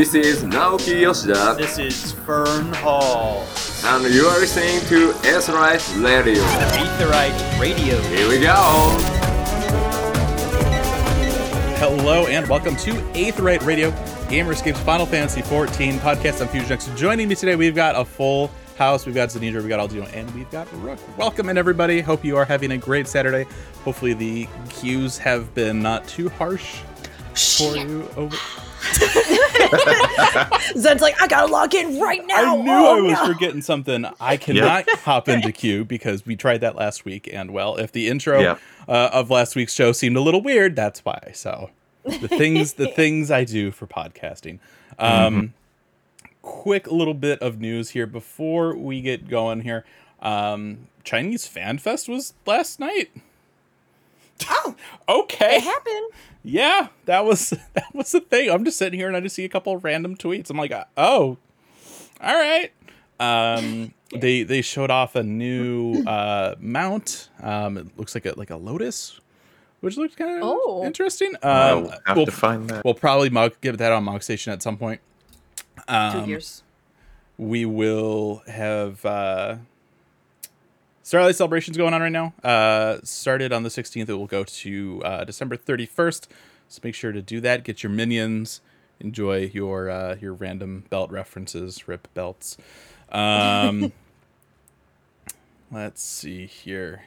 This is Naoki Yoshida, This is Fern Hall. and you are listening to Aetheryte Radio. Aetheryte Radio. Here we go! Hello and welcome to Aetheryte Radio, Gamer Escape's Final Fantasy XIV podcast on Fusion X. Joining me today, we've got a full house. We've got Zanidra, we've got Aldino, and we've got Rook. Welcome in, everybody. Hope you are having a great Saturday. Hopefully, the cues have been not too harsh for you. Over- Zen's like, I gotta log in right now. I knew Oh, I was no. forgetting something. I cannot hop into queue because we tried that last week, and well, if the intro Yep. uh, of last week's show seemed a little weird, that's why. So the things, the things I do for podcasting. Um, Quick little bit of news here before we get going here. Um, Chinese Fan Fest was last night. Oh, Okay. it happened. Yeah, that was that was the thing. I'm just sitting here and I just see a couple of random tweets. I'm like, oh, all right. Um, they they showed off a new uh, mount. Um, it looks like a like a lotus, which looks kind of Oh. interesting. I'll Um, have we'll, to find that. we'll probably mug, give that on Mog Station at some point. Two Um, years. we will have uh Starlight celebrations going on right now. Uh started on the 16th. It will go to uh December 31st. So make sure to do that. Get your minions. Enjoy your uh your random belt references, rip belts. Um let's see here.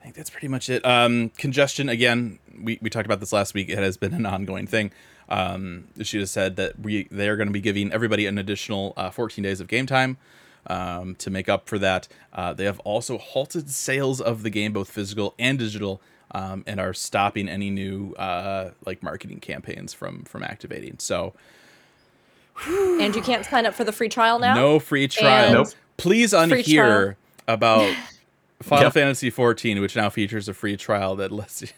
I think that's pretty much it. Um, congestion again. We, we talked about this last week. It has been an ongoing thing. Um, she has said that we they are going to be giving everybody an additional uh, 14 days of game time um, to make up for that. Uh, they have also halted sales of the game, both physical and digital, um, and are stopping any new uh, like marketing campaigns from from activating. So And you can't sign up for the free trial now? no free trial. And- Nope. Please Free unhear about Final Yep. Fantasy 14, which now features a free trial that lets you.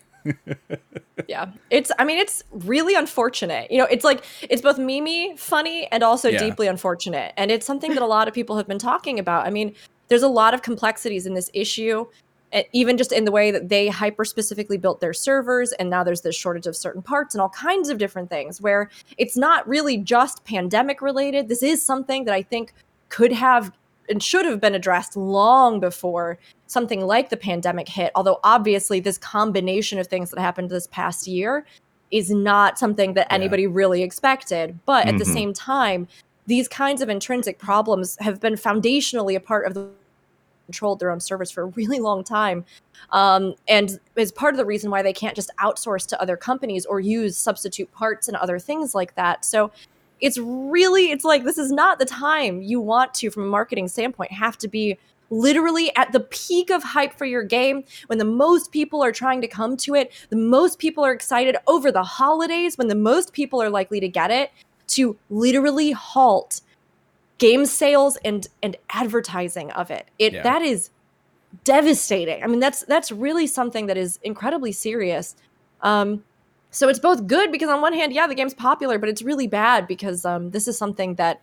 Yeah. It's, I mean, it's really unfortunate. You know, it's like, it's both memey, funny, and also Yeah. deeply unfortunate. And it's something that a lot of people have been talking about. I mean, there's a lot of complexities in this issue. e- Even just in the way that they hyper specifically built their servers, and now there's this shortage of certain parts and all kinds of different things where it's not really just pandemic related. This is something that I think could have and should have been addressed long before something like the pandemic hit. Although obviously, this combination of things that happened this past year is not something that Yeah. anybody really expected. But at the Mhm. same time, these kinds of intrinsic problems have been foundationally a part of the controlled their own service for a really long time um, and is part of the reason why they can't just outsource to other companies or use substitute parts and other things like that so it's really it's like this is not the time you want to from a marketing standpoint have to be literally at the peak of hype for your game when the most people are trying to come to it the most people are excited over the holidays when the most people are likely to get it to literally halt game sales and and advertising of it. It Yeah. that is devastating. I mean that's that's really something that is incredibly serious. Um so it's both good because on one hand yeah the game's popular but it's really bad because um this is something that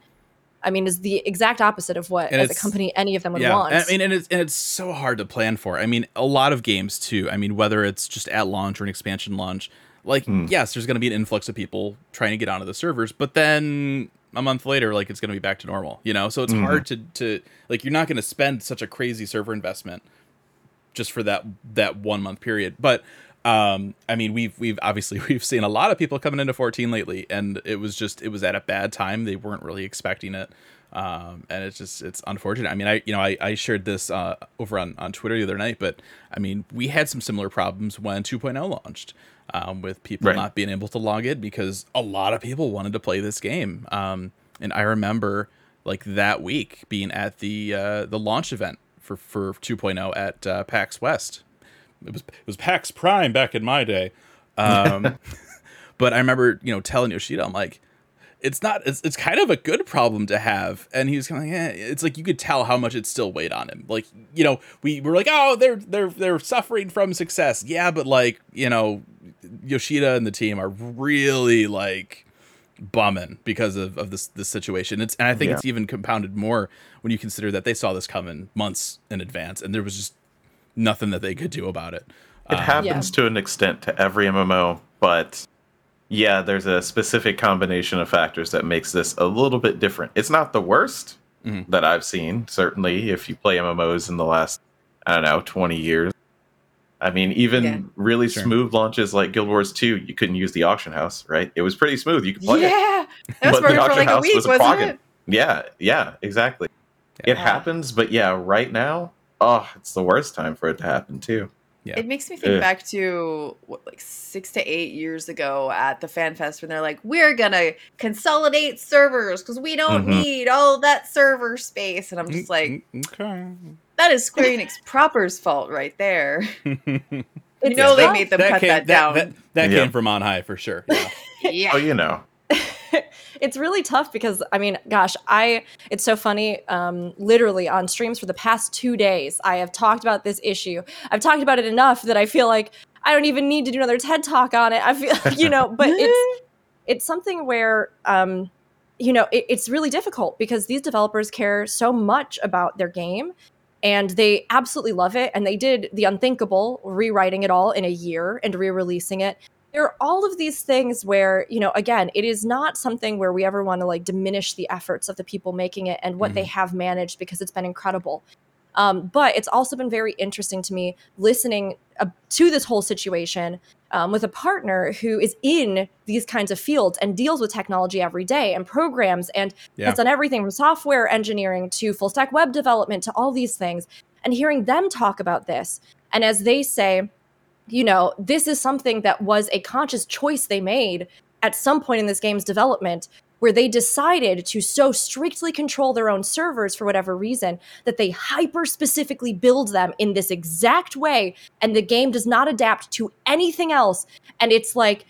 i mean is the exact opposite of what And as a company any of them would yeah, want I mean, and it's and it's so hard to plan for. I mean, a lot of games too. I mean, whether it's just at launch or an expansion launch, like Hmm. yes, there's going to be an influx of people trying to get onto the servers, but then a month later, like it's going to be back to normal. You know, so it's Mhm. hard to to like you're not going to spend such a crazy server investment just for that that one month period, but. Um, I mean, we've we've obviously we've seen a lot of people coming into 14 lately, and it was just it was at a bad time. They weren't really expecting it, um, and it's just it's unfortunate. I mean, I you know I, I shared this uh, over on on Twitter the other night, but I mean we had some similar problems when 2.0 launched, um, with people Right. not being able to log in because a lot of people wanted to play this game. Um, and I remember like that week being at the uh, the launch event for for 2.0 at uh, PAX West. It was it was PAX Prime back in my day. Um, but I remember, you know, telling Yoshida, I'm like, it's not, it's, it's kind of a good problem to have. And he was kind of like, eh. it's like you could tell how much it still weighed on him. Like, you know, we were like, oh, they're they're they're suffering from success. Yeah, but like, you know, Yoshida and the team are really like bumming because of, of this this situation. It's and I think Yeah. it's even compounded more when you consider that they saw this coming months in advance and there was just nothing that they could do about it. It Um, happens to an extent to every MMO, but yeah, there's a specific combination of factors that makes this a little bit different. It's not the worst Mhm. that I've seen, certainly, if you play MMOs in the last, I don't know, 20 years. I mean, even Yeah. really Sure. smooth launches like Guild Wars 2, you couldn't use the auction house, right? It was pretty smooth. You could play it. yeah, that was But the working for auction like a house week, was a wasn't progging. it? Yeah, yeah, exactly. It happens, but yeah, right now, oh, it's the worst time for it to happen too. Yeah. It makes me think Ugh. back to what, like six to eight years ago at the Fan Fest when they're like, "We're gonna consolidate servers because we don't Mhm. need all that server space," and I'm just like, okay. "That is Square Enix proper's fault right there." You It's know they tough. made them cut came, that down. That, that Yeah. came from on high for sure. Yeah. yeah, Oh, you know. it's really tough because I mean, gosh, I it's so funny. Um, literally on streams for the past two days, I have talked about this issue. I've talked about it enough that I feel like I don't even need to do another TED talk on it. I feel, you know, but it's it's something where um, you know it, it's really difficult because these developers care so much about their game and they absolutely love it and they did the unthinkable rewriting it all in a year and re-releasing it there are all of these things where you know again it is not something where we ever want to like diminish the efforts of the people making it and what they have managed because it's been incredible. Um, but it's also been very interesting to me listening uh, to this whole situation um, with a partner who is in these kinds of fields and deals with technology every day and programs and Yeah. has done everything from software engineering to full stack web development to all these things. And hearing them talk about this and as they say you know this is something that was a conscious choice they made at some point in this game's development where they decided to so strictly control their own servers for whatever reason that they hyper specifically build them in this exact way and the game does not adapt to anything else. And it's like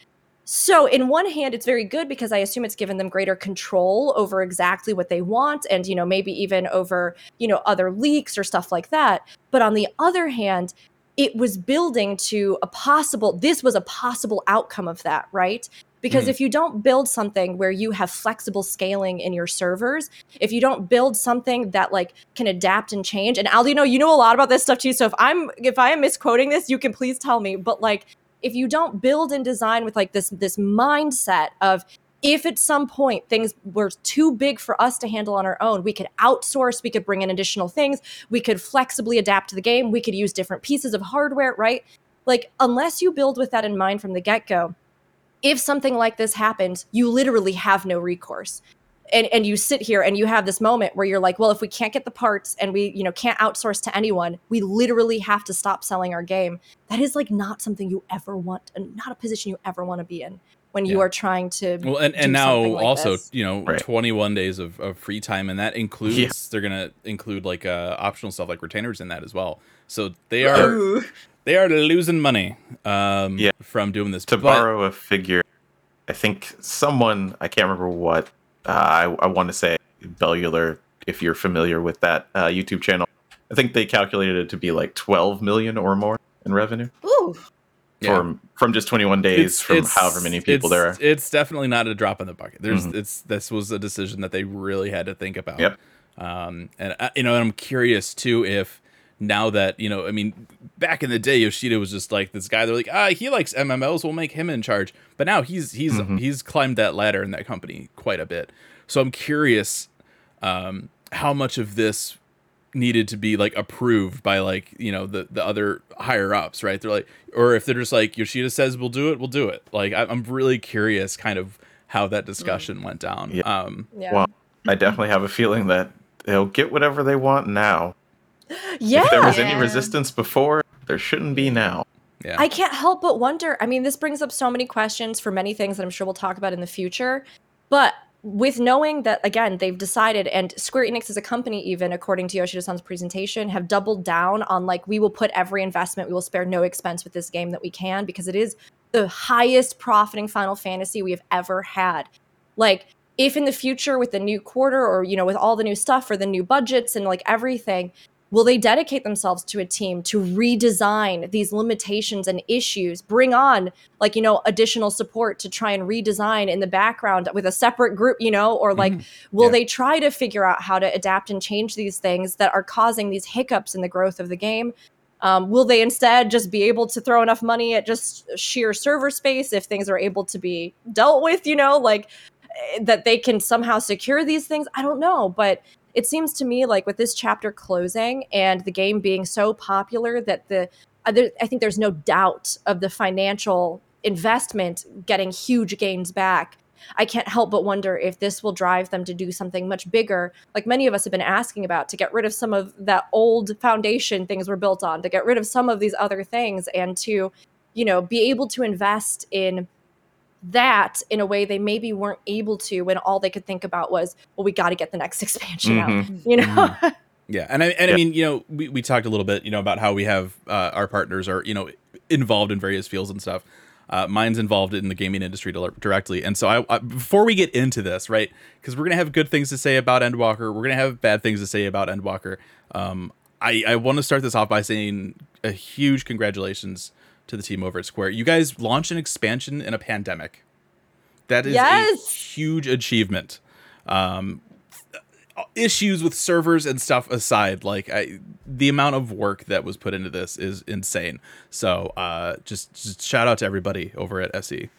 so in one hand it's very good because i assume it's given them greater control over exactly what they want and you know maybe even over you know other leaks or stuff like that. But on the other hand it was building to a possible this was a possible outcome of that right because Mhm. if you don't build something where you have flexible scaling in your servers if you don't build something that like can adapt and change and aldo you know you know a lot about this stuff too so if i'm if i am misquoting this you can please tell me but like if you don't build and design with like this this mindset of if at some point things were too big for us to handle on our own we could outsource we could bring in additional things we could flexibly adapt to the game we could use different pieces of hardware right? Like unless you build with that in mind from the get-go if something like this happens you literally have no recourse. And and you sit here and you have this moment where you're like well if we can't get the parts and we you know can't outsource to anyone we literally have to stop selling our game. That is like not something you ever want and not a position you ever want to be in when you Yeah. are trying to Well, and, do and now like also, this. you know, Right. 21 days of, of free time, and that includes Yeah. they're gonna include like uh, optional stuff like retainers in that as well. So they are Ooh. they are losing money um, Yeah. from doing this. to But- borrow a figure, I think someone I can't remember what uh, I, I want to say Bellular. If you're familiar with that uh, YouTube channel, I think they calculated it to be like 12 million or more in revenue Ooh. Yeah. from from just 21 days from however many people there are. It's definitely not a drop in the bucket. There's Mhm. it's this was a decision that they really had to think about. Yep. Um, and uh, you know, I'm curious too if now that you know, I mean, back in the day, Yoshida was just like this guy. They're like, ah, he likes MMOs. We'll make him in charge. But now he's he's Mhm. he's climbed that ladder in that company quite a bit. So I'm curious um, how much of this needed to be like approved by like you know the the other higher ups right they're like or if they're just like yoshida says we'll do it we'll do it like I, i'm really curious kind of how that discussion went down Yeah. um yeah Well, I definitely have a feeling that they'll get whatever they want now. yeah If there was Yeah. any resistance before, there shouldn't be now. yeah I can't help but wonder. I mean, this brings up so many questions for many things that I'm sure we'll talk about in the future. But with knowing that, again, they've decided, and Square Enix as a company, even according to Yoshida San's presentation, have doubled down on like, we will put every investment, we will spare no expense with this game that we can because it is the highest profiting Final Fantasy we have ever had. Like, if in the future with the new quarter or, you know, with all the new stuff or the new budgets and like everything, will they dedicate themselves to a team to redesign these limitations and issues bring on like you know additional support to try and redesign in the background with a separate group you know or like Mhm. will Yeah. they try to figure out how to adapt and change these things that are causing these hiccups in the growth of the game Um, will they instead just be able to throw enough money at just sheer server space if things are able to be dealt with? You know, like eh, that they can somehow secure these things. I don't know, but it seems to me like with this chapter closing and the game being so popular that the uh, I think there's no doubt of the financial investment getting huge gains back. I can't help but wonder if this will drive them to do something much bigger, like many of us have been asking about, to get rid of some of that old foundation things were built on, to get rid of some of these other things, and to, you know, be able to invest in that in a way they maybe weren't able to when all they could think about was, well, we got to get the next expansion out, Mhm. you know? Yeah, and I and Yeah. I mean, you know, we, we talked a little bit, you know, about how we have uh, our partners are, you know, involved in various fields and stuff. Uh, mine's involved in the gaming industry directly, and so I, I before we get into this, right? Because we're gonna have good things to say about Endwalker, we're gonna have bad things to say about Endwalker. Um, I I want to start this off by saying a huge congratulations to the team over at Square. You guys launched an expansion in a pandemic. That is a huge achievement. Um, issues with servers and stuff aside, like I, the amount of work that was put into this is insane. So, uh, just, just shout out to everybody over at SE.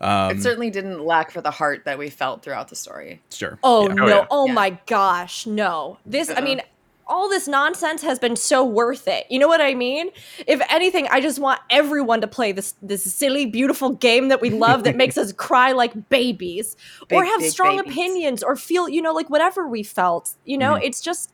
Um, it certainly didn't lack for the heart that we felt throughout the story. sure. Oh Yeah. no! yeah. Oh Yeah. my gosh! No. This. I Uh-uh. mean, all this nonsense has been so worth it. You know what I mean? If anything, I just want everyone to play this this silly, beautiful game that we love that makes us cry like babies, or have strong babies. opinions, or feel you know like whatever we felt. You know, Mm-hmm. it's just.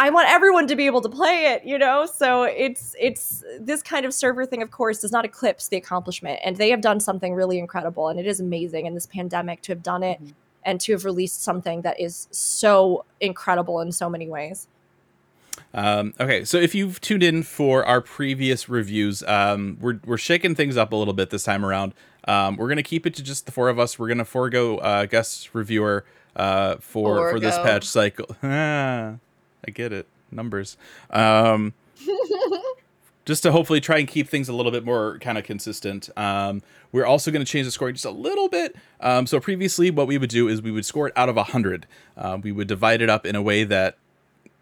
I want everyone to be able to play it, you know. So it's it's this kind of server thing, of course, does not eclipse the accomplishment, and they have done something really incredible, and it is amazing in this pandemic to have done it Mhm. and to have released something that is so incredible in so many ways. Um, okay, so if you've tuned in for our previous reviews, um, we're we're shaking things up a little bit this time around. Um, we're gonna keep it to just the four of us. We're gonna forego uh, guest reviewer uh, for for this patch cycle. Ah, I get it, numbers. Um, just to hopefully try and keep things a little bit more kind of consistent. Um, we're also going to change the scoring just a little bit. Um, so previously, what we would do is we would score it out of hundred. Uh, we would divide it up in a way that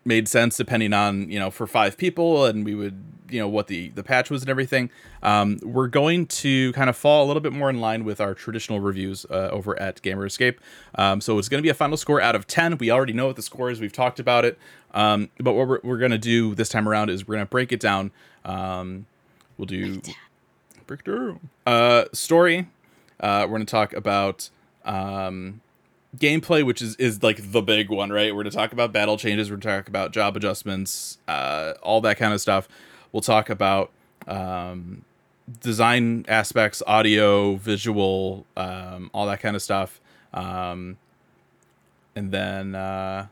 made sense depending on you know for five people and we would you know what the the patch was and everything. Um, we're going to kind of fall a little bit more in line with our traditional reviews uh, over at gamer escape. Um, so it's going to be a final score out of 10 we already know what the score is. We've talked about it. Um, but what we're, we're going to do this time around is we're going to break it down. Um, we'll do break down. uh story. Uh, we're going to talk about um, gameplay, which is is like the big one, right? We're going to talk about battle changes. We're going to talk about job adjustments, uh, all that kind of stuff. We'll talk about um, design aspects, audio, visual, um, all that kind of stuff. Um, and then, uh,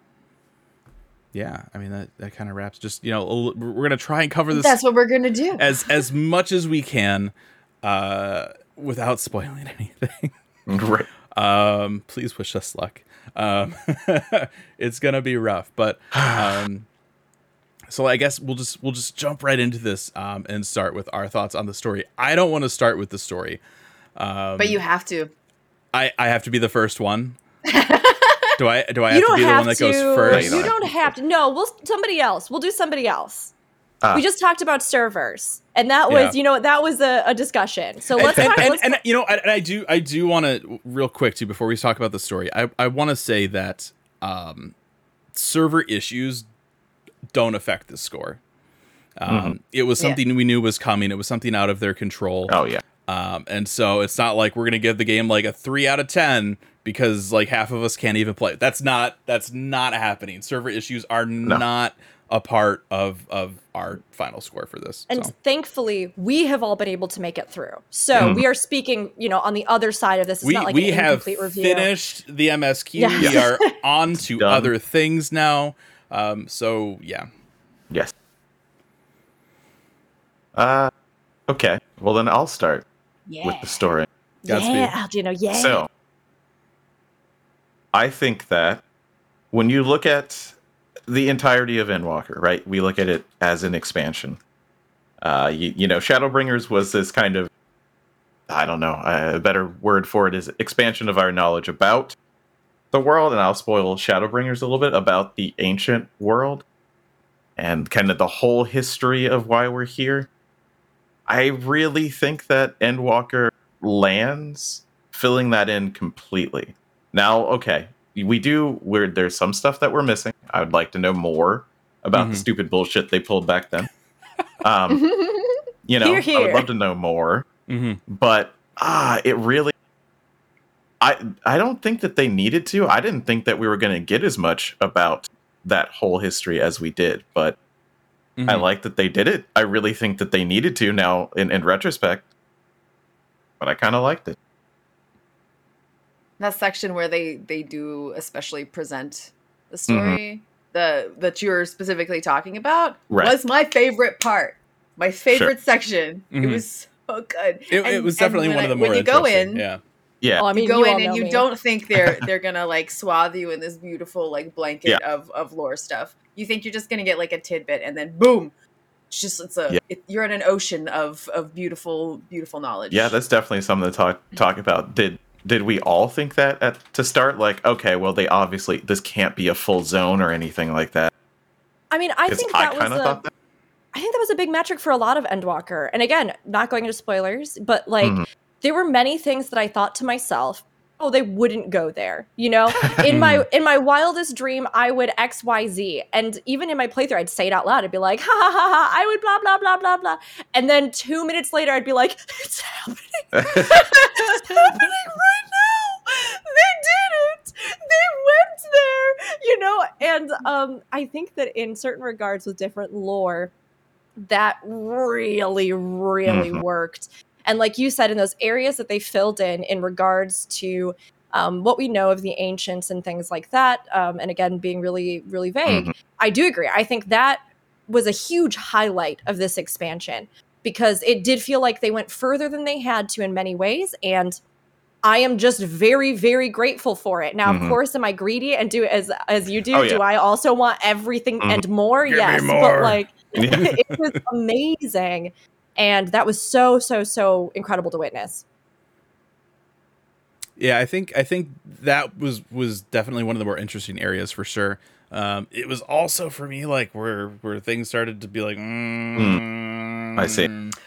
yeah, I mean that that kind of wraps. Just you know, a we're going to try and cover this That's what we're gonna do. as as much as we can, uh, without spoiling anything. Right. Um, please wish us luck. Um, it's gonna be rough, but um, so I guess we'll just we'll just jump right into this um, and start with our thoughts on the story. I don't want to start with the story. Um, but you have to. I I have to be the first one. do I do I have you to don't be the have one that to. goes first? you You don't don't have to. No, we'll somebody else. We'll do somebody else. Ah. we just talked about servers, and that was Yeah. you know that was a, a discussion. So let's and, talk. and, let's and, you know, I, and I do, I do want to real quick too before we talk about the story. I, I want to say that um, server issues don't affect the score. Um, It was Yeah. something we knew was coming. It was something out of their control. Oh yeah. Um, and so it's not like we're gonna give the game like a three out of ten because like half of us can't even play. That's not that's not happening. Server issues are not a part of of our final score for this. And so. thankfully, we have all been able to make it through. So Mhm. we are speaking, you know, on the other side of this. It's we not like we an have incomplete review. finished the MSQ. Yeah. We are on to Done. other things now. Um, so yeah, Yes. Uh, okay. Well, then I'll start Yeah. with the story. Godspeed. Yeah, you know, yeah. So, I think that when you look at the entirety of Endwalker, right, we look at it as an expansion. Uh, you, you know, Shadowbringers was this kind of, I don't know, a better word for it is expansion of our knowledge about the world, and I'll spoil Shadowbringers a little bit about the ancient world. and kind of the whole history of why we're here, I really think that Endwalker lands filling that in completely. Now, okay, we do where there's some stuff that we're missing. I would like to know more about the Mhm. stupid bullshit they pulled back then. Um, you know, Hear, I would love to know more, Mhm. but ah, it really. I I don't think that they needed to. I didn't think that we were going to get as much about that whole history as we did, but I Mhm. like that they did it. I really think that they needed to now in, in retrospect, but I kind of liked it. that section where they they do especially present the story the that you're specifically talking about Right. was my favorite part my favorite section it Mhm. was so good It, it was definitely one I- of the more when you go in Yeah. Yeah, Oh, I mean, you go you in and know you me. don't think they're they're gonna like swathe you in this beautiful like blanket Yeah. of of lore stuff you think you're just gonna get like a tidbit and then boom it's just it's a Yeah. it, you're in an ocean of of beautiful beautiful knowledge yeah, that's definitely something to talk talk about. Did did we all think that at to start? Like, okay, well, they obviously this can't be a full zone or anything like that. I mean, I think I was kind of a, thought that. I think that was a big metric for a lot of Endwalker. And again, not going into spoilers, but like Mhm. there were many things that I thought to myself, oh, they wouldn't go there. You know, in my in my wildest dream, I would X Y Z, and even in my playthrough, I'd say it out loud. I'd be like, ha ha ha ha, I would blah blah blah blah blah, and then two minutes later, I'd be like, it's happening. It's happening right now. They did it. They went there, you know. And um, I think that in certain regards, with different lore, that really, really Mhm. worked. And like you said, in those areas that they filled in, in regards to um, what we know of the ancients and things like that, um, and again, being really, really vague, I do agree. I think that was a huge highlight of this expansion because it did feel like they went further than they had to in many ways. And I am just very, very grateful for it. Now, Mhm. of course, am I greedy and do as as you do? Oh, yeah. Do I also want everything Mhm. and more? Give yes, more. but like Yeah. it was amazing, and that was so, so, so incredible to witness. Yeah, I think I think that was was definitely one of the more interesting areas for sure. Um, it was also for me like where where things started to be like, mm, I see.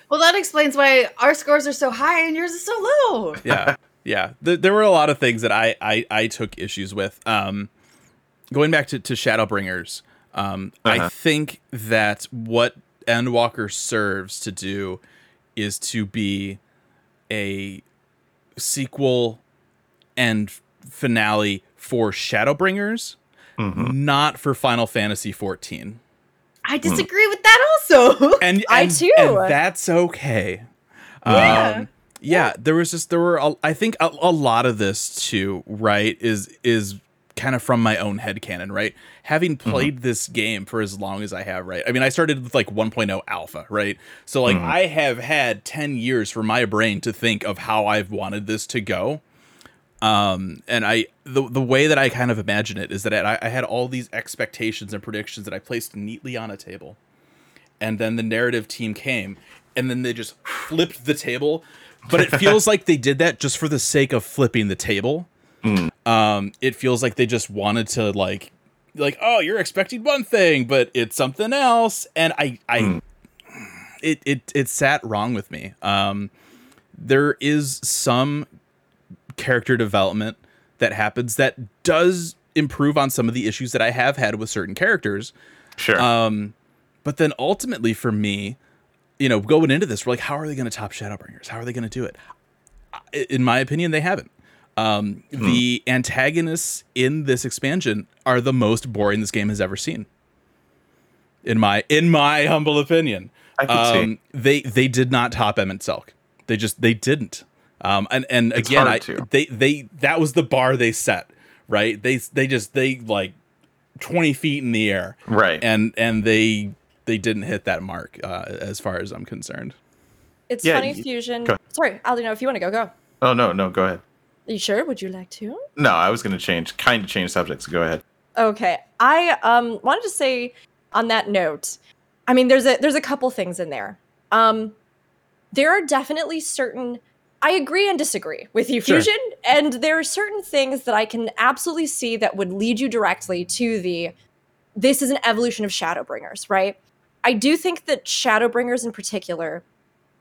well that explains why our scores are so high and yours is so low yeah yeah Th- there were a lot of things that I, I i took issues with um going back to, to shadowbringers um i Uh-huh. think that what endwalker serves to do is to be a sequel and finale for shadowbringers Mhm. not for final fantasy 14 i disagree with that also and, I too. and that's okay Yeah. um yeah there was just there were a, i think a, a lot of this too right is is kind of from my own head canon right having played this game for as long as i have right? I mean i started with like 1.0 alpha right? So like Mhm. i have had 10 years for my brain to think of how i've wanted this to go. Um and i the, the way that i kind of imagine it is that I, I had all these expectations and predictions that i placed neatly on a table. And then the narrative team came and then they just flipped the table. But it feels like they did that just for the sake of flipping the table. Mm. um it feels like they just wanted to like like oh you're expecting one thing but it's something else and i i Mm. it it it sat wrong with me um there is some character development that happens that does improve on some of the issues that i have had with certain characters Sure. um, but then ultimately for me, you know, going into this, we're like, how are they going to top Shadowbringers? How are they going to do it? In my opinion, they haven't. Um, The antagonists in this expansion are the most boring this game has ever seen. In my in my humble opinion, I can see. um, they they did not top Emet-Selch. They just they didn't. Um, and and It's again, I they they that was the bar they set. Right? They they just they like twenty feet in the air Right. and and they they didn't hit that mark uh, as far as I'm concerned. It's Yeah, funny y- fusion. Sorry, Aldino, if you want to go, go. oh no, no, go ahead. Are you sure? Would you like to? No, I was going to change, kind of change subjects. Go ahead. Okay. I um wanted to say on that note, I mean there's a there's a couple things in there. Um there are definitely certain I agree and disagree with you, Sure. Fusion, and there are certain things that I can absolutely see that would lead you directly to the this is an evolution of Shadowbringers, right? I do think that Shadowbringers in particular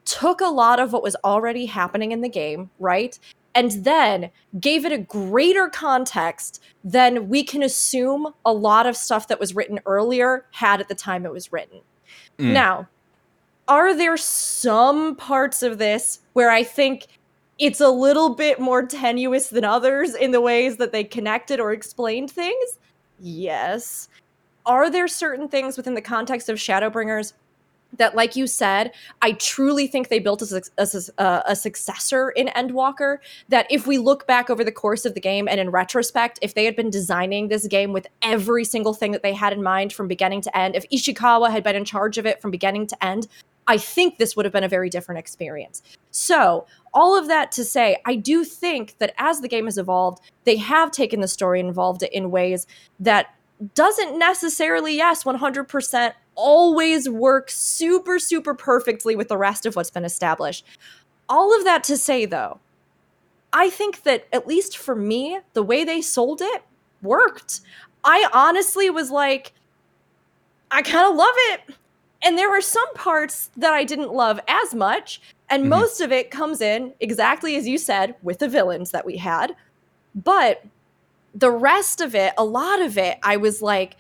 took a lot of what was already happening in the game, right? And then gave it a greater context than we can assume a lot of stuff that was written earlier had at the time it was written. Mm. Now, are there some parts of this where I think it's a little bit more tenuous than others in the ways that they connected or explained things? Yes. Are there certain things within the context of Shadowbringers that, like you said, I truly think they built a, a, a successor in Endwalker? That if we look back over the course of the game and in retrospect, if they had been designing this game with every single thing that they had in mind from beginning to end, if Ishikawa had been in charge of it from beginning to end, I think this would have been a very different experience. So, all of that to say, I do think that as the game has evolved, they have taken the story and evolved it in ways that doesn't necessarily, yes, 100% always work super, super perfectly with the rest of what's been established. All of that to say, though, I think that at least for me, the way they sold it worked. I honestly was like, I kind of love it. And there were some parts that I didn't love as much. And Mhm. most of it comes in exactly as you said with the villains that we had. But the rest of it, a lot of it, I was like,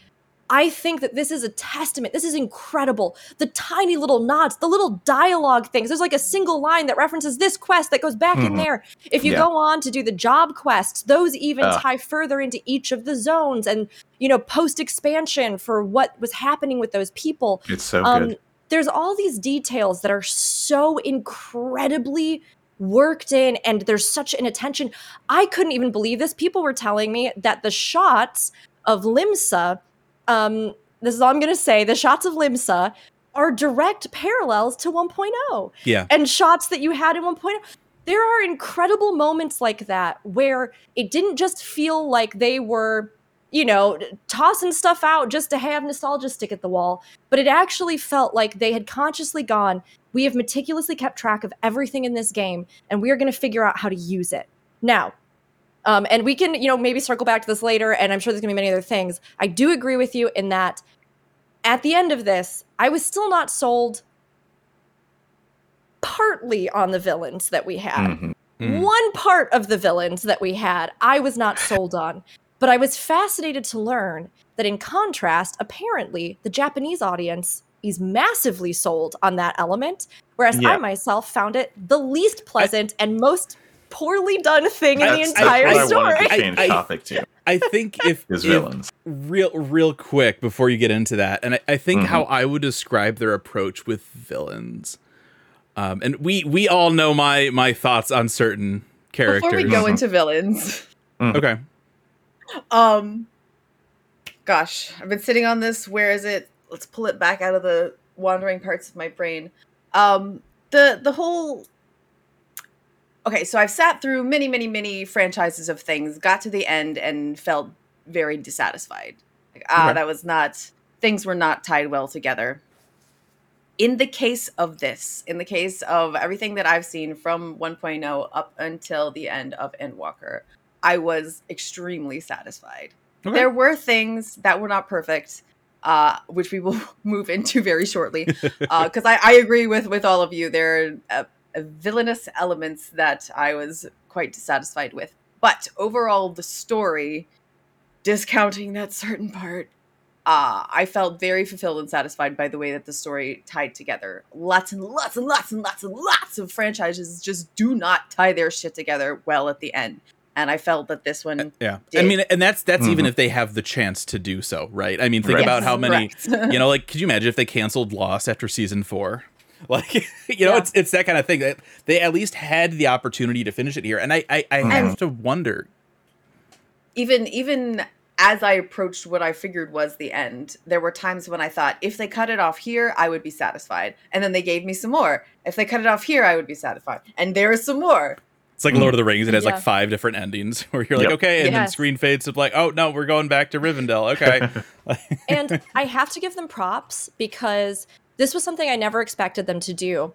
I think that this is a testament. This is incredible. The tiny little nods, the little dialogue things. There's like a single line that references this quest that goes back in Mhm. there. If you Yeah. go on to do the job quests, those even Ah. tie further into each of the zones and, you know, post expansion for what was happening with those people. It's so Um, good. there's all these details that are so incredibly worked in and there's such an attention. I couldn't even believe this. People were telling me that the shots of Limsa, um, this is all I'm going to say, the shots of Limsa are direct parallels to 1.0 Yeah. and shots that you had in 1.0. There are incredible moments like that where it didn't just feel like they were, you know, tossing stuff out just to have nostalgia stick at the wall, but it actually felt like they had consciously gone, we have meticulously kept track of everything in this game, and we are going to figure out how to use it. Now, um, and we can, you know, maybe circle back to this later, and I'm sure there's going to be many other things. I do agree with you in that at the end of this, I was still not sold partly on the villains that we had. Mhm. Mm. One part of the villains that we had, I was not sold on. But I was fascinated to learn that, in contrast, apparently the Japanese audience is massively sold on that element, whereas Yeah. I myself found it the least pleasant and most poorly done thing in the entire that's what I story. wanted to I- change I- topic to. I think if, Is if- villains. real real quick before you get into that, and I, I think Mhm. how I would describe their approach with villains. Um, and we we all know my my thoughts on certain characters. Before we go Mhm. into villains, okay, um, gosh, I've been sitting on this. Where is it? Let's pull it back out of the wandering parts of my brain. Um, the the whole. Okay, so I've sat through many, many, many franchises of things, got to the end, and felt very dissatisfied. Like, ah, Okay. that was not. Things were not tied well together. In the case of this, in the case of everything that I've seen from 1.0 up until the end of Endwalker, I was extremely satisfied. Okay. There were things that were not perfect, uh, which we will move into very shortly. Because I, I agree with with all of you. There are uh, uh, villainous elements that I was quite dissatisfied with. But overall, the story, discounting that certain part, uh, I felt very fulfilled and satisfied by the way that the story tied together. Lots and lots and lots and lots and lots of franchises just do not tie their shit together well at the end. And I felt that this one yeah. I mean, and that's that's even Mhm. if they have the chance to do so, right? I mean, think Right. about how many you know, like, could you imagine if they canceled Lost after season four? Like, you know, Yeah. it's it's that kind of thing that they at least had the opportunity to finish it here, and I I, I mm-hmm. have to wonder. even even as I approached what I figured was the end, there were times when I thought if they cut it off here, I would be satisfied. And then they gave me some more. If they cut it off here, I would be satisfied. And there is some more. It's like Lord of the Rings; it has Yeah. like five different endings where you're like, Yep. okay, and then screen fades to like, oh no, we're going back to Rivendell. Okay, and I have to give them props because this was something I never expected them to do.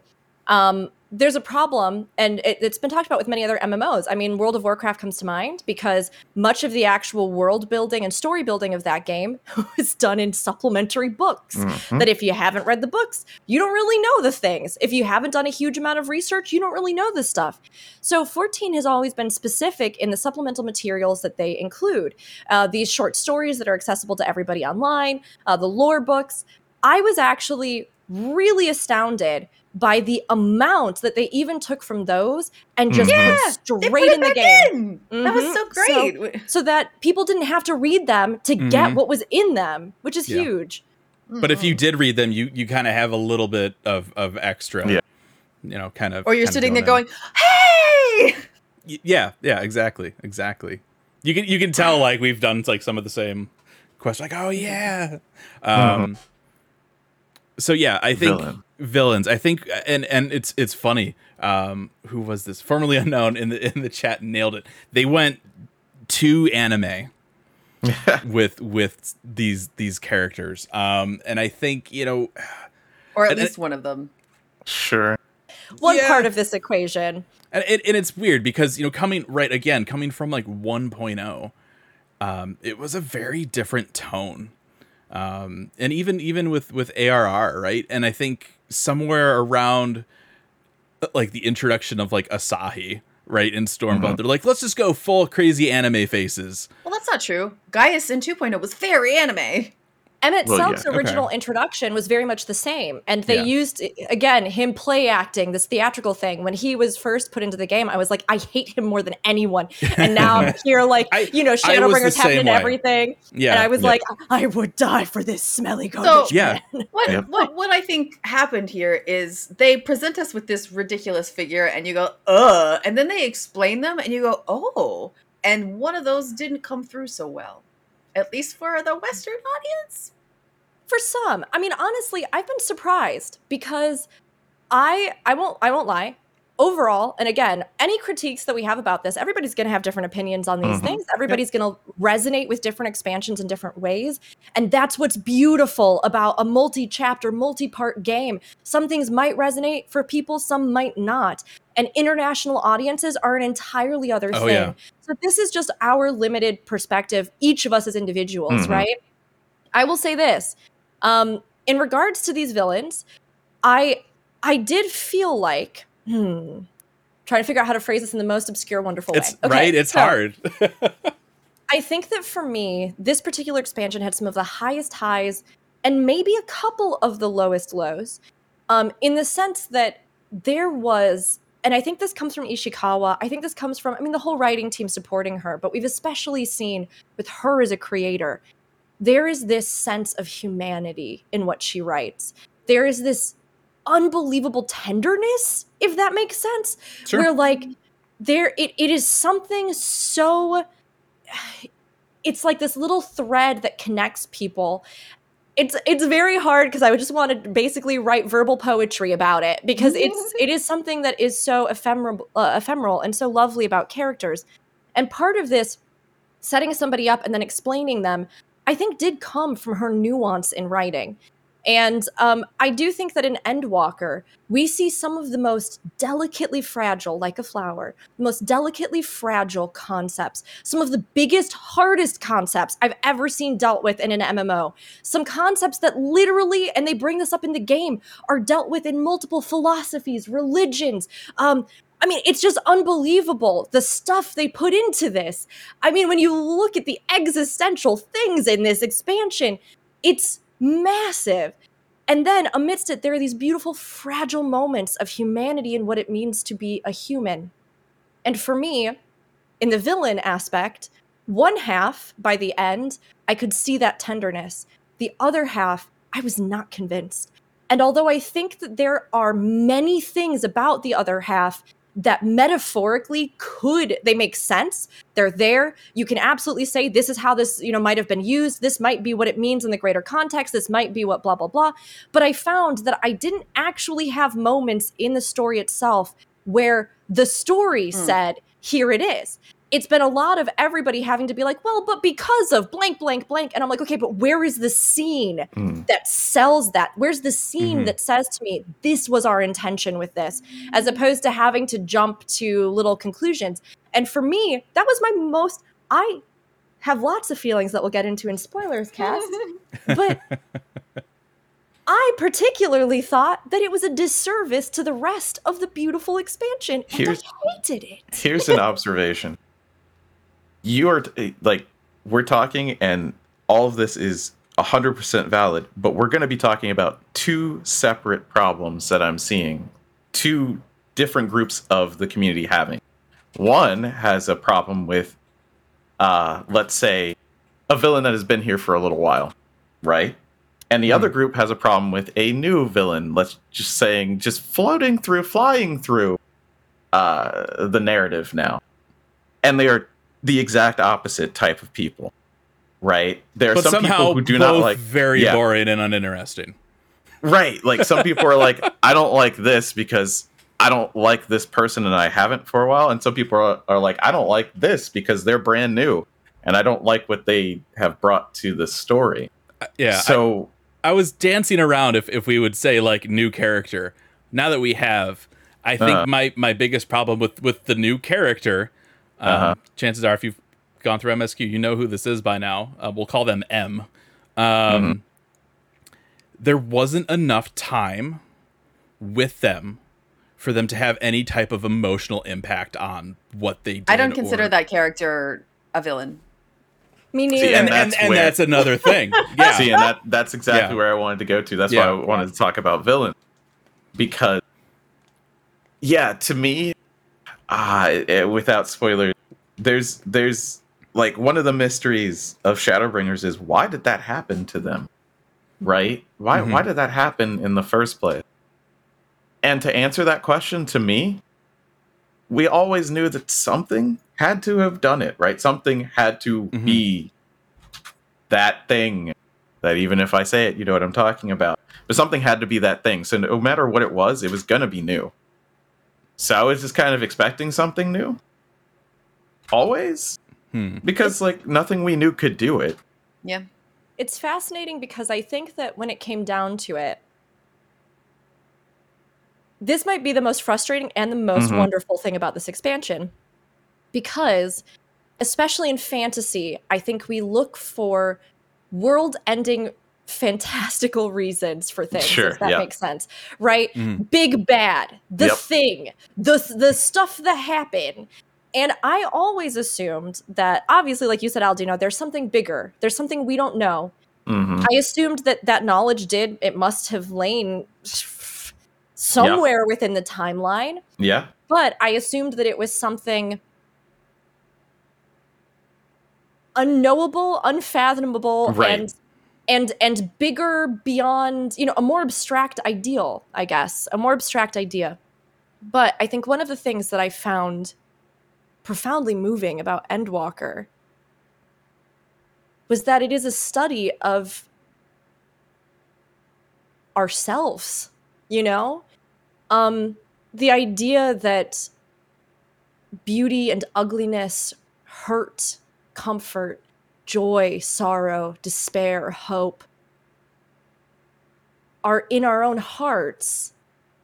Um, there's a problem, and it, it's been talked about with many other MMOs. I mean, World of Warcraft comes to mind because much of the actual world building and story building of that game was done in supplementary books. Mhm. That if you haven't read the books, you don't really know the things. If you haven't done a huge amount of research, you don't really know this stuff. So 14 has always been specific in the supplemental materials that they include. Uh, these short stories that are accessible to everybody online, uh, the lore books. I was actually really astounded by the amount that they even took from those and just put They straight put it in the game in. That was Mhm. so So- great. so that people didn't have to read them to get Mhm. what was in them, which is Yeah. huge. But if you did read them, you you kind of have a little bit of of extra. Yeah. You know, kind of. or you're kind of sitting there in. going, "Hey!" Y- yeah yeah exactly exactly you can you can tell like we've done like some of the same questions like oh yeah um so yeah i think Villain. villains i think and and it's it's funny um who was this formerly unknown in the in the chat nailed it they went to anime with with these these characters um and i think you know Or at And- least one of them. Sure. One Yeah. part of this equation. and, it, and it's weird because you know coming right again coming from like 1.0 um it was a very different tone um and even even with with arr right and i think somewhere around uh, like the introduction of like asahi right in stormblood Mhm. they're like let's just go full crazy anime faces Well, that's not true. Gaius in 2.0 was very anime. Emmett Well, Self's yeah. original Okay. introduction was very much the same. And they Yeah. used, again, him play acting, this theatrical thing. When he was first put into the game, I was like, I hate him more than anyone. And now I'm here, like, I- you know, I was the Shadowbringers happened same and everything. yeah and I was yeah. like, I would die for this smelly garbage. yeah What, Yep. what what I think happened here is they present us with this ridiculous figure, and you go, "Uh," and then they explain them, and you go, "Oh," and one of those didn't come through so well, at least for the Western audience. for some i mean honestly i've been surprised because i i won't i won't lie overall and again any critiques that we have about this everybody's going to have different opinions on these Mhm. things everybody's going to resonate with different expansions in different ways and that's what's beautiful about a multi-chapter multi-part game some things might resonate for people some might not and international audiences are an entirely other Oh, thing yeah. so this is just our limited perspective each of us as individuals Mhm. right i will say this um, in regards to these villains, I I did feel like hmm, trying to figure out how to phrase this in the most obscure, wonderful it's way. Okay, right it's so hard I think that for me, this particular expansion had some of the highest highs and maybe a couple of the lowest lows. Um, in the sense that there was, and I think this comes from Ishikawa. I think this comes from, I mean, the whole writing team supporting her, but we've especially seen with her as a creator, there is this sense of humanity in what she writes. There is this unbelievable tenderness, if that makes sense. Sure. Where like there it, it is something so it's like this little thread that connects people. It's it's very hard because i would just want to basically write verbal poetry about it because it's it is something that is so ephemeral uh, ephemeral and so lovely about characters. And part of this setting somebody up and then explaining them i think did come from her nuance in writing and um, I do think that in Endwalker, we see some of the most delicately fragile, like a flower, the most delicately fragile concepts, some of the biggest, hardest concepts I've ever seen dealt with in an MMO. Some concepts that literally, and they bring this up in the game, are dealt with in multiple philosophies, religions. Um, I mean, it's just unbelievable the stuff they put into this. I mean, when you look at the existential things in this expansion, it's massive. And then amidst it, there are these beautiful, fragile moments of humanity and what it means to be a human. And for me, in the villain aspect, one half, by the end, I could see that tenderness. The other half, I was not convinced. And although I think that there are many things about the other half that metaphorically could they make sense. They're there. You can absolutely say this is how this you know might have been used. This might be what it means in the greater context. This might be what blah blah blah. But i found that i didn't actually have moments in the story itself where the story Mm. said here it is it's been a lot of everybody having to be like, well, but because of blank, blank, blank. And I'm like, okay, but where is the scene Mm. that sells that? Where's the scene Mhm. that says to me, this was our intention with this, as opposed to having to jump to little conclusions? And for me, that was my most, I have lots of feelings that we'll get into in spoilers cast, but I particularly thought that it was a disservice to the rest of the beautiful expansion. And Here's- I hated it. Here's an observation. You are t- like we're talking and all of this is 100% valid, but we're going to be talking about two separate problems that I'm seeing. Two different groups of the community having. One has a problem with uh let's say a villain that has been here for a little while, right? And the other group has a problem with a new villain, let's just saying just floating through, flying through uh, the narrative now, and they are the exact opposite type of people, right? There are but some somehow people who do not like very yeah. boring and uninteresting. right. Like some people are like, I don't like this because I don't like this person and I haven't for a while, and some people are, are like, I don't like this because they're brand new and I don't like what they have brought to the story. Yeah. So I, I was dancing around if, if we would say like new character. Now that we have, I think Uh-huh. my, my biggest problem with, with the new character, um, Uh-huh. chances are if you've gone through MSQ, you know who this is by now. Uh, we'll call them M. Um, Mm-hmm. There wasn't enough time with them for them to have any type of emotional impact on what they did. I don't consider or- that character a villain. Me neither. See, And, and and, that's and where- that's another thing. Yeah. See, and that that's exactly Yeah. where I wanted to go to. That's Yeah. why I wanted to talk about villain because, yeah, to me, ah, eh, without spoilers, there's there's like one of the mysteries of Shadowbringers is why did that happen to them, right? Why Mhm. why did that happen in the first place? And to answer that question, to me, we always knew that something had to have done it, right? Something had to Mhm. be that thing that even if I say it, you know what I'm talking about. But something had to be that thing. So no matter what it was, it was gonna be new. So I was just kind of expecting something new. Always. Hmm. Because like nothing we knew could do it. Yeah. it's fascinating because I think that when it came down to it, this might be the most frustrating and the most Mhm. wonderful thing about this expansion. Because, especially in fantasy, I think we look for world ending fantastical reasons for things. Sure, that yeah. makes sense. Right? Mhm. Big bad, the Yep. thing, the the stuff that happened. And I always assumed that, obviously, like you said, Aldino, there's something bigger. There's something we don't know. hmm I assumed that that knowledge did, it must have lain somewhere within the timeline. Yeah. But I assumed that it was something unknowable, unfathomable, Right. and and and bigger beyond, you know, a more abstract ideal, I guess, a more abstract idea. But I think one of the things that I found profoundly moving about Endwalker was that it is a study of ourselves, you know? Um the idea that beauty and ugliness, hurt, comfort, joy, sorrow, despair, hope are in our own hearts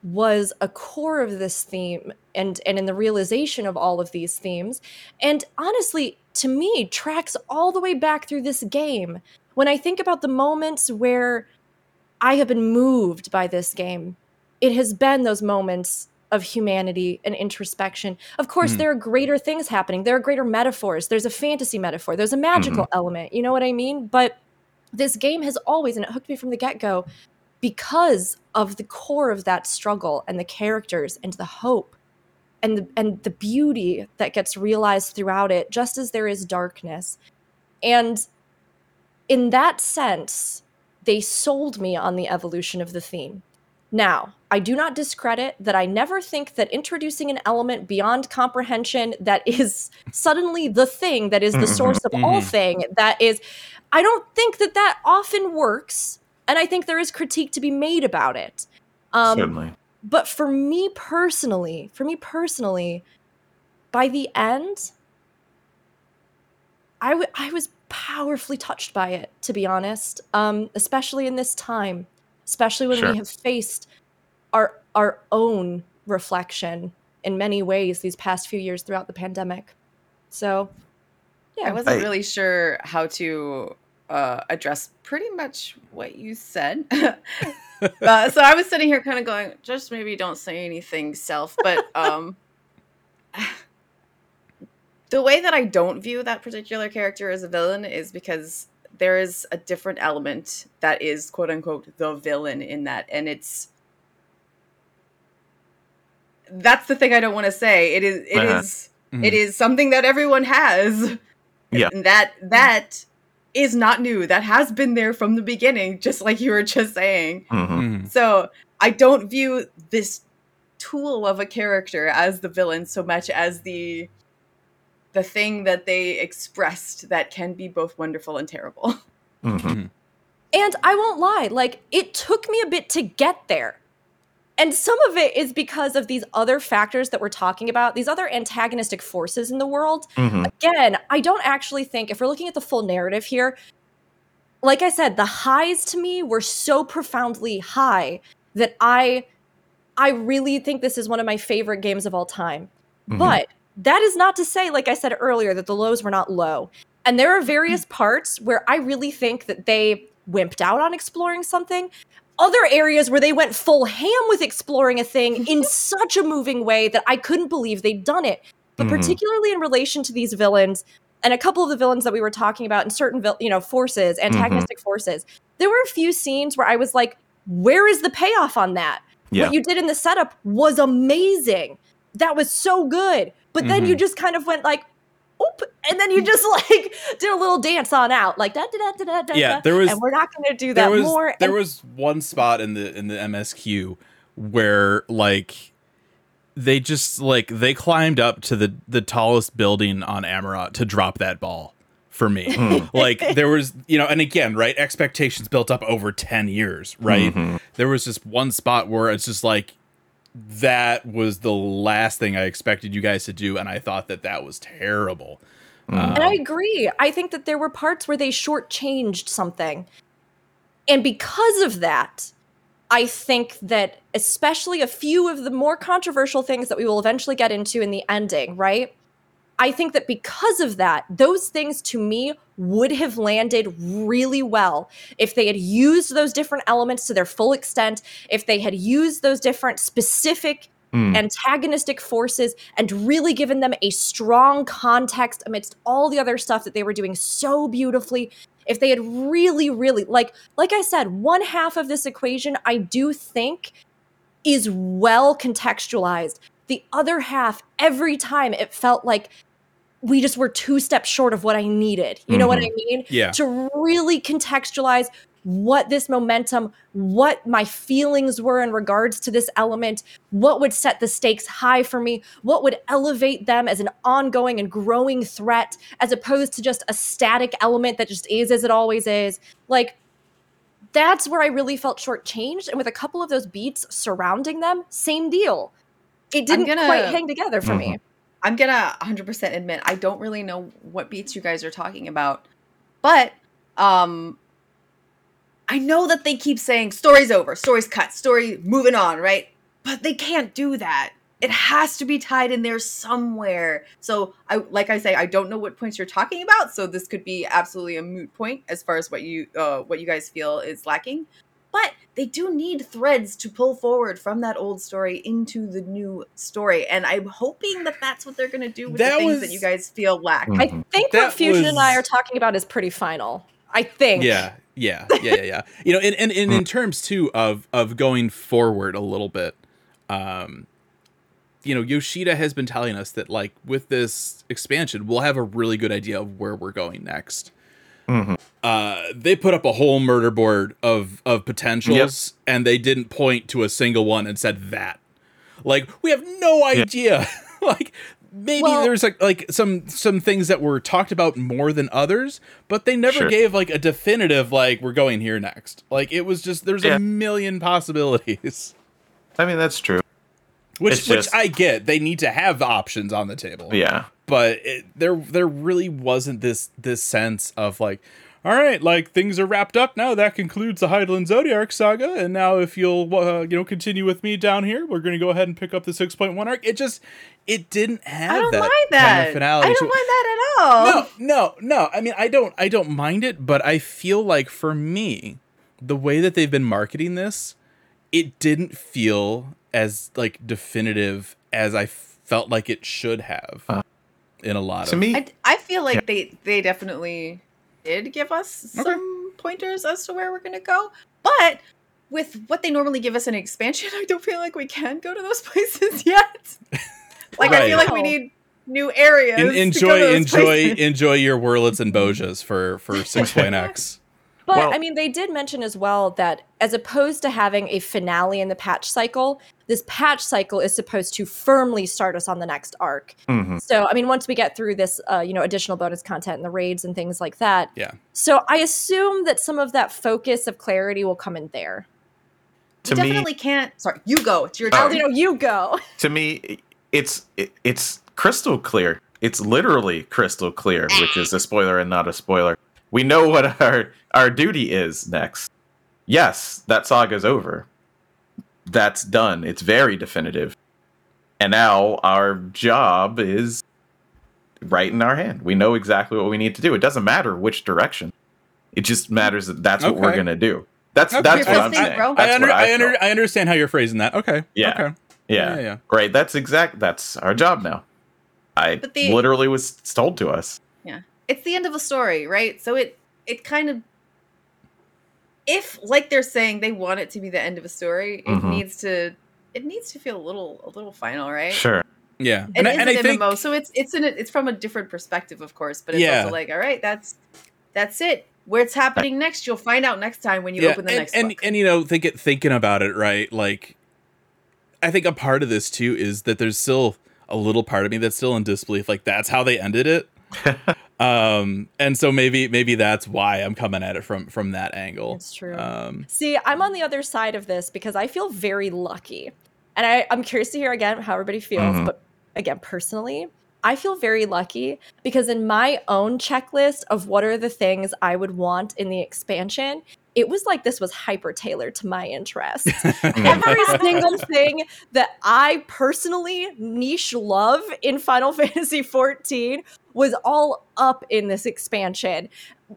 was a core of this theme and and in the realization of all of these themes. And honestly to me tracks all the way back through this game. When i think about the moments where i have been moved by this game it has been those moments of humanity and introspection. Of course, Mhm. there are greater things happening. There are greater metaphors. There's a fantasy metaphor. There's a magical element. You know what I mean? But this game has always, and it hooked me from the get go, because of the core of that struggle and the characters and the hope and the, and the beauty that gets realized throughout it, just as there is darkness. And in that sense, they sold me on the evolution of the theme. Now, I do not discredit that I never think that introducing an element beyond comprehension that is suddenly the thing that is the source of all Mhm. thing that is I don't think that that often works and I think there is critique to be made about it. Um Certainly. but for me personally, for me personally, by the end, I, w- I was powerfully touched by it, to be honest, um, especially in this time, especially when Sure. we have faced our our own reflection in many ways these past few years throughout the pandemic. So, yeah, I wasn't I- really sure how to uh, address pretty much what you said. uh, so I was sitting here kind of going, just maybe don't say anything self. But um, the way that I don't view that particular character as a villain is because there is a different element that is quote unquote the villain in that. And it's that's the thing I don't want to say. It is it Uh-huh. is- Mhm. it is something that everyone has. Yeah. And that that is not new. That has been there from the beginning, just like you were just saying. Mhm. Mhm. So I don't view this tool of a character as the villain so much as the the thing that they expressed that can be both wonderful and terrible. Mhm. And I won't lie, like it took me a bit to get there. And some of it is because of these other factors that we're talking about, these other antagonistic forces in the world. Mhm. Again, I don't actually think, if we're looking at the full narrative here, like I said, the highs to me were so profoundly high that I I really think this is one of my favorite games of all time. Mhm. But that is not to say, like I said earlier, that the lows were not low. And there are various parts where I really think that they wimped out on exploring something. Other areas where they went full ham with exploring a thing in such a moving way that I couldn't believe they'd done it. But Mhm. particularly in relation to these villains and a couple of the villains that we were talking about in certain vil- you know forces, antagonistic forces, there were a few scenes where I was like, where is the payoff on that? Yeah. What you did in the setup was amazing. That was so good. But then you Mhm. just kind of went like, oop, and then you just like did a little dance on out, like da da da da da da. Yeah, da, there was- and we're not going to do there that was more. there and was one spot in the in the MSQ where like they just like they climbed up to the the tallest building on Amaurot to drop that ball for me. Mm. like there was you know and again right expectations built up over 10 years right Mhm. there was just one spot where it's just like that was the last thing i expected you guys to do and i thought that that was terrible Mm. And I agree. I think that there were parts where they shortchanged something. And because of that, I think that especially a few of the more controversial things that we will eventually get into in the ending, right? I think that because of that, those things to me would have landed really well if they had used those different elements to their full extent, if they had used those different specific Mm. antagonistic forces and really given them a strong context amidst all the other stuff that they were doing so beautifully if they had really really like like i said one half of this equation i do think is well contextualized the other half every time it felt like we just were two steps short of what i needed you know what i mm-hmm. mean yeah to really contextualize what this momentum, what my feelings were in regards to this element, what would set the stakes high for me, what would elevate them as an ongoing and growing threat, as opposed to just a static element that just is as it always is. Like, that's where I really felt shortchanged. And with a couple of those beats surrounding them, same deal. It didn't gonna- quite hang together for me. Mm-hmm. I'm gonna 100% admit I don't really know what beats you guys are talking about, but um, I know that they keep saying story's over, story's cut, story moving on, right? But they can't do that. It has to be tied in there somewhere. So I, like I say, I don't know what points you're talking about. So this could be absolutely a moot point as far as what you, uh, what you guys feel is lacking. But they do need threads to pull forward from that old story into the new story, and I'm hoping that that's what they're going to do with That the things was- that you guys feel lack. I think That what Fusion and I are talking about is pretty final. I think. yeah yeah yeah yeah yeah you know and, and, and in terms too of of going forward a little bit um you know yoshida has been telling us that like with this expansion we'll have a really good idea of where we're going next Mhm. uh they put up a whole murder board of of potentials and they didn't point to a single one and said that like we have no idea like maybe Well- there's like like some some things that were talked about more than others but they never Sure. gave like a definitive like we're going here next like it was just there's Yeah. a million possibilities I mean, that's true. which It's which just- i get they need to have options on the table Yeah. But it, there there really wasn't this this sense of like all right like things are wrapped up now that concludes the Hydaelyn Zodiark saga and now if you'll uh, you know continue with me down here we're going to go ahead and pick up the 6.1 arc it just it didn't have I don't that mind kind that. of finality I don't it. mind that at all. no no no i mean i don't i don't mind it but i feel like for me the way that they've been marketing this it didn't feel as like definitive as i felt like it should have Uh, in a lot to of me, I, I feel like Yeah. they they definitely did give us Okay. some pointers as to where we're gonna go, but with what they normally give us in expansion, I don't feel like we can go to those places yet. like I feel like we need new areas. En- to go to enjoy enjoy places. enjoy your Werlyts and mm-hmm. Bozjas for for 6.x But Well- I mean, they did mention as well that as opposed to having a finale in the patch cycle, this patch cycle is supposed to firmly start us on the next arc. mhm. So, I mean, once we get through this, uh, you know, additional bonus content and the raids and things like that. Yeah. So, I assume that some of that focus of clarity will come in there. to we me, definitely can't. Sorry, you go. It's your Oh. turn. Aldino, you go. to me, it's it, it's crystal clear. It's literally crystal clear, which is a spoiler and not a spoiler. We know what our our duty is next. Yes, that saga's over. That's done. It's very definitive. And now our job is right in our hand. We know exactly what we need to do. It doesn't matter which direction. It just matters that that's what we're gonna do. That's Okay. that's what I'm saying. bro. I, under, what I, I, under. I understand how you're phrasing that okay Yeah. okay Yeah. yeah yeah Right. That's exact. That's our job now. I But the- literally was told to us. Yeah. It's the end of a story, right? So it it kind of if like they're saying they want it to be the end of a story, it Mhm. needs to it needs to feel a little a little final, right? Sure. yeah It and, I- is and I an think MMO, so it's it's in a, it's from a different perspective, of course, but it's Yeah. also like, all right, that's that's it. Where it's happening next, you'll find out next time when you yeah, open the and, next and, book. and you know think it, thinking about it right like i think a part of this too is that there's still a little part of me that's still in disbelief like that's how they ended it um and so maybe maybe that's why i'm coming at it from from that angle It's true. um See, I'm on the other side of this because I feel very lucky. And I, I'm curious to hear again how everybody feels. Mhm. But again, personally, I feel very lucky because in my own checklist of what are the things I would want in the expansion, it was like this was hyper tailored to my interests. Every single thing that I personally niche love in Final Fantasy XIV was all up in this expansion.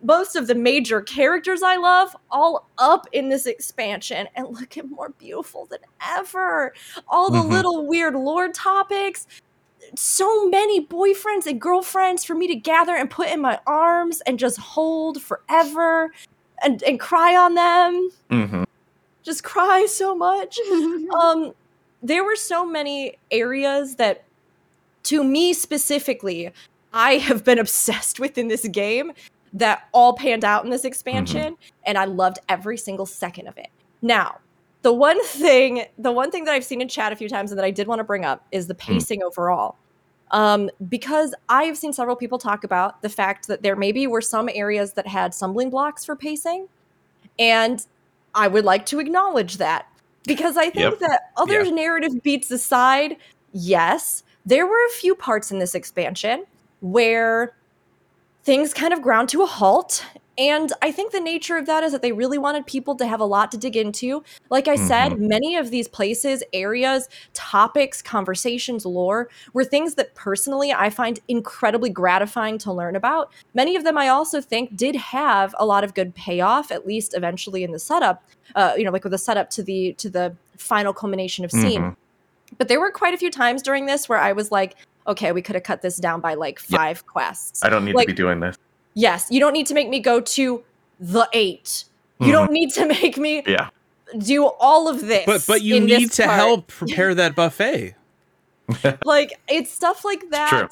Most of the major characters I love, all up in this expansion, and looking more beautiful than ever. All the Mhm. little weird lore topics, so many boyfriends and girlfriends for me to gather and put in my arms and just hold forever and, and cry on them hmm just cry so much. um, there were so many areas that, to me specifically, I have been obsessed with in this game that all panned out in this expansion, and I loved every single second of it. Now, the one thing, the one thing that I've seen in chat a few times and that I did want to bring up is the pacing overall. Um, because I have seen several people talk about the fact that there maybe were some areas that had stumbling blocks for pacing. And I would like to acknowledge that because I think Yep. that other Yeah. narrative beats aside, yes, there were a few parts in this expansion where things kind of ground to a halt. And I think the nature of that is that they really wanted people to have a lot to dig into. Like I said, many of these places, areas, topics, conversations, lore were things that personally I find incredibly gratifying to learn about. Many of them I also think did have a lot of good payoff, at least eventually in the setup. Uh, you know, like with the setup to the to the final culmination of scene. Mhm. But there were quite a few times during this where I was like, okay, we could have cut this down by like Yeah. five quests. I don't need Like- to be doing this. yes, you don't need to make me go to the eight. You Mhm. don't need to make me Yeah. do all of this. but but you in need to part. help prepare that buffet Like it's stuff like that.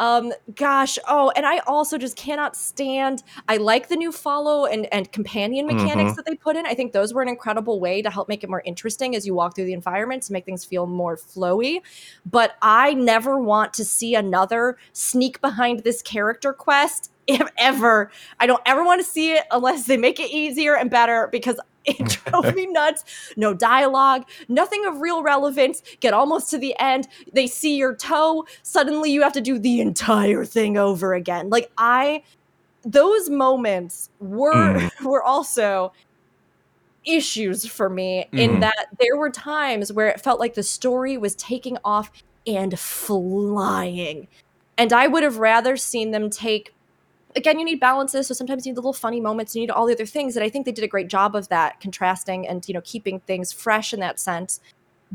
Um, gosh, oh, and I also just cannot stand. I like the new follow and and companion mechanics Mhm. that they put in. I think those were an incredible way to help make it more interesting as you walk through the environment to make things feel more flowy. But I never want to see another sneak behind this character quest ever. I don't ever want to see it unless they make it easier and better because it drove me nuts. No dialogue, nothing of real relevance. Get almost to the end, they see your toe, suddenly you have to do the entire thing over again. Like I those moments were Mm. were also issues for me in Mhm. that there were times where it felt like the story was taking off and flying. And I would have rather seen them take again, you need balances, so sometimes you need the little funny moments, you need all the other things, and I think they did a great job of that, contrasting and you know, keeping things fresh in that sense.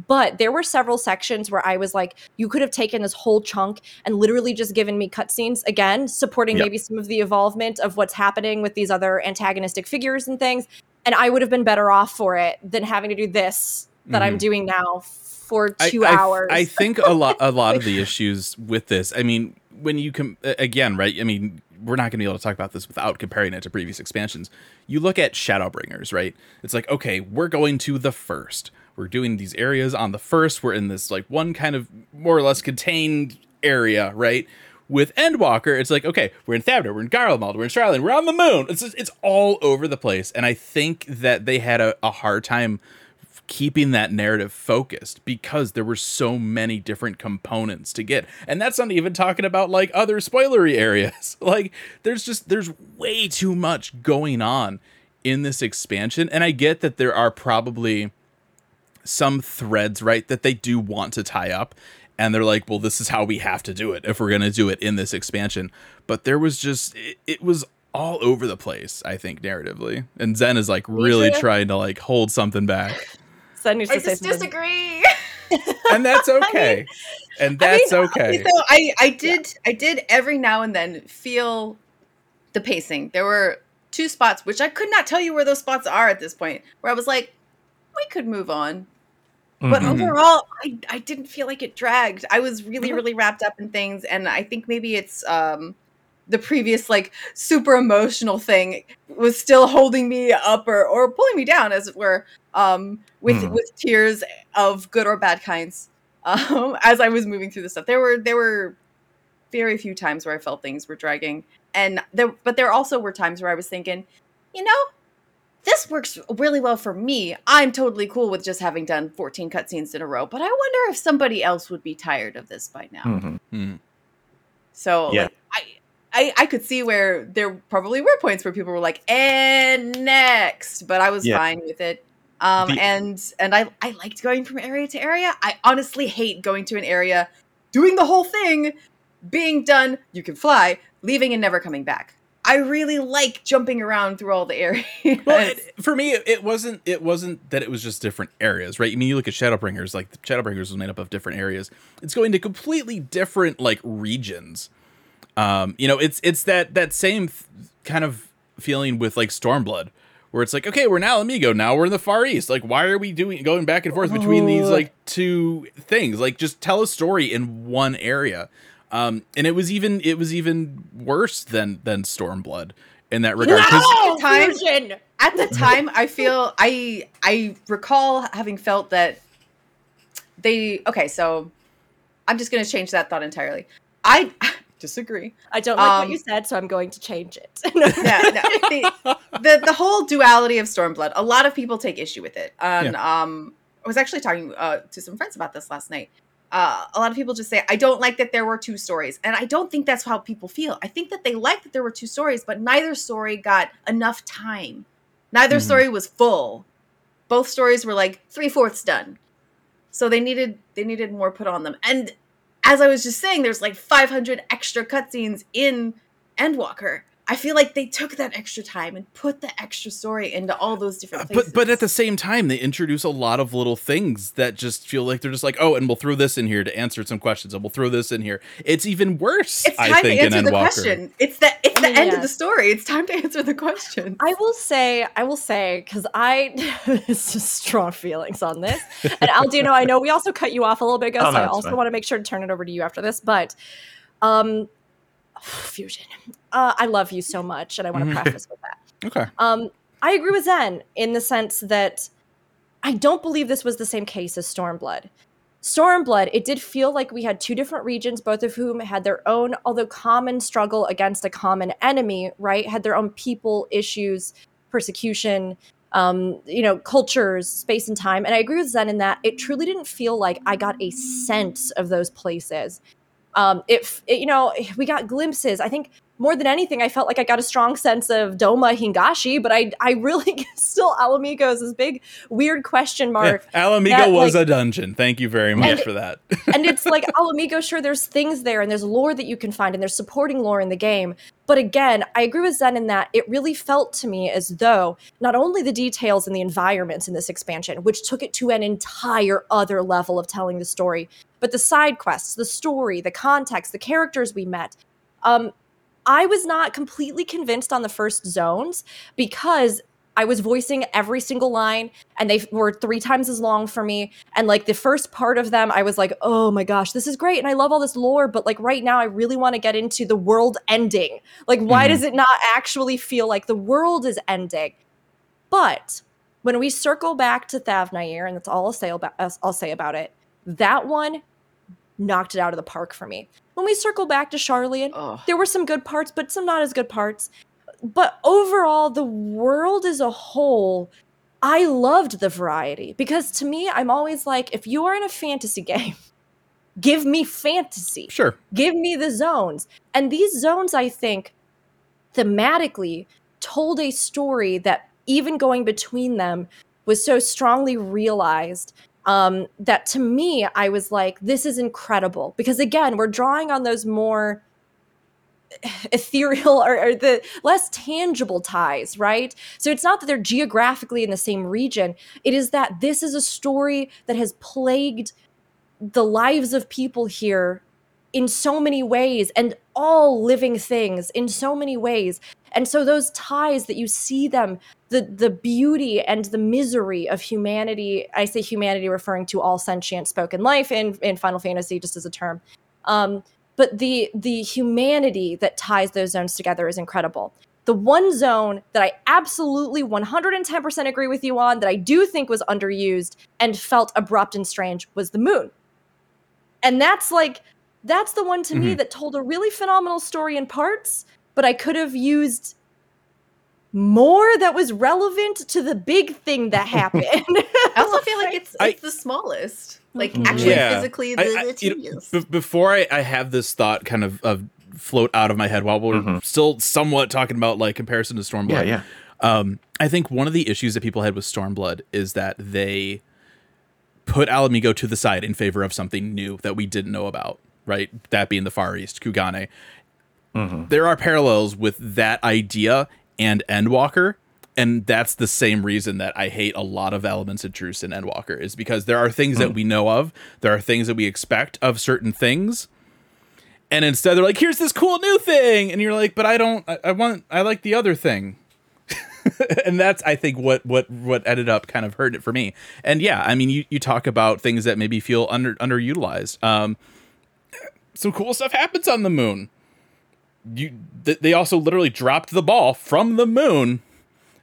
But there were several sections where I was like, you could have taken this whole chunk and literally just given me cutscenes again, supporting Yep. maybe some of the evolvement of what's happening with these other antagonistic figures and things. And I would have been better off for it than having to do this that I'm Mhm. doing now for I- two I, hours. I think a lot a lot of the issues with this. I mean, when you come again, right? I mean, we're not going to be able to talk about this without comparing it to previous expansions. You look at Shadowbringers, right? It's like, okay, we're going to the first. We're doing these areas on the first. We're in this like one kind of more or less contained area, right? With Endwalker, it's like, okay, we're in Thavnair, we're in Garlemald, we're in Sharlayan, we're on the moon. It's just, it's all over the place, and I think that they had a, a hard time keeping that narrative focused because there were so many different components to get. And that's not even talking about like other spoilery areas. like there's just there's way too much going on in this expansion and I get that there are probably some threads, right, that they do want to tie up and they're like, "Well, this is how we have to do it if we're going to do it in this expansion." But there was just it, it was all over the place, I think narratively. And Zen is like really trying to like hold something back. Zen needs I to say just something. disagree. and that's okay. and that's I mean, okay. So I, I did, I did every now and then feel the pacing. There were two spots which I could not tell you where those spots are at this point, where I was like, we could move on. But Mhm. overall, I, I didn't feel like it dragged. I was really, Mhm. really wrapped up in things, and I think maybe it's um the previous like super emotional thing was still holding me up or, or pulling me down, as it were, um, with Mhm. with tears of good or bad kinds. Um, as I was moving through the stuff, there were there were very few times where I felt things were dragging, and there but there also were times where I was thinking, you know, this works really well for me. I'm totally cool with just having done 14 cutscenes in a row, but I wonder if somebody else would be tired of this by now. Mhm. Mhm. So Yeah. like, I, I I could see where there probably were points where people were like, and next, but I was Yeah. fine with it. Um, The- and and I I liked going from area to area. I honestly hate going to an area, doing the whole thing, being done. You can fly, leaving and never coming back. I really like jumping around through all the areas. Well, it, for me, it, wasn't. It wasn't that it was just different areas, right? I mean, you look at Shadowbringers. Like the Shadowbringers was made up of different areas. It's going to completely different like regions. Um, you know, it's it's that that same th- kind of feeling with like Stormblood, where it's like, okay, we're now Amigo, now we're in the Far East. Like, why are we doing going back and forth between these like two things? Like, just tell a story in one area. Um, and it was even it was even worse than than Stormblood in that regard. 'cause- No, Time- at the time i feel i i recall having felt that they okay so i'm just going to change that thought entirely i disagree I don't like Um, what you said, so I'm going to change it. no, no. The, the the whole duality of Stormblood. A lot of people take issue with it. And um, I was actually talking uh, to some friends about this last night. Uh, a lot of people just say, "I don't like that there were two stories," and I don't think that's how people feel. I think that they like that there were two stories, but neither story got enough time. Neither Mhm. story was full. Both stories were like three fourths done, so they needed they needed more put on them. And as I was just saying, there's like 500 extra cutscenes in Endwalker. I feel like they took that extra time and put the extra story into all those different places. Uh, but but at the same time they introduce a lot of little things that just feel like they're just like oh and we'll throw this in here to answer some questions and we'll throw this in here it's even worse it's time i think to answer the endwalker question. It's the it's I the mean, end yeah. of the story. It's time to answer the question. I will say, I will say, because I it's just strong feelings on this. And Aldino, I know we also cut you off a little bit ago, Oh, so no, I also fine. want to make sure to turn it over to you after this. But um Fusion. Uh, I love you so much, and I want to Mhm. preface with that. okay Um, I agree with Zen in the sense that I don't believe this was the same case as Stormblood. Stormblood, it did feel like we had two different regions, both of whom had their own, although common struggle against a common enemy, right? Had their own people issues, persecution, um, you know, cultures, space and time. And I agree with Zen in that it truly didn't feel like I got a sense of those places. Um, it, you know, we got glimpses. I think more than anything, I felt like I got a strong sense of Doma Hingashi, but I, I really still Ala Mhigo is this big weird question mark. Yeah, Ala Mhigo that, was like- a dungeon. Thank you very much And- for that. and it's like Ala Mhigo, sure, there's things there and there's lore that you can find and there's supporting lore in the game. But again, I agree with Zen in that it really felt to me as though not only the details and the environments in this expansion, which took it to an entire other level of telling the story, but the side quests, the story, the context, the characters we met. Um, I was not completely convinced on the first zones because I was voicing every single line and they were three times as long for me. And like the first part of them, I was like, oh my gosh, this is great. And I love all this lore. But like right now, I really want to get into the world ending. Like, why Mhm. does it not actually feel like the world is ending? But when we circle back to Thavnair, and that's all I'll say about I'll say about it, that one knocked it out of the park for me. When we circle back to Sharlayan, Ugh. there were some good parts, but some not as good parts. But overall, the world as a whole, I loved the variety because to me, I'm always like, if you are in a fantasy game, give me fantasy Sure. give me the zones. And these zones, I think, thematically told a story that even going between them was so strongly realized um, that to me, I was like, this is incredible. Because again, we're drawing on those more ethereal or, or the less tangible ties, right? So it's not that they're geographically in the same region, it is that this is a story that has plagued the lives of people here in so many ways and all living things in so many ways and so those ties that you see them the the beauty and the misery of humanity i say humanity referring to all sentient spoken life in in final fantasy just as a term um but the the humanity that ties those zones together is incredible the one zone that i absolutely 110% agree with you on that i do think was underused and felt abrupt and strange was the moon and that's like that's the one to me Mhm. that told a really phenomenal story in parts but i could have used more that was relevant to the big thing that happened I also feel like it's I- the smallest. Like Mhm. actually Yeah. physically the, I- I- the you know, tedious. be- before I, I have this thought kind of, of float out of my head while we're Mhm. still somewhat talking about like comparison to Stormblood. Yeah, yeah. Um, I think one of the issues that people had with Stormblood is that they put Ala Mhigo to the side in favor of something new that we didn't know about, right? That being the Far East, Kugane. Mhm. There are parallels with that idea and Endwalker, and that's the same reason that I hate a lot of elements of Truce and Endwalker is because there are things that we know of, there are things that we expect of certain things, and instead they're like, "Here's this cool new thing," and you're like, "But I don't, I, I want, I like the other thing." and that's I think what what what ended up kind of hurting it for me. And yeah, I mean, you you talk about things that maybe feel under underutilized. Um, some cool stuff happens on the moon. You th- they also literally dropped the ball from the moon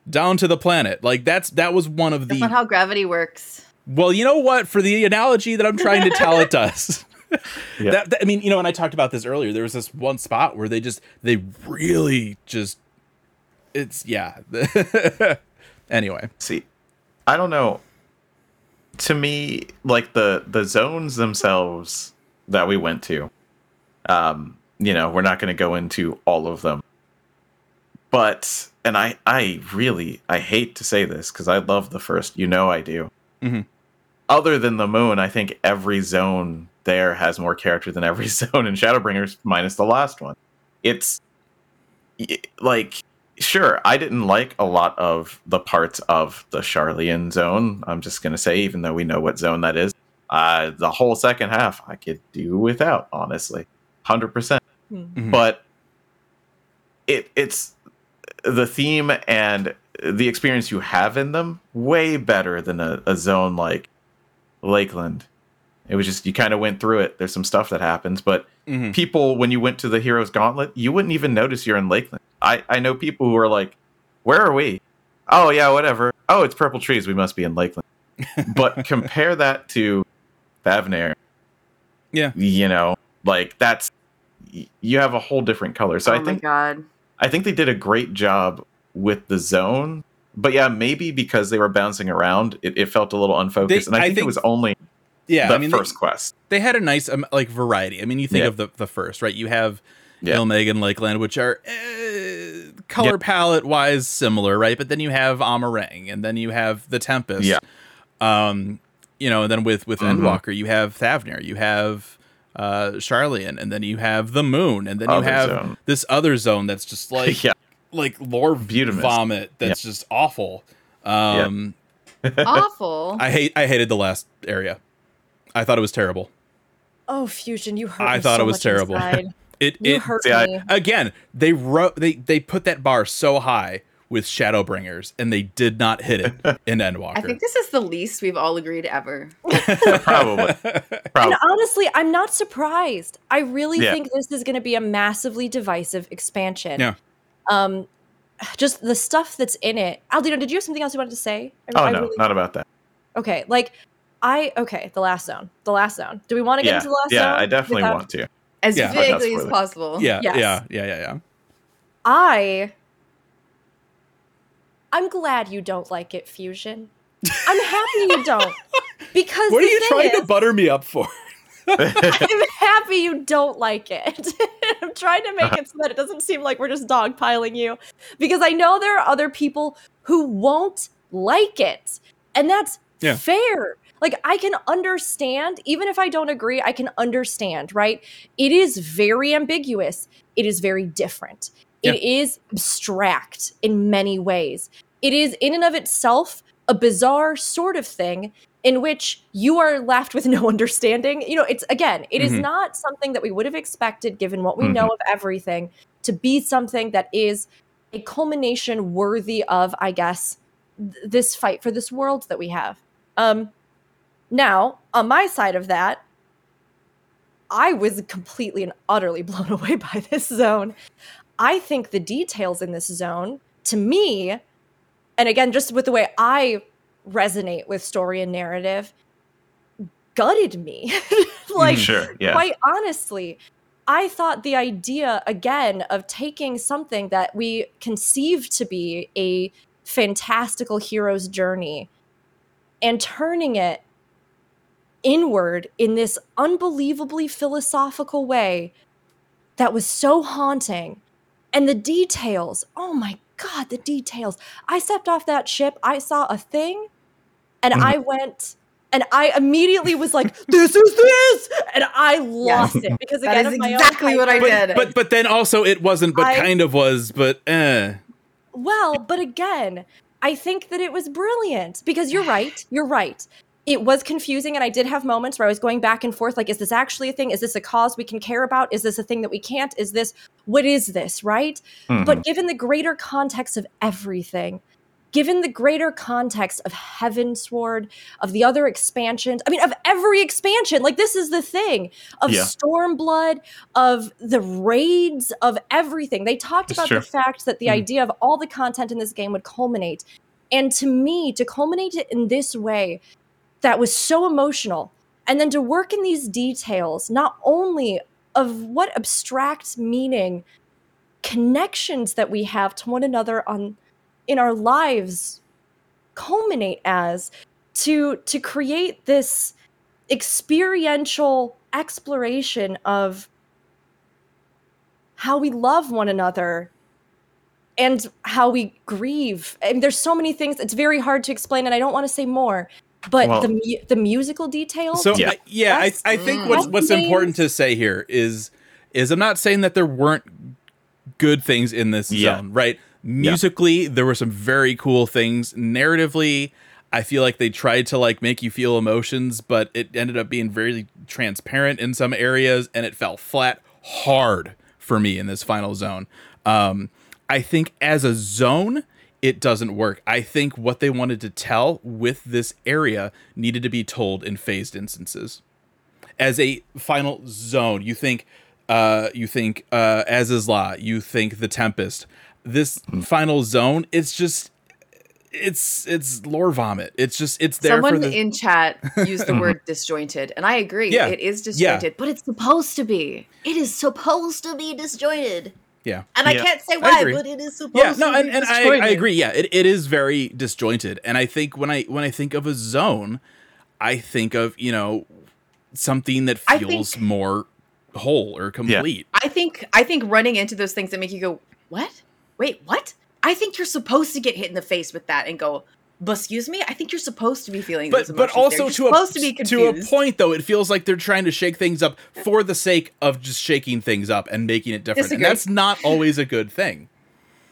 down to the planet. Like that's that was one of That's the not how gravity works. well, you know what? For the analogy that I'm trying to tell, it does. Yeah. That, that- I mean, you know, and I talked about this earlier. There was this one spot where they just, they really just, it's yeah. anyway, See, I don't know. To me, like the the zones themselves that we went to, um, you know, we're not going to go into all of them. But and I I really I hate to say this because I love the first. You know, I do. Mhm. Other than the moon, I think every zone there has more character than every zone in Shadowbringers, minus the last one. It's y- like sure i didn't like a lot of the parts of the sharlayan zone i'm just going to say even though we know what zone that is uh, the whole second half i could do without honestly 100% Mhm. but it it's the theme and the experience you have in them way better than a, a zone like lakeland. It was just you kind of went through it. There's some stuff that happens but Mhm. people when you went to the heroes gauntlet you wouldn't even notice you're in lakeland. I i know people who are like where are we? Oh yeah whatever. Oh it's purple trees. We must be in lakeland. But compare that to Thavnair, Yeah. you know, like that's y- you have a whole different color. So oh I my think god. I think they did a great job with the zone. But yeah, maybe because they were bouncing around, it, it felt a little unfocused. They- and I I think, think- it was only Yeah, the I mean, they- first quest. they had a nice um, like variety. I mean, you think Yeah. of the the first, right? You have Yeah. Il Mheg and Lakeland, which are eh, color Yeah. palette wise similar, right? But then you have Amh Araeng, and then you have the Tempest. Yeah. Um, you know, and then with with Mhm. Endwalker, you have Thavnair, you have uh Sharlayan, and then you have the Moon, and then you have zone. this other zone that's just like yeah. like lore Beautimous. vomit that's just awful. Um, Awful. I hate I hated the last area. I thought it was terrible. Oh, Fusion, you hurt I me thought so it was terrible. It You it hurt See, I- me. again they wrote they they put that bar so high with shadowbringers and they did not hit it in endwalker I think this is the least we've all agreed ever. Probably. And honestly, I'm not surprised. I really Yeah. think this is going to be a massively divisive expansion. Yeah. Um, just the stuff that's in it. Aldino, did you have something else you wanted to say? I- Oh I no, really- not about that. okay, like I okay, the last zone, the last zone. Do we want to get Yeah, into the last zone? yeah, I definitely without- want to. As Yeah. Vaguely as possible. yeah Yes. yeah yeah yeah yeah I. I'm glad you don't like it, Fusion. I'm happy you don't. Because what are you trying is, to butter me up for I'm happy you don't like it. I'm trying to make it so that it doesn't seem like we're just dogpiling you. Because I know there are other people who won't like it. And that's Yeah. fair. Like, I can understand, even if I don't agree, I can understand, right? It is very ambiguous, it is very different, it is abstract in many ways. It is, in and of itself, a bizarre sort of thing in which you are left with no understanding. You know, it's again, it is Mhm. not something that we would have expected given what we Mhm. know of everything to be something that is a culmination worthy of, I guess, th- this fight for this world that we have. Um now, on my side of that, I was completely and utterly blown away by this zone. I think the details in this zone, to me, and again, just with the way I resonate with story and narrative, gutted me. Mm, like, sure, yeah. quite honestly, I thought the idea again of taking something that we conceive to be a fantastical hero's journey and turning it inward in this unbelievably philosophical way that was so haunting. And the details, oh my God, the details. I stepped off that ship, I saw a thing, and Mhm. I went, and I immediately was like, this is this! And I lost it because That again, is of my own exactly what I hyper- did. but but then also it wasn't but I- kind of was but eh Well, but again, I think that it was brilliant because you're right. You're right. It was confusing, and I did have moments where I was going back and forth like, is this actually a thing? Is this a cause we can care about? Is this a thing that we can't? Is this, what is this, right? Mhm. But given the greater context of everything, given the greater context of Heavensward, of the other expansions, I mean, of every expansion, like this is the thing of Yeah. Stormblood, of the raids, of everything. They talked about true. the fact that the Mhm. idea of all the content in this game would culminate. And to me, to culminate it in this way, that was so emotional. And then to work in these details, not only of what abstract meaning connections that we have to one another on in our lives culminate as to to create this experiential exploration of how we love one another and how we grieve. And there's so many things. It's very hard to explain, and I don't want to say more. But Well- the mu- the musical details. So Yeah. I, yeah, I, I think what's what's Names. important to say here is is I'm not saying that there weren't good things in this Yeah. zone, right? Musically, there were some very cool things. Narratively, I feel like they tried to like make you feel emotions, but it ended up being very transparent in some areas, and it fell flat hard for me in this final zone. Um, I think as a zone, it doesn't work. I think what they wanted to tell with this area needed to be told in phased instances. As a final zone, you think uh you think uh Azys Lla, you think the Tempest. This final zone, it's just it's it's lore vomit. It's just it's there Someone for the in chat used the word disjointed, and I agree. Yeah. It is Yeah. disjointed, but it's supposed to be. It is supposed to be disjointed. Yeah. And I can't say why, but it is supposed to be. Yeah, no, to and, be and I. I agree. Yeah, it, it is very disjointed. And I think when I when I think of a zone, I think of, you know, something that feels think- more whole or complete. I think I think running into those things that make you go, "What? Wait, what?" I think you're supposed to get hit in the face with that and go, "But excuse me." I think you're supposed to be feeling But those but also You're to a to be to a point though, it feels like they're trying to shake things up for the sake of just shaking things up and making it different. Disagree. And that's not always a good thing.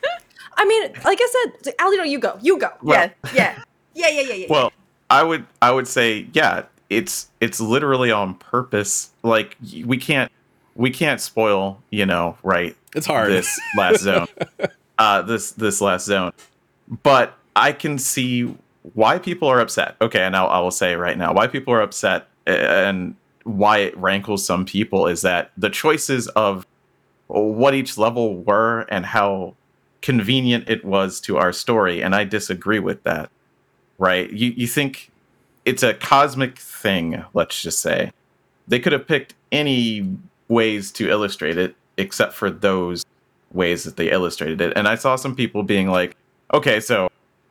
I mean, like I said, Aldino, you go, you go. Well- yeah, yeah, yeah, yeah, yeah, yeah. Well, I would I would say yeah, it's it's literally on purpose. Like we can't we can't spoil, you know, right? It's hard. This last zone. uh this this last zone. But I can see why people are upset. Okay, and I'll, I will say right now why people are upset and why it rankles some people is that the choices of what each level were and how convenient it was to our story and I disagree with that right? You you think it's a cosmic thing, let's just say. They could have picked any ways to illustrate it except for those ways that they illustrated it. And I saw some people being like, "Okay, so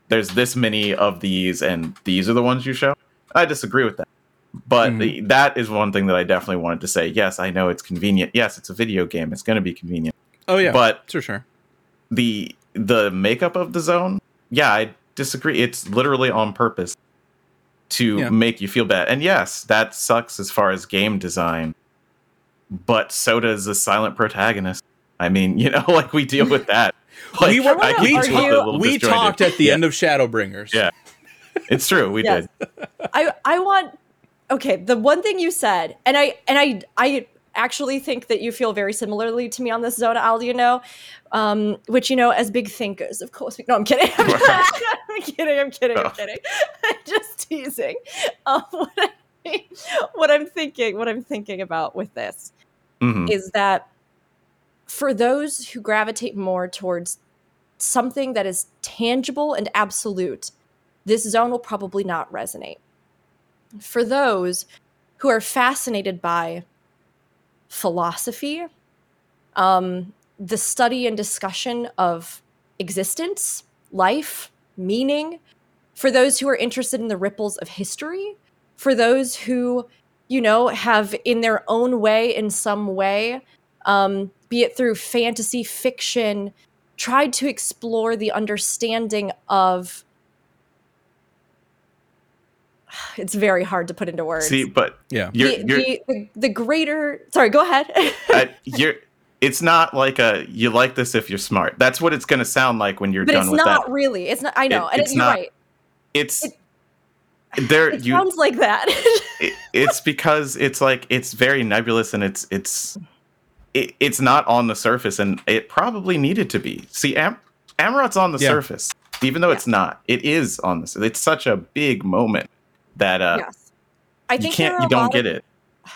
there's this many of these and these are the ones you show." I disagree with that. But Mhm. the, that is one thing that I definitely wanted to say. Yes, I know it's convenient. Yes, it's a video game. It's going to be convenient. Oh yeah. But for sure. the the makeup of the zone yeah i disagree it's literally on purpose to Yeah. make you feel bad and yes that sucks as far as game design but so does the silent protagonist i mean you know like we deal with that like, we were I we, argue- feel we talked at the Yeah, end of Shadowbringers. Yeah. it's true we Yes. did I I want okay, the one thing you said, and I and I I actually think that you feel very similarly to me on this zone, Al, you know, um, which you know, as big thinkers, of course. We, no, I'm kidding. I'm kidding. I'm kidding. I'm Oh. kidding. I'm just teasing. Um, what, I, what I'm thinking, what I'm thinking about with this Mhm. is that for those who gravitate more towards something that is tangible and absolute, this zone will probably not resonate. For those who are fascinated by philosophy, um, the study and discussion of existence, life, meaning, for those who are interested in the ripples of history, for those who, you know, have in their own way, in some way, um, be it through fantasy fiction, tried to explore the understanding of. It's very hard to put into words. see but Yeah. you're, the, you're the, the, the greater. Sorry, go ahead. I, uh, you're it's not like a you like this if you're smart that's what it's going to sound like when you're but done it's with not that really. It's not. I know, It- and it's you're not- right. it's it- there It you sounds like that. it, it's because it's like it's very nebulous and it's it's it, it's not on the surface and it probably needed to be see Am- Amaurot's on the Yeah. surface even though it's not it is on the sur- it's such a big moment that uh yes, I think there can't you don't lot get of- it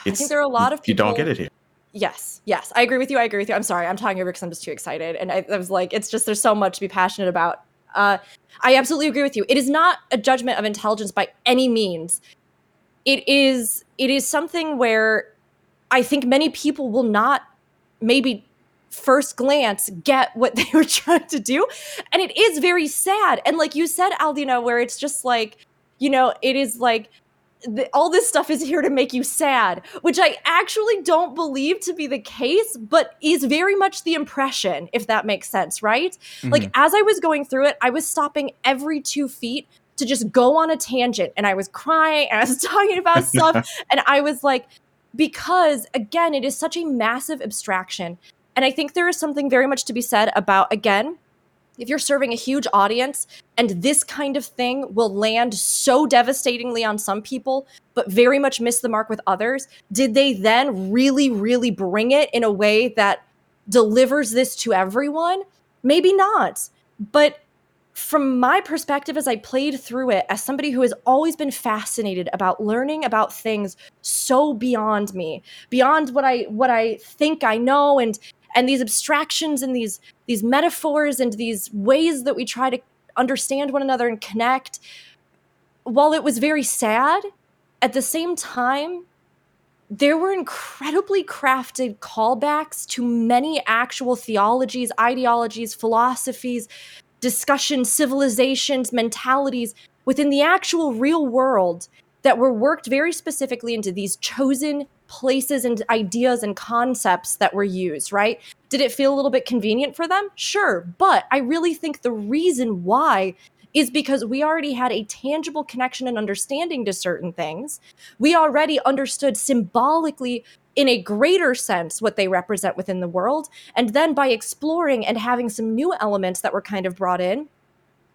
I think there are a lot of people. you don't get it here Yes, yes, I agree with you. I agree with you. I'm sorry, I'm talking over because I'm just too excited, and I, I was like, it's just there's so much to be passionate about. Uh, I absolutely agree with you. It is not a judgment of intelligence by any means. It is. It is something where I think many people will not maybe first glance get what they were trying to do, and it is very sad. And like you said, Aldino, where it's just like, you know, it is like th- all this stuff is here to make you sad, which I actually don't believe to be the case, but is very much the impression, if that makes sense, right? Mm-hmm. Like, as I was going through it, I was stopping every two feet to just go on a tangent and I was crying and I was talking about stuff. and I was like, because again, it is such a massive abstraction. And I think there is something very much to be said about, again, if you're serving a huge audience and this kind of thing will land so devastatingly on some people, but very much miss the mark with others, did they then really, really bring it in a way that delivers this to everyone? Maybe not. But from my perspective, as I played through it, as somebody who has always been fascinated about learning about things so beyond me, beyond what I what I think I know, and and these abstractions and these these metaphors and these ways that we try to understand one another and connect. While it was very sad, at the same time, there were incredibly crafted callbacks to many actual theologies, ideologies, philosophies, discussions, civilizations, mentalities within the actual real world that were worked very specifically into these chosen places and ideas and concepts that were used, right? Did it feel a little bit convenient for them? Sure. But I really think the reason why is because we already had a tangible connection and understanding to certain things. We already understood symbolically in a greater sense what they represent within the world. And then by exploring and having some new elements that were kind of brought in,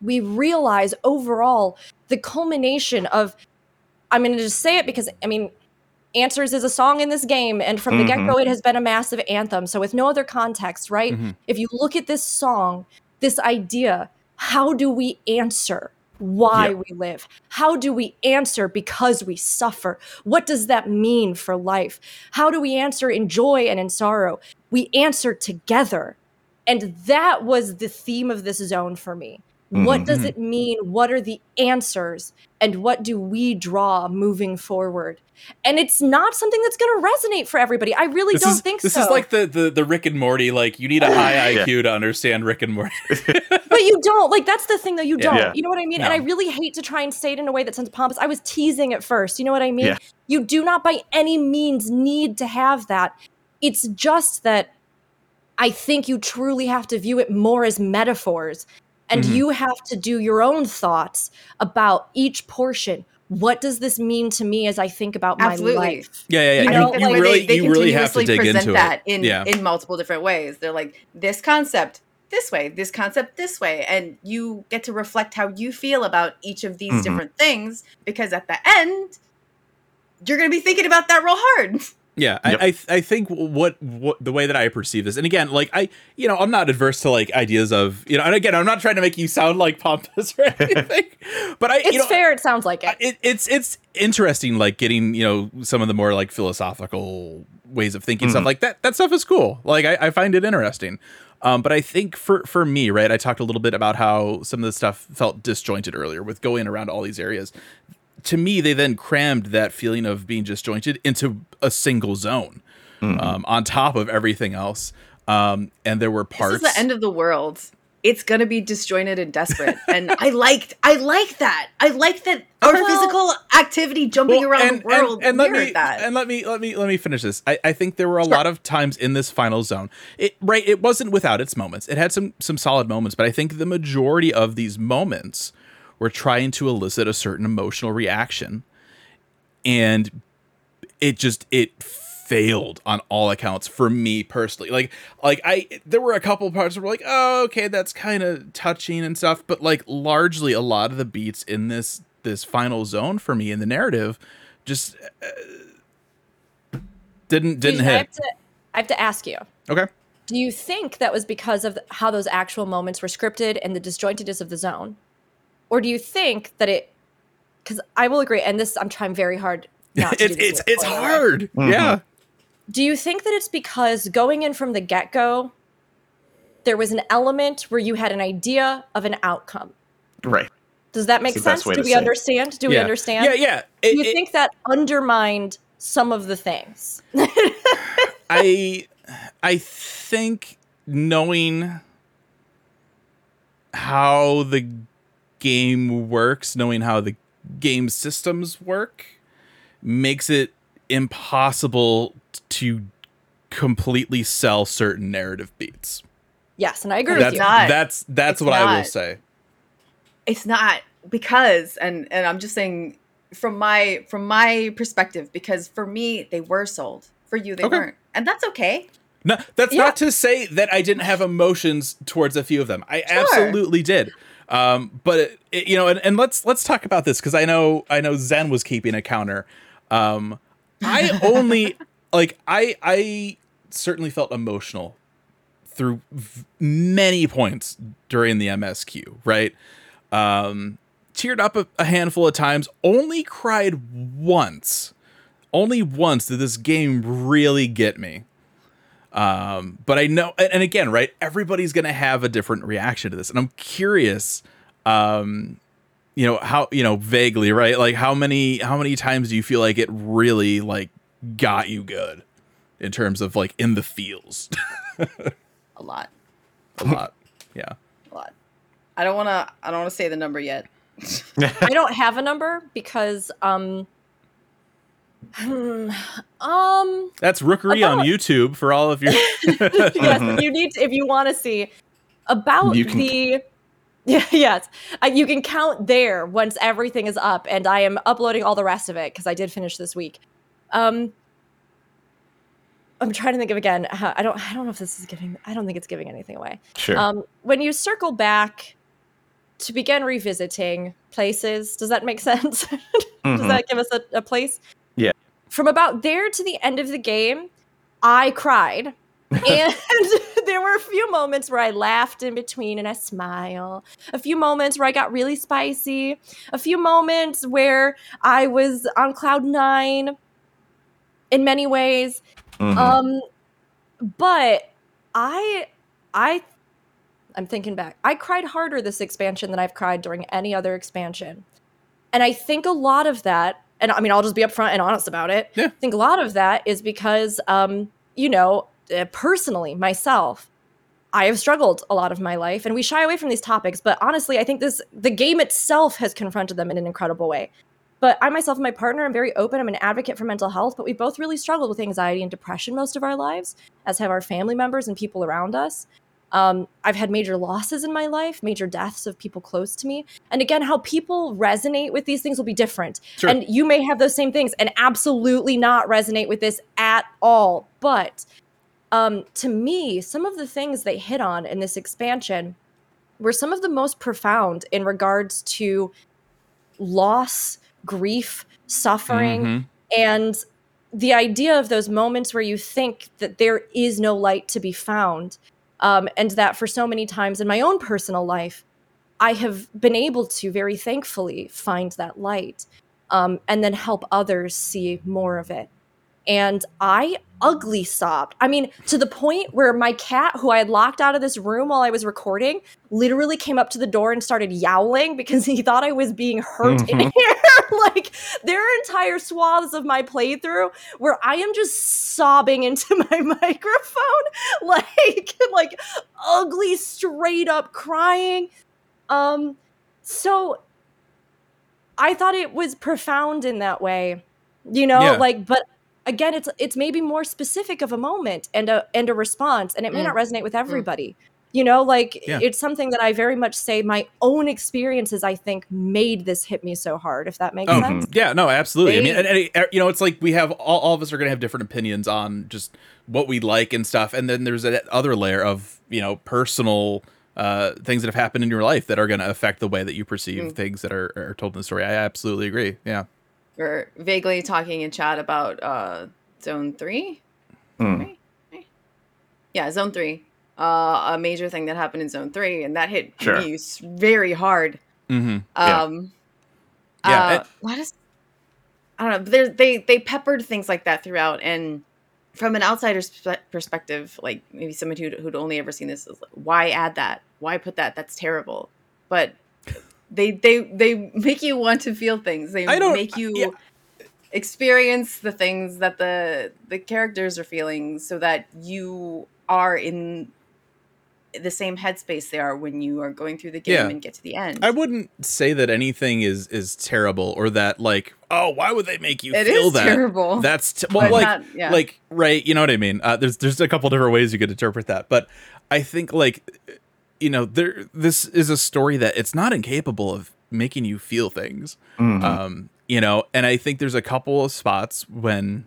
we realize overall the culmination of I'm going to just say it because I mean Answers is a song in this game and from the Mhm. get-go it has been a massive anthem. So with no other context, right? Mhm. If you look at this song, this idea, how do we answer why we live? How do we answer because we suffer? What does that mean for life? How do we answer in joy and in sorrow? We answer together. And that was the theme of this zone for me. What does Mhm. it mean? What are the answers? And what do we draw moving forward? And it's not something that's going to resonate for everybody. I really This don't is think this so. This is like the, the the Rick and Morty. Like you need a high Yeah. IQ to understand Rick and Morty. but you don't. Like that's the thing though. You don't. Yeah. You know what I mean? And I really hate to try and say it in a way that sounds pompous. I was teasing at first. You know what I mean? Yeah. You do not by any means need to have that. It's just that I think you truly have to view it more as metaphors. And Mhm. you have to do your own thoughts about each portion. What does this mean to me as I think about Absolutely. my life? Yeah, yeah, yeah. You You, know, I you that's really they, they you really have to continuously dig present into that it. in yeah. in multiple different ways. They're like this concept this way, this concept this way, and you get to reflect how you feel about each of these Mhm. different things because at the end you're going to be thinking about that real hard. Yeah, Yep. I, I I think what what the way that I perceive this, and again, like I, you know, I'm not adverse to like ideas of, you know, and again, I'm not trying to make you sound like pompous or anything, but I, It's you know, fair. It sounds like it. I- it, it's it's interesting, like getting you know some of the more like philosophical ways of thinking stuff Mhm. like that. That stuff is cool. Like I, I find it interesting. Um, but I think for for me, right, I talked a little bit about how some of the stuff felt disjointed earlier with going around all these areas. To me, they then crammed that feeling of being disjointed into a single zone, Mhm. um, on top of everything else. Um, and there were parts. This is the end of the world. It's gonna be disjointed and desperate, and I liked. I like that. I like that our Okay. physical activity jumping Well, around the world And, let me that. and let me let me let me finish this. I, I think there were a Sure. lot of times in this final zone. It right, it wasn't without its moments. It had some some solid moments, but I think the majority of these moments were trying to elicit a certain emotional reaction, and it just it failed on all accounts for me personally. Like like I there were a couple parts where we're like, oh okay, that's kind of touching and stuff, but like largely a lot of the beats in this this final zone for me in the narrative just uh, didn't didn't I hit. have, to, I have to ask you. Okay. Do you think that was because of how those actual moments were scripted and the disjointedness of the zone? Or do you think that it because I will agree, and this I'm trying very hard not to it's do it's it's spoiler. hard. Mhm. Yeah. Do you think that it's because going in from the get-go, there was an element where you had an idea of an outcome? Right. Does that make That's the best sense? Do we say it. understand? Do we Yeah. understand? Yeah, yeah. Do you it- think that undermined some of the things? I I think knowing how the game works, knowing how the game systems work, makes it impossible to completely sell certain narrative beats. yes, and I agree That's with you. not. that's that's what I will say. it's not because and and i'm just saying from my from my perspective because for me they were sold for you they Okay. weren't and that's okay No, that's Yeah. not to say that I didn't have emotions towards a few of them. I Sure. absolutely did. Um, but it, it- you know, and, and let's let's talk about this because I know I know Zen was keeping a counter. Um, I only like I I certainly felt emotional through v- many points during the MSQ. Right, um, teared up a, a handful of times. Only cried once. Only once did this game really get me. Um, but I know, and and again, right? Everybody's gonna have a different reaction to this, and I'm curious um you know how you know vaguely right like how many how many times do you feel like it really like got you good in terms of like in the feels A lot. a lot yeah A lot. I don't want to. I don't want to say the number yet. I don't have a number because um hmm, um that's rookery on youtube for all of your yes, if you need to, if you want to see about You can- the yeah, yes, uh, you can count there once everything is up, and I am uploading all the rest of it because I did finish this week. Um, I'm trying to think of again. How, I don't. I don't know if this is giving. I don't think it's giving anything away. Sure. Um, when you circle back to begin revisiting places, does that make sense? does Mhm. that give us a, a place? Yeah. From about there to the end of the game, I cried. and there were a few moments where I laughed in between and I smile. A few moments where I got really spicy. A few moments where I was on cloud nine in many ways. Mhm. Um, but I, I, I'm thinking back. I cried harder this expansion than I've cried during any other expansion, and I think a lot of that. And I mean, I'll just be upfront and honest about it. Yeah. I think a lot of that is because, um, you know, uh, personally myself, I have struggled a lot of my life, and we shy away from these topics. But honestly, I think this the game itself has confronted them in an incredible way. But I myself and my partner, I'm very open. I'm an advocate for mental health, but we both really struggled with anxiety and depression most of our lives, as have our family members and people around us. Um, I've had major losses in my life, major deaths of people close to me. And again, how people resonate with these things will be different. Sure. And you may have those same things and absolutely not resonate with this at all. But um, to me, some of the things they hit on in this expansion were some of the most profound in regards to loss, grief, suffering, Mhm. and the idea of those moments where you think that there is no light to be found um, and that for so many times in my own personal life i have been able to very thankfully find that light um, and then help others see more of it. And i ugly sobbed i mean to the point where my cat who i had locked out of this room while i was recording literally came up to the door and started yowling because he thought i was being hurt in Mhm. here like there are entire swaths of my playthrough where I am just sobbing into my microphone, like like ugly, straight up crying. Um, so I thought it was profound in that way, you know, Yeah. like but again it's it's maybe more specific of a moment and a and a response and it may Mm. not resonate with everybody you know like Yeah. it's something that i very much say my own experiences i think made this hit me so hard if that makes Oh, sense yeah, no, absolutely. I mean, They- and, and you know, it's like we have all, all of us are going to have different opinions on just what we like and stuff, and then there's that other layer of you know personal uh, things that have happened in your life that are going to affect the way that you perceive Mm. things that are, are told in the story. I absolutely agree. Yeah. We're vaguely talking in chat about uh, zone three. Mm. Right? Right? Yeah, zone three. Uh, a major thing that happened in zone three, and that hit Sure. me very hard. Mm-hmm. Yeah. Um, Yeah, uh, it- what is? I don't know. they they peppered things like that throughout, and from an outsider's perspective, like maybe someone who'd, who'd only ever seen this, is like, why add that? Why put that? That's terrible. But they they they make you want to feel things. They make you yeah. experience the things that the the characters are feeling, so that you are in the same headspace they are when you are going through the game Yeah. and get to the end. I wouldn't say that anything is is terrible or that like oh why would they make you It feel is that terrible. that's t- well But like not- yeah. like right you know what I mean uh, there's there's a couple different ways you could interpret that but I think like you know there this is a story that it's not incapable of making you feel things. Mhm. um you know and i think there's a couple of spots when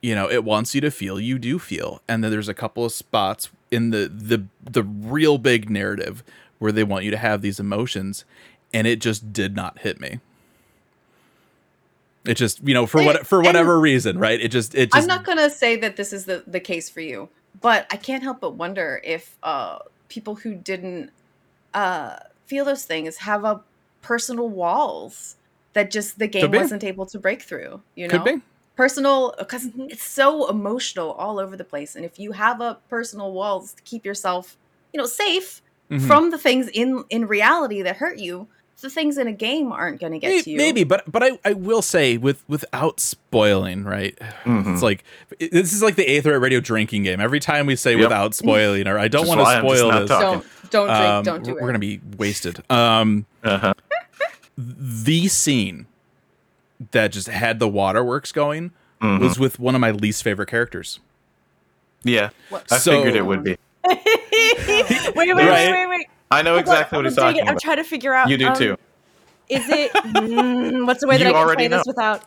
you know it wants you to feel you do feel. And then there's a couple of spots in the the the real big narrative where they want you to have these emotions and it just did not hit me. It just you know for what for and- whatever reason right? It just it just I'm not gonna say that this is the the case for you, but I can't help but wonder if uh, people who didn't uh, feel those things have a personal walls that just the game wasn't able to break through. You know, could be personal because it's so emotional all over the place, and if you have a personal walls to keep yourself, you know, safe, Mhm. from the things in in reality that hurt you. The things in a game aren't going to get May- to you. Maybe, but but I, I will say with without spoiling, right? Mhm. It's like it- this is like the Aetheryte Radio drinking game. Every time we say Yep. without spoiling, or I don't want to why I'm just spoil not this, talking. don't don't drink, um, don't do we're it. gonna be wasted. Um, Uh-huh. the scene that just had the waterworks going Mhm. was with one of my least favorite characters. Yeah, What- I So- figured it would be. wait, wait, wait, Right. wait, wait. I know Hold on, exactly what he's on, talking it, I'm trying to figure out. You do um, too. Is it? mm, what's the way that You I can already play this without?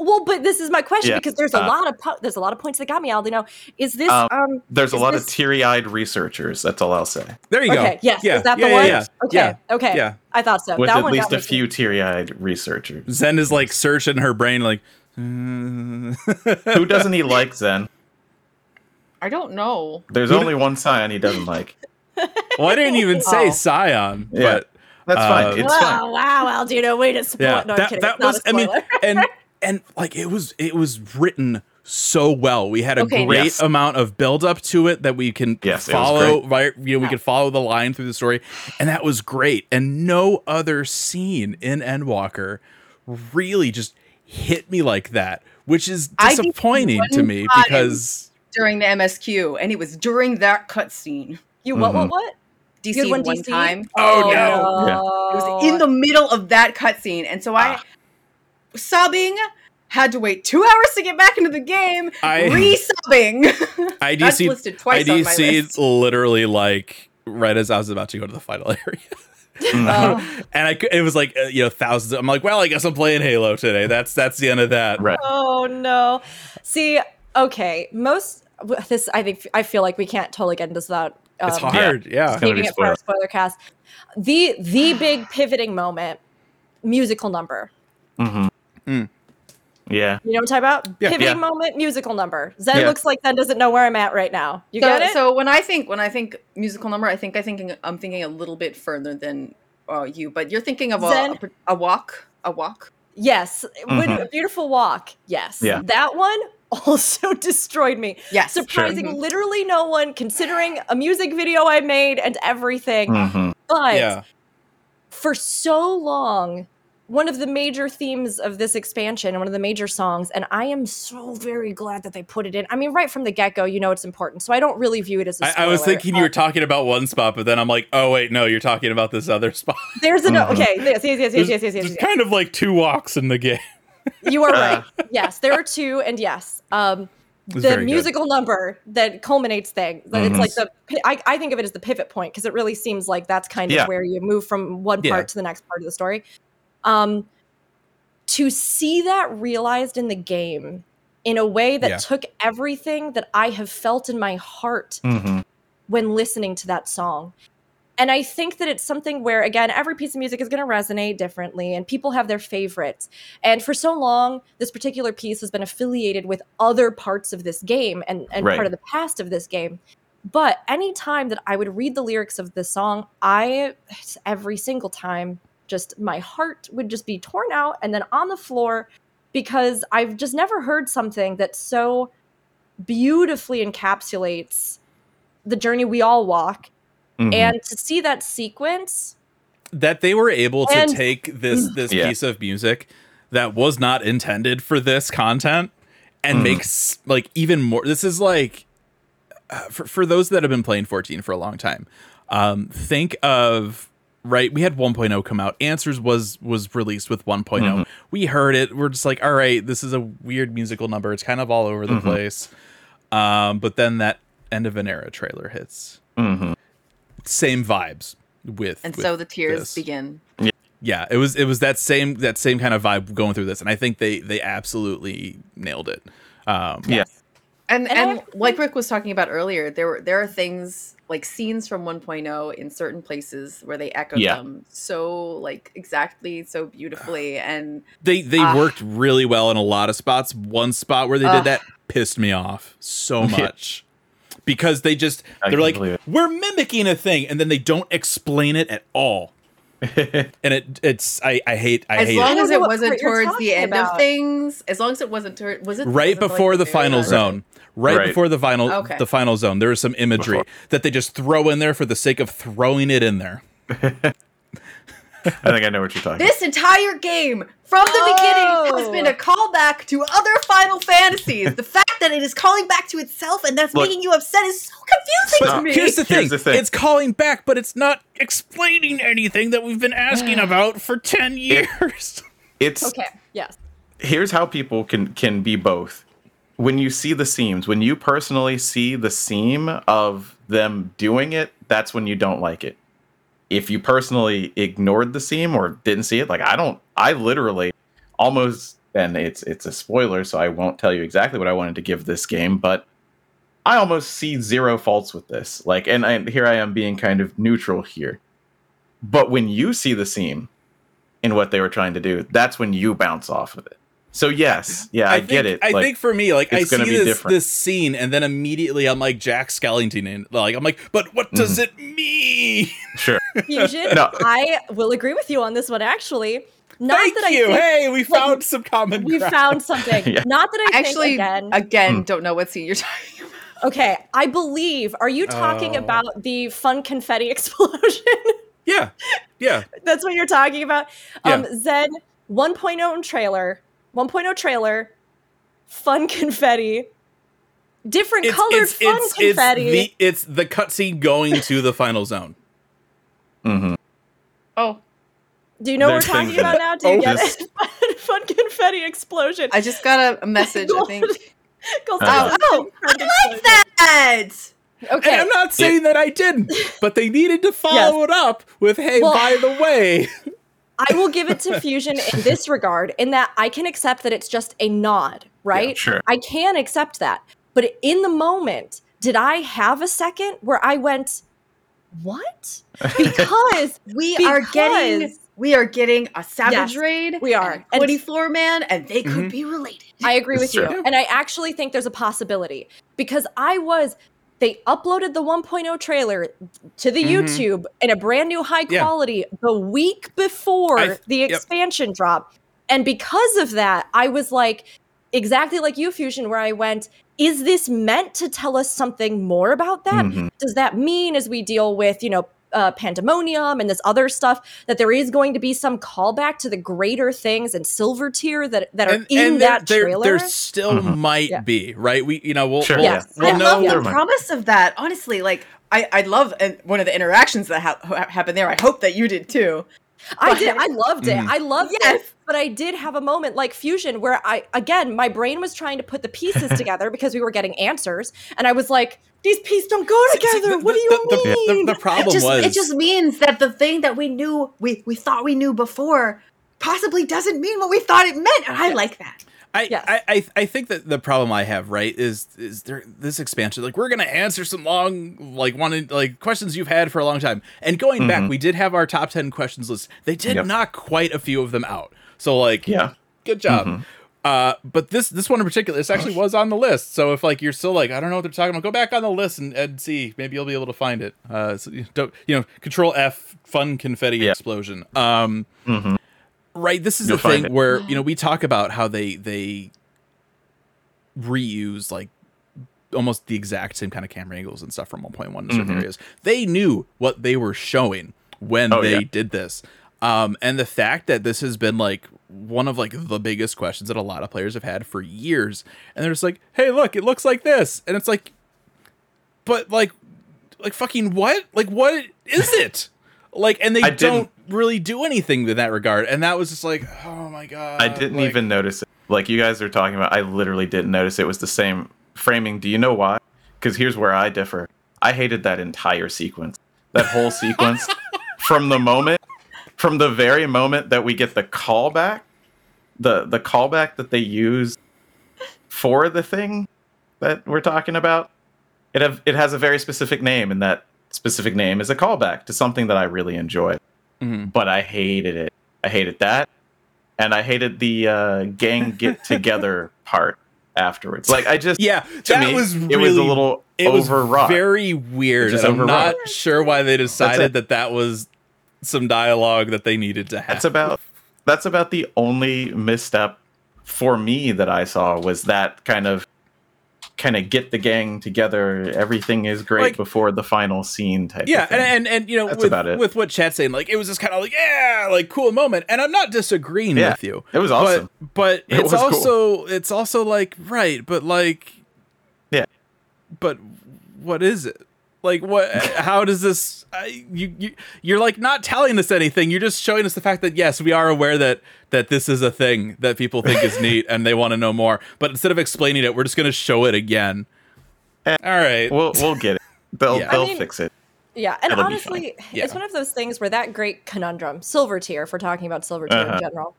Well, but this is my question Yeah, because there's a uh, lot of po- there's a lot of points that got me, Aldino. Is this Um, um? There's a lot this- of teary-eyed researchers. That's all I'll say. There you okay, go. yes, Yeah, is that yeah, the yeah, one? Yeah. Okay, Yeah. okay, Yeah. I thought so. With that at one least got a me few teary-eyed researchers. Zen is like searching her brain, like. Who doesn't he like, Zen? I don't know. There's only one Scion he doesn't like. well, I didn't even say Oh. Scion, Yeah. but That's Uh, fine. It's wow, fine. wow, Aldino, way to spoil. yeah, no, that, kidding. that was. I mean, and and like it was it was written so well. We had a Okay. great Yes. amount of build up to it that we can Yes, follow. Right, you know, we Yeah. could follow the line through the story, and that was great. And no other scene in Endwalker really just hit me like that, which is disappointing to me because During the MSQ, and it was during that cutscene. You what? What? Mhm. What? DC You one, one DC? time. Oh, no! Yeah. It was in the middle of that cutscene, and so I, sobbing, had to wait two hours to get back into the game. I- Re-subbing. That's IDC listed twice on my IDC list. literally like right as I was about to go to the final area. Oh. and I it was like uh, you know thousands. I'm like, well, I guess I'm playing Halo today. That's that's the end of that. right. Oh no! See, okay, most this I think I feel like we can't totally get into this without. Um, It's hard. Yeah. It's gonna it for our spoiler cast. The the big pivoting moment, musical number. Mm-hmm. Mm. Yeah. You know what I'm talking about? Yeah. Pivoting Yeah. moment, musical number. Zen Yeah. looks like Zen doesn't know where I'm at right now. You so, get it? so when I think when I think musical number, I think I thinking I'm thinking a little bit further than uh, you, but you're thinking of a, Zen? a, a walk, a walk. yes, when Mhm. a beautiful walk. Yes, Yeah. that one also destroyed me. Yes, Surprising, Mhm. literally no one, considering a music video I made and everything. Mhm. But Yeah. for so long one of the major themes of this expansion and one of the major songs and i am so very glad that they put it in i mean right from the get-go you know it's important so i don't really view it as a I, I was spoiler. thinking you were talking about one spot, but then I'm like, oh wait, no, you're talking about this other spot. there's an Mhm. okay yes yes yes yes There's, yes yes, yes, there's yes. kind of like two walks in the game. You are Uh. right yes there are two and yes um the very good. musical number that culminates thing that it's like the I, I think of it as the pivot point because it really seems like that's kind of Yeah. where you move from one Yeah. part to the next part of the story um to see that realized in the game in a way that Yeah. took everything that i have felt in my heart Mhm. when listening to that song. And I think that it's something where, again, every piece of music is going to resonate differently and people have their favorites. And for so long, this particular piece has been affiliated with other parts of this game and, and Right. part of the past of this game. But anytime that I would read the lyrics of this song, I, every single time, just my heart would just be torn out and then on the floor because I've just never heard something that so beautifully encapsulates the journey we all walk Mhm. and to see that sequence that they were able to take this this Yeah. piece of music that was not intended for this content and Mhm. makes like even more this is like uh, for, for those that have been playing 14 for a long time um think of right we had 1.0 come out answers was was released with 1 Mhm. we heard it we're just like all right this is a weird musical number it's kind of all over the Mhm. place um but then that end of an era trailer hits Mhm. Same vibes with and with so the tears this begin. yeah yeah it was it was that same that same kind of vibe going through this and i think they they absolutely nailed it um Yeah. And And and like Rick was talking about earlier, there were there are things like scenes from 1.0 in certain places where they echo Yeah. them so like exactly so beautifully and they they Ah. worked really well in a lot of spots one spot where they Ugh. did that pissed me off so Yeah. much because they just I they're like we're mimicking a thing and then they don't explain it at all and it it's I I hate I as hate long it. as it wasn't towards the end about. of things, as long as it wasn't tor- was it right was it, like, before the final last- zone right, Right. before the final Okay. the final zone there is some imagery Before. that they just throw in there for the sake of throwing it in there I think I know what you're talking. This entire game, from the beginning, has Oh. been a callback to other Final Fantasies. the fact that it is calling back to itself and that's Look- making you upset is so confusing but to me. here's the thing Here's the thing. it's calling back but it's not explaining anything that we've been asking about for 10 years It's Okay. Yes. here's how people can can be both. When you see the seams, when you personally see the seam of them doing it, that's when you don't like it. If you personally ignored the seam or didn't see it, like I don't, I literally almost, and it's it's a spoiler, so I won't tell you exactly what I wanted to give this game, but I almost see zero faults with this. Like, and I, here I am being kind of neutral here. But when you see the seam in what they were trying to do, that's when you bounce off of it. So yes, yeah, I, think, get it. I like, think for me, like I see be this different. this scene, and then immediately I'm like Jack Skellington, and like I'm like, but what Mm-hmm. does it mean? sure. Fusion. No. I will agree with you on this one. Actually, not Thank that you. I think hey, we found some common. we ground. found something. Yeah. Not that I Actually, think again. again, Hmm. don't know what scene you're talking about. Okay, I believe. Are you talking Oh. about the fun confetti explosion? Yeah, yeah. That's what you're talking about. Um, Yeah. Zed 1.0 trailer, 1.0 trailer, fun confetti, different colored fun confetti. It's the, it's the cutscene going to the final zone. Mm-hmm. Oh, Do you know what we're talking about now? Do you Oh, get this- it? fun confetti explosion. I just got a, a message. I think. Gold- Uh, Oh, I like that. Okay. And I'm not saying that I didn't, but they needed to follow it up with, "Hey, Well- by the way." I will give it to Fusion in this regard, in that I can accept that it's just a nod, right? sure. I can accept that. But in the moment, did I have a second where I went, what? Because We are getting we are getting a Savage Yes, Raid. we are. and And- Twenty Four Man, and they could Mhm. be related. I agree with It's you. true. And I actually think there's a possibility because I was they uploaded the 1.0 trailer to the Mhm. YouTube in a brand new high Yeah. quality the week before I- the yep. expansion drop. And because of that, I was like exactly like you Fusion where I went is this meant to tell us something more about that? Mhm. Does that mean as we deal with, you know, uh, pandemonium and this other stuff that there is going to be some callback to the greater things and Silvertear that that are and, in and that there, trailer? there still Mhm. might Yeah. be, right? We, you know, we'll, Sure, we'll, Yes. we'll I know. love the Never promise of that. Honestly, like I, I love and one of the interactions that ha- ha- happened there. I hope that you did too. I But- did. I loved it. Mhm. I loved Yes. it. But I did have a moment like Fusion where I, again, my brain was trying to put the pieces together because we were getting answers. And I was like, these pieces don't go See, together. the- what do you the- the- mean? The, the problem it just, was it just means that the thing that we knew we we thought we knew before possibly doesn't mean what we thought it meant, and I like that. I, Yes. I, I I think that the problem I have right is is there this expansion like we're gonna answer some long like wanted like questions you've had for a long time and going back Mhm. we did have our top ten questions list they did Yep. knock quite a few of them out so like Yeah. good job Mhm. Uh but this this one in particular this actually was on the list so if like you're still like I don't know what they're talking about go back on the list and, and see maybe you'll be able to find it uh so you don't you know control F fun confetti Yeah. explosion um Mhm. right this is You'll the thing it. where you know we talk about how they they reuse like almost the exact same kind of camera angles and stuff from 1.1 in certain Mhm. areas they knew what they were showing when Oh, they yeah. did this um and the fact that this has been like one of like the biggest questions that a lot of players have had for years and they're just like hey look it looks like this and it's like but like like fucking what like what is it like and they I don't really do anything in that regard and that was just like oh my god I didn't like- even notice it. Like you guys are talking about, I literally didn't notice it was the same framing. Do you know why? Because here's where I differ. I hated that entire sequence. That whole sequence from the moment, from the very moment that we get the callback, the the callback that they use for the thing that we're talking about. It have it has a very specific name, and that specific name is a callback to something that I really enjoy Mhm. but I hated it. I hated that, and I hated the uh, gang get together part afterwards. Like I just yeah that me, was it was a little it was very weird Just i'm overwrought. not sure why they decided that that was some dialogue that they needed to have. That's about that's about the only misstep for me that I saw was that kind of kind of get the gang together. Everything is great Like- before the final scene type. yeah, of thing. and, and and you know That's with, about it. with what Chat's saying, like it was just kind of like yeah, like cool moment, and I'm not disagreeing Yeah, with you. it was awesome. But but It it's was cool. also it's also like right, but like Yeah. but what is it? Like what? how does this? I, you you you're like not telling us anything. You're just showing us the fact that yes, we are aware that that this is a thing that people think is neat and they want to know more. But instead of explaining it, we're just gonna show it again. Eh, All right. we'll we'll get it. They'll Yeah. They'll mean- fix it. Yeah, and It'll honestly, Yeah. it's one of those things where that great conundrum, Silvertear, if we're talking about Silvertear Uh-huh. in general,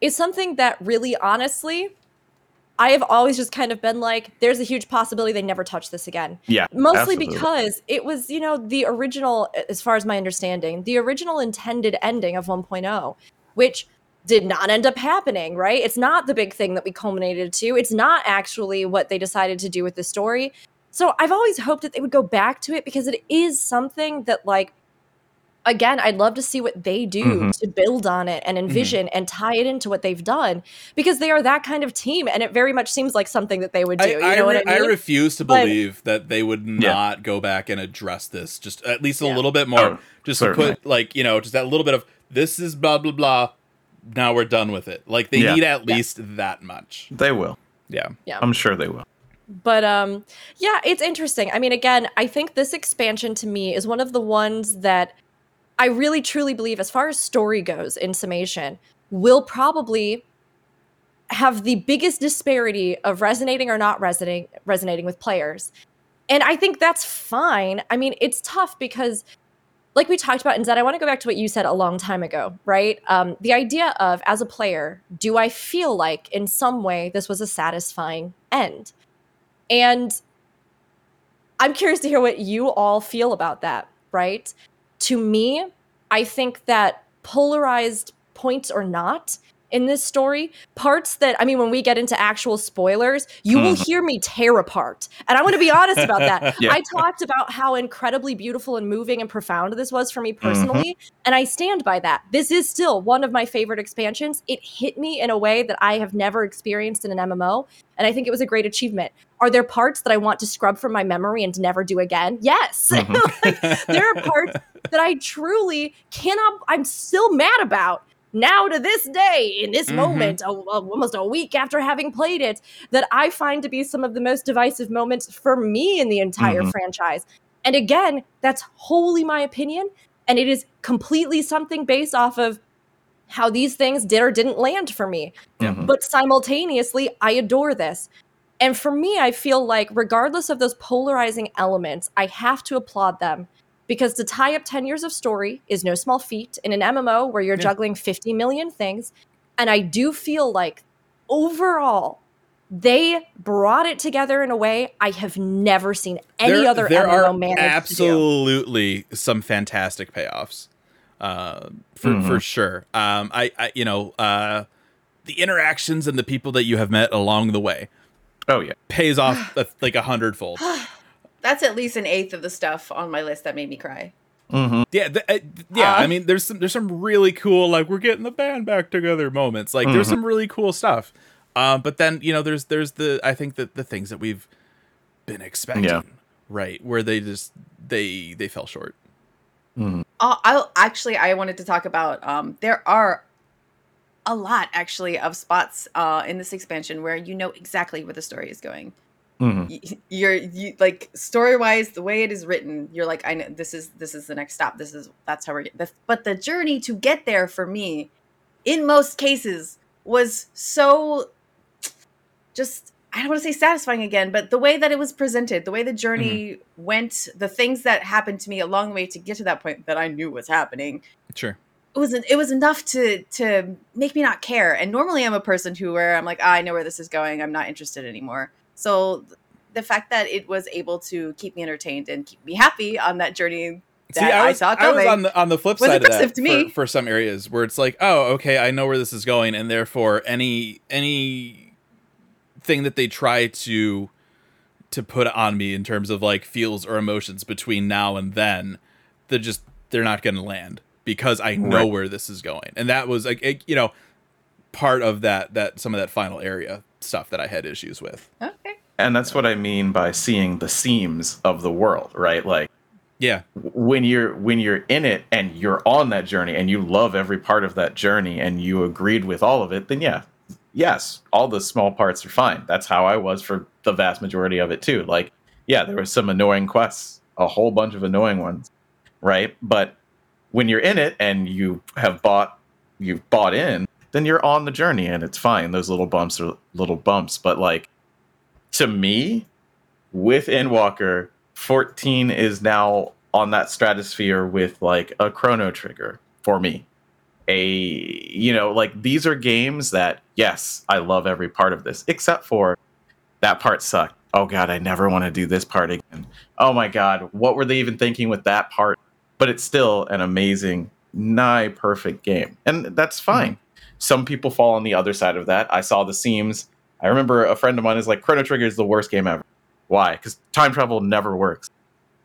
is something that really honestly, I have always just kind of been like, there's a huge possibility they never touch this again. Yeah, Mostly absolutely. because it was, you know, the original, as far as my understanding, the original intended ending of 1.0, which did not end up happening, right? It's not the big thing that we culminated to. It's not actually what they decided to do with the story. So I've always hoped that they would go back to it because it is something that, like, again, I'd love to see what they do Mhm. to build on it and envision and tie it into what they've done because they are that kind of team. And it very much seems like something that they would do. I, you I, know re- what I mean? refuse to But- believe that they would not go back and address this just at least a Yeah. little bit more. Oh, just to put like you know just that little bit of this is blah blah blah. Now we're done with it. Like they Yeah. need at Yeah. least that much. They will. Yeah. yeah. I'm sure they will. but um yeah it's interesting i mean again i think this expansion to me is one of the ones that i really truly believe as far as story goes in summation will probably have the biggest disparity of resonating or not resonating resonating with players. And i think that's fine. I mean it's tough because like we talked about and Zed, i want to go back to what you said a long time ago right? Um, the idea of as a player do i feel like in some way this was a satisfying end? And I'm curious to hear what you all feel about that, right? To me, I think that polarized points or not in this story, parts that, I mean, when we get into actual spoilers, you will Mhm. hear me tear apart. And I want to be honest about that. Yeah. I talked about how incredibly beautiful and moving and profound this was for me Mm-hmm. personally. And I stand by that. This is still one of my favorite expansions. It hit me in a way that I have never experienced in an MMO. And I think it was a great achievement. Are there parts that I want to scrub from my memory and never do again? Yes. Mhm. Like, there are parts that I truly cannot, I'm still mad about now to this day, in this Mhm. moment, a, a- almost a week after having played it, that I find to be some of the most divisive moments for me in the entire Mhm. franchise. And again, that's wholly my opinion. And it is completely something based off of how these things did or didn't land for me. Mhm. But simultaneously, I adore this. And for me, I feel like, regardless of those polarizing elements, I have to applaud them because to tie up 10 years of story is no small feat in an MMO where you're Yeah. juggling 50 million things. And I do feel like overall, they brought it together in a way I have never seen any there, other there MMO are manage to do. absolutely some fantastic payoffs uh, for Mhm. for sure. Um, I, I you know uh, the interactions and the people that you have met along the way Oh yeah. pays off a, like a hundredfold. That's at least an eighth of the stuff on my list that made me cry. hmm Yeah, th- uh, yeah. Uh, I mean, there's some there's some really cool like we're getting the band back together moments. Like there's Mhm. some really cool stuff. Um, but then you know there's there's the I think that the things that we've been expecting, Yeah. right, where they just they they fell short. hmm Uh, I'll actually, I wanted to talk about. Um, there are a lot actually of spots uh, in this expansion where you know exactly where the story is going. hmm You're you like story wise, the way it is written, you're like, I know this is this is the next stop. This is that's how we're. Get, the, but the journey to get there for me, in most cases, was so just I don't want to say satisfying again, but the way that it was presented, the way the journey went, the things that happened to me along the way to get to that point that I knew was happening, Sure. It was it was enough to to make me not care. And normally I'm a person who where I'm like, ah, I know where this is going. I'm not interested anymore. So the fact that it was able to keep me entertained and keep me happy on that journey that See, I I, was, saw I was on the on the flip side of that to me. For, for some areas where it's like, oh, okay, I know where this is going, and therefore any any thing that they try to to put on me in terms of like feels or emotions between now and then, they're just they're not going to land. Because I know Right. where this is going. And that was like it, you know part of that that some of that final area stuff that I had issues with. Okay. And that's what I mean by seeing the seams of the world, right? Like Yeah. when you're when you're in it and you're on that journey and you love every part of that journey and you agreed with all of it, then yeah, yes, all the small parts are fine. That's how I was for the vast majority of it too. Like, yeah, there was some annoying quests, a whole bunch of annoying ones, right? But when you're in it and you have bought you've bought in, then you're on the journey and it's fine. Those little bumps are little bumps, but like to me, with Endwalker, 14 is now on that stratosphere with like a chrono trigger for me. A you know, like these are games that yes, I love every part of this, except for that part sucked. Oh god, I never want to do this part again. Oh my god, what were they even thinking with that part? But it's still an amazing, nigh perfect game. And that's mm-hmm. fine. Some people fall on the other side of that. I saw the seams. I remember a friend of mine is like, Chrono Trigger is the worst game ever. Why? Because time travel never works.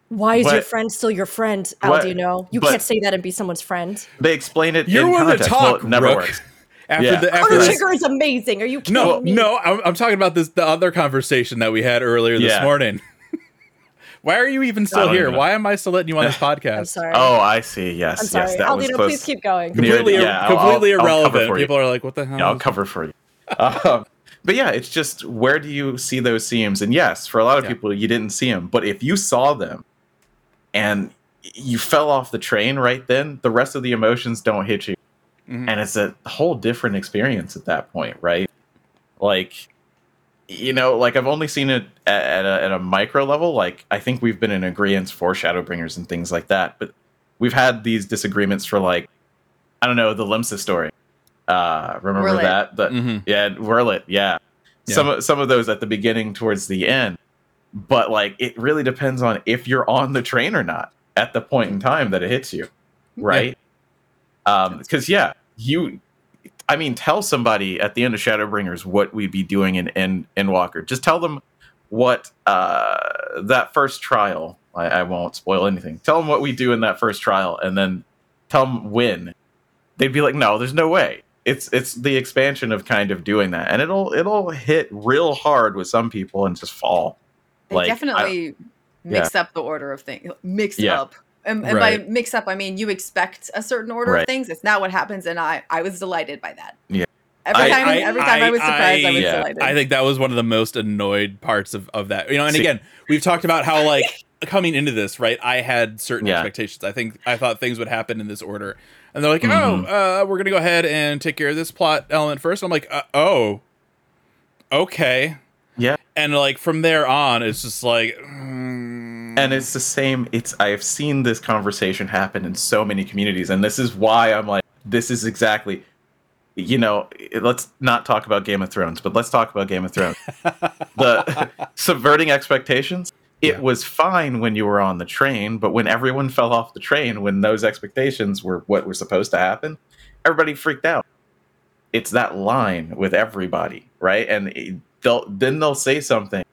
Why is your friend still your friend? but- Al, do you know? You can't say that and be someone's friend. They explain it You're in one to context. Well, talk, it never Rook. works. After Yeah. the after Chrono Trigger is amazing. Are you kidding no, me? no, I'm, I'm talking about this the other conversation that we had earlier this Yeah. morning. Why are you even still here? even know. Why am I still letting you on this podcast? I'm sorry. Oh, I see. Yes, I'm sorry. yes, that was close. please keep going. Near the- completely, yeah, I'll- completely I'll- I'll irrelevant. for you. People are like, "What the hell?" Yeah, I'll cover for you. um, but yeah, it's just where do you see those seams? And yes, for a lot of Yeah. people, you didn't see them. But if you saw them and you fell off the train right then, the rest of the emotions don't hit you. Mhm. And it's a whole different experience at that point, right? Like, you know, like I've only seen it at, at, a, at a micro level. Like, I think we've been in agreement for Shadowbringers and things like that. But we've had these disagreements for, like, I don't know, the Limsa story. Uh, remember Werlyt. that? The, Mhm. yeah, Werlyt. Yeah. Yeah. Some of- some of those at the beginning towards the end, but like it really depends on if you're on the train or not at the point in time that it hits you, right? Um, because yeah, you. I mean, tell somebody at the end of Shadowbringers what we'd be doing in in, in Walker. Just tell them what uh, that first trial. I, I won't spoil anything. Tell them what we do in that first trial, and then tell them when. They'd be like, "No, there's no way." It's it's the expansion of kind of doing that, and it'll it'll hit real hard with some people and just fall. They Like, definitely mix up the order of things. Mix Yeah. up. And, and Right. by mix up, I mean you expect a certain order Right. of things. It's not what happens, and I I was delighted by that. Yeah. Every I- time, I- every time I, was surprised, I, was yeah. delighted. I think that was one of the most annoyed parts of, of that. You know, and See- again, we've talked about how like coming into this, right? I had certain Yeah. expectations. I think I thought things would happen in this order, and they're like, Mhm. "Oh, uh, we're gonna go ahead and take care of this plot element first. I'm like, uh, "Oh, okay." Yeah. And like from there on, it's just like, mm, and it's the same it's i've seen this conversation happen in so many communities and this is why i'm like this is exactly you know let's not talk about game of thrones but let's talk about game of thrones. The subverting expectations it Yeah. was fine when you were on the train but when everyone fell off the train when those expectations were what were supposed to happen everybody freaked out. It's that line with everybody right? And they'll then they'll say something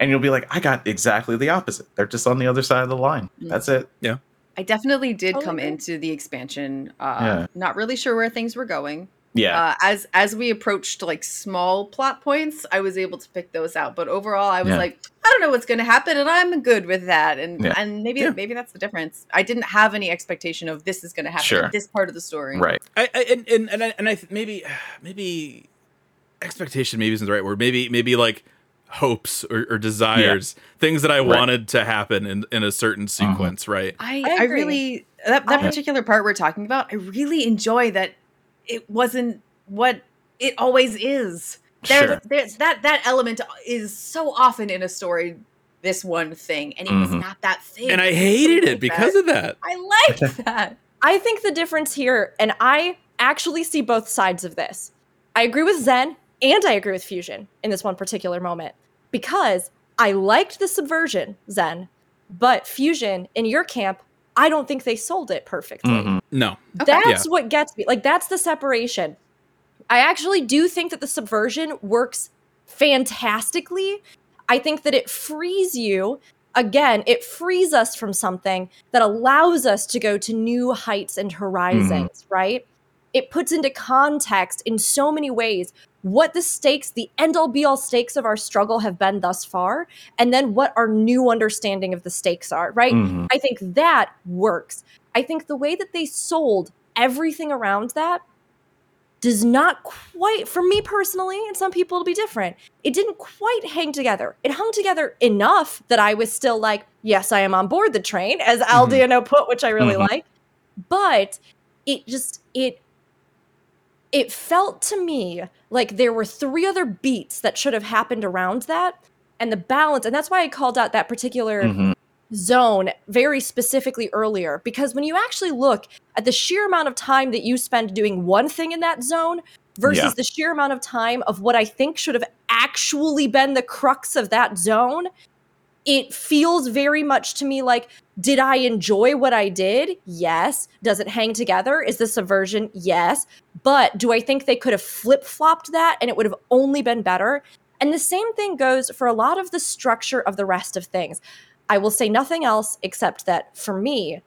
and you'll be like, I got exactly the opposite. They're just on the other side of the line. Mm. That's it. Yeah. I definitely did Oh, come okay. into the expansion, uh, Yeah. not really sure where things were going. Yeah. Uh, as as we approached like small plot points, I was able to pick those out. But overall, I was Yeah. like, I don't know what's going to happen, and I'm good with that. And Yeah. and maybe Yeah. maybe that's the difference. I didn't have any expectation of this is going to happen Sure. this part of the story. right. I, I and and and I, and I th- maybe maybe expectation maybe isn't the right word. Maybe maybe like hopes or, or desires, things that I Right. Uh-huh. wanted to happen in in a certain sequence, right? I, I I, really that, that I- particular part we're talking about, I really enjoy that it wasn't what it always is. There, Sure. there's that that element is so often in a story this one thing, and it was Mhm. not that thing. And I I hated it because that. of that. I like that. I think the difference here, and I actually see both sides of this. I agree with Zen and I agree with Fusion in this one particular moment because I liked the subversion, Zen, but Fusion in your camp, I don't think they sold it perfectly. Mhm. No. Okay. That's what gets me. Like, that's the separation. I actually do think that the subversion works fantastically. I think that it frees you again, it frees us from something that allows us to go to new heights and horizons, right? It puts into context in so many ways what the stakes, the end all be all stakes of our struggle have been thus far, and then what our new understanding of the stakes are, right? Mhm. I think that works. I think the way that they sold everything around that does not quite, for me personally, and some people it'll be different, it didn't quite hang together. It hung together enough that I was still like, yes, I am on board the train, as Aldino put, which I really Mhm. like. But it just, it, it felt to me like there were three other beats that should have happened around that and the balance and that's why i called out that particular Mhm. zone very specifically earlier because when you actually look at the sheer amount of time that you spend doing one thing in that zone versus Yeah. the sheer amount of time of what i think should have actually been the crux of that zone it feels very much to me like did i enjoy what i did? Yes. Does it hang together? Is this a version? Yes. But do i think they could have flip-flopped that and it would have only been better? And the same thing goes for a lot of the structure of the rest of things. I will say nothing else except that for me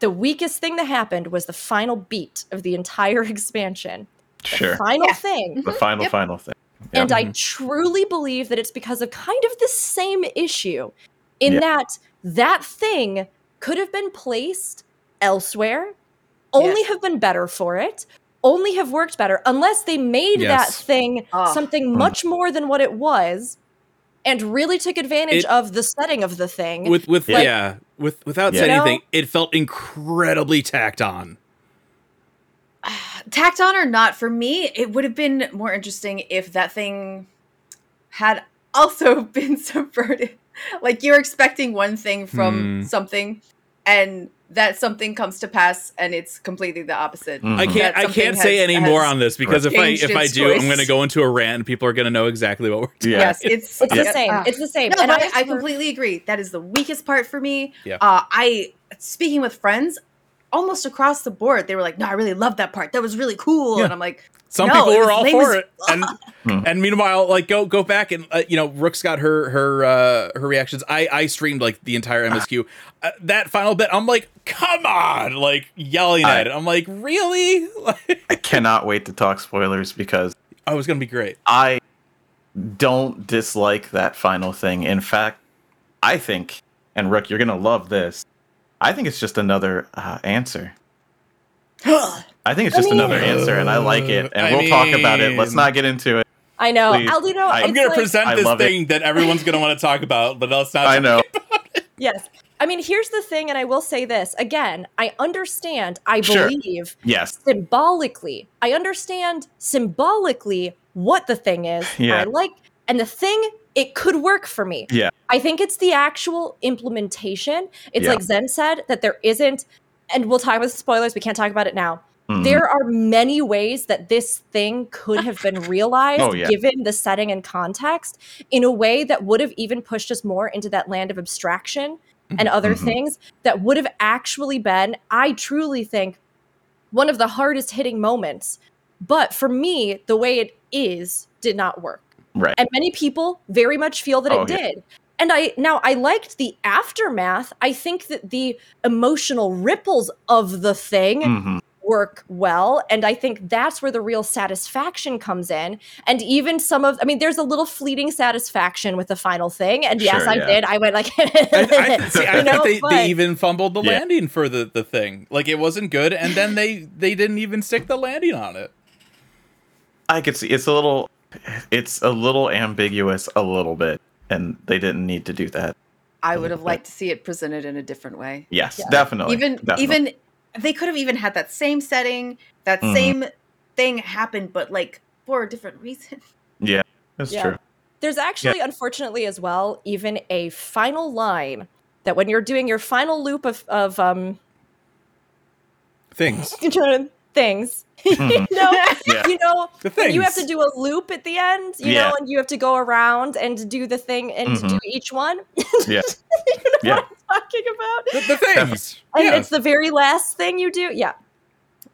the weakest thing that happened was the final beat of the entire expansion. The Sure. final Yeah. thing. The final, mm-hmm. Yep. final thing. And I truly believe that it's because of kind of the same issue in Yeah. that that thing could have been placed elsewhere, only Yes. have been better for it, only have worked better, unless they made that thing Oh. something Mm. much more than what it was and really took advantage It- of the setting of the thing. with with Yeah. yeah, with without Yeah. saying You know? anything, it felt incredibly tacked on. tacked on or not, for me, it would have been more interesting if that thing had also been subverted. Like you're expecting one thing from Hmm. something, and that something comes to pass, and it's completely the opposite. Mhm. I can't I can't say has- any more on this because if I if I its do, I'm going to go into a rant and people are going to know exactly what we're doing. Yeah. Yes, it's it's the same. Ah. It's the same. No, and but I, I, I completely agree. That is the weakest part for me. Yeah. Uh, I speaking with friends, almost across the board, they were like, "No, I really loved that part. That was really cool." Yeah. And I'm like, Some No, people were all for as it, and Hmm. and meanwhile, like go go back and uh, you know, Rook's got her her uh, her reactions. I I streamed like the entire MSQ. Uh, that final bit, I'm like, come on, like yelling I- at it. I'm like, really? I cannot wait to talk spoilers because oh, it's gonna be great. I don't dislike that final thing. In fact, I think, and Rook, you're gonna love this. I think it's just another uh, answer. I think it's I just mean- another answer, and I like it. And I we'll talk about it. Let's not get into it. I know. Please. Aldino, I- I'm it's gonna present this love it. thing that everyone's gonna want to talk about, but let's not. I know. Yes. I mean, here's the thing, and I will say this again. I understand, I Sure. believe Yes. symbolically, I understand symbolically what the thing is. Yeah. I like, and the thing, it could work for me. Yeah. I think it's the actual implementation. It's Yeah. like Zen said, that there isn't, and we'll talk about spoilers, we can't talk about it now. Mhm. There are many ways that this thing could have been realized Oh, yeah. given the setting and context in a way that would have even pushed us more into that land of abstraction and other Mhm. things that would have actually been, I truly think, one of the hardest hitting moments. But for me, the way it is did not work. Right. And many people very much feel that Oh, it yeah. did. And I now I liked the aftermath. I think that the emotional ripples of the thing Mhm. work well and i think that's where the real satisfaction comes in and even some of i mean there's a little fleeting satisfaction with the final thing and yes Sure, i yeah. did i went like I, I, see, I you know, they, but- they even fumbled the Yeah. landing for the, the thing. Like it wasn't good, and then they they didn't even stick the landing on it. I could see it's a little, it's a little ambiguous, a little bit, and they didn't need to do that. I would have liked to see it presented in a different way. Yes, Yeah. definitely. even definitely. even they could have even had that same setting, that Mhm. same thing happen, but like for a different reason. yeah, that's Yeah. true. there's actually unfortunately as well even a final line that when you're doing your final loop of, of um Things. things Mhm. you know Yeah. you know you have to do a loop at the end you Yeah. know and you have to go around and do the thing and Mhm. do each one Yeah, you know Yeah. what i'm talking about The, the things. and Yeah. it's the very last thing you do yeah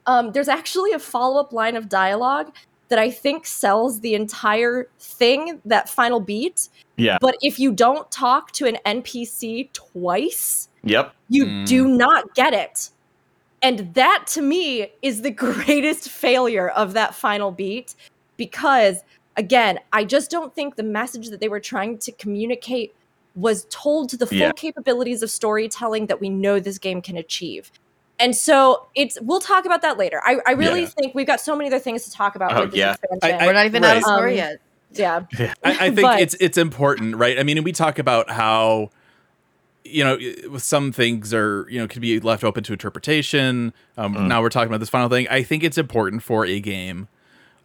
um, there's actually a follow-up line of dialogue that I think sells the entire thing, that final beat. Yeah. But if you don't talk to an NPC twice, Yep. you Mm. do not get it. And that to me is the greatest failure of that final beat because, again, I just don't think the message that they were trying to communicate was told to the full Yeah. capabilities of storytelling that we know this game can achieve. And so it's we'll talk about that later. I, I really Yeah. think we've got so many other things to talk about. Oh, with this yeah. expansion. I- We're not even out of story Um, yet. yeah. I, I think But- it's it's important, right? I mean, we talk about how you know with some things are you know could be left open to interpretation. Um, Mm. Now we're talking about this final thing. I think it's important for a game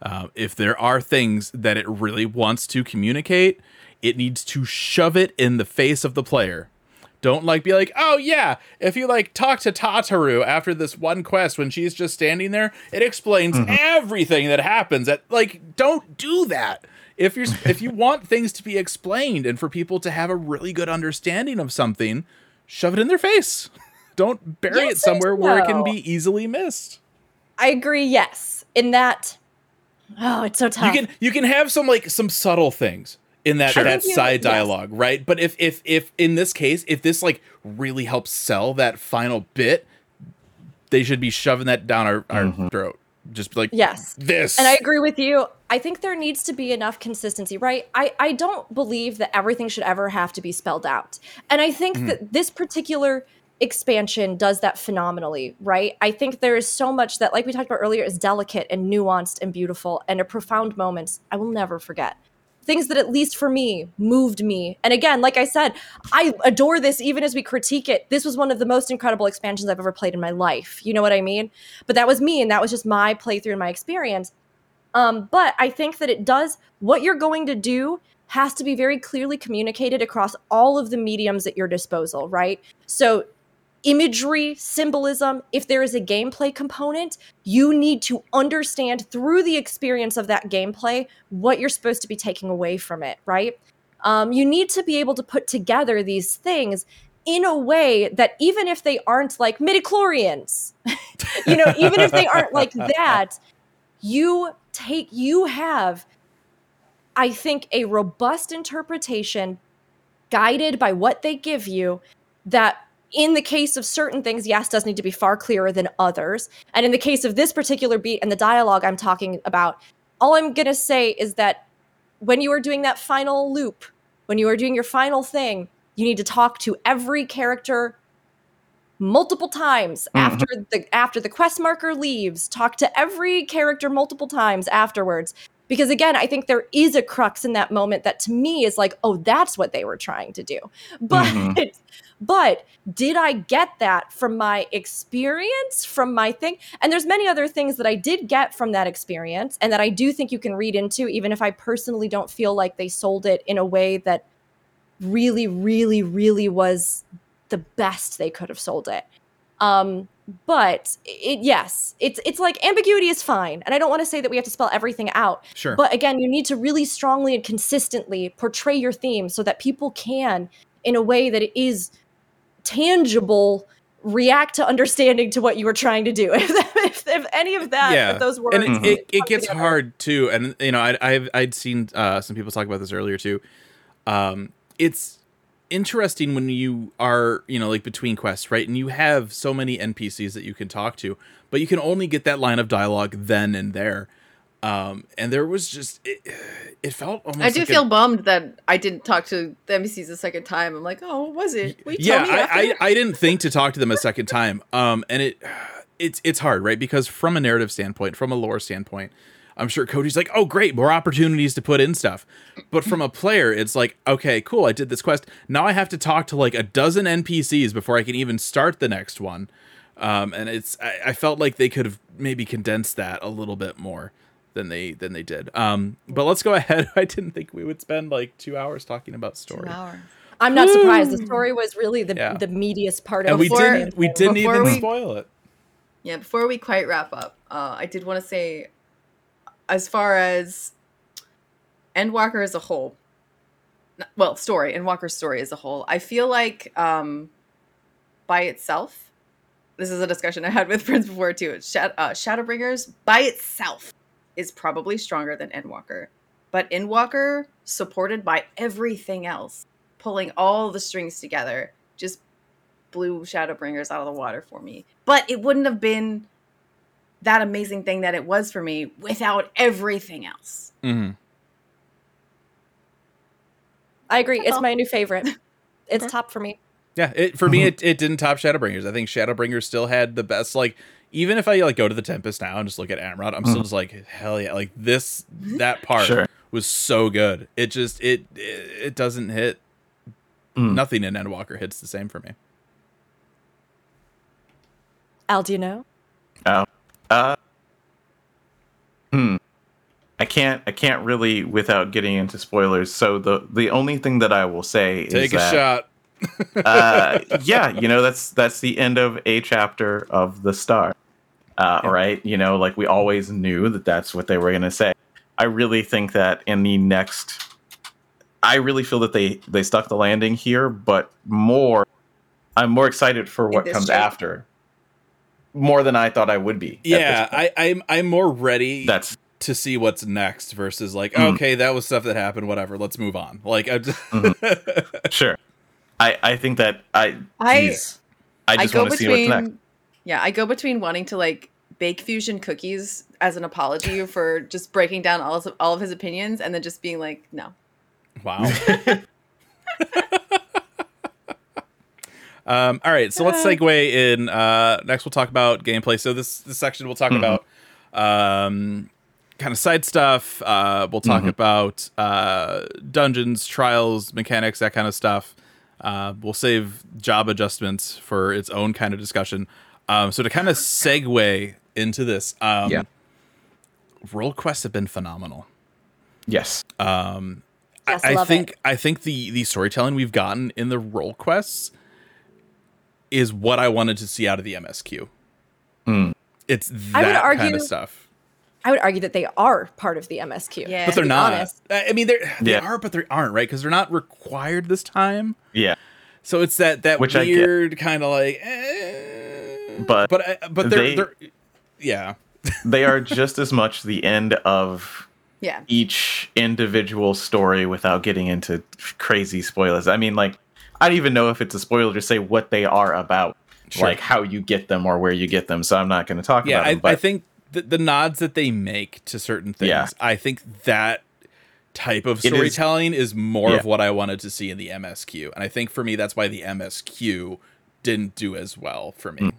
uh, if there are things that it really wants to communicate, it needs to shove it in the face of the player. Don't like be like, oh yeah, if you like talk to Tataru after this one quest when she's just standing there, it explains everything that happens. At like, don't do that. If you're if you want things to be explained and for people to have a really good understanding of something, shove it in their face. Don't bury it Yes and somewhere where it can be easily missed. I agree, yes. In that Oh, it's so tough. You can you can have some like some subtle things in that Sure. that I think you- side yes. dialogue, right? But if if if in this case, if this like really helps sell that final bit, they should be shoving that down our, our Mhm. throat. Just like Yes. this. And I agree with you. I think there needs to be enough consistency, right? I, I don't believe that everything should ever have to be spelled out. And I think Mhm. that this particular expansion does that phenomenally, right? I think there is so much that, like we talked about earlier, is delicate and nuanced and beautiful and are profound moments I will never forget. Things that, at least for me, moved me. And again, like I said, I adore this even as we critique it. This was one of the most incredible expansions I've ever played in my life. You know what I mean? But that was me, and that was just my playthrough and my experience. Um, but I think that it does what you're going to do has to be very clearly communicated across all of the mediums at your disposal, right? So, imagery, symbolism, if there is a gameplay component, you need to understand through the experience of that gameplay what you're supposed to be taking away from it, right? Um, you need to be able to put together these things in a way that even if they aren't like midichlorians, you know, even if they aren't like that, you take you have i think a robust interpretation guided by what they give you that in the case of certain things yes does need to be far clearer than others. And in the case of this particular beat and the dialogue i'm talking about all i'm going to say is that when you are doing that final loop when you are doing your final thing you need to talk to every character multiple times Mhm. after the after the quest marker leaves talk to every character multiple times afterwards because again i think there is a crux in that moment that to me is like oh that's what they were trying to do but Mhm. but did i get that from my experience from my thing and there's many other things that i did get from that experience and that i do think you can read into even if i personally don't feel like they sold it in a way that really really really was the best they could have sold it um but it yes it's it's like ambiguity is fine and i don't want to say that we have to spell everything out sure. but again, you need to really strongly and consistently portray your theme so that people can, in a way that it is tangible, react to understanding to what you were trying to do. If, if, if any of that, Yeah. those words, and it, Mhm. it, it gets together. hard too and you know I, i've i'd seen uh, some people talk about this earlier too um it's interesting when you are you know like between quests right and you have so many npcs that you can talk to but you can only get that line of dialogue then and there um and there was just it, it felt almost I do like feel a, bummed that I didn't talk to the NPCs a second time. I'm like, oh, what was it? Yeah tell me after? I, I i didn't think to talk to them a second time um and it it's it's hard right because from a narrative standpoint from a lore standpoint i'm sure cody's like oh great more opportunities to put in stuff. But from a player it's like okay cool i did this quest. Now i have to talk to like a dozen npcs before i can even start the next one. Um and it's i, I felt like they could have maybe condensed that a little bit more than they than they did. Um but let's go ahead. I didn't think we would spend like two hours talking about Two story. hours. I'm not surprised. The story was really the, Yeah. the meatiest part and of we Before- didn't we didn't even we- spoil it. Yeah, before we quite wrap up, uh, I did want to say, as far as Endwalker as a whole, well, story, Endwalker's story as a whole, I feel like um, by itself, this is a discussion I had with friends before too. Uh, Shadowbringers by itself is probably stronger than Endwalker. But Endwalker, supported by everything else, pulling all the strings together, just blew Shadowbringers out of the water for me. But it wouldn't have been that amazing thing that it was for me without everything else. Mm-hmm. I agree. It's my new favorite. It's top for me. Yeah, it, for me, it, it didn't top Shadowbringers. I think Shadowbringers still had the best. Like, even if I like go to the Tempest now and just look at Amaurot, I'm still just like, hell yeah! Like this, that part Sure. was so good. It just it it, it doesn't hit. Mm. Nothing in Endwalker hits the same for me. Al, do you know? Oh. Uh. Hmm. I can't. I can't really without getting into spoilers. So the the only thing that I will say is Take a that, shot. uh, yeah, you know that's that's the end of a chapter of the star. Uh, Yeah. Right? You know, like we always knew that that's what they were going to say. I really think that in the next, I really feel that they they stuck the landing here, but more, I'm more excited for what comes chapter. after, more than I thought I would be. Yeah. I, I'm I'm more ready that's to see what's next versus like, Mm. okay, that was stuff that happened. Whatever, let's move on. Like, I just, sure. I I think that I I geez, I just go want to see what's next. between yeah, I go between wanting to like bake fusion cookies as an apology for just breaking down all of, all of his opinions and then just being like, no. wow. Um, all right, so let's segue in. Uh, next, we'll talk about gameplay. So this this section we'll talk Mhm. about um, kind of side stuff. Uh, we'll talk Mhm. about uh, dungeons, trials, mechanics, that kind of stuff. Uh, we'll save job adjustments for its own kind of discussion. Um, so to kind of segue into this, um, Yeah. role quests have been phenomenal. yes. Um, I- Yes, I, love think it. I think the the storytelling we've gotten in the role quests is what I wanted to see out of the MSQ. Mm. It's I would that kind of stuff, I would argue that they are part of the MSQ. Yeah. but they're not. honest. I I mean, they're, they Yeah. are, but they aren't right because they're not required this time. Yeah. So it's that that Which weird kind of like, eh, But but I- but they're, they- they're yeah they are just as much the end of Yeah. each individual story without getting into crazy spoilers. I mean, like, I don't even know if it's a spoiler to say what they are about, Sure. like how you get them or where you get them. So I'm not going to talk yeah. about I, them. But I think the, the nods that they make to certain things, Yeah. I think that type of It is- storytelling is, more Yeah. of what I wanted to see in the MSQ, and I think for me that's why the MSQ didn't do as well for me. Mm.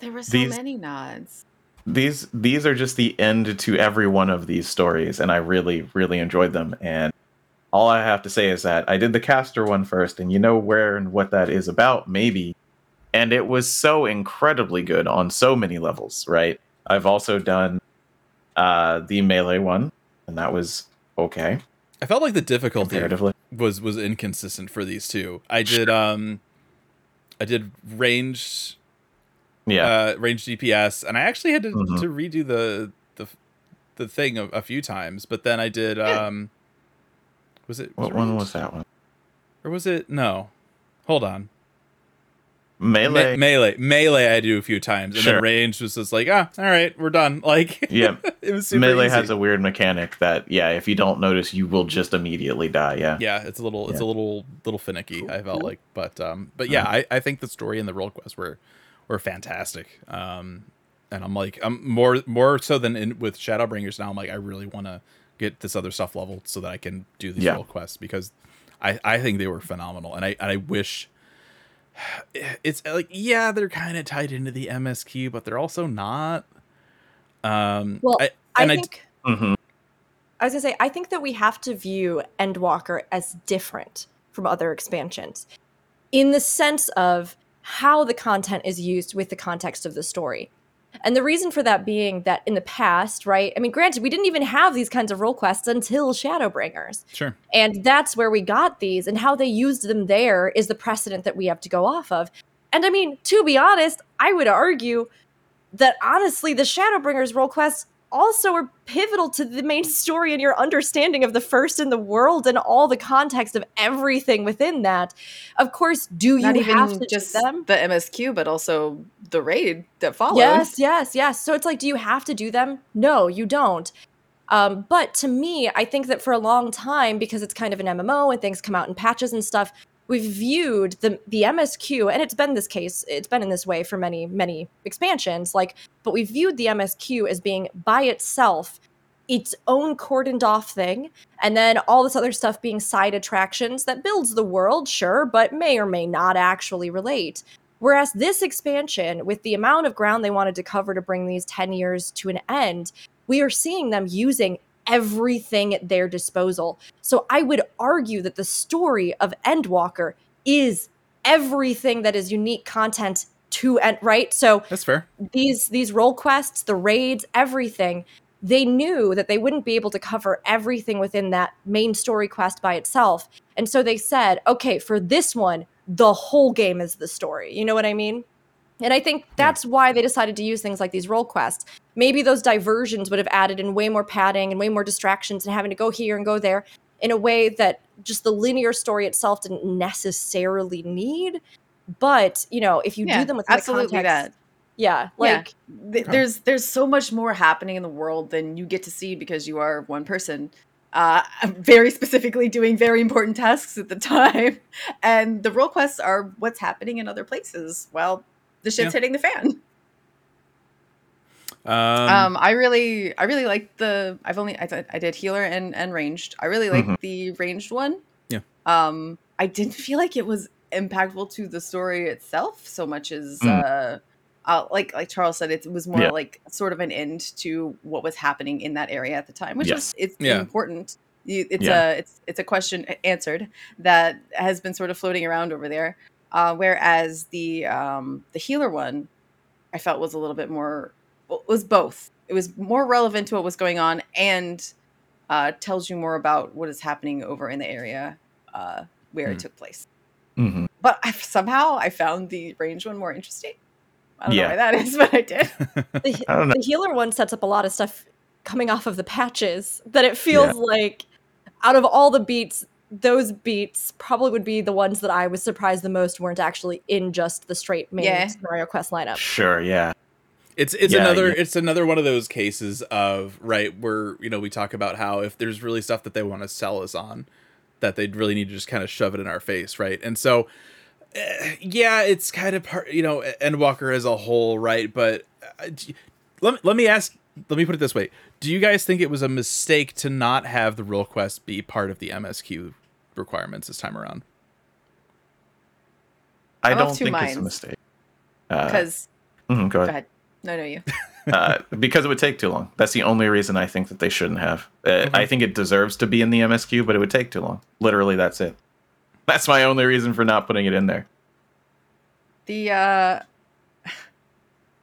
There were so These- many nods. these these are just the end to every one of these stories, and I really really enjoyed them. And all I have to say is that I did the caster one first, and you know where and what that is about, maybe. And it was so incredibly good on so many levels, right? I've also done uh, the melee one, and that was okay I felt like the difficulty was was inconsistent for these two. I did um, I did range Yeah, uh, range DPS, and I actually had to, Mhm. to redo the the the thing a, a few times. But then I did um, was it was what it one was that one? or was it no? Hold on, Melee. Me- melee melee I do a few times, and Sure. then range was just like ah, all right, we're done. Like yeah, it was super melee easy. has a weird mechanic that yeah, if you don't notice, you will just immediately die. Yeah, yeah, it's a little it's a little little finicky. I felt like, but um, but yeah, Uh-huh. I, I think the story and the role quests were were fantastic. Um, and I'm like I'm more more so than in with Shadowbringers now. I'm like I really want to get this other stuff leveled so that I can do these Yeah. role quests because I I think they were phenomenal, and I and I wish. It's like yeah, they're kind of tied into the MSQ, but they're also not. Um, Well, I, I and I, think hmm I was gonna say I think that we have to view Endwalker as different from other expansions, in the sense of how the content is used with the context of the story. And the reason for that being that in the past, right? I mean, granted, we didn't even have these kinds of role quests until Shadowbringers. sure. And that's where we got these, and how they used them there is the precedent that we have to go off of. And I mean, to be honest, I would argue that honestly, the Shadowbringers role quests also are pivotal to the main story and your understanding of the first in the world and all the context of everything within that. Of course, do you Not even have to just do them? the MSQ, but also the raid that followed. Yes, yes, yes. So it's like, do you have to do them? No, you don't. Um, but to me, I think that for a long time, because it's kind of an MMO and things come out in patches and stuff, we've viewed the the MSQ, and it's been this case, it's been in this way for many, many expansions. Like, but we've viewed the MSQ as being by itself its own cordoned off thing, and then all this other stuff being side attractions that builds the world, sure, but may or may not actually relate. Whereas this expansion, with the amount of ground they wanted to cover to bring these 10 years to an end, we are seeing them using everything at their disposal. So I would argue that the story of Endwalker is everything that is unique content to end right. So That's fair. these these role quests, the raids, everything, they knew that they wouldn't be able to cover everything within that main story quest by itself. And so they said, okay, for this one, the whole game is the story. You know what I mean? And I think that's why they decided to use things like these role quests. Maybe those diversions would have added in way more padding and way more distractions and having to go here and go there in a way that just the linear story itself didn't necessarily need. But, you know, if you Yeah, do them with absolutely the context, that. yeah, Yeah. like Th- there's there's so much more happening in the world than you get to see because you are one person uh very specifically doing very important tasks at the time and the role quests are what's happening in other places well the shit's Yeah. hitting the fan Um, um, i really i really like the i've only i, th- I did healer and and ranged i really like Mhm. the ranged one Yeah. um i didn't feel like it was impactful to the story itself so much as Mm. uh uh, like like Charles said, it was more Yeah. like sort of an end to what was happening in that area at the time, which Yes. was it's Yeah. important. You, it's Yeah. a it's it's a question answered that has been sort of floating around over there. Uh, whereas the um, the healer one, I felt was a little bit more well, was both. It was more relevant to what was going on and uh, tells you more about what is happening over in the area uh, where Hmm. it took place. hmm But I, somehow I found the range one more interesting. I don't Yeah. know why that is, but I did. the, I don't know. the healer one sets up a lot of stuff coming off of the patches that it feels like out of all the beats those beats probably would be the ones that i was surprised the most weren't actually in just the straight main Yeah. scenario quest lineup Sure, yeah. It's it's Yeah, another yeah. it's another one of those cases of right where you know we talk about how if there's really stuff that they want to sell us on that they'd really need to just kind of shove it in our face right and so eh, yeah it's kind of part you know Endwalker as a whole right but uh, d- let me, let me ask let me put it this way do you guys think it was a mistake to not have the real quest be part of the MSQ requirements this time around I I'm don't two think it's a minds. mistake. Uh, Because mhm, go go ahead. ahead. No, no, you. uh, because it would take too long. That's the only reason I think that they shouldn't have. Uh, Okay. I think it deserves to be in the MSQ, but it would take too long. Literally, that's it. That's my only reason for not putting it in there. The uh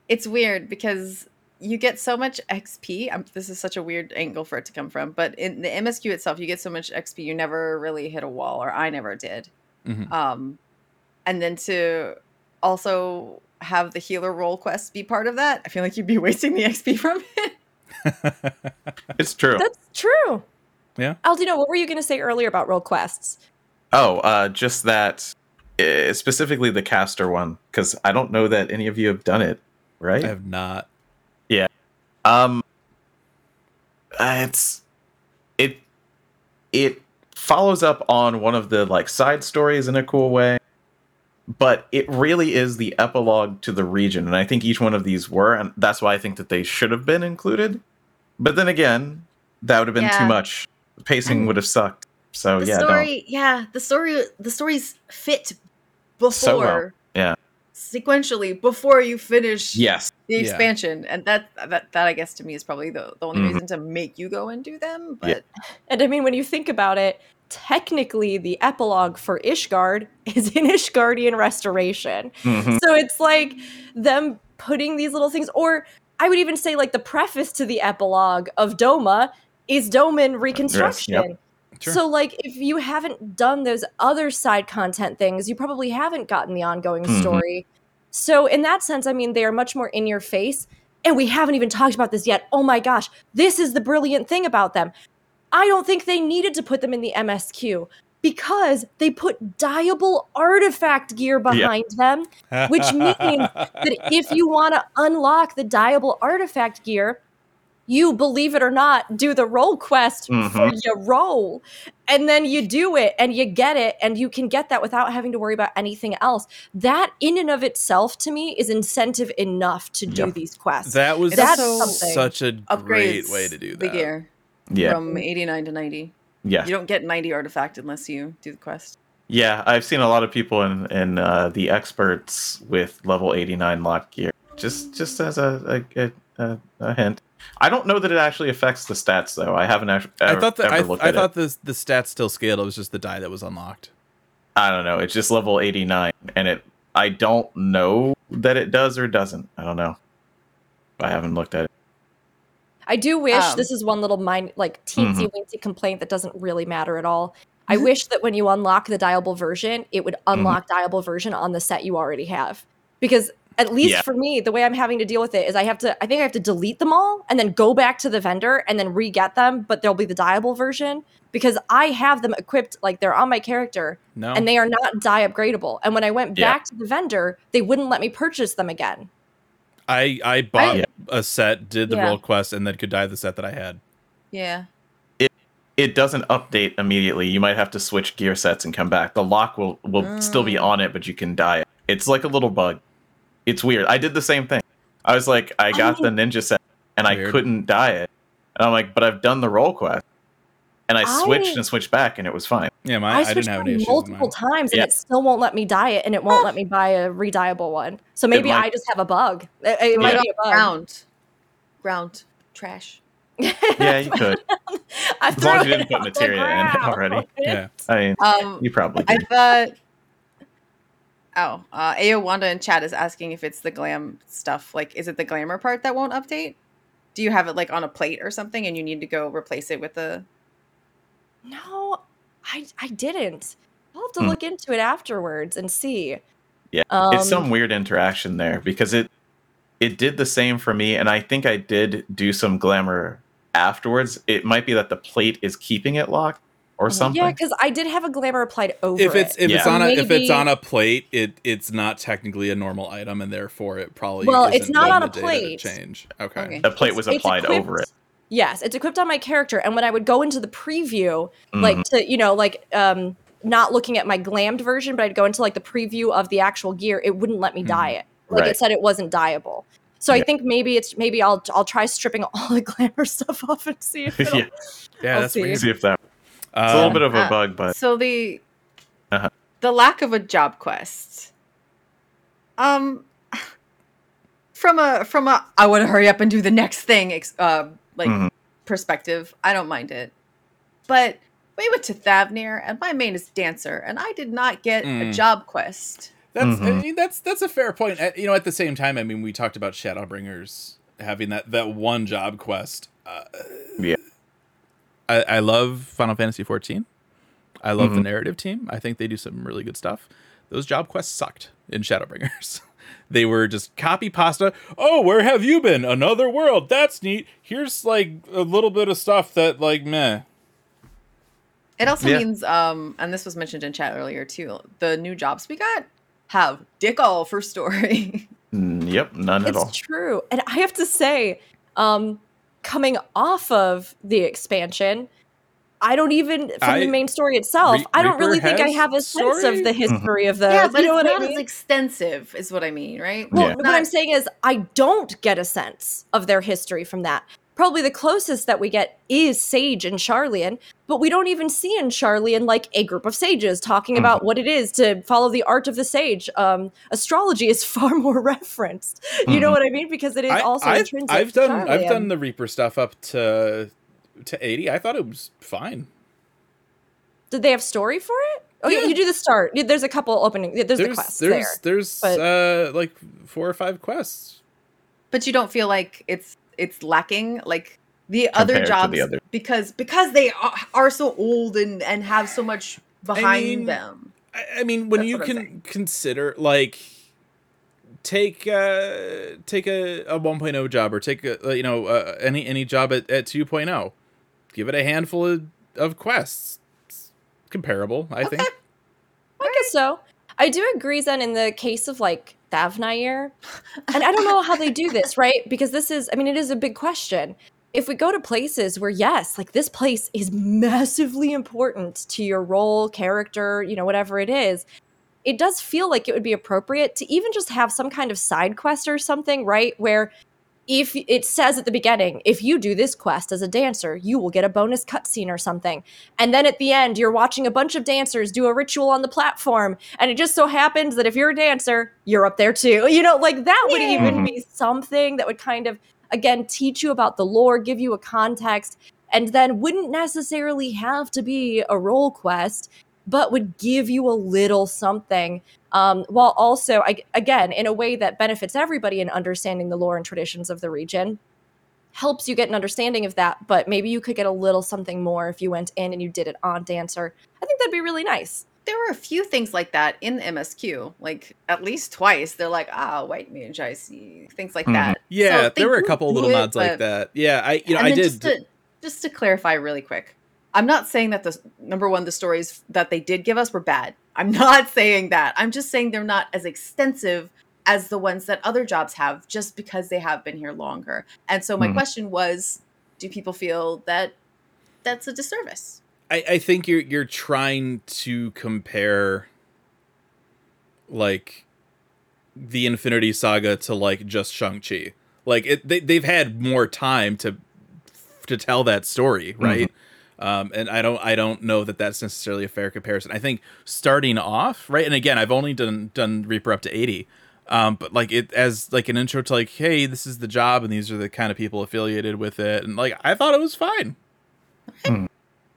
it's weird because you get so much XP. Um this is such a weird angle for it to come from, but in the MSQ itself, you get so much XP. You never really hit a wall, or I never did. Mhm. Um, and then to also have the healer role quest be part of that, I feel like you'd be wasting the XP from it. It's true. that's true Yeah. aldino what were you going to say earlier about role quests Oh, uh, just that, uh, specifically the caster one, because I don't know that any of you have done it, right? I have not Um, uh, it's it it follows up on one of the like side stories in a cool way, but it really is the epilogue to the region, and I think each one of these were, and that's why I think that they should have been included. But then again, that would have been Yeah. too much. The pacing would have sucked. So the yeah, no. story, yeah, the story, the stories fit before, So well, yeah. Sequentially before you finish Yes. the Yeah. expansion, and that that that I guess to me is probably the, the only Mhm. reason to make you go and do them. Yeah. But and i mean when you think about it technically the epilogue for ishgard is in ishgardian restoration Mhm. So it's like them putting these little things, or I would even say like the preface to the epilogue of Doma is Doman reconstruction. Sure. So like if you haven't done those other side content things, you probably haven't gotten the ongoing Mhm. story. So in that sense, I mean they are much more in your face. And we haven't even talked about this yet. Oh my gosh, this is the brilliant thing about them. I don't think they needed to put them in the MSQ because they put dyeable artifact gear behind them, which means that if you want to unlock the dyeable artifact gear, you believe it or not, do the role quest for Mhm. your role And then you do it and you get it, and you can get that without having to worry about anything else. That, in and of itself, to me, is incentive enough to do Yep. these quests. That was that's also such a Upgrades great way to do the that. gear Yeah, from 89 to 90. yeah, You don't get 90 artifact unless you do the quest. yeah. I've seen a lot of people in in uh, the experts with level eighty nine lock gear. Just just as a a, a a hint. I don't know that it actually affects the stats though. I haven't actually. I thought that I, ever looked I at thought it. the the stats still scaled. It was just the dye that was unlocked. I don't know. It's just level eighty nine, and it. I don't know that it does or doesn't. I don't know. I haven't looked at it. I do wish Um, this is one little mind like teensy Mhm. weensy complaint that doesn't really matter at all. I wish that when you unlock the dyeable version, it would unlock dyeable version on the set you already have. Because at least Yeah. for me, the way I'm having to deal with it is I have to I think I have to delete them all and then go back to the vendor and then re-get them, but there'll be the dyeable version because I have them equipped like they're on my character No, and they are not die upgradable. And when I went Yeah. back to the vendor, they wouldn't let me purchase them again. I I bought Yeah. a set, did the Yeah. role quest, and then could dye the set that I had. Yeah. It doesn't update immediately. You might have to switch gear sets and come back. The lock will will still be Mm. on it, but you can dye it. It's like a little bug. It's weird. I did the same thing. I was like, I got the ninja set and I couldn't dye it, and I'm like, but I've done the role quest, and I switched and switched back, and it was fine. Yeah, my, I I, didn't have any mine issues. with multiple times and Yeah. it still won't let me dye it and it won't let me buy a rediable one. So maybe might- I just have a bug. It, it might be a bug. Ground. Ground. Trash. Yeah, you could. I As long as you didn't put on the materia in ground. already. Yeah, I mean, Um, you probably I did. thought. Oh, uh, Ao Wanda in chat is asking if it's the glam stuff. Like, is it the glamour part that won't update? Do you have it like on a plate or something, and you need to go replace it with the? No, I I didn't. I'll have to Hmm. look into it afterwards and see. Yeah, Um, it's some weird interaction there because it it did the same for me, and I think I did do some glamour afterwards. It might be that the plate is keeping it locked or something. Yeah, because I did have a glamour applied over if it's it. if it's Yeah. on a if it's on a plate, it it's not technically a normal item, and therefore it probably Well, isn't it's not on a plate. Change. Okay. Okay. the plate was it's applied equipped- over it. Yes, it's equipped on my character, and when I would go into the preview, Mhm. like to you know like um not looking at my glammed version, but I'd go into like the preview of the actual gear, it wouldn't let me Mhm. dye it. Like Right. it said it wasn't dyeable. So I think maybe it's maybe I'll I'll try stripping all the glamour stuff off and see if it'll, yeah, Yeah, I'll that's see. weird. see if that. It's a Um, little bit of a Uh, bug, but So the Uh-huh. the lack of a job quest. Um, from a from a I want to hurry up and do the next thing. Uh, like Mhm. perspective, I don't mind it, but we went to Thavnair, and my main is dancer, and I did not get a Mm. job quest. That's I Mhm. mean that's that's a fair point. At, you know, at the same time, I mean, we talked about Shadowbringers having that that one job quest. Uh, Yeah. I, I love Final Fantasy 14. I love the Mhm. narrative team. I think they do some really good stuff. Those job quests sucked in Shadowbringers. they were just copy pasta. Oh, where have you been? Another world. That's neat. Here's like a little bit of stuff that like meh. It also Yeah. means, um, and this was mentioned in chat earlier too. The new jobs we got have dick all for story. Mm, yep, none at all. it's all. true. And I have to say, um, coming off of the expansion, I don't even from I- the main story itself. Re- I don't really think I have a sense story? of the mm-hmm. history of the. yeah, but you know it's what not I mean? as extensive, is what I mean, right? Well, Yeah. what I'm saying is, I don't get a sense of their history from that. Probably the closest that we get is Sage and Sharlayan, but we don't even see in Sharlayan like a group of sages talking about what it is to follow the art of the sage. Um, astrology is far more referenced. You know Mhm. what I mean? Because it is I, also I've, intrinsic. I've to done I've done the Reaper stuff up to to 80. I thought it was fine. Did they have story for it? Oh, yeah. Yeah. you do the start. There's a couple opening. yeah, There's, the there's quest there's there. there's but- uh like four or five quests. But you don't feel like it's it's lacking like the other Compared to jobs the other- because because they are, are so old and and have so much behind mean, them. I, I mean, when That's you can consider like take uh take a, a 1.0 job or take a uh, you know uh, any any job at, at 2.0 give it a handful of, of quests. It's comparable i think. I guess so. I do agree, Zen, in the case of like Thavnair. And I don't know how they do this, right? Because this is, I mean, it is a big question. If we go to places where, yes, like this place is massively important to your role, character, you know, whatever it is, it does feel like it would be appropriate to even just have some kind of side quest or something, right? Where if it says at the beginning, if you do this quest as a dancer, you will get a bonus cutscene or something. And then at the end, you're watching a bunch of dancers do a ritual on the platform. And it just so happens that if you're a dancer, you're up there too. You know, like that would even be mm-hmm. something that would kind of, again, teach you about the lore, give you a context, and then wouldn't necessarily have to be a role quest, but would give you a little something um, while also I, again in a way that benefits everybody in understanding the lore and traditions of the region helps you get an understanding of that but maybe you could get a little something more if you went in and you did it on dancer i think that'd be really nice There were a few things like that in the MSQ, like at least twice. They're like, ah, white mage, I see. Things like Mhm. that. yeah So there were a couple little do nods like that yeah i you know i did Just to, just to clarify really quick, I'm not saying that the number one, the stories that they did give us were bad. I'm not saying that. I'm just saying they're not as extensive as the ones that other jobs have just because they have been here longer. And so my Mhm. question was, do people feel that that's a disservice? I, I think you're you're trying to compare like the Infinity Saga to like just Shang Chi. Like it, they they've had more time to to tell that story, right? Um, and I don't I don't know that that's necessarily a fair comparison. I think starting off right, and again, I've only done done Reaper up to eighty. Um, but like it as like an intro to like, hey, this is the job, and these are the kind of people affiliated with it, and like I thought it was fine.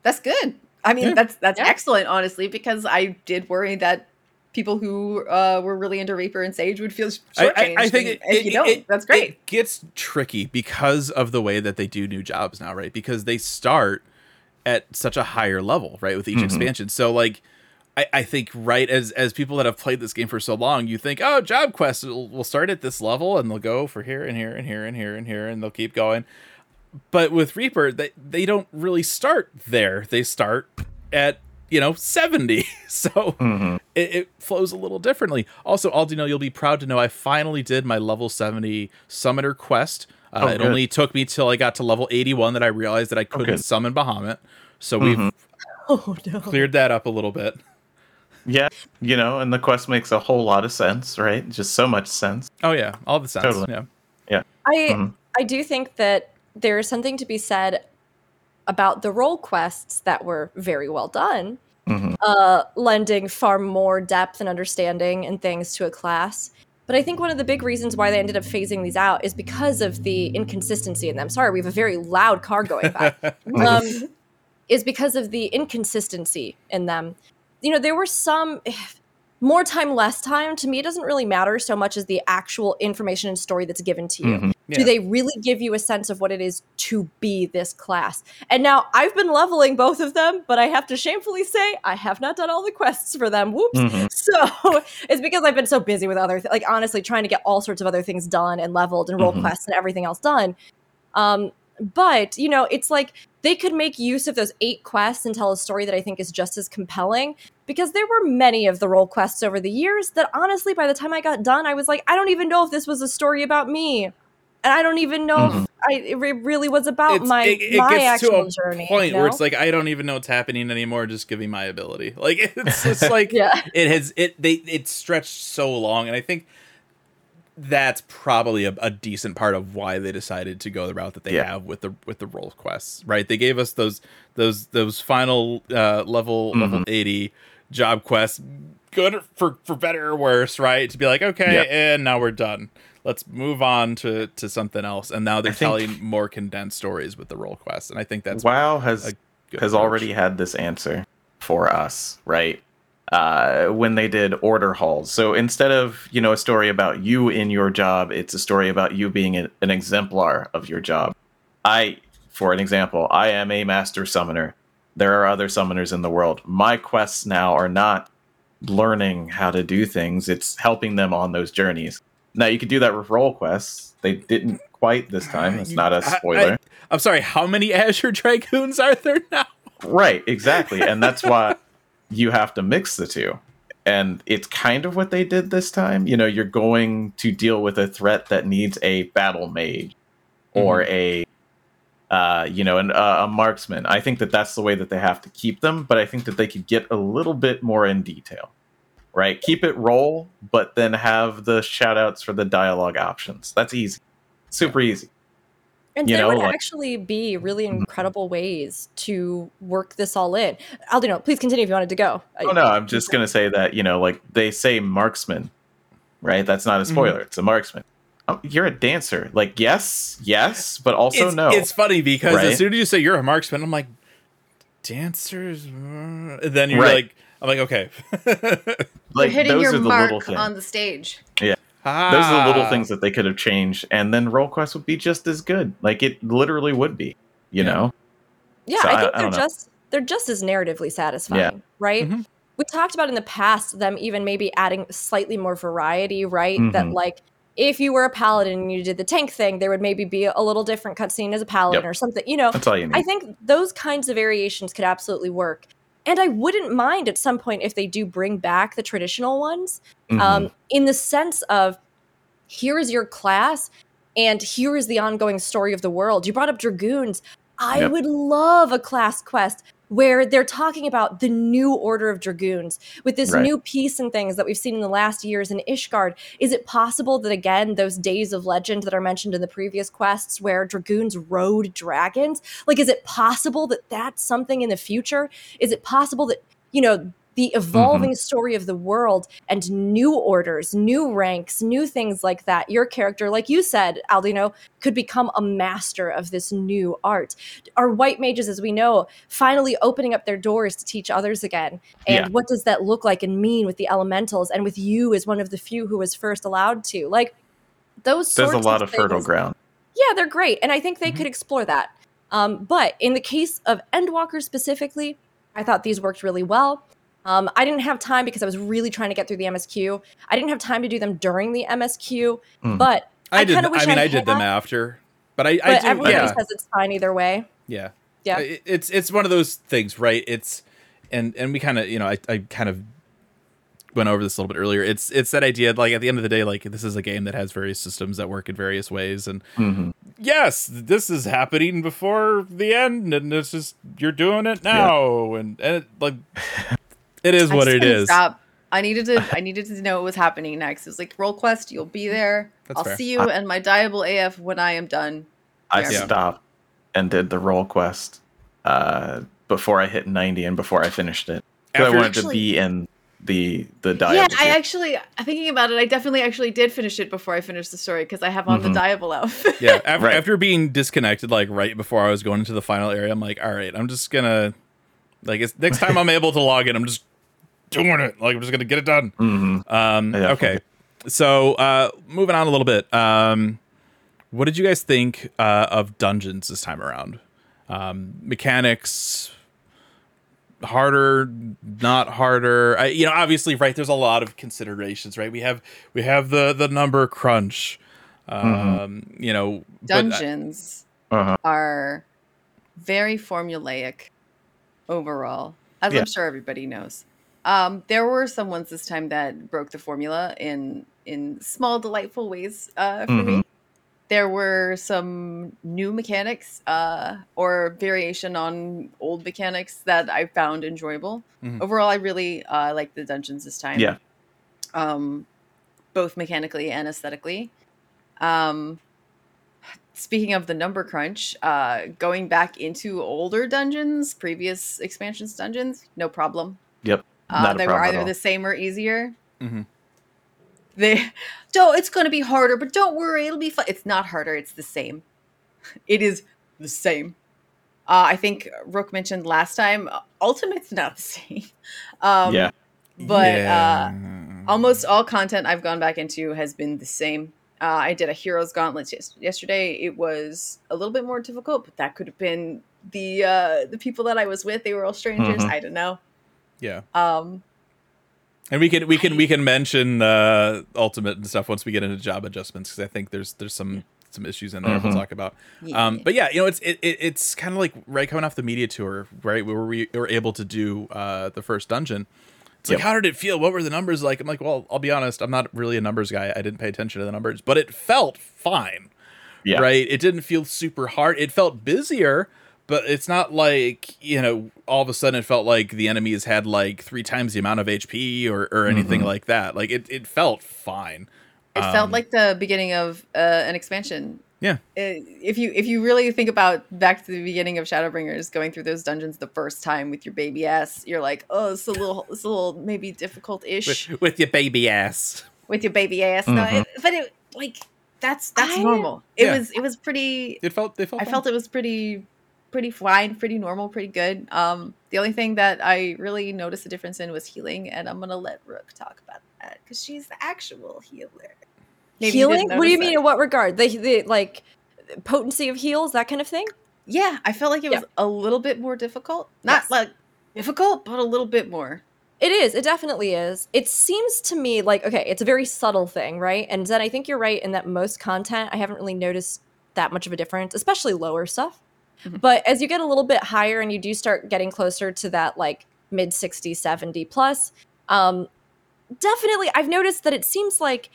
That's good. I mean, Yeah. that's that's Yeah. excellent, honestly, because I did worry that people who uh, were really into Reaper and Sage would feel I- shortchanged. I, I think it, if it- you don't, it- that's great. It gets tricky because of the way that they do new jobs now, right? Because they start at such a higher level, right, with each Mhm. expansion. So like I, I think right as as people that have played this game for so long, you think, oh, job quests will, will start at this level and they'll go for here and here and here and here and here and they'll keep going. But with Reaper, they they don't really start there. They start at you know 70 so Mhm. it, it flows a little differently. Also, Aldino, you'll be proud to know I finally did my level 70 summoner quest. Uh, Oh, it good. only took me till I got to level 81 that I realized that I couldn't good. summon Bahamut. So we've Mhm. oh no cleared that up a little bit. Yeah, you know, and the quest makes a whole lot of sense, right? Just so much sense. Oh yeah, all the sense. Totally. Yeah. Yeah. I Mhm. I do think that there is something to be said about the role quests that were very well done, Mhm. uh, lending far more depth and understanding and things to a class. But I think one of the big reasons why they ended up phasing these out is because of the inconsistency in them. Sorry, we have a very loud car going by. um, is because of the inconsistency in them. You know, there were some more time, less time. To me, it doesn't really matter so much as the actual information and story that's given to you. Mhm. Yeah. Do they really give you a sense of what it is to be this class? And now I've been leveling both of them, but I have to shamefully say I have not done all the quests for them. Whoops. Mhm. So it's because I've been so busy with other, th- like honestly, trying to get all sorts of other things done and leveled and role Mhm. quests and everything else done. Um, but you know, it's like they could make use of those eight quests and tell a story that I think is just as compelling. Because there were many of the role quests over the years that honestly, by the time I got done, I was like, I don't even know if this was a story about me, and I don't even know Mhm. if I, it really was about It's- my it, it my gets to actual a journey. point you where it's like I don't even know what's happening anymore. Just give me my ability. Like it's it's like yeah, it has it they it stretched so long and i think that's probably a, a decent part of why they decided to go the route that they Yeah. have with the with the role quests right they gave us those those those final uh level level Mhm. 80 job quests good for for better or worse right to be like okay Yep. and now we're done let's move on to to something else and now they're I telling more condensed stories with the role quests and i think that's WoW has has approach. already had this answer for us, right? Uh, when they did order halls. So instead of you know a story about you in your job, it's a story about you being an, an exemplar of your job. I, for an example, I am a master summoner. There are other summoners in the world. My quests now are not learning how to do things; it's helping them on those journeys. Now you could do that with role quests. They didn't quite this time. It's not a spoiler. I, am sorry. How many Azure Dragoons are there now? Right, exactly. And that's why you have to mix the two. And it's kind of what they did this time. You know, you're going to deal with a threat that needs a battle mage or mm-hmm. a uh, you know, and uh, a marksman. I think that that's the way that they have to keep them, but I think that they could get a little bit more in detail. Right? Keep it role, but then have the shout outs for the dialogue options. That's easy. Super easy. And You there know, would like- actually be really incredible ways to work this all in. Aldino, please continue if you wanted to go. Oh no, I'm just gonna say that you know, like they say marksman, right? That's not a Mm-hmm. spoiler. It's a marksman. Oh, you're a dancer. Like yes, yes, but also it's, no. It's funny because Right? as soon as you say you're a marksman, I'm like, dancers. uh," and then you're Right. like, I'm like, okay. You're like hitting those your are the little mark things. on the stage. Yeah. Those are the little Ah. things that they could have changed, and then role quest would be just as good. Like it literally would be. You Yeah. know? Yeah, So I I- think I they're don't know. just they're just as narratively satisfying, Yeah. right? Mhm. We talked about in the past them even maybe adding slightly more variety, right? That Mhm. like if you were a paladin and you did the tank thing, there would maybe be a little different cutscene as a paladin Yep. or something. You know, That's all you need. I think those kinds of variations could absolutely work. And I wouldn't mind at some point if they do bring back the traditional ones, Mhm. um, in the sense of here is your class and here is the ongoing story of the world. You brought up Dragoons. I Yep. would love a class quest where they're talking about the new order of Dragoons with this Right. new peace and things that we've seen in the last years in Ishgard. Is it possible that, again, those days of legend that are mentioned in the previous quests where Dragoons rode dragons? Like, is it possible that that's something in the future? Is it possible that, you know, the evolving story of the world and new orders, new ranks, new things like that. Your character, like you said, Aldino, could become a master of this new art. Are white mages, as we know, finally opening up their doors to teach others again? And Yeah. what does that look like and mean with the elementals and with you as one of the few who was first allowed to? Like those There's a lot of fertile things- ground. yeah, they're great, and I think they Mhm. could explore that. Um, but in the case of Endwalker specifically, I thought these worked really well. Um, I didn't have time because I was really trying to get through the MSQ. I didn't have time to do them during the MSQ, Mhm. but I, I did. kinda wish I mean, I I did them had. after, but I, I but do. everybody Yeah, says it's fine either way. yeah, Yeah. It's it's one of those things, right? It's and and we kind of you know I I kind of went over this a little bit earlier. It's it's that idea like at the end of the day, like this is a game that has various systems that work in various ways, and Mhm. yes, this is happening before the end, and it's just you're doing it now, and and it, like it is I what just it couldn't is. Stop. I needed to. I needed to know what was happening next. It was like role quest. You'll be there. That's I'll fair. see you and my dyeable AF when I am done. I Yeah. stopped and did the role quest uh, before I hit 90 and before I finished it. 'Cause I After- wanted to be in the the dyeable. yeah. I actually thinking about it. I definitely actually did finish it before I finished the story because I have on Mhm. the dyeable outfit. yeah after, Right. after being disconnected like right before i was going into the final area i'm like all right i'm just gonna like it's, next time i'm able to log in i'm just doing it like i'm just gonna get it done Mhm. um Yeah. okay so uh moving on a little bit um what did you guys think uh of dungeons this time around um mechanics harder not harder I, you know obviously right there's a lot of considerations right we have we have the the number crunch um you know but I- Dungeons Uh-huh. are very formulaic overall, as Yeah. I'm sure everybody knows. Um, there were some ones this time that broke the formula in in small, delightful ways uh, for me. There were some new mechanics uh, or variation on old mechanics that I found enjoyable. Mhm. Overall, I really uh, liked the dungeons this time. Yeah. Um, both mechanically and aesthetically. Um, speaking of the number crunch, uh, going back into older dungeons, previous expansions dungeons, no problem. Yep. Uh, they were either the same or easier. Mm-hmm. They don't. It's going to be harder, but don't worry, it'll be fun. It's not harder. It's the same. It is the same. Uh, I think Rook mentioned last time. uh, Ultimate's not the same. Um, yeah. but uh, almost all content I've gone back into has been the same. Uh, I did a Heroes Gauntlet yes- yesterday. It was a little bit more difficult, but that could have been the uh, the people that I was with. They were all strangers. Mhm. I don't know. Yeah Um, And we can we can we can mention uh, ultimate and stuff once we get into job adjustments because I think there's there's some some issues in there we'll Mhm. talk about. Um, but yeah, you know, it's it, it it's kind of like right coming off the media tour, right, where we were able to do uh, the first dungeon. It's like, how did it feel? What were the numbers like? I'm like, well, I'll be honest, I'm not really a numbers guy. I didn't pay attention to the numbers, but it felt fine, Yeah. right? It didn't feel super hard. It felt busier, but it's not like you know, all of a sudden it felt like the enemies had like three times the amount of HP or or anything Mhm. like that. Like it, it felt fine. It Um, felt like the beginning of uh, an expansion. Yeah. Uh, If you if you really think about back to the beginning of Shadowbringers, going through those dungeons the first time with your baby ass, you're like, oh, it's a little, it's a little maybe difficult ish with, with your baby ass. with your baby ass. No, Mhm. it, but it like that's that's I- normal. It Yeah. was it was pretty. It felt. They felt. I fine. felt it was pretty pretty fine, pretty normal, pretty good. Um, the only thing that I really noticed a difference in was healing, and I'm gonna let Rook talk about that because she's the actual healer. Maybe Healing? What do you mean? that. In what regard? The the like potency of heals, that kind of thing. Yeah, I felt like it Yeah. was a little bit more difficult. Not Yes. like difficult, but a little bit more. It is. It definitely is. It seems to me like okay, it's a very subtle thing, right? And then I think you're right in that most content I haven't really noticed that much of a difference, especially lower stuff. But as you get a little bit higher and you do start getting closer to that like mid 60, 70 plus, um definitely I've noticed that it seems like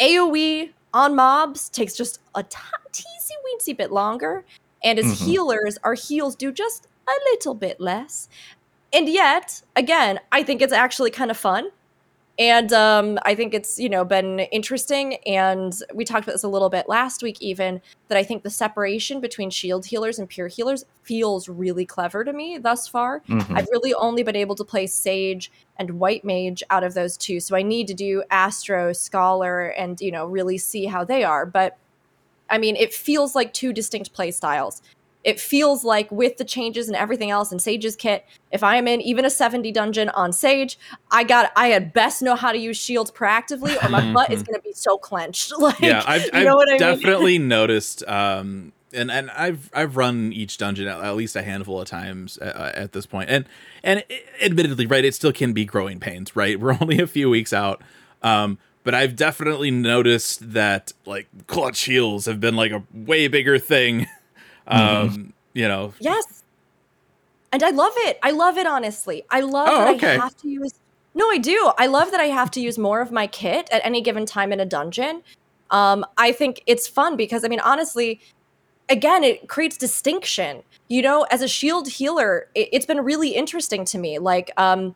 AoE on mobs takes just a t- teensy weensy bit longer, and as Mhm. healers, our heals do just a little bit less. And yet, again, I think it's actually kind of fun. And um, I think it's, you know, been interesting. And we talked about this a little bit last week, even that I think the separation between shield healers and pure healers feels really clever to me thus far. Mhm. I've really only been able to play Sage and White Mage out of those two. So I need to do Astro, Scholar, and, you know, really see how they are. But I mean, it feels like two distinct play styles. It feels like with the changes and everything else in Sage's kit, if I am in even a 70 dungeon on Sage, I got I had best know how to use shields proactively or my butt is gonna be so clenched. Like yeah, I've, you I've know what I mean? definitely noticed, um, and and I've I've run each dungeon at, at least a handful of times uh, at this point, and and admittedly, right, it still can be growing pains, right? We're only a few weeks out, um, but I've definitely noticed that like clutch heals have been like a way bigger thing, um, you know. Yes. And I love it. I love it honestly. I love Oh, that okay. I have to use No, I do. I love that I have to use more of my kit at any given time in a dungeon. Um, I think it's fun because I mean honestly, again, it creates distinction. You know, as a shield healer, it, it's been really interesting to me. Like um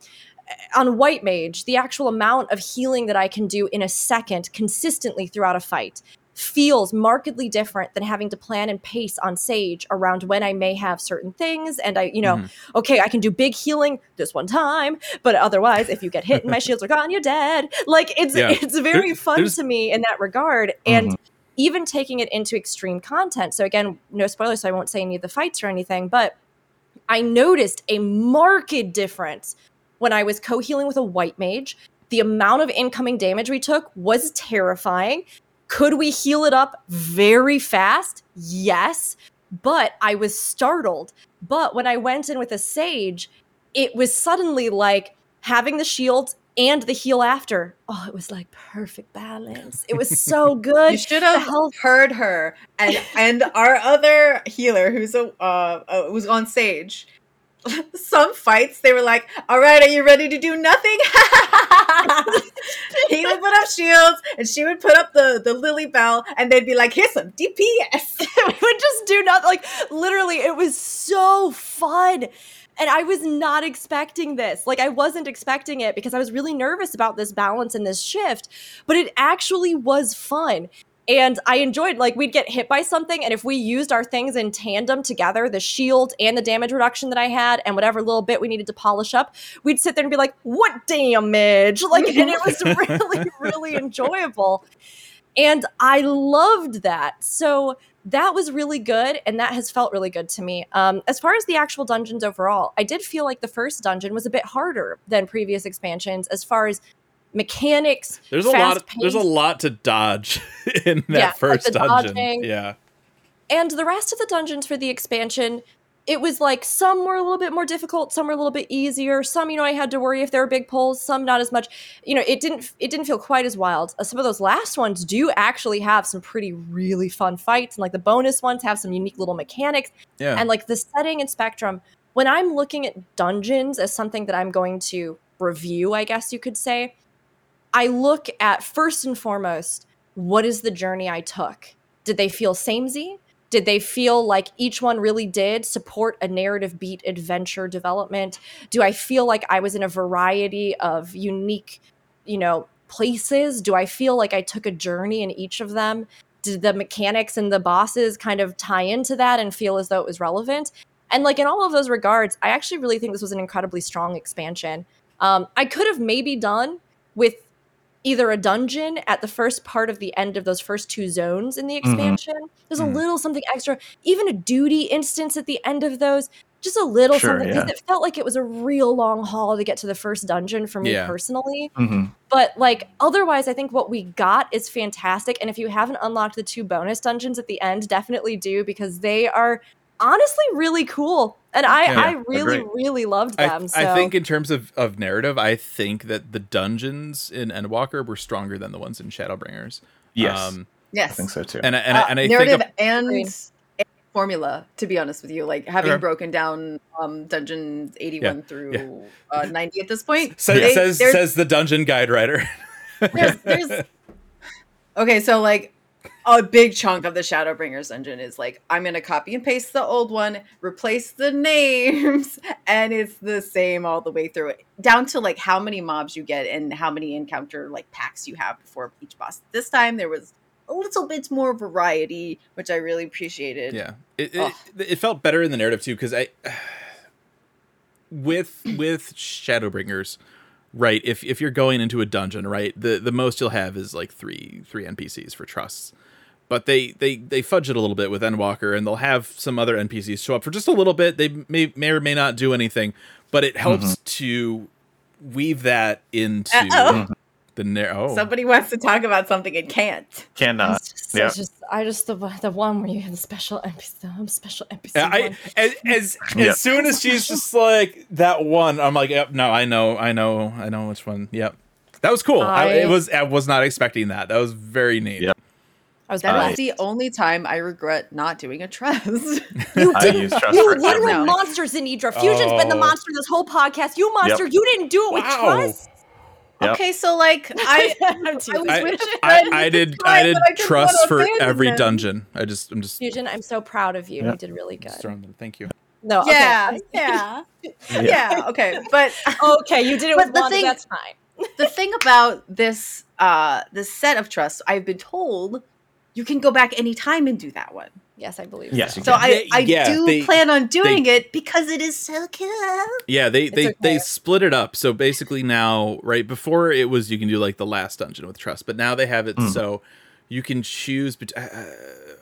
on White Mage, the actual amount of healing that I can do in a second consistently throughout a fight feels markedly different than having to plan and pace on Sage around when I may have certain things. And I, you know, Mhm. okay, I can do big healing this one time, but otherwise, if you get hit and my shields are gone, you're dead. Like it's Yeah. it's very fun there's- to me in that regard. And Mhm. even taking it into extreme content. So again, no spoilers, so I won't say any of the fights or anything, but I noticed a marked difference when I was co-healing with a white mage. The amount of incoming damage we took was terrifying. Could we heal it up very fast? Yes. But I was startled. But when I went in with a sage, it was suddenly like having the shield and the heal after. Oh, it was like perfect balance. It was so good. You should have health- heard her and and our other healer who's a uh, uh who's on stage. Some fights they were like, "All right, are you ready to do nothing?" he would put up shields, and she would put up the the lily bell, and they'd be like, "Here's some DPS." we would just do nothing. like literally it was so fun and i was not expecting this like i wasn't expecting it because i was really nervous about this balance and this shift but it actually was fun and i enjoyed like we'd get hit by something and if we used our things in tandem together the shield and the damage reduction that i had and whatever little bit we needed to polish up we'd sit there and be like what damage? Like and it was really really enjoyable. And i loved that. So that was really good and that has felt really good to me. Um, as far as the actual dungeons overall i did feel like the first dungeon was a bit harder than previous expansions as far as mechanics There's a lot. fast There's a lot to dodge in that Yeah, first the dungeon. dodging. Yeah. and the rest of the dungeons for the expansion it was like some were a little bit more difficult, some were a little bit easier. Some, you know, I had to worry if there were big pulls, some not as much. You know, it didn't it didn't feel quite as wild. Uh, some of those last ones do actually have some pretty really fun fights, and like the bonus ones have some unique little mechanics. Yeah. And like the setting and spectrum, when I'm looking at dungeons as something that I'm going to review, I guess you could say, I look at first and foremost, what is the journey I took? Did they feel samey? Did they feel like each one really did support a narrative beat adventure development? Do I feel like I was in a variety of unique, you know, places? Do I feel like I took a journey in each of them? Did the mechanics and the bosses kind of tie into that and feel as though it was relevant? And like in all of those regards, I actually really think this was an incredibly strong expansion. Um, I could have maybe done with either a dungeon at the first part of the end of those first two zones in the Mhm. expansion. There's a Mhm. little something extra, even a duty instance at the end of those. Just a little Sure, something because yeah. it felt like it was a real long haul to get to the first dungeon for me Yeah. personally. hmm But like otherwise, I think what we got is fantastic. And if you haven't unlocked the two bonus dungeons at the end, definitely do because they are honestly really cool. And I, Yeah, I really, agreed. really loved I, them. so I think in terms of, of narrative, I think that the dungeons in Endwalker were stronger than the ones in Shadowbringers. Yes, Um, Yes. I think so too. and I- and, Uh, and I narrative think of- and, and formula. To be honest with you, like having Okay. broken down um, dungeons eighty-one through yeah. uh, ninety at this point. says they- says, says the dungeon guide writer. there's, there's okay so like a big chunk of the shadowbringers dungeon is like i'm gonna copy and paste the old one replace the names and it's the same all the way through it down to like how many mobs you get and how many encounter like packs you have before each boss this time there was a little bit more variety which i really appreciated yeah, it, it, it felt better in the narrative too because I with with Shadowbringers, right? If if you're going into a dungeon, right, the the most you'll have is like three three NPCs for trusts. But they they they fudge it a little bit with Endwalker, and they'll have some other NPCs show up for just a little bit. They may may or may not do anything, but it helps mm-hmm. to weave that into Uh-oh. Mm-hmm. the narrative. Oh, somebody wants to talk about something and can't Cannot. It's just, yeah. it's just, I just the the one where you have the special NPC, the special NPC. Yeah, I, one. as as, Yep. as soon as she's just like that one, I'm like, yep, no, I know, I know, I know which one. Yep, that was cool. I, I- it was I was not expecting that. That was very neat. Yep. I was that I- is the only time i regret not doing a trust You didn't. trust You for literally No. monsters in Idra. Fusion's been the Oh. monster this whole podcast. You monster. Yep. You didn't do it with Wow. trust. Yep. okay so like i I'm was. I, with a I, friend I did the I did I didn't trust for every them. dungeon. I just I'm just Fusion, I'm so proud of you. Yeah. You did really good. them. Thank you. No, okay. yeah, yeah, yeah. Okay, but Okay, you did it with the Wanda. thing- That's fine. the thing about this, uh, this set of trust, I've been told you can go back anytime and do that one. Yes, I believe. Yes, so. So. I, I Yeah, do they- plan on doing it because it is so cool. Yeah, they they okay. they split it up. So basically now, right before it was you can do like the last dungeon with trust, but now they have it Mm. so you can choose. bet- Uh,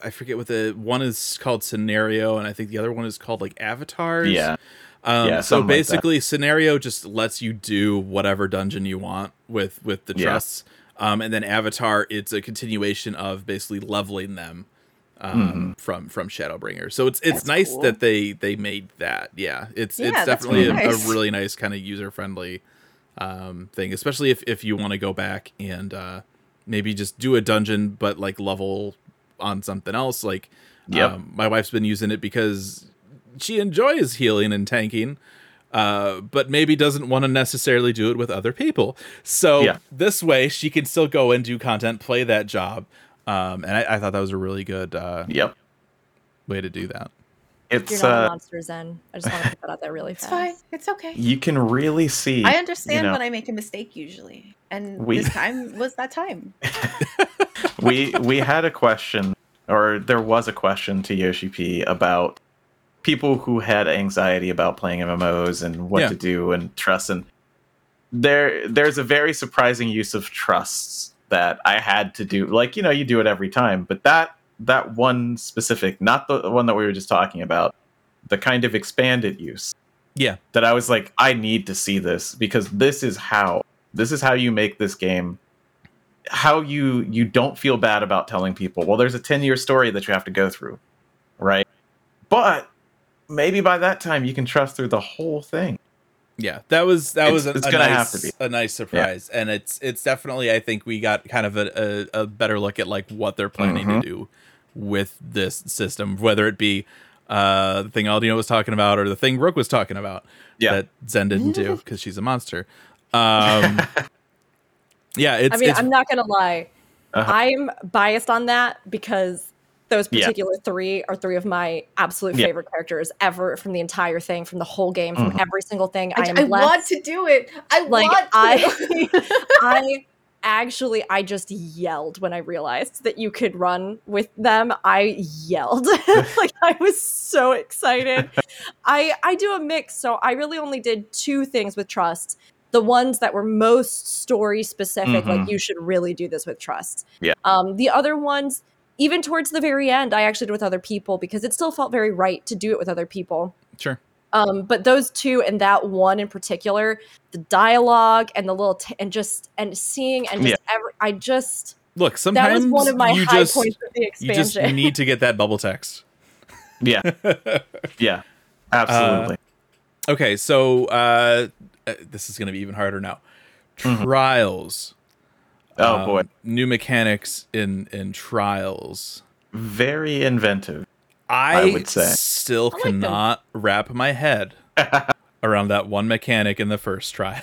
I forget what the one is called scenario, and I think the other one is called like avatars. Yeah. Um, Yeah, so something like basically, scenario just lets you do whatever dungeon you want with with the Yeah. Trusts, um, and then avatar it's a continuation of basically leveling them um, Mm-hmm. from from Shadowbringer. So it's it's That's nice cool. that they they made that. Yeah, it's Yeah, it's definitely really a, nice. a really nice kind of user friendly um, thing, especially if if you want to go back and uh, maybe just do a dungeon but like level on something else. Like, Yep. um, my wife's been using it because she enjoys healing and tanking. Uh, but maybe doesn't want to necessarily do it with other people. So Yeah. this way, she can still go and do content, play that job. Um, and I, I thought that was a really good uh, Yep. way to do that. You're It's not a uh, monster, Zen. I just want to put that out there really fast. It's fast. fine. It's okay. you can really see. I understand you know, when I make a mistake usually, and We- this time was that time. we we had a question, or there was a question to Yoshi P about people who had anxiety about playing MMOs and what Yeah. to do and trust. And there there's a very surprising use of trusts that I had to do. Like you know, you do it every time, but that that one specific, not the one that we were just talking about, the kind of expanded use Yeah. that I was like, I need to see this because this is how this is how you make this game. How you you don't feel bad about telling people, well, there's a 10 year story that you have to go through, right? But maybe by that time you can trust through the whole thing. Yeah, that was that It's- was a, it's a gonna nice, have to be. a nice surprise, and it's it's definitely I think we got kind of a, a, a better look at like what they're planning Mhm. to do with this system, whether it be uh, the thing Aldino was talking about or the thing Rook was talking about Yeah. that Zen didn't do because she's a monster. Um, yeah, it's, I mean, it's I'm not gonna lie. Uh-huh. I'm biased on that because those Yeah. particular three are three of my absolute Yeah. favorite characters ever from the entire thing, from the whole game, from Mhm. every single thing. I, I, am I less- want to do it. I like want to. I I actually I just yelled when I realized that you could run with them. I yelled. like I was so excited. I I do a mix, so I really only did two things with trust. The ones that were most story specific, like Mhm. you should really do this with trust. Yeah. Um, the other ones, even towards the very end, I actually did with other people because it still felt very right to do it with other people. sure. Um, but those two and that one in particular, the dialogue and the little t- and just and seeing and just every, I just Look, that sometimes was one of my high just points of the expansion. you just need to get that bubble text. Yeah, yeah, absolutely. Okay, so uh, uh, this is going to be even harder now. Mhm. Trials. Oh Um, boy, new mechanics in in trials. very inventive. I, would say. still I like them. cannot wrap my head around that one mechanic in the first trial.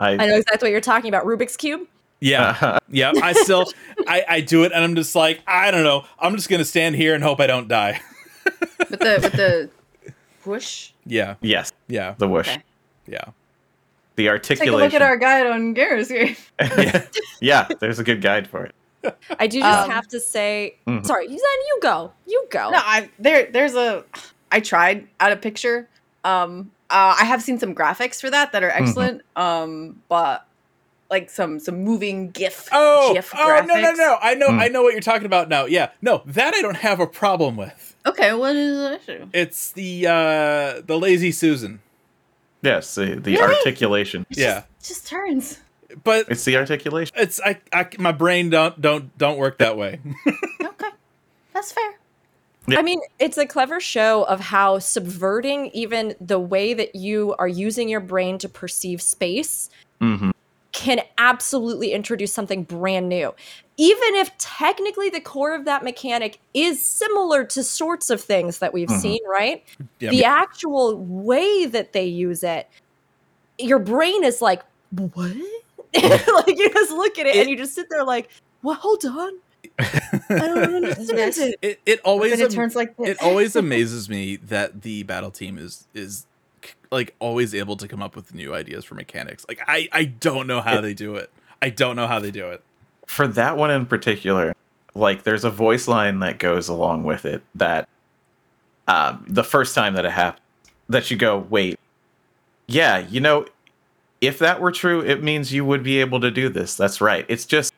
I know exactly what you're talking about. Rubik's cube. Yeah, yeah. I still, I, I do it, and I'm just like, I don't know. I'm just gonna stand here and hope I don't die. with the with the whoosh. Yeah, yes, yeah, the whoosh, Okay. yeah. The articulation. Take a look at our guide on Garrus here. yeah. yeah, there's a good guide for it. I do just Um, have to say, Mhm. sorry, then you go, you go. No, I there there's a I tried out a picture. Um uh, I have seen some graphics for that that are Mm-hmm. excellent. Um but like some some moving GIF Oh, GIF oh no, no, no! I know, Mm. I know what you're talking about now. Yeah, no, that I don't have a problem with. Okay, what is the issue? It's the uh the lazy Susan. Yes, the, the Really? articulation. It's Yeah. just, just turns. But It's the articulation. it's I, I my brain don't don't don't work that way. Okay, that's fair. Yeah. I mean, it's a clever show of how subverting even the way that you are using your brain to perceive space hmm can absolutely introduce something brand new. Even if technically the core of that mechanic is similar to sorts of things that we've Mhm. seen, right? Yeah. The actual way that they use it, your brain is like, what? like you just look at it, and you just sit there like, well, hold on. I don't understand it. It it always But it am- turns like this. it always amazes me that the battle team is is like always able to come up with new ideas for mechanics. Like I I don't know how they do it. I don't know how they do it. For that one in particular, like there's a voice line that goes along with it that um, the first time that it happens, that you go, wait, yeah, you know, if that were true, it means you would be able to do this. That's right. It's just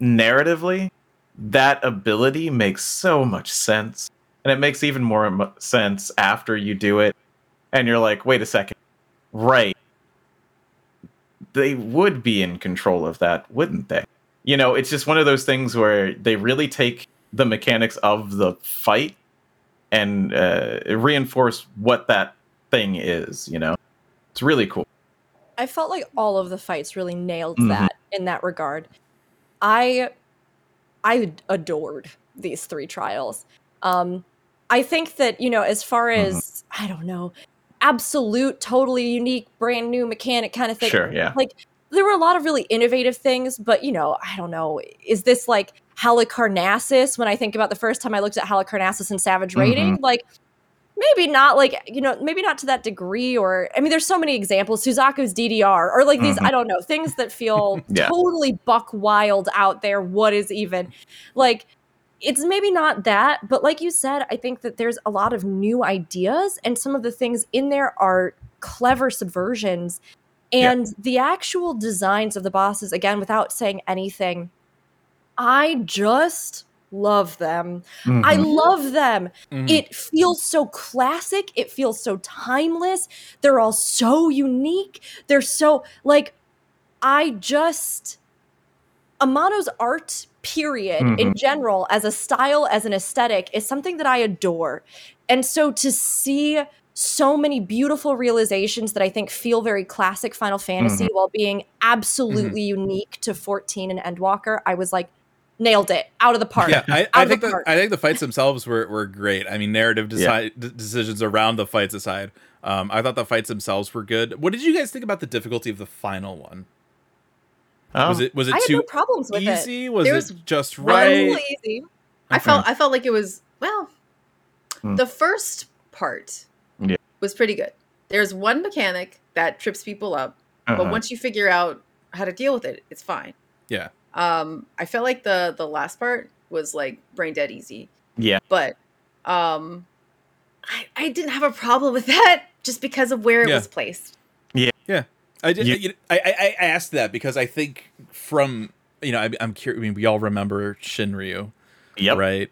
narratively, that ability makes so much sense. And it makes even more mo- sense after you do it. And you're like, wait a second. Right. They would be in control of that, wouldn't they? You know, it's just one of those things where they really take the mechanics of the fight and uh, reinforce what that thing is, you know? It's really cool. I felt like all of the fights really nailed Mhm. that in that regard. I I adored these three trials. Um I think that, you know, as far Mhm. as I don't know, absolute totally unique brand new mechanic kind of thing. Sure, yeah. Like there were a lot of really innovative things, but you know, I don't know, is this like Halicarnassus when I think about the first time I looked at Halicarnassus in Savage Raiding? Mm-hmm. Like maybe not like you know maybe not to that degree or i mean there's so many examples suzaku's ddr or like these Mhm. i don't know things that feel Yeah. totally buck wild out there what is even like it's maybe not that but like you said i think that there's a lot of new ideas and some of the things in there are clever subversions Yeah. and the actual designs of the bosses again without saying anything i just love them i Mhm. love them Mhm. it feels so classic it feels so timeless they're all so unique they're so like i just amano's art period in Mhm. general as a style as an aesthetic is something that i adore and so to see so many beautiful realizations that I think feel very classic Final Fantasy Mm-hmm. while being absolutely unique to 14 and Endwalker. I was like, nailed it out of the park. Yeah, I, I of the think the. I think the fights themselves were, were great. I mean, narrative deci- d- decisions around the fights aside, um, I thought the fights themselves were good. What did you guys think about the difficulty of the final one? Oh, Was it was it I had too no problems with it. easy? Was it was just right? Really easy. I felt I felt like it was well. Hmm. The first part Yeah. Was pretty good. There's one mechanic that trips people up, but Uh-huh. once you figure out how to deal with it, it's fine. Yeah. Um, I felt like the the last part was like brain dead easy, yeah, but um, I I didn't have a problem with that just because of where it Yeah. was placed. Yeah. Yeah. I, did, You- you- I, I I asked that because I think from you know I, I'm curious. I mean, we all remember Shinryu, yep. right?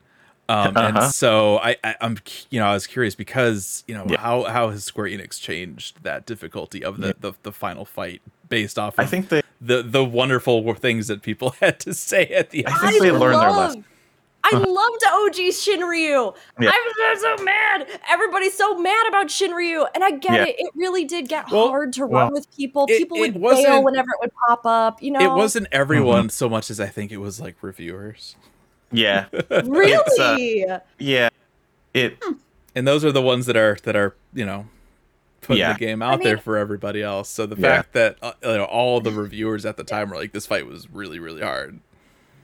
Um, Uh-huh. And so I, I I'm you know I was curious because you know Yeah. how how has Square Enix changed that difficulty of the Yeah. the, the final fight based off of I think they. the the wonderful things that people had to say at the I end. think they learned their lesson. I loved OG Shinryu. Yeah. I was so mad. Everybody's so mad about Shinryu, and I get Yeah. it. It really did get Well, hard to well, run with people. it- People it would wasn't- whenever it would pop up. You know, It wasn't everyone Mm-hmm. so much as I think it was like reviewers, Yeah, really. yeah. It. and those are the ones that are that are you know putting Yeah. the game out there mean- for everybody else. So the Yeah. fact that uh, you know, all the reviewers at the time were like, this fight was really really hard.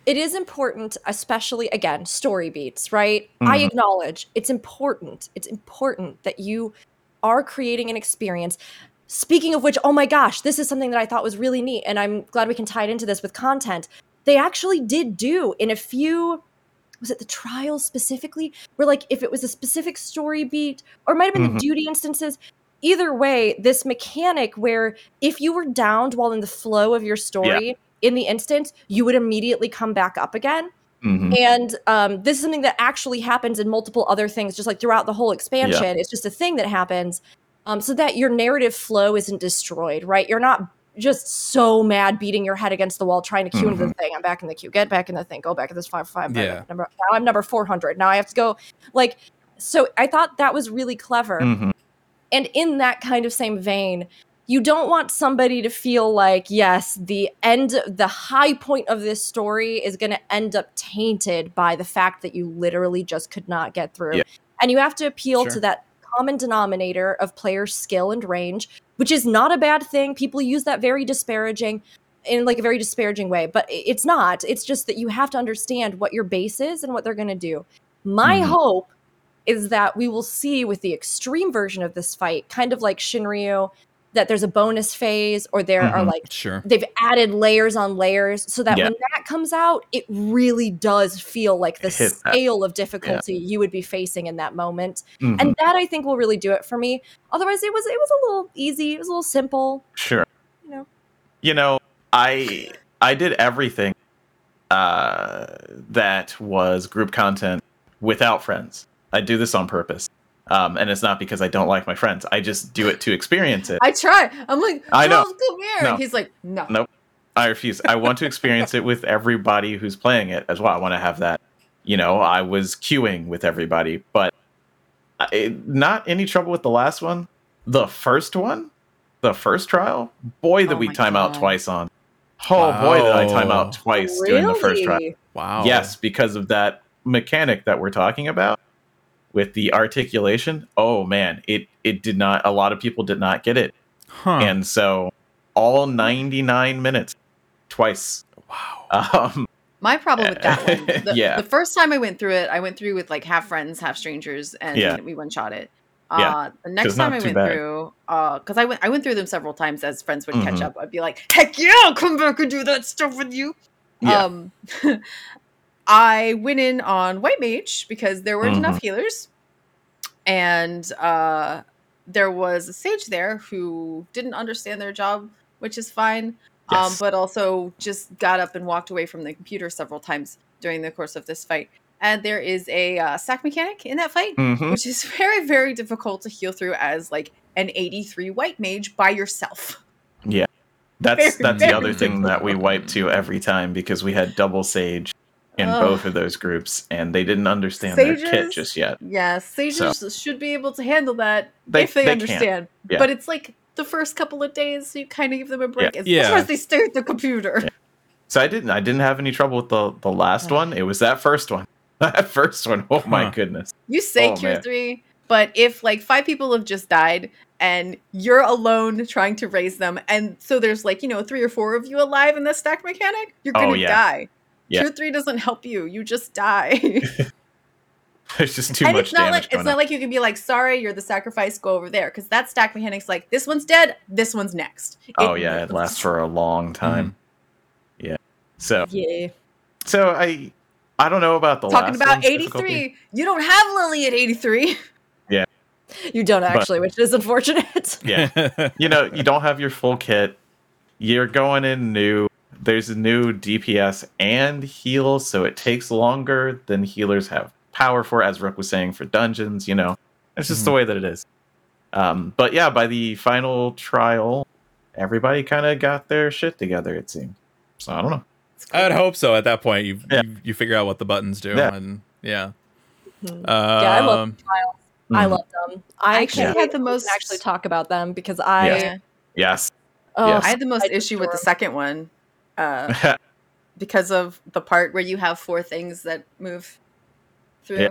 it is important, especially again, story beats, right? I Mhm. acknowledge it's important. It's important that you are creating an experience. Speaking of which, oh my gosh, this is something that I thought was really neat, and I'm glad we can tie it into this with content. They actually did do in a few was it the trials specifically? Where like if it was a specific story beat or it might have been Mhm. the duty instances. Either way this mechanic where if you were downed while in the flow of your story in the instance you would immediately come back up again. Mhm. and um, this is something that actually happens in multiple other things just like throughout the whole expansion. It's just a thing that happens. Um, so that your narrative flow isn't destroyed right? You're not just so mad beating your head against the wall trying to queue into the thing i'm back in the queue get back in the thing go back to this five five Yeah. number now i'm number 400 now i have to go like so i thought that was really clever Mhm. and in that kind of same vein, you don't want somebody to feel like, yes, the end, the high point of this story is going to end up tainted by the fact that you literally just could not get through. Yeah. And you have to appeal Sure. to that common denominator of player skill and range, which is not a bad thing. People use that very disparaging in like a very disparaging way, but it's not. It's just that you have to understand what your base is and what they're going to do. My Mhm. hope is that we will see with the extreme version of this fight, kind of like Shinryu, that there's a bonus phase or there are Mhm. like Sure. they've added layers on layers so that Yeah. when that comes out, it really does feel like the hits that. scale of difficulty you would be facing in that moment. Mhm. And that I think will really do it for me. Otherwise, it was it was a little easy, it was a little simple, Sure. you know. you know i i did everything uh that was group content without friends i do this on purpose um and it's not because i don't like my friends i just do it to experience it I try. I'm like, I know. Come here. No. He's like, no. Nope. i refuse i want to experience it with everybody who's playing it as well i want to have that you know i was queuing with everybody but I, not any trouble with the last one the first one the first trial boy that Oh we my time out twice on oh boy did i time out twice during the first trial Wow. Yes, because of that mechanic that we're talking about with the articulation. Oh man, it it did not a lot of people did not get it. Huh. And so all 99 minutes twice. wow. Um My problem with that one, the, Yeah. the first time I went through it, I went through with like half friends, half strangers, and Yeah. we one shot it. Yeah. Uh, the next time I went bad. through, because I went, I went through them several times as friends would catch Mhm. up. I'd be like, "Heck yeah, I'll come back and do that stuff with you." Yeah. Um, I went in on white mage because there weren't Mm-hmm. enough healers, and uh, there was a sage there who didn't understand their job, which is fine. Um, but also just got up and walked away from the computer several times during the course of this fight. And there is a uh, stack mechanic in that fight, mhm. which is very, very difficult to heal through as like an 83 white mage by yourself. Yeah. That's Very, that's very the other thing that we wiped to every time because we had double sage in Ugh. both of those groups, and they didn't understand their kit just yet. Yeah, sages should be able to handle that They- if they, they understand. Yeah. But it's like the first couple of days, you kind of give them a break. As Yeah. far as they stare at the computer. Yeah. So I didn't I didn't have any trouble with the the last one. It was that first one. That first one. Oh my Huh. goodness. You say Oh, cure man. three, but if like five people have just died and you're alone trying to raise them, and so there's like, you know, three or four of you alive in this stack mechanic, you're Oh, gonna yeah. die. Yeah. Cure three doesn't help you. You just die. There's just too and much it's not damage like it's going not on. like you can be like, sorry, you're the sacrifice, go over there. Because that stack mechanic's like, this one's dead, this one's next. oh yeah, it lasts for a long time. Mm-hmm. Yeah. So Yeah. so I I don't know about the Talking last about 83. difficulty. You don't have Lily at 83. Yeah. You don't actually, which is unfortunate. Yeah. you know, you don't have your full kit. You're going in new. There's a new DPS and heal, so it takes longer than healers have power for, as Rook was saying, for dungeons. You know, it's just the way that it is. Um, but yeah, by the final trial, everybody kind of got their shit together. It seemed. So I don't know. I would hope so. At that point, you Yeah. you, you figure out what the buttons do, Yeah. and yeah. Mhm. Um, Yeah, I love trials. I Mhm. love them. I actually can't had the till we can most- actually talk about them because I. Yeah. Yes. Oh, Yes. I had the most I issue with the second one uh, because of the part where you have four things that move through. Yeah.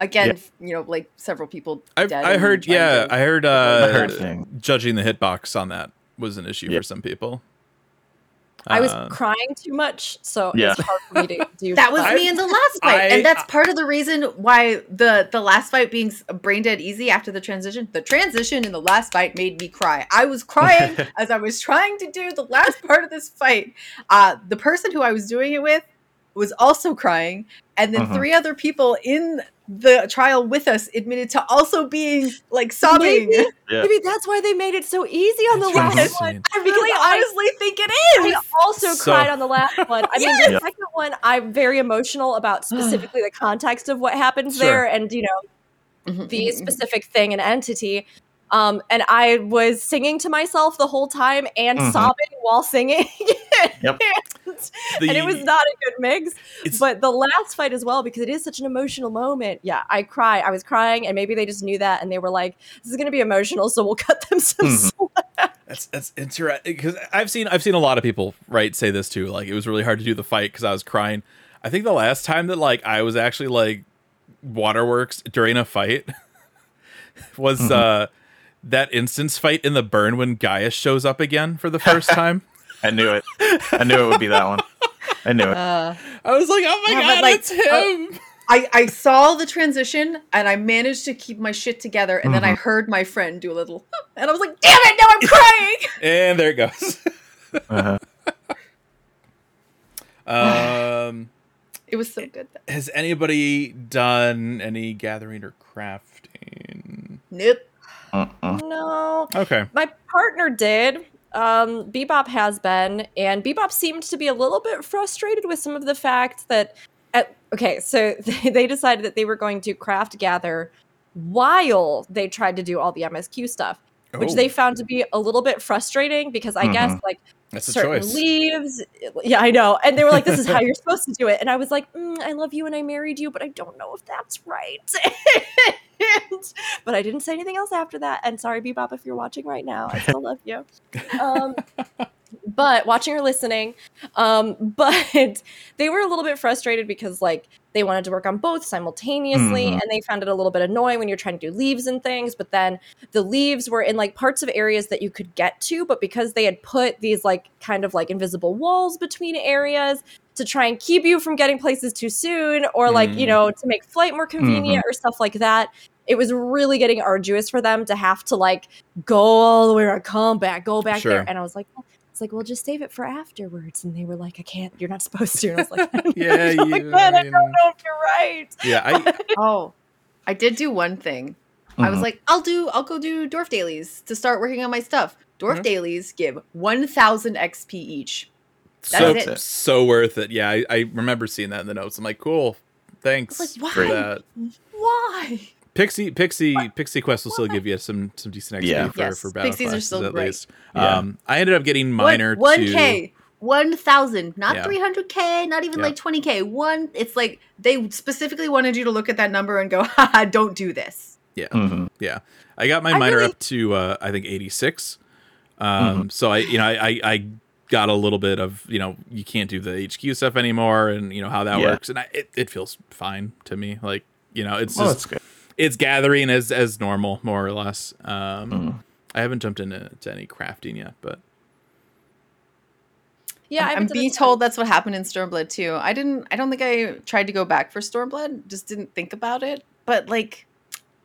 Again, you know, like several people I, dead. I heard. Yeah, to- I heard. I Uh, heard judging the hitbox on that was an issue Yeah. for some people. I was Uh, crying too much, so Yeah. it's hard for me to do. That was I- me in the last fight, I- and that's part of the reason why the the last fight being brain dead easy after the transition. The transition in the last fight made me cry. I was crying as I was trying to do the last part of this fight. Uh, the person who I was doing it with was also crying, and then Mhm. three other people in the trial with us admitted to also being like sobbing. Maybe, Yeah. maybe that's why they made it so easy on the last insane. one. I really I- honestly think it is. I also So- cried on the last one. I mean, the Yeah. second one, I'm very emotional about specifically the context of what happens Sure. there, and you know Mhm, the mhm, specific thing and entity. Um, and I was singing to myself the whole time and Mhm. sobbing while singing. Yep. and, The- and it was not a good mix. But the last fight as well, because it is such an emotional moment. Yeah, I cry. I was crying, and maybe they just knew that, and they were like, "This is going to be emotional, so we'll cut them some Mhm. slack." That's that's interesting because I've seen I've seen a lot of people right say this too. Like it was really hard to do the fight because I was crying. I think the last time that like I was actually like waterworks during a fight was Mhm. uh that instance fight in the burn when Gaius shows up again for the first time. I knew it. I knew it would be that one. I knew it. Uh, I was like, oh my Yeah, god, like, it's him. I, I saw the transition and I managed to keep my shit together and then I Mhm. heard my friend do a little and I was like, damn it, now I'm crying. and there it goes. Uh-huh. um it was so good. Though. has anybody done any gathering or crafting? Nope. Uh-uh. No, Okay. my partner did. Um, Bebop has been, and Bebop seemed to be a little bit frustrated with some of the fact that. At, okay, so they, they decided that they were going to craft gather while they tried to do all the MSQ stuff, which Oh, they found to be a little bit frustrating because I guess like that's a certain choice. leaves. Yeah, I know. And they were like, "This is how you're supposed to do it." And I was like, mm, "I love you and I married you, but I don't know if that's right." And- but I didn't say anything else after that. And sorry, Bebop, if you're watching right now, I still love you. Um, but watching or listening, um, but they were a little bit frustrated because like they wanted to work on both simultaneously, Mhm. and they found it a little bit annoying when you're trying to do leaves and things. But then the leaves were in like parts of areas that you could get to, but because they had put these like kind of like invisible walls between areas to try and keep you from getting places too soon, or like you Mm. know to make flight more convenient or stuff like that. It was really getting arduous for them to have to like go all the way around, come back, go back Sure. there, and I was like. It's like, well, just save it for afterwards. And they were like, I can't, you're not supposed to. And I was like, Yeah, I don't, you- I, I don't mean- know if you're right. Yeah, I Oh, I did do one thing. I was Mhm. like, I'll do, I'll go do dwarf dailies to start working on my stuff. Dwarf Mhm. dailies give 1,000 XP each. so it. so worth it. Yeah, I, I remember seeing that in the notes. I'm like, cool, thanks like, for that. Why? Pixie Pixie Pixie Quest will still give you some some decent XP Yeah. for, Yes, for battle Pixies are still at great. least. Yeah. Um, I ended up getting One- minor 1K. one thousand, not three hundred k, not even Yeah. like twenty k. One, it's like they specifically wanted you to look at that number and go, "Haha, don't do this." Yeah. Mhm. Yeah. I got my I miner really- up to uh I think 86. Um so I you know I, I I got a little bit of, you know, you can't do the HQ stuff anymore and you know how that Yeah. works and I, it it feels fine to me. Like, you know, it's Well, just that's good. It's gathering as as normal more or less. Um Mhm. I haven't jumped into to any crafting yet, but Yeah, I I'm, haven't I'm done being told that's what happened in Stormblood too. I didn't. I don't think I tried to go back for Stormblood. Just didn't think about it. But like,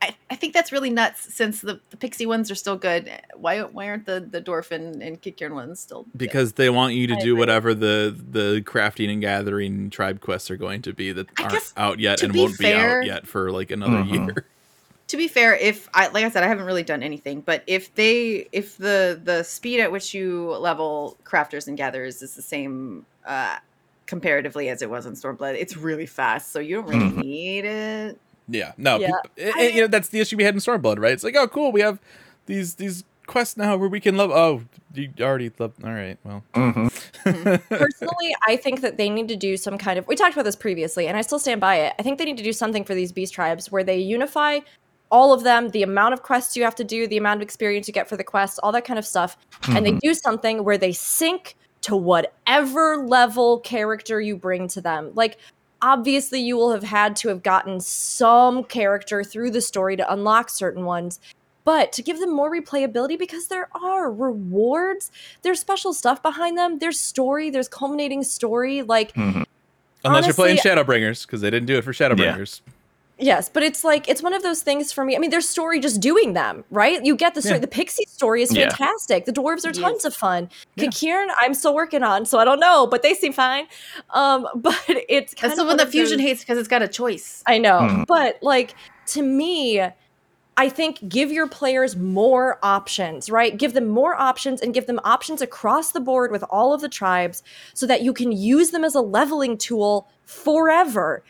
I, I think that's really nuts. Since the, the pixie ones are still good, why why aren't the the dwarf and, and Kikiern ones still? good? because they want you to I do agree. whatever the the crafting and gathering tribe quests are going to be that I aren't out yet and be won't fair- be out yet for like another Mhm. year. to be fair, if I like I said, I haven't really done anything. But if they if the the speed at which you level crafters and gatherers is the same uh comparatively as it was in Stormblood, it's really fast. So you don't really Mhm. need it. Yeah, no, Yeah. peop- and- and, you know that's the issue we had in Stormblood, right? It's like, oh, cool, we have these these quests now where we can love. Oh, you already love. All right, well, Mhm. personally, I think that they need to do some kind of. We talked about this previously, and I still stand by it. I think they need to do something for these beast tribes where they unify all of them, the amount of quests you have to do, the amount of experience you get for the quests, all that kind of stuff, and they do something where they sync to whatever level character you bring to them. Like, obviously, you will have had to have gotten some character through the story to unlock certain ones. But to give them more replayability, because there are rewards, there's special stuff behind them, there's story, there's culminating story. Like, Mhm. unless you're playing Shadowbringers because they didn't do it for Shadowbringers. Yes, but it's like it's one of those things for me. I mean, there's story just doing them, right? You get the story. Yeah. The pixie story is Yeah. fantastic. The dwarves are tons Yes. of fun. Yeah. Kikirn, I'm still working on, so I don't know, but they seem fine. Um, but it's kind That's the one that Fusion those- hates because it's got a choice. I know, Mhm. but like to me, I think give your players more options, right? Give them more options and give them options across the board with all of the tribes so that you can use them as a leveling tool forever.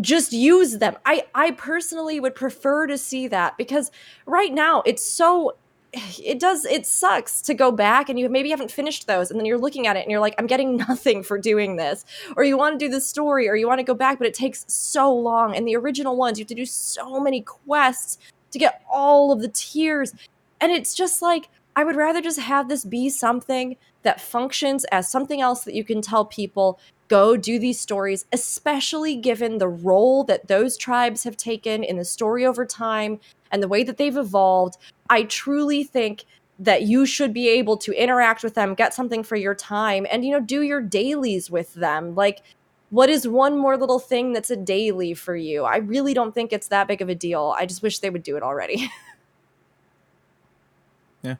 Just use them. I I personally would prefer to see that because right now it's so it does it sucks to go back and you maybe haven't finished those and then you're looking at it and you're like I'm getting nothing for doing this. Or you want to do the story or you want to go back but it takes so long. And the original ones you have to do so many quests to get all of the tiers. And it's just like I would rather just have this be something that functions as something else that you can tell people go do these stories especially given the role that those tribes have taken in the story over time and the way that they've evolved I truly think that you should be able to interact with them, get something for your time, and you know, do your dailies with them. Like, what is one more little thing that's a daily for you? I really don't think it's that big of a deal. I just wish they would do it already. Yeah.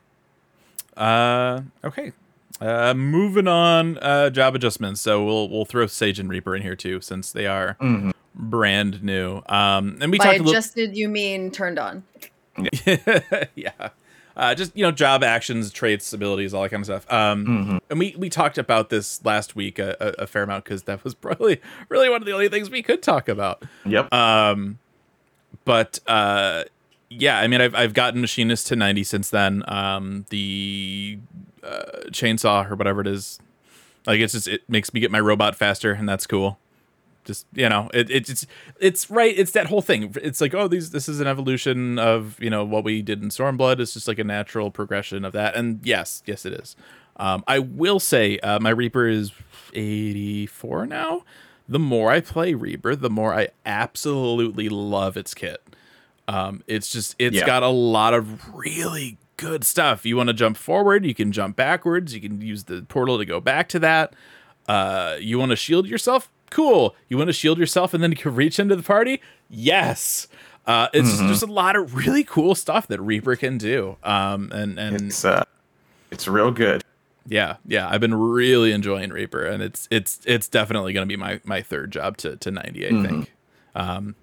Uh, okay. Uh, moving on. Uh, job adjustments. So we'll we'll throw Sage and Reaper in here too, since they are Mhm. brand new. Um, and we By talked a little. adjusted, you mean turned on? yeah. Uh, just you know, job actions, traits, abilities, all that kind of stuff. Um, Mhm. and we we talked about this last week a, a, a fair amount because that was probably really one of the only things we could talk about. Yep. Um, but uh, yeah, I mean, I've I've gotten machinist to ninety since then. Um, the uh, chainsaw or whatever it is, like it's just it makes me get my robot faster, and that's cool. Just you know, it, it it's it's right. It's that whole thing. It's like oh, these this is an evolution of you know what we did in Stormblood. It's just like a natural progression of that. And yes, yes, it is. Um, I will say uh, my Reaper is eighty four now. The more I play Reaper, the more I absolutely love its kit. Um, it's just it's Yeah. got a lot of really good stuff. You want to jump forward, you can jump backwards. You can use the portal to go back to that. Uh, you want to shield yourself? Cool. You want to shield yourself and then you can reach into the party? Yes. Uh, it's just, Mhm. just a lot of really cool stuff that Reaper can do. Um, and and It's uh, it's real good. yeah, yeah, I've been really enjoying Reaper, and it's it's it's definitely going to be my my third job to to ninety. I Mhm. think. Um,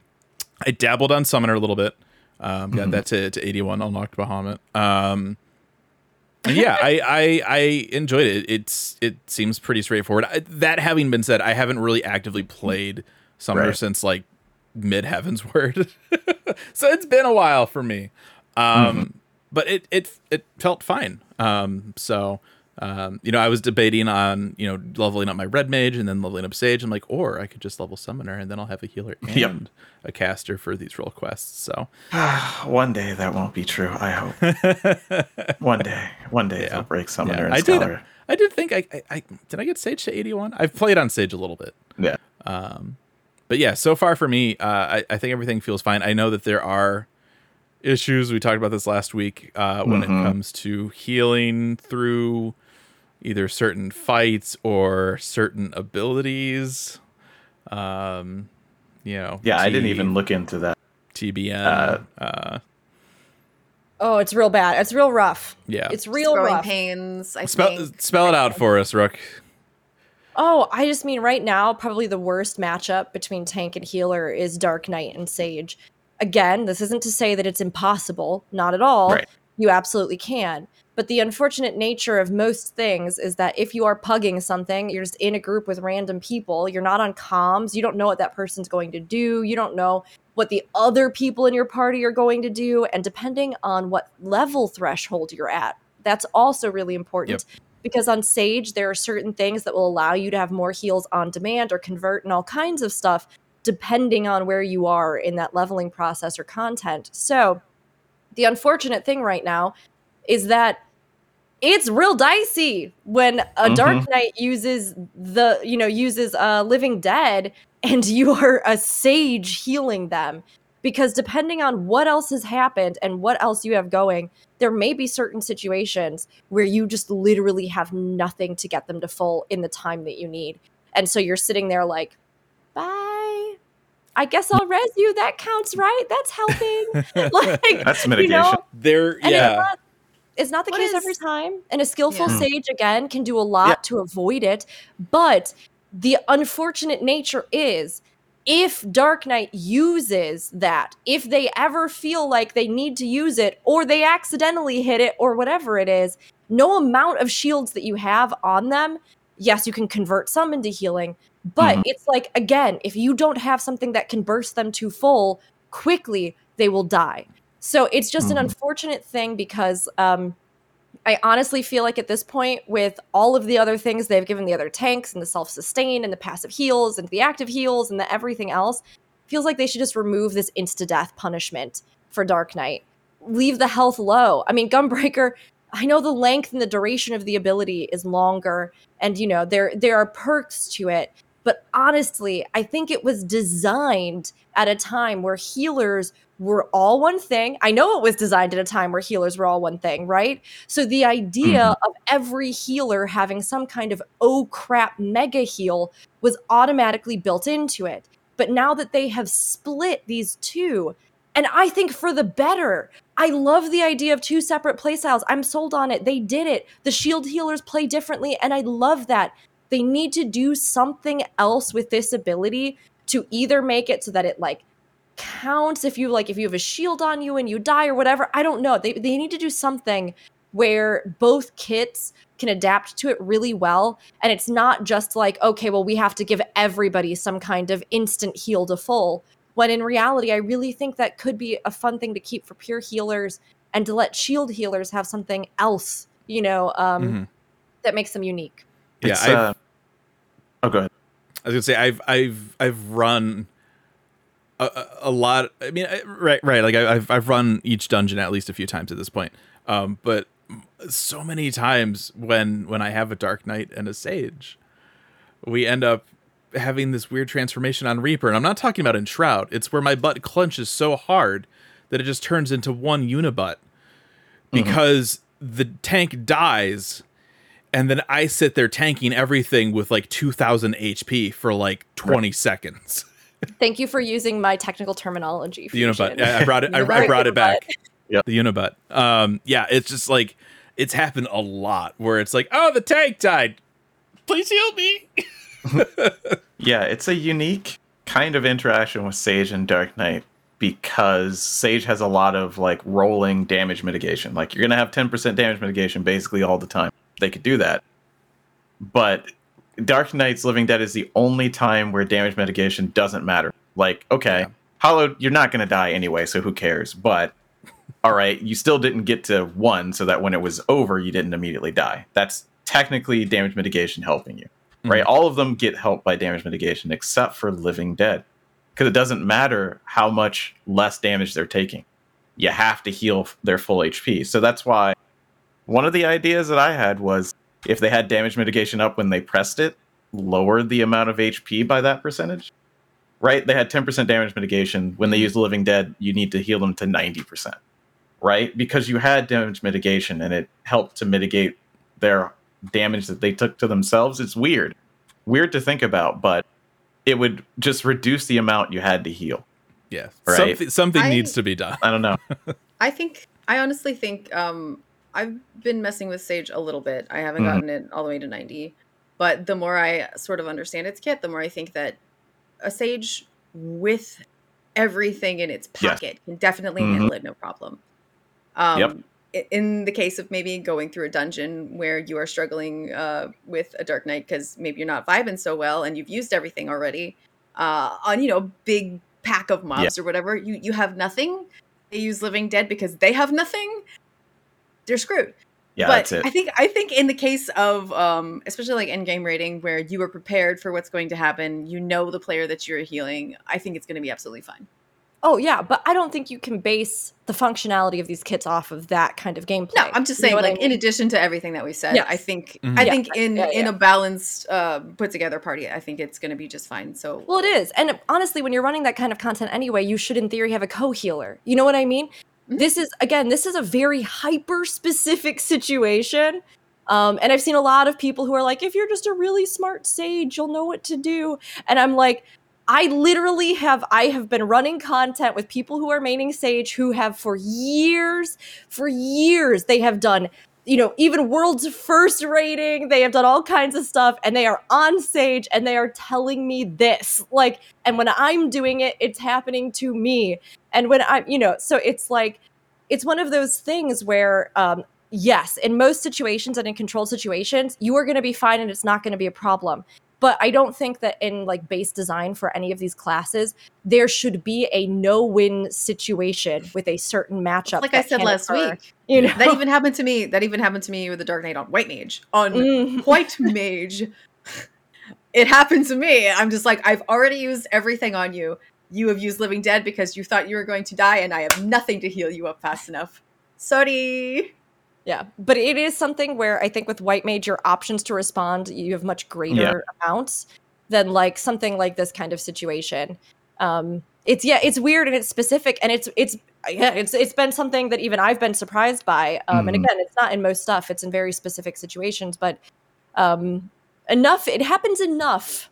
I dabbled on Summoner a little bit. Um, got Mhm. that to, to eighty one. Unlocked Bahamut. Um, yeah, I, I I enjoyed it. It's it seems pretty straightforward. I, that having been said, I haven't really actively played Summoner Right. since like mid Heaven's Word, so it's been a while for me. Um, but it it it felt fine. Um, so Um, you know, I was debating on you know leveling up my red mage and then leveling up sage. I'm like, or I could just level summoner and then I'll have a healer and Yep. a caster for these role quests. So one day that won't be true. I hope. one day, one day Yeah. they'll break summoner yeah, and I did. I did think I, I, I did. I get sage to 81. I've played on sage a little bit. Yeah. Um, but yeah, so far for me, uh, I, I think everything feels fine. I know that there are issues. We talked about this last week uh, when Mhm. it comes to healing through either certain fights or certain abilities. Um, you know, Yeah, I didn't even look into that. TBN. uh, Uh, Oh, it's real bad. It's real rough. yeah, It's real growing rough. pains. I spell think. spell it out for us, Rook. Oh, I just mean right now, probably the worst matchup between tank and healer is Dark Knight and Sage. Again, this isn't to say that it's impossible, not at all. Right. You absolutely can. But the unfortunate nature of most things is that if you are pugging something, you're just in a group with random people, you're not on comms, you don't know what that person's going to do, you don't know what the other people in your party are going to do, and depending on what level threshold you're at, that's also really important because on Sage, there are certain things that will allow you to have more heals on demand or convert and all kinds of stuff depending on where you are in that leveling process or content. So, the unfortunate thing right now is that it's real dicey when a Dark Knight uses the, you know, uses uh, Living Dead and you are a Sage healing them. Because depending on what else has happened and what else you have going, there may be certain situations where you just literally have nothing to get them to full in the time that you need. And so you're sitting there like, bye. I guess I'll res you. That counts, right? That's helping. like, That's you mitigation. know, There, yeah, not, it's not the What case is- every time. And a skillful Yeah. sage, again, can do a lot to avoid it. But the unfortunate nature is if Dark Knight uses that, if they ever feel like they need to use it, or they accidentally hit it, or whatever it is, no amount of shields that you have on them, yes, you can convert some into healing. But Mhm. it's like, again, if you don't have something that can burst them to full quickly, they will die. So it's just an Mhm. unfortunate thing because um, I honestly feel like at this point, with all of the other things they've given the other tanks and the self sustain and the passive heals and the active heals and the everything else, feels like they should just remove this insta death punishment for Dark Knight. Leave the health low. I mean, Gunbreaker. I know the length and the duration of the ability is longer, and you know there there are perks to it. But honestly, I think it was designed at a time where healers were all one thing. I know it was designed at a time where healers were all one thing, right? So the idea mm-hmm. of every healer having some kind of oh crap mega heal was automatically built into it. But now that they have split these two, and I think for the better. I love the idea of two separate playstyles. I'm sold on it. They did it. The shield healers play differently, and I love that. They need to do something else with this ability to either make it so that it like counts if you like if you have a shield on you and you die or whatever. I don't know. They they need to do something where both kits can adapt to it really well and it's not just like okay, well we have to give everybody some kind of instant heal to full. When in reality, I really think that could be a fun thing to keep for pure healers and to let shield healers have something else, you know, um, Mhm. that makes them unique. Yeah, It's, uh, oh, go ahead. I was gonna say I've I've I've run a, a, lot. I mean, I- right, right. Like I, I've I've run each dungeon at least a few times at this point. Um, but so many times when when I have a Dark Knight and a Sage, we end up having this weird transformation on Reaper, and I'm not talking about Enshroud. It's where my butt clenches so hard that it just turns into one unibutt because the tank dies and then I sit there tanking everything with like 2000 HP for like 20 seconds. Thank you for using my technical terminology. The Unibutt. Fusion. I I brought it. I, I Unibutt. brought it back. Yep. The Unibutt. Um, yeah, it's just like it's happened a lot where it's like, oh, the tank died. Please heal me. Yeah, it's a unique kind of interaction with Sage and Dark Knight because Sage has a lot of like rolling damage mitigation. Like you're gonna have 10% damage mitigation basically all the time. They could do that. But Dark Knight's Living Dead is the only time where damage mitigation doesn't matter. Like, okay, Yeah. Hollow, you're not gonna die anyway, so who cares? But all right, you still didn't get to one, so that when it was over, you didn't immediately die. That's technically damage mitigation helping you, hmm. right? All of them get help by damage mitigation except for Living Dead, because it doesn't matter how much less damage they're taking. You have to heal their full HP. So that's why one of the ideas that I had was if they had damage mitigation up when they pressed it, lowered the amount of HP by that percentage. Right? They had 10% damage mitigation. When they use Living Dead, you need to heal them to 90%. Right? Because you had damage mitigation and it helped to mitigate their damage that they took to themselves. It's weird. Weird to think about, but it would just reduce the amount you had to heal. Yeah, Right. something something I- needs to be done. I don't know. I think I honestly think um I've been messing with Sage a little bit. I haven't Mhm. gotten it all the way to 90. But the more I sort of understand its kit, the more I think that a Sage with everything in its Yes. pocket can definitely Mhm. handle it no problem. Um Yep. in the case of maybe going through a dungeon where you are struggling uh, with a dark knight because maybe you're not vibing so well and you've used everything already uh, on you know big pack of mobs or whatever you you have nothing they use living dead because they have nothing they're screwed Yeah, but that's it. i think i think in the case of um especially like end game raiding where you are prepared for what's going to happen you know the player that you're healing i think it's going to be absolutely fine Oh yeah, but I don't think you can base the functionality of these kits off of that kind of gameplay. no i'm just You know saying what I like in addition to everything that we said Yes. i think Mhm. i Yeah, think in yeah, in a balanced uh put together party i think it's going to be just fine so Well, it is. And honestly, when you're running that kind of content anyway, you should, in theory, have a co healer. You know what I mean? Mhm. This is, again, this is a very hyper specific situation. Um, and I've seen a lot of people who are like, if you're just a really smart sage, you'll know what to do. And I'm like, I literally have I have been running content with people who are maining Sage who have for years, for years, they have done, you know, even world's first raiding, they have done all kinds of stuff, and they are on Sage and they are telling me this. Like, and when I'm doing it, it's happening to me. And when I'm, you know, so it's like it's one of those things where um yes, in most situations and in controlled situations, you are gonna be fine and it's not gonna be a problem but I don't think that in like base design for any of these classes, there should be a no-win situation with a certain matchup. like i said last occur, week you know, that even happened to me that even happened to me with the dark knight on white mage on Mhm. white mage it happened to me i'm just like i've already used everything on you you have used living dead because you thought you were going to die and i have nothing to heal you up fast enough sorry yeah, but it is something where I think with white mage, your options to respond you have much greater amounts than like something like this kind of situation. Um, it's yeah, it's weird and it's specific and it's it's yeah, it's it's been something that even I've been surprised by. Um, and Mhm. again, it's not in most stuff; it's in very specific situations. But um, enough, it happens enough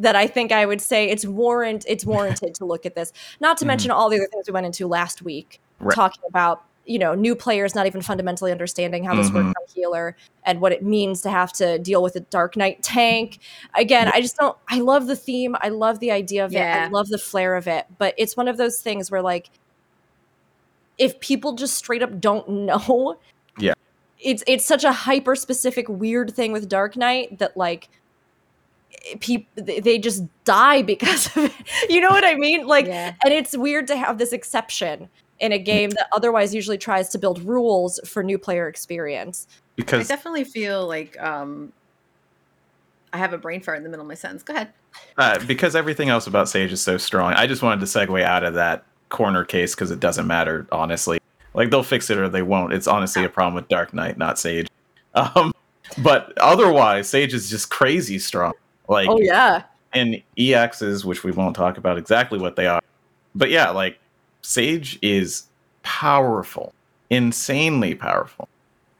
that I think I would say it's warrant it's warranted to look at this. Not to Mhm. mention all the other things we went into last week, Right. talking about you know new players not even fundamentally understanding how this works Mhm. on healer and what it means to have to deal with a dark knight tank again i just don't i love the theme i love the idea of it i love the flair of it but it's one of those things where like if people just straight up don't know Yeah. it's it's such a hyper specific weird thing with dark knight that like people they just die because of it you know what i mean like yeah and it's weird to have this exception in a game that otherwise usually tries to build rules for new player experience. Because I definitely feel like um i have a brain fart in the middle of my sentence go ahead uh, because everything else about Sage is so strong. I just wanted to segue out of that corner case because it doesn't matter, honestly. Like they'll fix it or they won't. It's honestly a problem with Dark Knight, not Sage. Um, but otherwise, Sage is just crazy strong. Like Oh yeah. and EXs, which we won't talk about exactly what they are. But yeah, like Sage is powerful, insanely powerful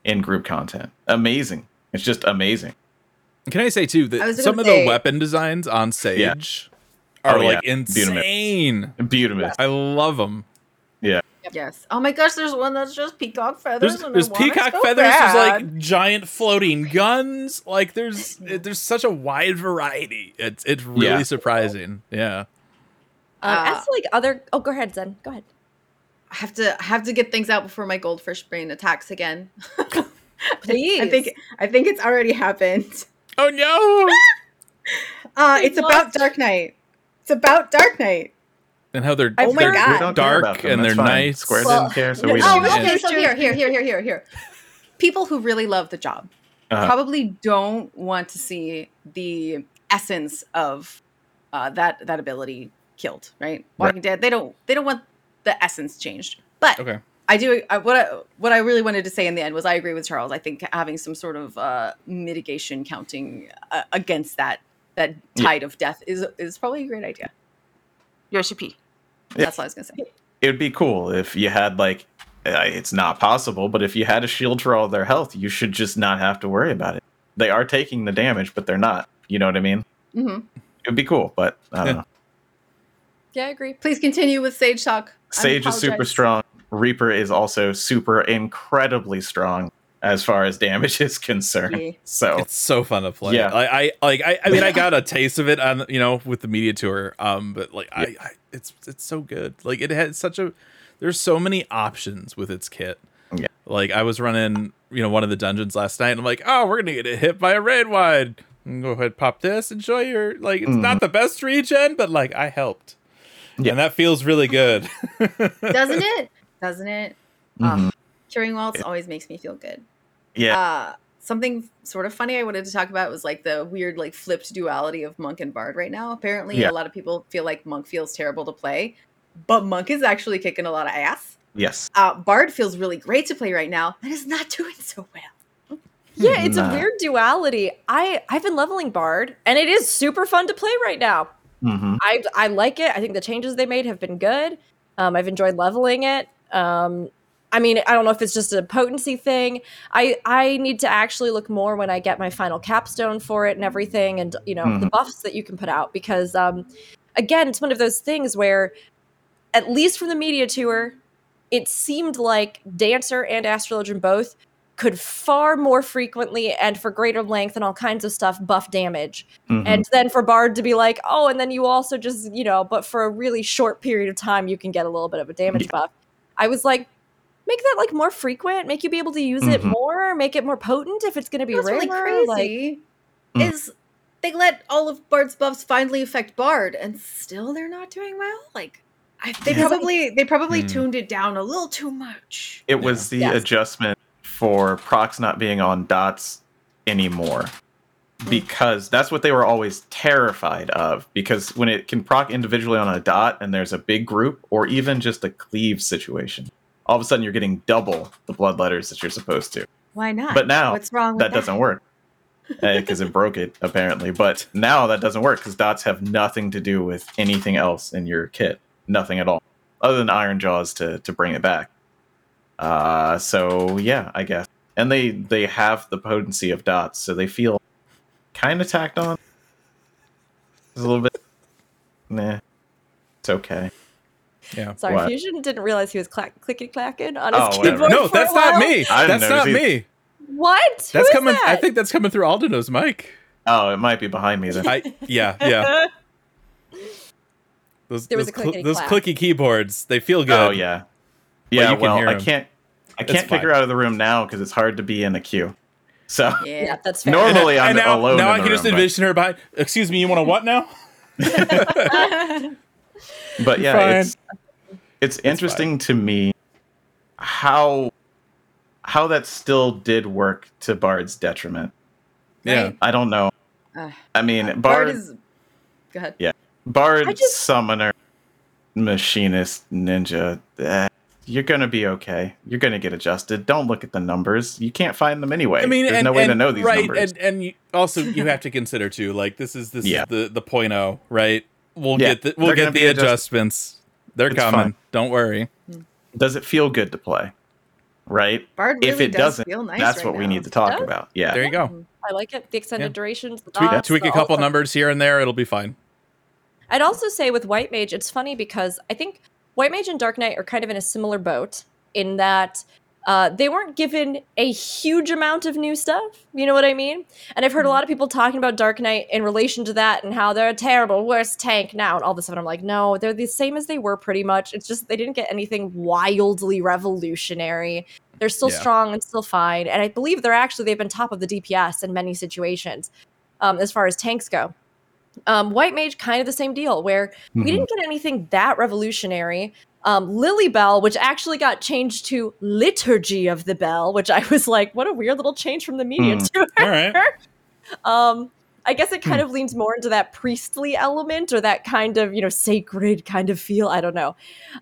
in group content. Amazing. It's just amazing. Can I say too that was gonna some of say- the weapon designs on Sage are Oh, yeah. like insane. Beautiful. I love them. Yes oh my gosh there's one that's just peacock feathers There's, and there's peacock so feathers. bad. There's like giant floating guns. Like there's there's such a wide variety. It's it's really Yeah. surprising. Yeah. Uh, as to, like other oh go ahead, Zen. Go ahead. I have to I have to get things out before my goldfish brain attacks again. Please. I think I think it's already happened. Oh no! Uh, We've it's about Dark Knight. It's about Dark Knight. And how they're Oh they're God. We don't care dark and That's they're fine. nice. Square Well, didn't care, so no, we no, don't. Oh, okay. So here, here, here, here, here, here. People who really love the job. Uh-huh. probably don't want to see the essence of uh, that that ability killed. Right? Right. Walking Dead. They don't they don't want the essence changed. But Okay. I do. I, what I what I really wanted to say in the end was I agree with Charles. I think having some sort of uh, mitigation counting uh, against that that Yeah. tide of death is is probably a great idea. Yoshi P. Yeah. That's what I was gonna say. It would be cool if you had like, it's not possible, but if you had a shield for all their health, you should just not have to worry about it. They are taking the damage, but they're not. You know what I mean? hmm It would be cool, but I don't Yeah. know. Yeah, I agree. Please continue with Sage talk. Sage is super strong. Reaper is also super incredibly strong as far as damage is concerned. Yeah. So It's so fun to play. Yeah. I, I like I, I mean I got a taste of it on you know with the media tour. Um but like I, I it's it's so good. Like it has such a there's so many options with its kit. Yeah. Like I was running, you know, one of the dungeons last night and I'm like, "Oh, we're going to get hit by a raid wide. Go ahead, pop this, enjoy your like it's not the best regen, but like I helped." Mm-hmm. Yeah. And that feels really good. Doesn't it? Doesn't it? Mhm. Um, curing waltz always makes me feel good. Yeah, Uh, something sort of funny I wanted to talk about was like the weird, like flipped duality of Monk and Bard right now. Apparently, Yeah. a lot of people feel like Monk feels terrible to play, but Monk is actually kicking a lot of ass. yes. Uh, Bard feels really great to play right now, and is not doing so well. Yeah, it's Nah. a weird duality. I I've been leveling Bard, and it is super fun to play right now. hmm I I like it. I think the changes they made have been good. Um, I've enjoyed leveling it. Um, I mean, I don't know if it's just a potency thing. I I need to actually look more when I get my final capstone for it and everything, and you know the Mhm. buffs that you can put out. Because um, again, it's one of those things where, at least from the media tour, it seemed like Dancer and Astrologian both could far more frequently and for greater length and all kinds of stuff buff damage Mhm. and then for bard to be like oh and then you also just you know but for a really short period of time you can get a little bit of a damage Yeah. buff i was like make that like more frequent make you be able to use it Mhm. more make it more potent if it's going to be What's rare really like crazy Mm. is they let all of Bard's buffs finally affect Bard, and still they're not doing well. Like I, they Yeah. probably they probably Hmm. tuned it down a little too much. It was the Yes. adjustment for procs not being on dots anymore. Because that's what they were always terrified of. Because when it can proc individually on a dot and there's a big group or even just a cleave situation, all of a sudden you're getting double the Bloodletters that you're supposed to. Why not? But now what's wrong with that doesn't work because it broke it apparently. But now that doesn't work because dots have nothing to do with anything else in your kit, nothing at all, other than Iron Jaws to to bring it back. Uh, so yeah, I guess, and they they have the potency of dots, so they feel kind of tacked on. It's a little bit, nah, it's okay. Yeah. sorry What? fusion didn't realize he was clack- clicky clacking on his Oh, whatever. keyboard No, for that's a not me. I That's not notice me. what That's Who is coming I think that's coming through Aldino's mic. Oh, it might be behind me then. I yeah, yeah. Those, There was those, a clickety those clicky keyboards, they feel good. Oh yeah, yeah. you can well, hear I 'em. can't. I can't kick fine. her out of the room now because it's hard to be in a queue. So Yeah. yeah that's fair Normally, and, I'm now, alone Now in I the can just room, but- envision her behind. Excuse me, you want to what now? but yeah, Fine. it's it's interesting to me how how that still did work to Bard's detriment. Yeah. Right. I don't know. Uh, I mean, Bard, Bard is. Go ahead. Yeah, Bard just- summoner machinist ninja. eh, you're gonna be okay. You're gonna get adjusted. Don't look at the numbers. You can't find them anyway. I mean, there's and, no way to know these right, numbers. and and you, also you have to consider too, like this is this Yeah. is the the point oh, right? We'll Yeah, get the, we'll they're get the adjust- adjustments. They're It's coming. fine. Don't worry. Does it feel good to play? Right. Bard really if it does doesn't, feel nice that's right what we need to talk about. Yeah. There you go. Mm-hmm. i like it the extended Yeah. durations the Tweak, dots, tweak a couple the- numbers here and there. It'll be fine. I'd also say with White Mage, it's funny because I think White Mage and Dark Knight are kind of in a similar boat in that uh, they weren't given a huge amount of new stuff. You know what I mean? And I've heard a lot of people talking about Dark Knight in relation to that and how they're a terrible, worst tank now and all this stuff. And I'm like, no, they're the same as they were pretty much. It's just they didn't get anything wildly revolutionary. They're still Yeah. strong and still fine. And I believe they're actually, they've been top of the DPS in many situations um, as far as tanks go. Um, White Mage, kind of the same deal, where we Mhm. didn't get anything that revolutionary, Um, Lily Bell, which actually got changed to Liturgy of the Bell, which I was like, what a weird little change from the media Hmm. to right. um i guess it kind of leans more into that priestly element or that kind of you know sacred kind of feel i don't know.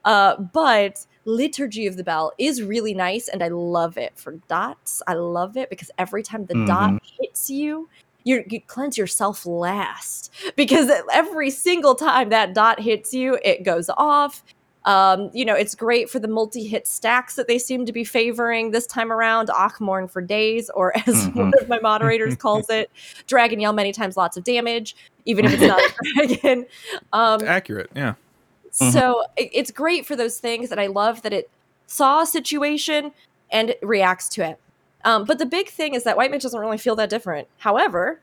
Uh but liturgy of the bell is really nice and i love it for dots. I love it because every time the dot hits you you you cleanse yourself last. Because every single time that dot hits you it goes off um, you know, it's great for the multi-hit stacks that they seem to be favoring this time around. Akh Morn for days, or as Mhm. one of my moderators calls it, Dragon Yell many times, lots of damage, even if it's not a dragon. Um, Accurate. Yeah. so it, it's great for those things, and I love that it saw a situation and reacts to it. Um, but the big thing is that White Mage doesn't really feel that different. However,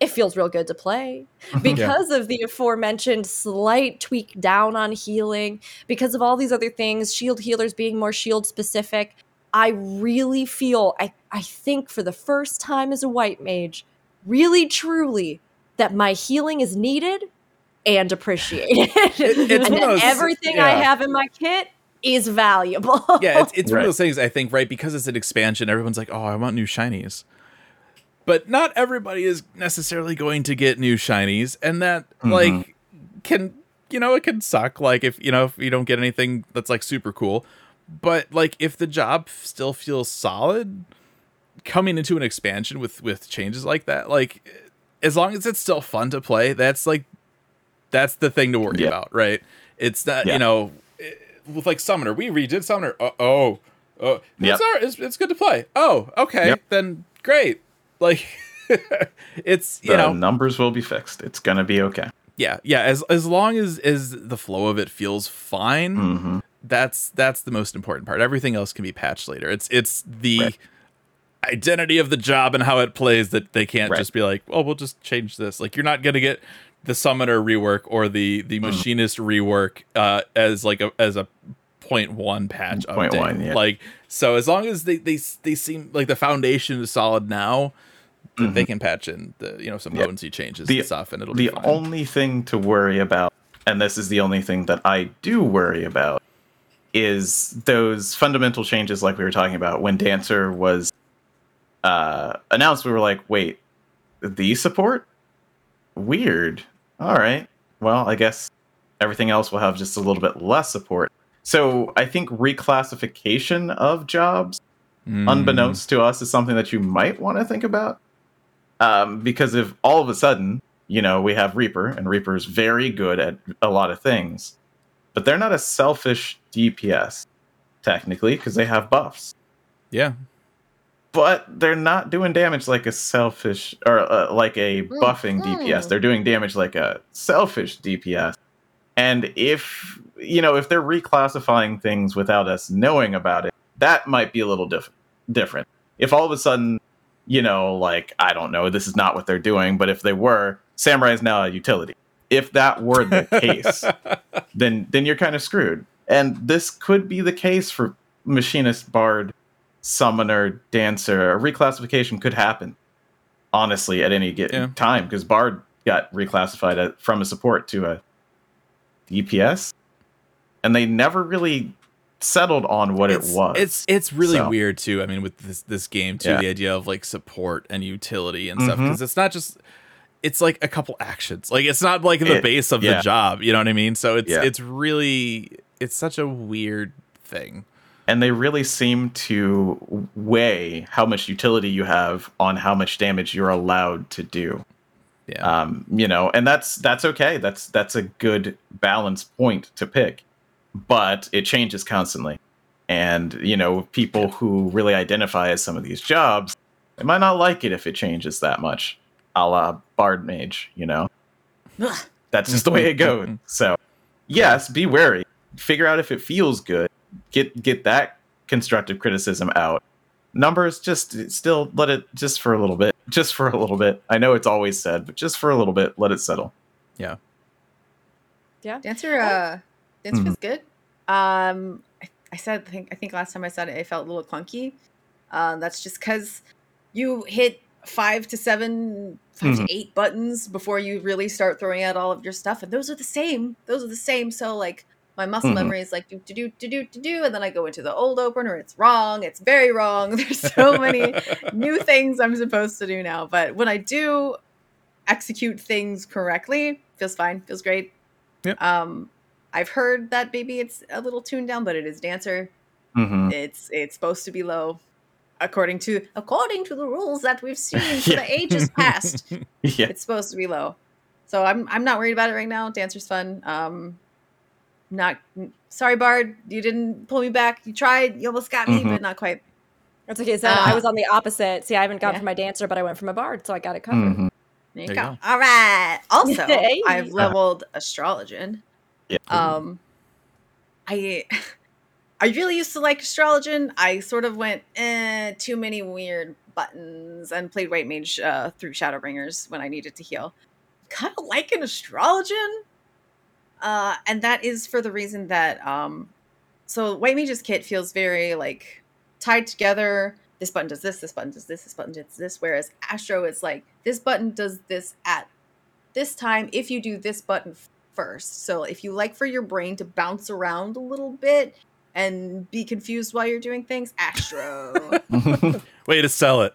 it feels real good to play mm-hmm. because of the aforementioned slight tweak down on healing, because of all these other things, shield healers being more shield specific. I really feel, I, I think for the first time as a white mage, really truly, that my healing is needed and appreciated. it's and one of that those- everything I have in my kit is valuable. yeah, it's, it's one of those things I think, right? Because it's an expansion, everyone's like, oh, I want new shinies. But not everybody is necessarily going to get new shinies, and that like can you know it can suck. Like if you know if you don't get anything that's like super cool, but like if the job still feels solid, coming into an expansion with with changes like that, like as long as it's still fun to play, that's like that's the thing to worry Yeah. about, right? It's not Yeah. you know eh, with like Summoner, we redid Summoner. Uh, oh, oh, Yep. it's, it's it's good to play. Oh, okay, Yep. then great. Like it's you the know numbers will be fixed. It's gonna be okay. yeah yeah as as long as as the flow of it feels fine hmm that's that's the most important part everything else can be patched later it's it's the Right. identity of the job and how it plays that they can't Right. just be like oh we'll just change this like you're not gonna get the summoner rework or the the Mm. machinist rework uh as like a as a point one patch Point update. one, yeah. like so as long as they they they seem like the foundation is solid now th- they can patch in the you know some Mm-hmm. Yep. potency changes The- and stuff and it'll The only thing to worry about, and this is the only thing that I do worry about, is those fundamental changes, like we were talking about when Dancer was uh, announced. We were like, wait, the support? Weird. All right. Well, I guess everything else will have just a little bit less support. So I think reclassification of jobs Mm. unbeknownst to us is something that you might want to think about um, because if all of a sudden you know we have reaper and reaper's very good at a lot of things but they're not a selfish dps technically because they have buffs. Yeah. But they're not doing damage like a selfish or uh, like a buffing dps Mhm. they're doing damage like a selfish dps and if you know if they're reclassifying things without us knowing about it that might be a little diff- different. If all of a sudden you know like i don't know this is not what they're doing but if they were samurai is now a utility if that were the case then then you're kind of screwed. And this could be the case for machinist, bard, summoner, dancer. A reclassification could happen, honestly, at any given Yeah. time because bard got reclassified uh, from a support to a DPS, and they never really settled on what it's, it was. It's it's really So- weird too. I mean, with this this game too, Yeah. the idea of like support and utility and stuff Mhm. because it's not just it's like a couple actions. Like it's not like the It- base of yeah. the job. You know what I mean? So it's Yeah. it's really it's such a weird thing. and they really seem to weigh how much utility you have on how much damage you're allowed to do. Yeah. um, you know, and that's that's okay. That's that's a good balance point to pick, but it changes constantly. And you know, people who really identify as some of these jobs, they might not like it if it changes that much, a la Bard Mage. You know, that's just the way it goes. So, yes, be wary. Figure out if it feels good. Get get that constructive criticism out. Numbers, just still let it just for a little bit, just for a little bit. I know it's always said, but just for a little bit, let it settle. yeah. Yeah. Dancer, uh, Dancer Mhm. feels good. Um, I, I said, I think, I think last time I said it, it felt a little clunky. Um, that's just because you hit five to seven, 5 Mhm. to eight buttons before you really start throwing out all of your stuff, and those are the same. Those are the same. So like, My muscle Mhm. memory is like do do do do do do do, and then I go into the old opener. It's wrong. It's very wrong. There's so many new things I'm supposed to do now. But when I do execute things correctly, feels fine. Feels great. Yep. Um, I've heard that maybe it's a little tuned down, but it is dancer. hmm It's it's supposed to be low, according to according to the rules that we've seen for Yeah. the ages past. Yeah. It's supposed to be low. So I'm I'm not worried about it right now. Dancer's fun. Um not sorry Bard, you didn't pull me back. You tried, you almost got me, Mhm. but not quite. That's okay. So I Uh, was on the opposite. See, I haven't gone yeah. for my dancer, but I went for my bard, so I got it covered. Mhm. There you There go. you All right. Also, I've leveled astrologian. Yeah. Um I I really used to like astrologian. I sort of went eh, too many weird buttons and played white mage uh, through Shadowbringers when I needed to heal. Kind of like an astrologian. Uh, and that is for the reason that um so white mage's kit feels very like tied together. This button does this, this button does this, this button does this. Whereas Astro is like this button does this at this time if you do this button first. So if you like for your brain to bounce around a little bit and be confused while you're doing things, Astro. Way to sell it.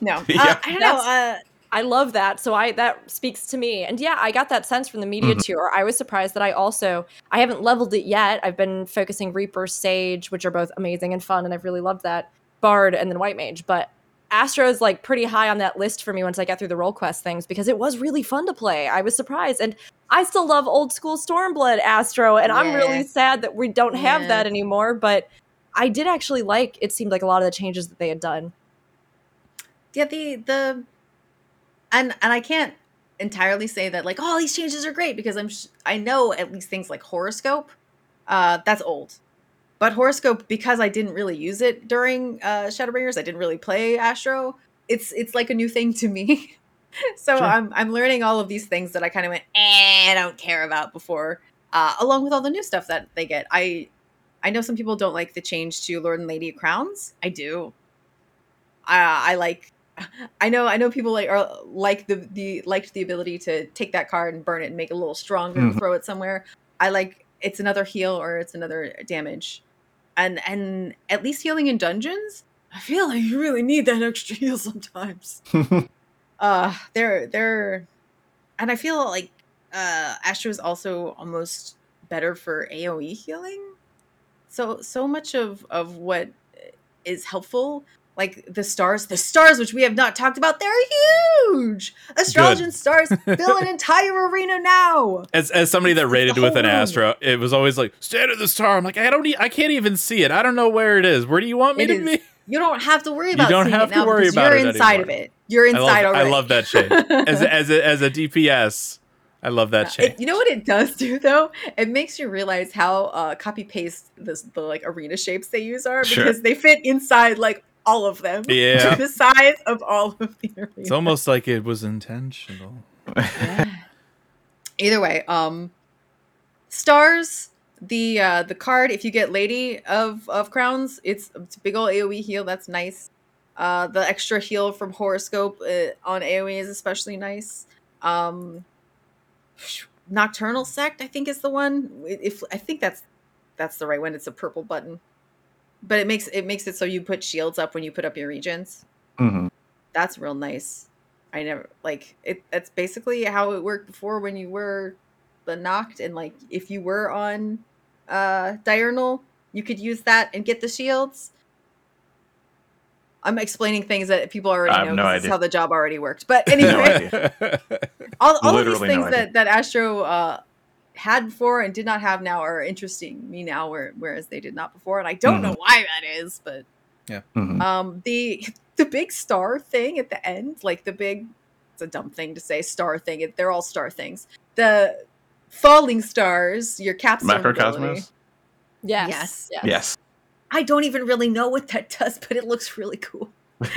no, uh, Yeah. I don't know. Uh, I love that. So I that speaks to me. And yeah, I got that sense from the media Mhm. tour. I was surprised that I also I haven't leveled it yet. I've been focusing Reaper, Sage, which are both amazing and fun, and I've really loved that. Bard and then White Mage. But Astro is like pretty high on that list for me once I get through the role quest things because it was really fun to play. I was surprised. And I still love old school Stormblood Astro, and I'm really sad that we don't have Yeah. that anymore. But I did actually like it seemed like a lot of the changes that they had done. yeah, the the and and I can't entirely say that like all these changes are great because I'm sh- I know at least things like horoscope, uh, that's old. But horoscope because I didn't really use it during uh, Shadowbringers, I didn't really play Astro. It's it's like a new thing to me. so Sure. I'm I'm learning all of these things that I kind of went eh, I don't care about before, uh, along with all the new stuff that they get. I I know some people don't like the change to Lord and Lady of Crowns. I do. I I like. I know I know people like are like the the liked the ability to take that card and burn it and make it a little stronger and Mhm. throw it somewhere. I like it's another heal or it's another damage, and and at least healing in dungeons. I feel like you really need that extra heal sometimes. uh they're they're and i feel like uh astro is also almost better for aoe healing so so much of of what is helpful like the stars the stars which we have not talked about they're huge astrologian stars fill an entire arena now As, as somebody that rated with an room. Astro, it was always like stand at the star. I'm like, I don't, e- I can't even see it. I don't know where it is. Where do you want me It to is be? you don't have to worry about You don't have to worry about you're it inside anymore. of it you're I love, inside I love that change. As a, as a, as a DPS, I love that change. It, you know what it does do though? It makes you realize how uh, copy paste this the like arena shapes they use are Sure. because they fit inside like all of them. Yeah. the size of all of the arena. It's almost like it was intentional. yeah. Either way, um, stars. The uh, the card if you get Lady of of Crowns, it's, it's a big old AOE heal. That's nice. Uh, the extra heal from Horoscope uh, on AOE is especially nice. Um, Nocturnal Sect, I think, is the one. If I think that's that's the right one. It's a purple button, but it makes it makes it so you put shields up when you put up your regens. Mhm. That's real nice. I never like it. That's basically how it worked before when you were the knocked and like if you were on uh diurnal, you could use that and get the shields. I'm explaining things that people already know. no idea. how the job already worked. But anyway, idea. all, all of these Literally no things that that Astro uh, had before and did not have now are interesting me now, whereas they did not before, and I don't know why that is. But Mhm. um, the the big star thing at the end, like the big, it's a dumb thing to say, star thing. They're all star things. The falling stars, your capstone. Macrocosmos? Yes. Yes. yes. Yes. I don't even really know what that does, but it looks really cool.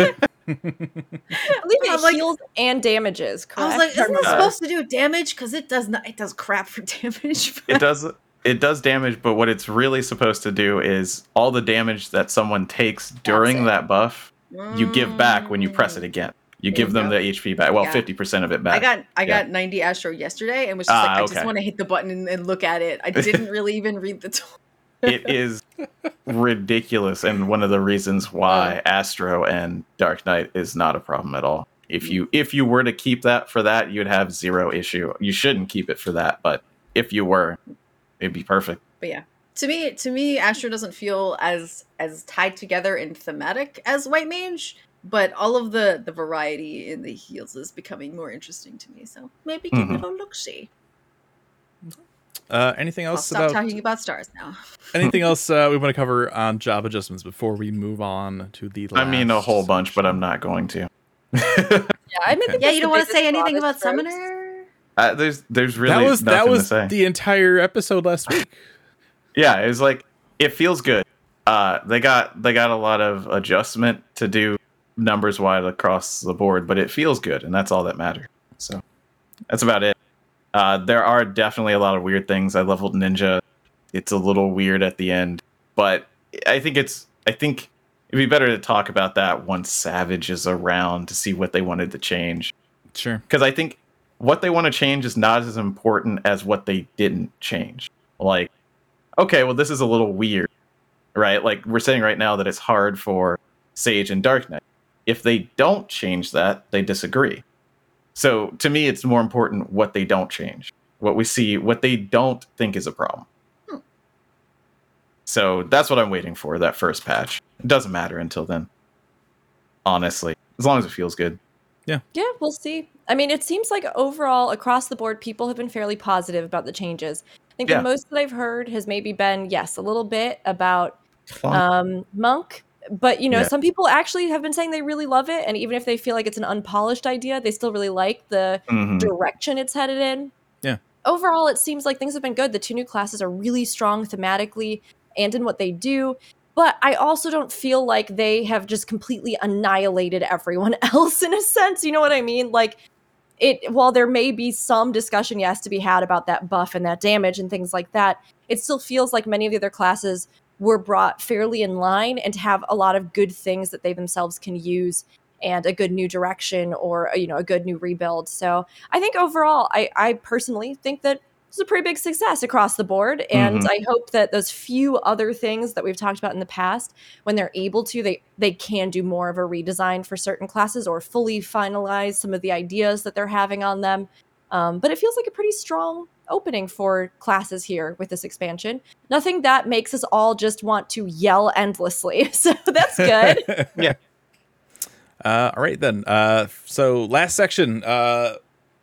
I believe it like- heals and damages. Correct. I was like, isn't it supposed to do damage? Because it does not. It does crap for damage. It does it does damage, but what it's really supposed to do is all the damage that someone takes during it. that buff, you give back when you press it again. You There give you them go. the HP back. Well, Yeah. fifty percent of it back. I got I Yeah. got 90 Astro yesterday and was just Ah, like, I okay. just want to hit the button and, and look at it. I didn't really even read the. T- it is ridiculous and one of the reasons why oh. astro and dark knight is not a problem at all if mm. you if you were to keep that for that you'd have zero issue you shouldn't keep it for that but if you were it'd be perfect but yeah, to me, to me, Astro doesn't feel as as tied together and thematic as White Mage. But all of the the variety in the heals is becoming more interesting to me. So maybe give it mm-hmm. a look see. Uh, anything I'll else stop about talking about stars now. anything else uh, we want to cover on job adjustments before we move on to the? i mean a last whole bunch but i'm not going to Yeah, I mean, Okay. Yeah, you don't want to say anything about Summoner. Summoner. uh, there's there's really that was nothing that to was say the entire episode last week. yeah it was like it feels good uh they got they got a lot of adjustment to do numbers wide across the board but it feels good and that's all that matters so that's about it uh there are definitely a lot of weird things i leveled ninja it's a little weird at the end but i think it's i think it'd be better to talk about that once savage is around to see what they wanted to change Sure. because I think what they want to change is not as important as what they didn't change. Like, okay, well, this is a little weird, right? Like, we're saying right now that it's hard for Sage and Dark Knight. If they don't change that, they disagree. So to me, it's more important what they don't change, what we see, what they don't think is a problem. Hmm. So that's what I'm waiting for, that first patch. It doesn't matter until then. Honestly, as long as it feels good. Yeah, Yeah, we'll see. I mean, it seems like overall, across the board, people have been fairly positive about the changes. I think Yeah. the most that I've heard has maybe been, yes, a little bit about um, Monk. But, you know, Yeah. some people actually have been saying they really love it. And even if they feel like it's an unpolished idea, they still really like the Mhm. direction it's headed in. Yeah. Overall, it seems like things have been good. The two new classes are really strong thematically and in what they do. But I also don't feel like they have just completely annihilated everyone else in a sense. You know what I mean? Like, it while there may be some discussion yes to be had about that buff and that damage and things like that it still feels like many of the other classes were brought fairly in line and have a lot of good things that they themselves can use and a good new direction or you know a good new rebuild. So i think overall i i personally think that it's a pretty big success across the board. And Mhm. i hope that those few other things that we've talked about in the past when they're able to they they can do more of a redesign for certain classes or fully finalize some of the ideas that they're having on them. Um, but it feels like a pretty strong opening for classes here with this expansion nothing that makes us all just want to yell endlessly so that's good Yeah. Uh, all right then. Uh, so last section, uh,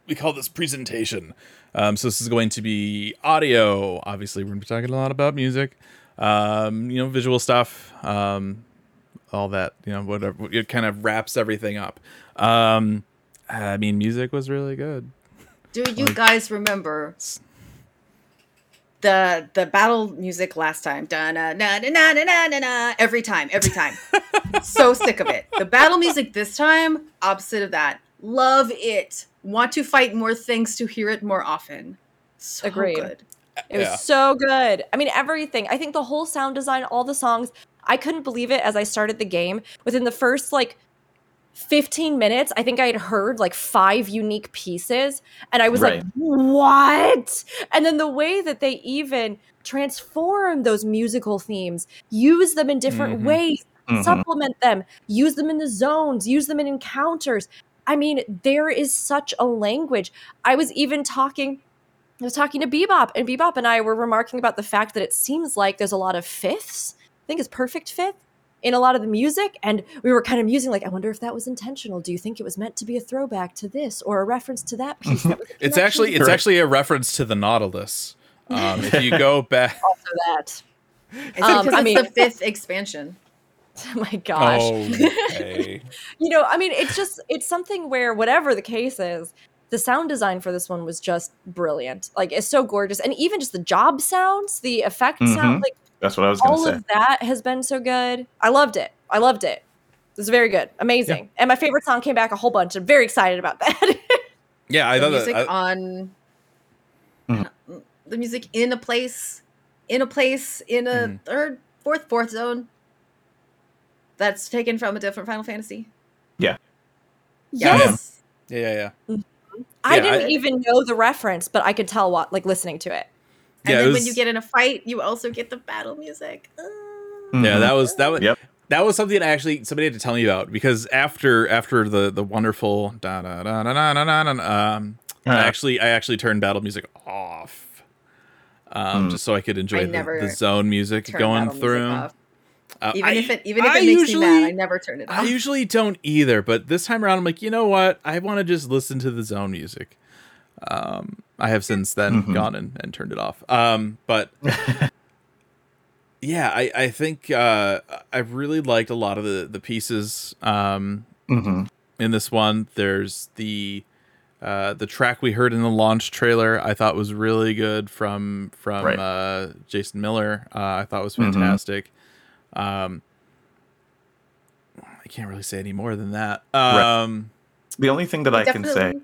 we call this presentation. Um, so this is going to be audio. Obviously, we're going to be talking a lot about music. Um, you know, visual stuff. Um, all that. You know, whatever. It kind of wraps everything up. Um, I mean, music was really good. Do you like, guys remember the the battle music last time? Da na na na na na na na. Every time, every time. so sick of it. The battle music this time, opposite of that. Love it. Want to fight more things to hear it more often. So Agreed. good. It was yeah. so good. I mean, everything. I think the whole sound design, all the songs. I couldn't believe it as I started the game. Within the first like 15 minutes, I think I had heard like five unique pieces. And I was like, what? And then the way that they even transform those musical themes, use them in different Mhm. ways, Mhm. supplement them, use them in the zones, use them in encounters. I mean, there is such a language. I was even talking I was talking to Bebop, and Bebop and I were remarking about the fact that it seems like there's a lot of fifths. I think it's perfect fifth in a lot of the music, and we were kind of musing like, I wonder if that was intentional. Do you think it was meant to be a throwback to this or a reference to that piece? That was It's actually it's Right. actually a reference to the Nautilus. Um, if you go back, also that. It's Um, because I mean- the fifth expansion. Oh my gosh. okay. you know, I mean, it's just it's something where whatever the case is, the sound design for this one was just brilliant. Like it's so gorgeous, and even just the job sounds, the effect Mhm. sound, like That's what I was going to say. all of that has been so good. I loved it. I loved it. It was very good, amazing, and my favorite song came back a whole bunch. I'm very excited about that. Yeah, I the thought music that. I- on Mhm. the music in a place in a place in a Mhm. third fourth fourth zone that's taken from a different final fantasy Yeah. Yes. Yeah, yeah, yeah. I Yeah, didn't I- even know the reference, but I could tell what like listening to it. And yeah, then was, when you get in a fight, you also get the battle music. Mm-hmm. Yeah, that was that was yep. that was something that actually somebody had to tell me about because after after the the wonderful da da da da da da da, um, uh. I uh-huh. actually I actually turned battle music off. Um, hmm. just so I could enjoy I the, the, zone music going through. Music uh, even I, if it even if I it makes usually, me mad, I never turn it off. I usually don't either, but this time around I'm like, you know what? I want to just listen to the zone music. Um, I have since then Mhm. gone and, and turned it off. Um, but yeah, I, I think uh, I really liked a lot of the, the pieces um, Mhm. in this one. There's the uh, the track we heard in the launch trailer. I thought was really good from from Right. uh, Jason Miller. Uh, I thought was Mhm. fantastic. Um, I can't really say any more than that. Right. Um, The only thing that I can say Definitely-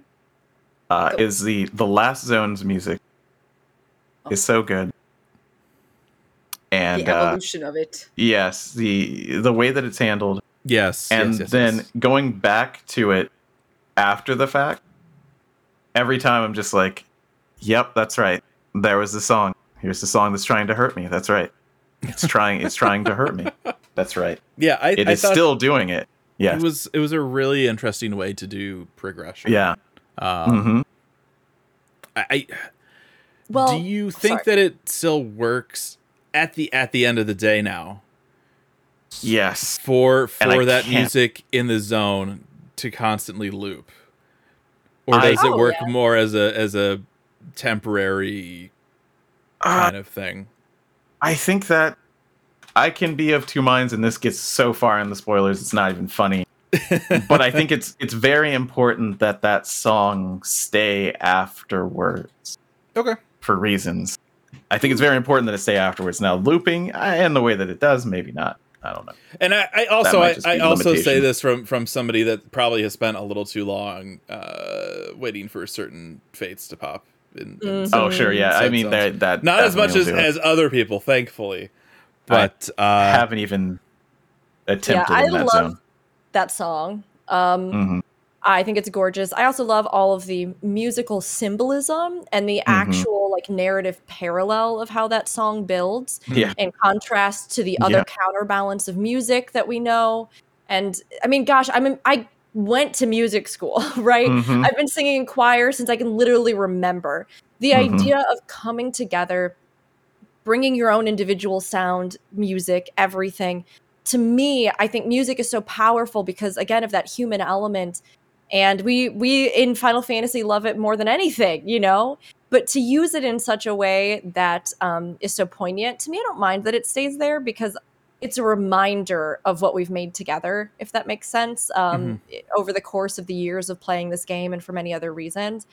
uh, is the the last zone's music Oh. is so good, and the uh, evolution of it. yes, the the way that it's handled, yes, and yes, yes, then yes. going back to it after the fact, every time I'm just like, "Yep, that's right. There was the song. Here's the song that's trying to hurt me. That's right. It's trying. it's trying to hurt me. That's right. yeah, I, It I is still doing it. yeah it was it was a really interesting way to do progression. yeah. Um, hmm I, I Well, do you think sorry. that it still works at the at the end of the day now Yes. for for that can't- music in the zone to constantly loop or I- does it Oh, work yeah. more as a as a temporary Uh, kind of thing I think that I can be of two minds, and this gets so far in the spoilers, it's not even funny. but I think it's it's very important that that song stay afterwards okay for reasons. I think it's very important that it stay afterwards. Now, looping and the way that it does, maybe not. I don't know. and i, I also i, I also say this from from somebody that probably has spent a little too long uh waiting for certain fates to pop in, in Mhm. Oh, sure, yeah. I mean, zones. that that not as much as as other people thankfully but do it. uh haven't even attempted I in that love- zone. That song. Um, Mhm. I think it's gorgeous. I also love all of the musical symbolism and the Mhm. actual like narrative parallel of how that song builds Yeah. in contrast to the other Yeah. counterbalance of music that we know. And I mean, gosh, I mean, I went to music school, right? Mhm. I've been singing in choir since I can literally remember. The Mhm. idea of coming together, bringing your own individual sound, music, everything. To me, I think music is so powerful because again of that human element and we we in Final Fantasy love it more than anything, you know? But to use it in such a way that um, is so poignant, to me, I don't mind that it stays there because it's a reminder of what we've made together, if that makes sense, um, i- over the course of the years of playing this game and for many other reasons.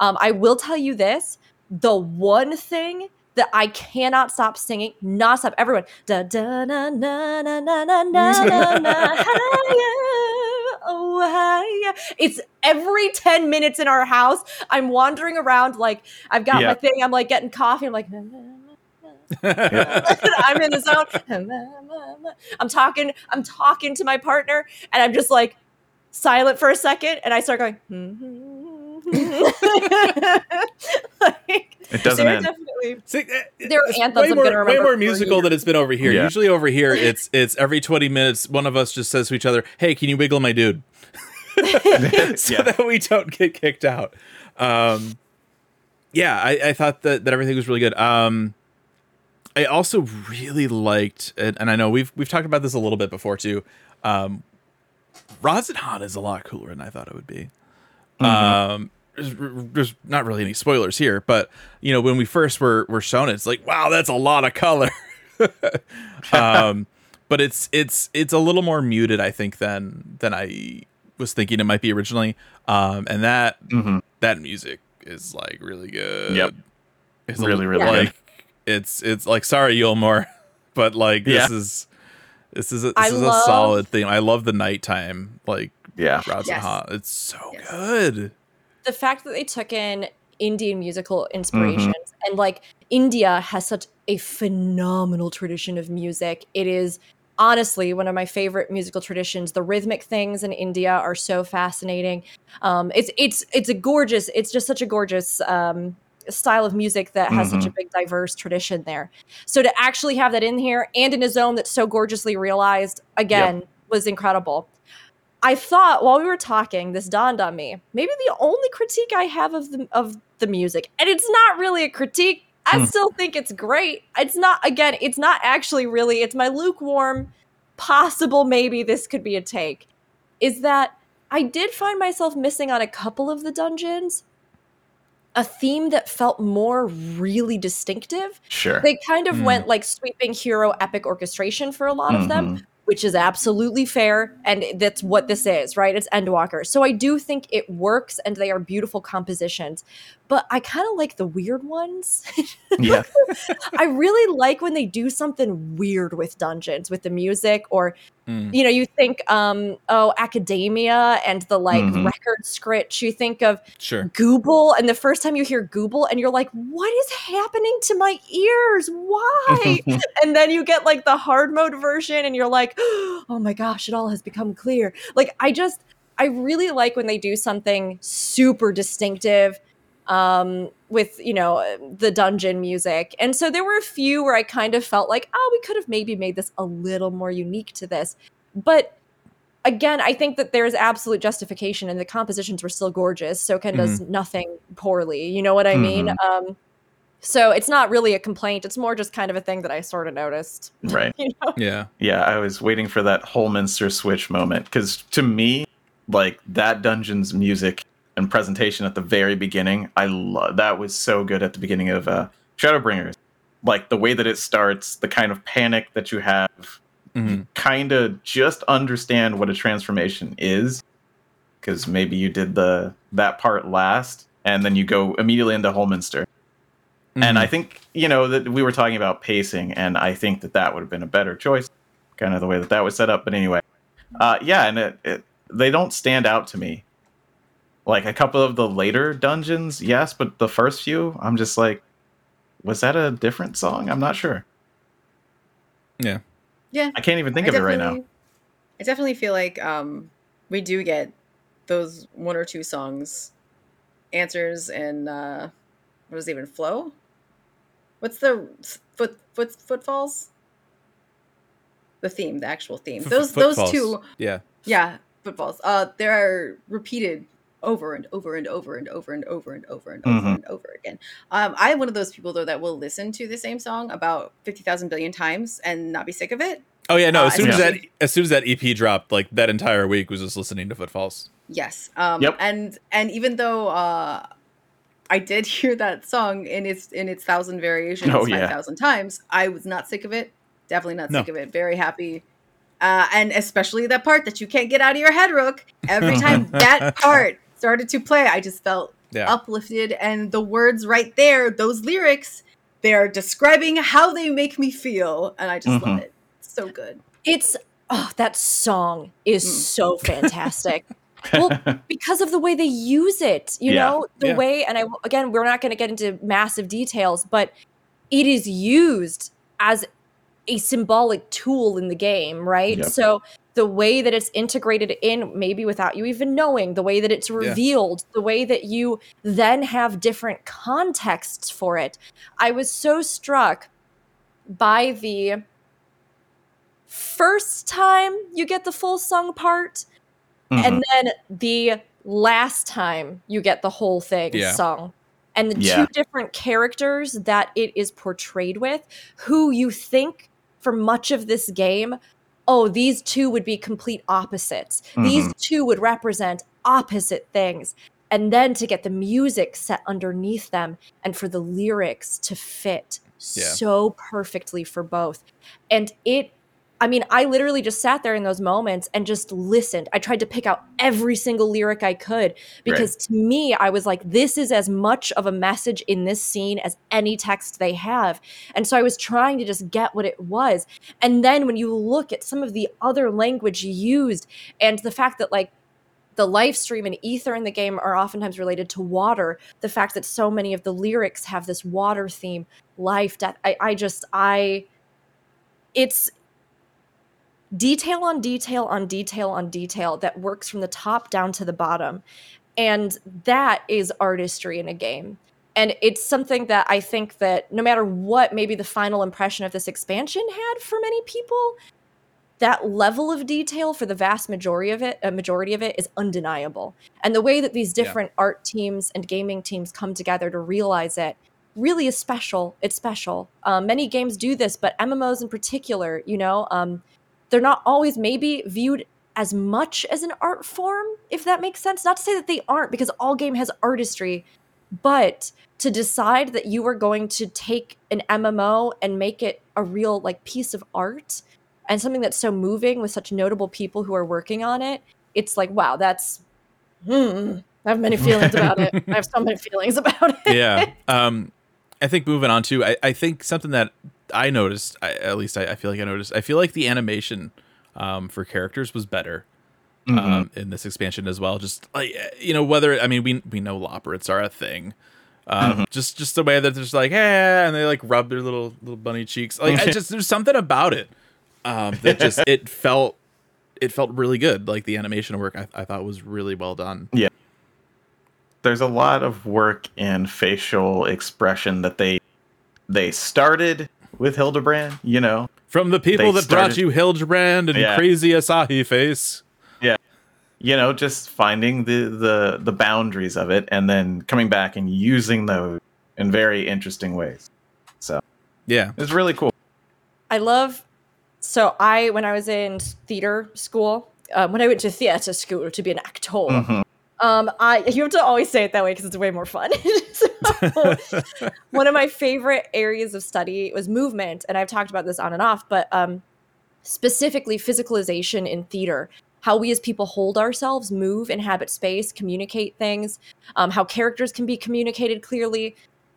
Um, I will tell you this the one thing that I cannot stop singing, not stop. Everyone, da da na na na na na na na higher, oh higher. It's every ten minutes in our house. I'm wandering around like I've got yeah. my thing. I'm like getting coffee. I'm like. I'm in the zone. I'm talking. I'm talking to my partner, and I'm just like silent for a second, and I start going. hmm like, It doesn't they're end. definitely See, eh, There are anthems way I'm more, way more musical than it's been over here. Yeah. Usually over here, it's it's every twenty minutes, one of us just says to each other, "Hey, can you wiggle my dude?" so Yeah. that we don't get kicked out. Um, yeah, I, I thought that, that everything was really good. Um, I also really liked, and, and I know we've we've talked about this a little bit before too. Um, Radz-at-Han is a lot cooler than I thought it would be. Mhm. Um, there's, there's not really any spoilers here, but you know when we first were were shown it, it's like wow, that's a lot of color. um, but it's it's it's a little more muted, I think, than than I was thinking it might be originally. Um, and that Mhm. that music is like really good. Yep. It's Really, li- really like good. it's it's like sorry Yulmore, but like this is this is a, this I is a solid theme. I love the nighttime like Yeah. Radz-at-Han. It's so Yes. good. The fact that they took in Indian musical inspirations and like India has such a phenomenal tradition of music. It is honestly one of my favorite musical traditions. The rhythmic things in India are so fascinating. Um, it's it's it's a gorgeous. It's just such a gorgeous um, style of music that has such a big diverse tradition there. So to actually have that in here and in a zone that's so gorgeously realized again was incredible. I thought while we were talking, this dawned on me. Maybe the only critique I have of the of the music, and it's not really a critique. I Hmm. still think it's great. It's not again, it's not actually really, it's my lukewarm, possible maybe this could be a take. Is that I did find myself missing on a couple of the dungeons a theme that felt more really distinctive. Sure. They kind of Mm. went like sweeping hero epic orchestration for a lot of them, Mhm. Which is absolutely fair. And that's what this is, right? It's Endwalker. So I do think it works and they are beautiful compositions. But I kind of like the weird ones. Yeah. I really like when they do something weird with dungeons, with the music, or Mm. you know, you think, um, oh, academia and the like Mhm. record scritch. You think of Sure. Gubal, and the first time you hear Gubal, and you're like, what is happening to my ears? Why? and then you get like the hard mode version, and you're like, oh my gosh, it all has become clear. Like, I just, I really like when they do something super distinctive um with you know the dungeon music. And so there were a few where i kind of felt like oh we could have maybe made this a little more unique to this. But again i think that there's absolute justification and the compositions were still gorgeous. Soken does nothing poorly. You know what i mean? Um so it's not really a complaint. It's more just kind of a thing that i sort of noticed. Right. you know? Yeah. Yeah, I was waiting for that Holminster switch moment. Because to me, like that dungeon's music and presentation at the very beginning, I love that was so good at the beginning of uh, Shadowbringers. Like the way that it starts, the kind of panic that you have, Mhm. kind of just understand what a transformation is because maybe you did the that part last and then you go immediately into Holminster. And Mhm. I think, you know, that we were talking about pacing, and I think that that would have been a better choice, kind of the way that that was set up. But anyway, uh, yeah, and it, it, they don't stand out to me. Like a couple of the later dungeons, yes, but the first few, I'm just like, was that a different song? I'm not sure. Yeah. Yeah. I can't even think I of it right now. I definitely feel like um, we do get those one or two songs, answers, and uh, what is it even flow? What's the foot foot footfalls? The theme, the actual theme. Those those two, Yeah. yeah, footfalls. Uh, they are repeated over and over and over and over and over and over and over Mhm. and over again. Um, I'm one of those people though that will listen to the same song about fifty thousand billion times and not be sick of it. Oh yeah. No. Uh, As soon as that as soon as that EP dropped, like that entire week was just listening to Footfalls. Yes. Um, Yep. And and even though uh, I did hear that song in its in its thousand variations Oh, five yeah. thousand times, I was not sick of it. Definitely not No. sick of it. Very happy. Uh, and especially that part that you can't get out of your head, Rook. Every time that part started to play, I just felt Yeah. uplifted. And the words right there, those lyrics, they're describing how they make me feel, and I just love Mhm. it. So good. it's oh that song is Mm. so fantastic well because of the way they use it you Yeah. know the Yeah. way and i again we're not going to get into massive details but it is used as a symbolic tool in the game right Yep. so the way that it's integrated in maybe without you even knowing the way that it's revealed the way that you then have different contexts for it i was so struck by the first time you get the full sung part Mhm. and then the last time you get the whole thing Yeah. sung and the Yeah. two different characters that it is portrayed with who you think for much of this game oh these two would be complete opposites. These mm-hmm. two would represent opposite things. And then to get the music set underneath them and for the lyrics to fit Yeah. so perfectly for both. And it I mean, I literally just sat there in those moments and just listened. I tried to pick out every single lyric I could because to me, I was like, this is as much of a message in this scene as any text they have. And so I was trying to just get what it was. And then when you look at some of the other language used and the fact that, like, the life stream and ether in the game are oftentimes related to water. The fact that so many of the lyrics have this water theme, life, death. I, I just, I, it's, detail on detail on detail on detail that works from the top down to the bottom. And that is artistry in a game. And it's something that I think that no matter what maybe the final impression of this expansion had for many people, that level of detail for the vast majority of it, a majority of it is undeniable. And the way that these Yeah. different art teams and gaming teams come together to realize it really is special. It's special. Um, many games do this, but MMOs in particular, you know, um, they're not always maybe viewed as much as an art form, if that makes sense. Not to say that they aren't, because all game has artistry, but to decide that you are going to take an MMO and make it a real like piece of art and something that's so moving with such notable people who are working on it, it's like wow, that's hmm. I have many feelings about it. I have so many feelings about it. yeah. Um, I think moving on to, I, I think something that I noticed, I, at least I, I feel like I noticed, I feel like the animation um, for characters was better Mm-hmm. um, in this expansion as well. Just like you know, whether I mean we we know Loporrits are a thing. Um, Mm-hmm. Just just the way that they're just like, hey, and they like rub their little little bunny cheeks. Like I just there's something about it um, that just it felt it felt really good. Like the animation work, I, I thought was really well done. Yeah. There's a lot of work in facial expression that they they started with Hildebrand, you know. From the people They that brought you Hildebrand and Yeah. crazy Asahi face. Yeah. You know, just finding the the the boundaries of it and then coming back and using those in very interesting ways. So, Yeah. it's really cool. I love. So I, when I was in theater school, um, when I went to theater school to be an actor, Mhm. Um, I you have to always say it that way because it's way more fun. So, one of my favorite areas of study was movement, and I've talked about this on and off, but um, specifically physicalization in theater. How we as people hold ourselves, move, inhabit space, communicate things, um, how characters can be communicated clearly.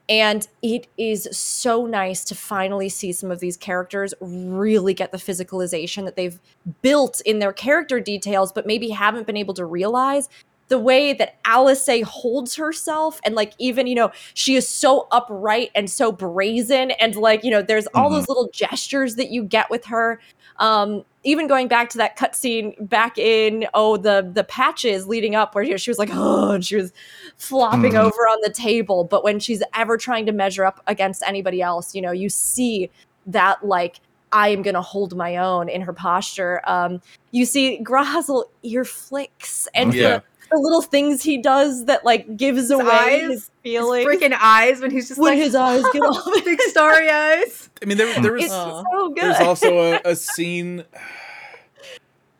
And it is so nice to finally see some of these characters really get the physicalization that they've built in their character details, but maybe haven't been able to realize the way that Alisaie holds herself and like even you know she is so upright and so brazen and like you know there's all Mhm. those little gestures that you get with her um even going back to that cutscene back in oh the the patches leading up where you know, she was like oh and she was flopping Mhm. over on the table but when she's ever trying to measure up against anybody else you know you see that like I am gonna hold my own in her posture. Um, you see Grahazel ear flicks and Yeah. the, the little things he does that like gives away eyes, his His feelings. freaking eyes when he's just when like his eyes get off. big starry eyes. I mean, there, there was It's Aw. so good. there's also a, a scene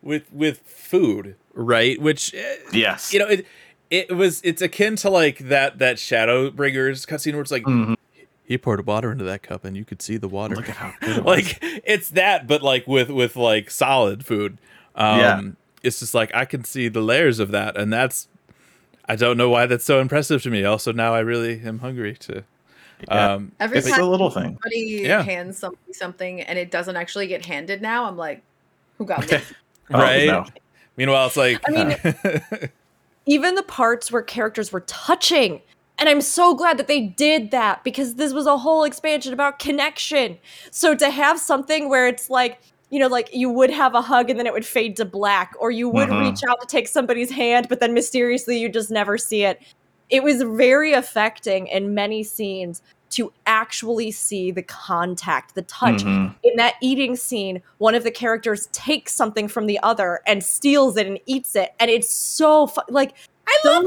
with with food, right? Which eh, Yes. you know it it was it's akin to like that that Shadowbringers cutscene where it's like Mhm. he poured water into that cup and you could see the water. Look at how good it was. like it's that, but like with with like solid food. Um, Yeah. It's just like I can see the layers of that, and that's I don't know why that's so impressive to me. Also, now I really am hungry to. Yeah. Um, Every it's time a little thing. somebody Yeah. hands somebody something and it doesn't actually get handed now, I'm like, who got this? Oh, right. no. Meanwhile, it's like I mean- even the parts where characters were touching. And I'm so glad that they did that because this was a whole expansion about connection. So to have something where it's like, you know, like you would have a hug and then it would fade to black, or you would Mhm. reach out to take somebody's hand, but then mysteriously you just never see it. It was very affecting in many scenes to actually see the contact, the touch, Mhm. in that eating scene, one of the characters takes something from the other and steals it and eats it, and it's so fu- like I love.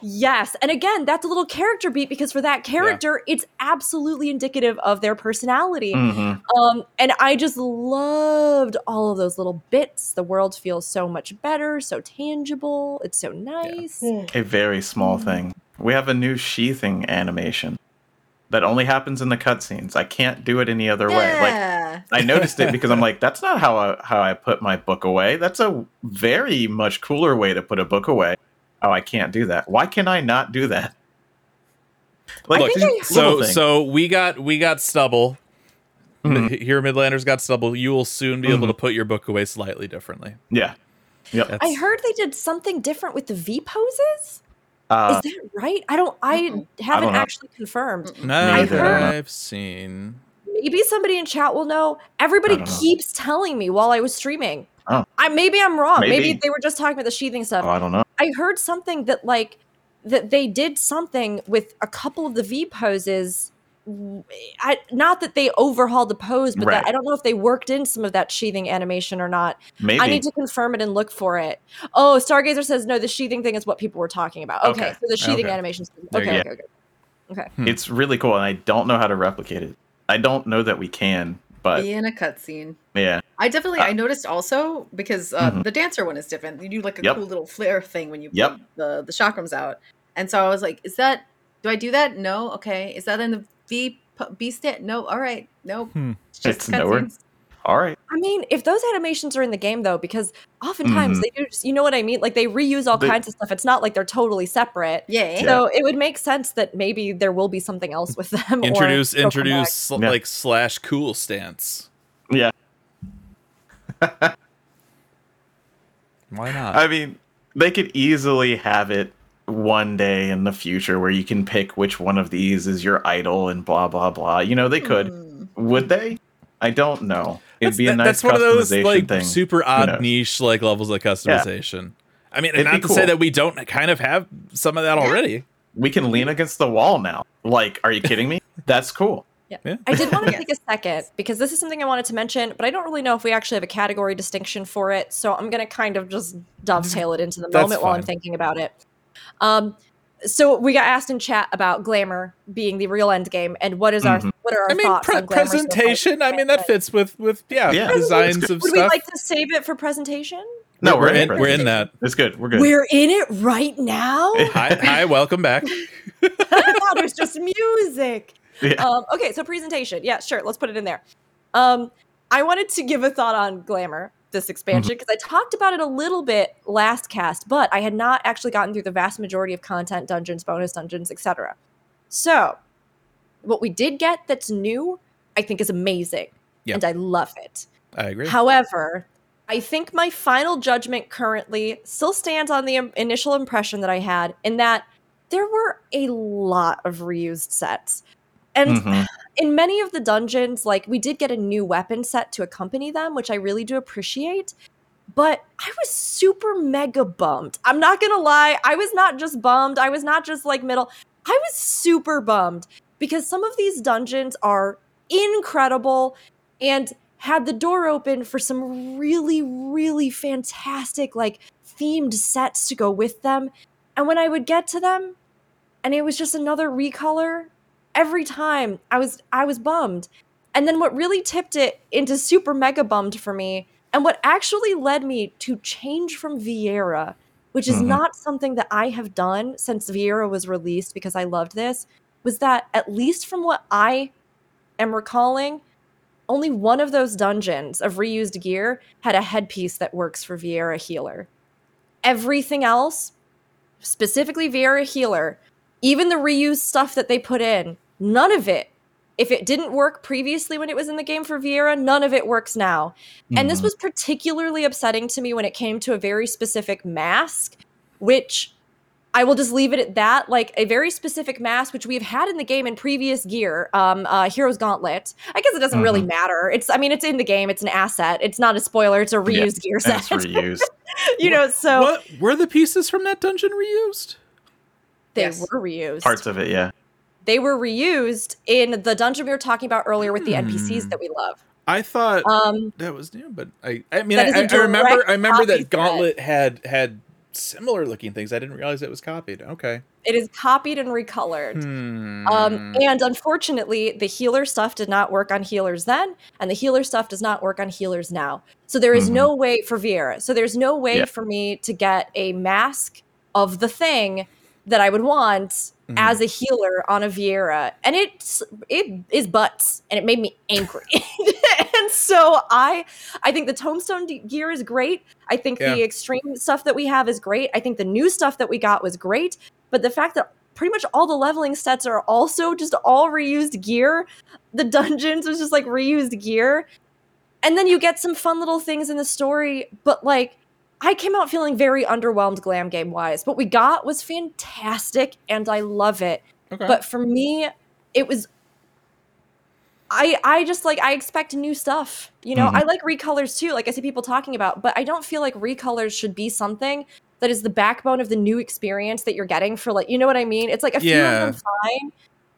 Yes, and again, that's a little character beat because for that character, it's absolutely indicative of their personality. Mhm. Um, and I just loved all of those little bits. The world feels so much better, so tangible. It's so nice. A very small Mm. thing. We have a new sheathing animation that only happens in the cutscenes. I can't do it any other way. Like yeah. I noticed it because I'm like, that's not how I how I put my book away. That's a very much cooler way to put a book away. Oh, I can't do that. Why can I not do that? Like Look, these so so we got we got stubble. Mhm. Here, Midlanders got stubble. You will soon be able Mhm. to put your book away slightly differently. yeah, yep. That's, I heard they did something different with the V poses. Uh, Is that right? I don't. I haven't don't actually confirmed. I've, Neither. I've seen. maybe somebody in chat will know. Everybody I don't know. keeps telling me while I was streaming. Oh. I maybe I'm wrong. Maybe. Maybe. they were just talking about the sheathing stuff. Oh, I don't know. I heard something that like that they did something with a couple of the V poses. I, not that they overhauled the pose, but that I don't know if they worked in some of that sheathing animation or not. Maybe. I need to confirm it and look for it. Oh, Stargazer says no. The sheathing thing is what people were talking about. Okay, Okay. so the sheathing Okay. animations. There you Okay, okay, okay. Hmm. It's really cool, and I don't know how to replicate it. I don't know that we can, but Be in a cutscene. yeah, I definitely Uh, I noticed also because uh, Mhm. the dancer one is different. You do like a Yep. cool little flare thing when you Yep. the the chakrams out, and so I was like, "Is that? Do I do that? No. Okay. Is that in the V B stand? No. All right. Nope. Hmm. It's just It's nowhere. cutscenes. All right. I mean, if those animations are in the game though, because oftentimes Mhm. they do, just- you know what I mean? Like they reuse all They- kinds of stuff. It's not like they're totally separate. Yeah. So it would make sense that maybe there will be something else with them. Introduce they'll come back. introduce sl- Yeah. like slash cool stance. Yeah, Why not? I mean, they could easily have it one day in the future where you can pick which one of these is your idle and blah blah blah. You know, they could. Hmm. Would they? I don't know. It'd that's, be a that- nice that's one of those customization like thing. super odd niche like levels of customization. I mean, and It'd not be to say that we don't kind of have some of that already. we can lean against the wall now. Like, are you kidding me? That's cool. Yeah. I did want to take a second because this is something I wanted to mention, but I don't really know if we actually have a category distinction for it. So I'm going to kind of just dovetail it into the moment while I'm thinking about it. Um, so we got asked in chat about glamour being the real end game, and what is our Mhm. what are our I mean, thoughts pre- on glamour so presentation. I mean, that fits with with yeah, Yeah. designs of stuff. Would we like to save it for presentation? No, we're, we're, in. in. We're in that. It's good. We're good. We're in it right now. Hi, hi, welcome back. I thought it was just music. Yeah. Um, okay, so presentation. Yeah, sure. Let's put it in there. Um, I wanted to give a thought on glamour, this expansion, because I talked about it a little bit last cast, but I had not actually gotten through the vast majority of content, dungeons, bonus dungeons, etc. So, what we did get that's new, I think is amazing, Yeah. and I love it. I agree. However, I think my final judgment currently still stands on the initial impression that I had in that there were a lot of reused sets. And Mhm. In many of the dungeons, like we did get a new weapon set to accompany them, which I really do appreciate. But I was super mega bummed. I'm not gonna lie, I was not just bummed, I was not just like middle. I was super bummed because some of these dungeons are incredible and had the door open for some really, really fantastic, like themed sets to go with them. And when I would get to them, and it was just another recolor, every time I was I was bummed. And then what really tipped it into super mega bummed for me, and what actually led me to change from Viera, which is Mhm. not something that I have done since Viera was released because I loved this, was that at least from what I am recalling, only one of those dungeons of reused gear had a headpiece that works for Viera Healer. Everything else, specifically Viera Healer, even the reused stuff that they put in, none of it, if it didn't work previously when it was in the game for Viera, none of it works now. And this Mhm. was particularly upsetting to me when it came to a very specific mask, which I will just leave it at that. Like a very specific mask, which we've had in the game in previous gear, um, uh, Heroes Gauntlet. I guess it doesn't really matter. It's, I mean, it's in the game. It's an asset. It's not a spoiler. It's a Yeah, reused gear set. it's reused. you know, so what were the pieces from that dungeon reused? They Yes. were reused. Parts of it, yeah. they were reused in the dungeon we were talking about earlier with the Hmm. NPCs that we love. I thought Um, that was new, but I I mean That I, is a I, I remember direct I remember that set. Gauntlet had had similar looking things. I didn't realize it was copied. Okay. it is copied and recolored. Hmm. Um, and unfortunately, the healer stuff did not work on healers then, and the healer stuff does not work on healers now. So there is Mhm. no way for Viera. So there's no way Yeah. for me to get a mask of the thing that I would want Mhm. as a healer on a Viera, and it's it is butts, and it made me angry. and so I I think the tomestone gear is great. I think the extreme stuff that we have is great. I think the new stuff that we got was great, but the fact that pretty much all the leveling sets are also just all reused gear, the dungeons was just like reused gear, and then you get some fun little things in the story, but like. I came out feeling very underwhelmed glam game wise. What we got was fantastic and I love it. okay. But for me, it was I I just like I expect new stuff. You know, Mhm. I like recolors too. Like I see people talking about, but I don't feel like recolors should be something that is the backbone of the new experience that you're getting for like you know what I mean? It's like a few of them fine,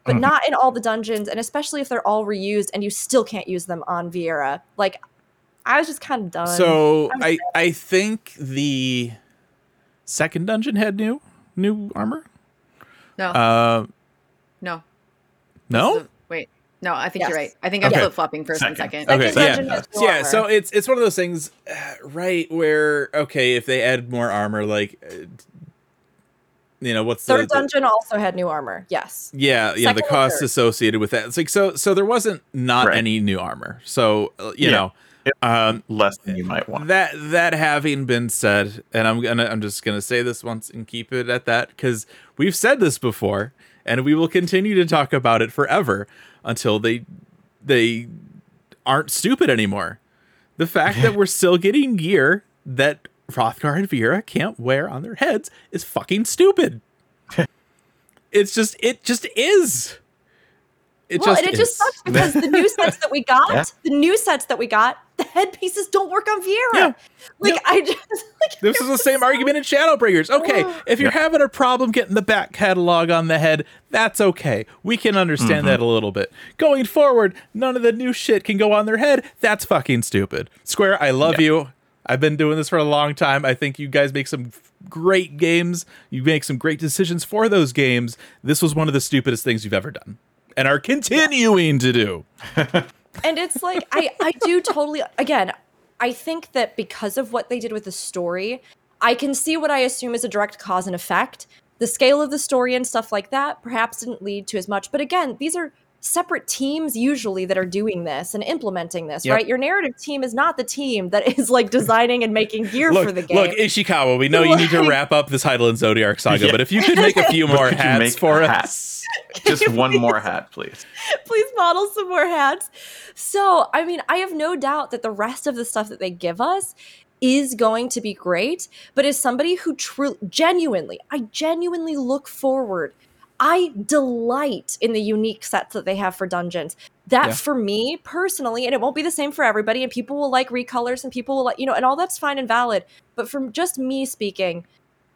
but Mhm. not in all the dungeons, and especially if they're all reused and you still can't use them on Viera. Like I was just kind of done. So I'm I I think the second dungeon had new new armor. No, Uh, no, no. This Wait, no, I think Yes. you're right. I think I'm Okay. flip flopping first and Second. second. Okay, Second so yeah, dungeon So yeah. So it's it's one of those things, uh, right? Where okay, if they add more armor, like, uh, you know, what's the, third the- dungeon also had new armor. Yes. yeah, yeah, the Second and costs third. associated with that. It's like so so there wasn't not Right. any new armor. So uh, you Yeah. know, Yep. Um, Less than you might want. that that having been said, and I'm gonna I'm just gonna say this once and keep it at that because we've said this before, and we will continue to talk about it forever until they they aren't stupid anymore. The fact that we're still getting gear that Hrothgar and Viera can't wear on their heads is fucking stupid. it's just it just is. It well, just and it just sucks because the new sets that we got, Yeah. the new sets that we got, the headpieces don't work on Viera. Yeah. Like I just like This is the same so- argument in Shadowbringers. Okay, if you're having a problem getting the back catalog on the head, that's okay. We can understand mm-hmm. that a little bit. Going forward, none of the new shit can go on their head. That's fucking stupid. Square, I love you. I've been doing this for a long time. I think you guys make some great games. You make some great decisions for those games. This was one of the stupidest things you've ever done and are continuing to do. and it's like I I do totally again. I think that because of what they did with the story, I can see what I assume is a direct cause and effect. The scale of the story and stuff like that perhaps didn't lead to as much. But again, these are separate teams usually that are doing this and implementing this, Yep. right? Your narrative team is not the team that is like designing and making gear Look, for the game. look, Ishikawa, we know you need to wrap up this Hydaelyn Zodiark saga, Yeah. but if you could make a few more hats make for a us. hat? Just one more hat, please. please model some more hats. So, I mean, I have no doubt that the rest of the stuff that they give us is going to be great. But as somebody who truly, genuinely, I genuinely look forward. I delight in the unique sets that they have for dungeons. That Yeah. for me personally, and it won't be the same for everybody, and people will like recolors and people will like, you know, and all that's fine and valid. But from just me speaking,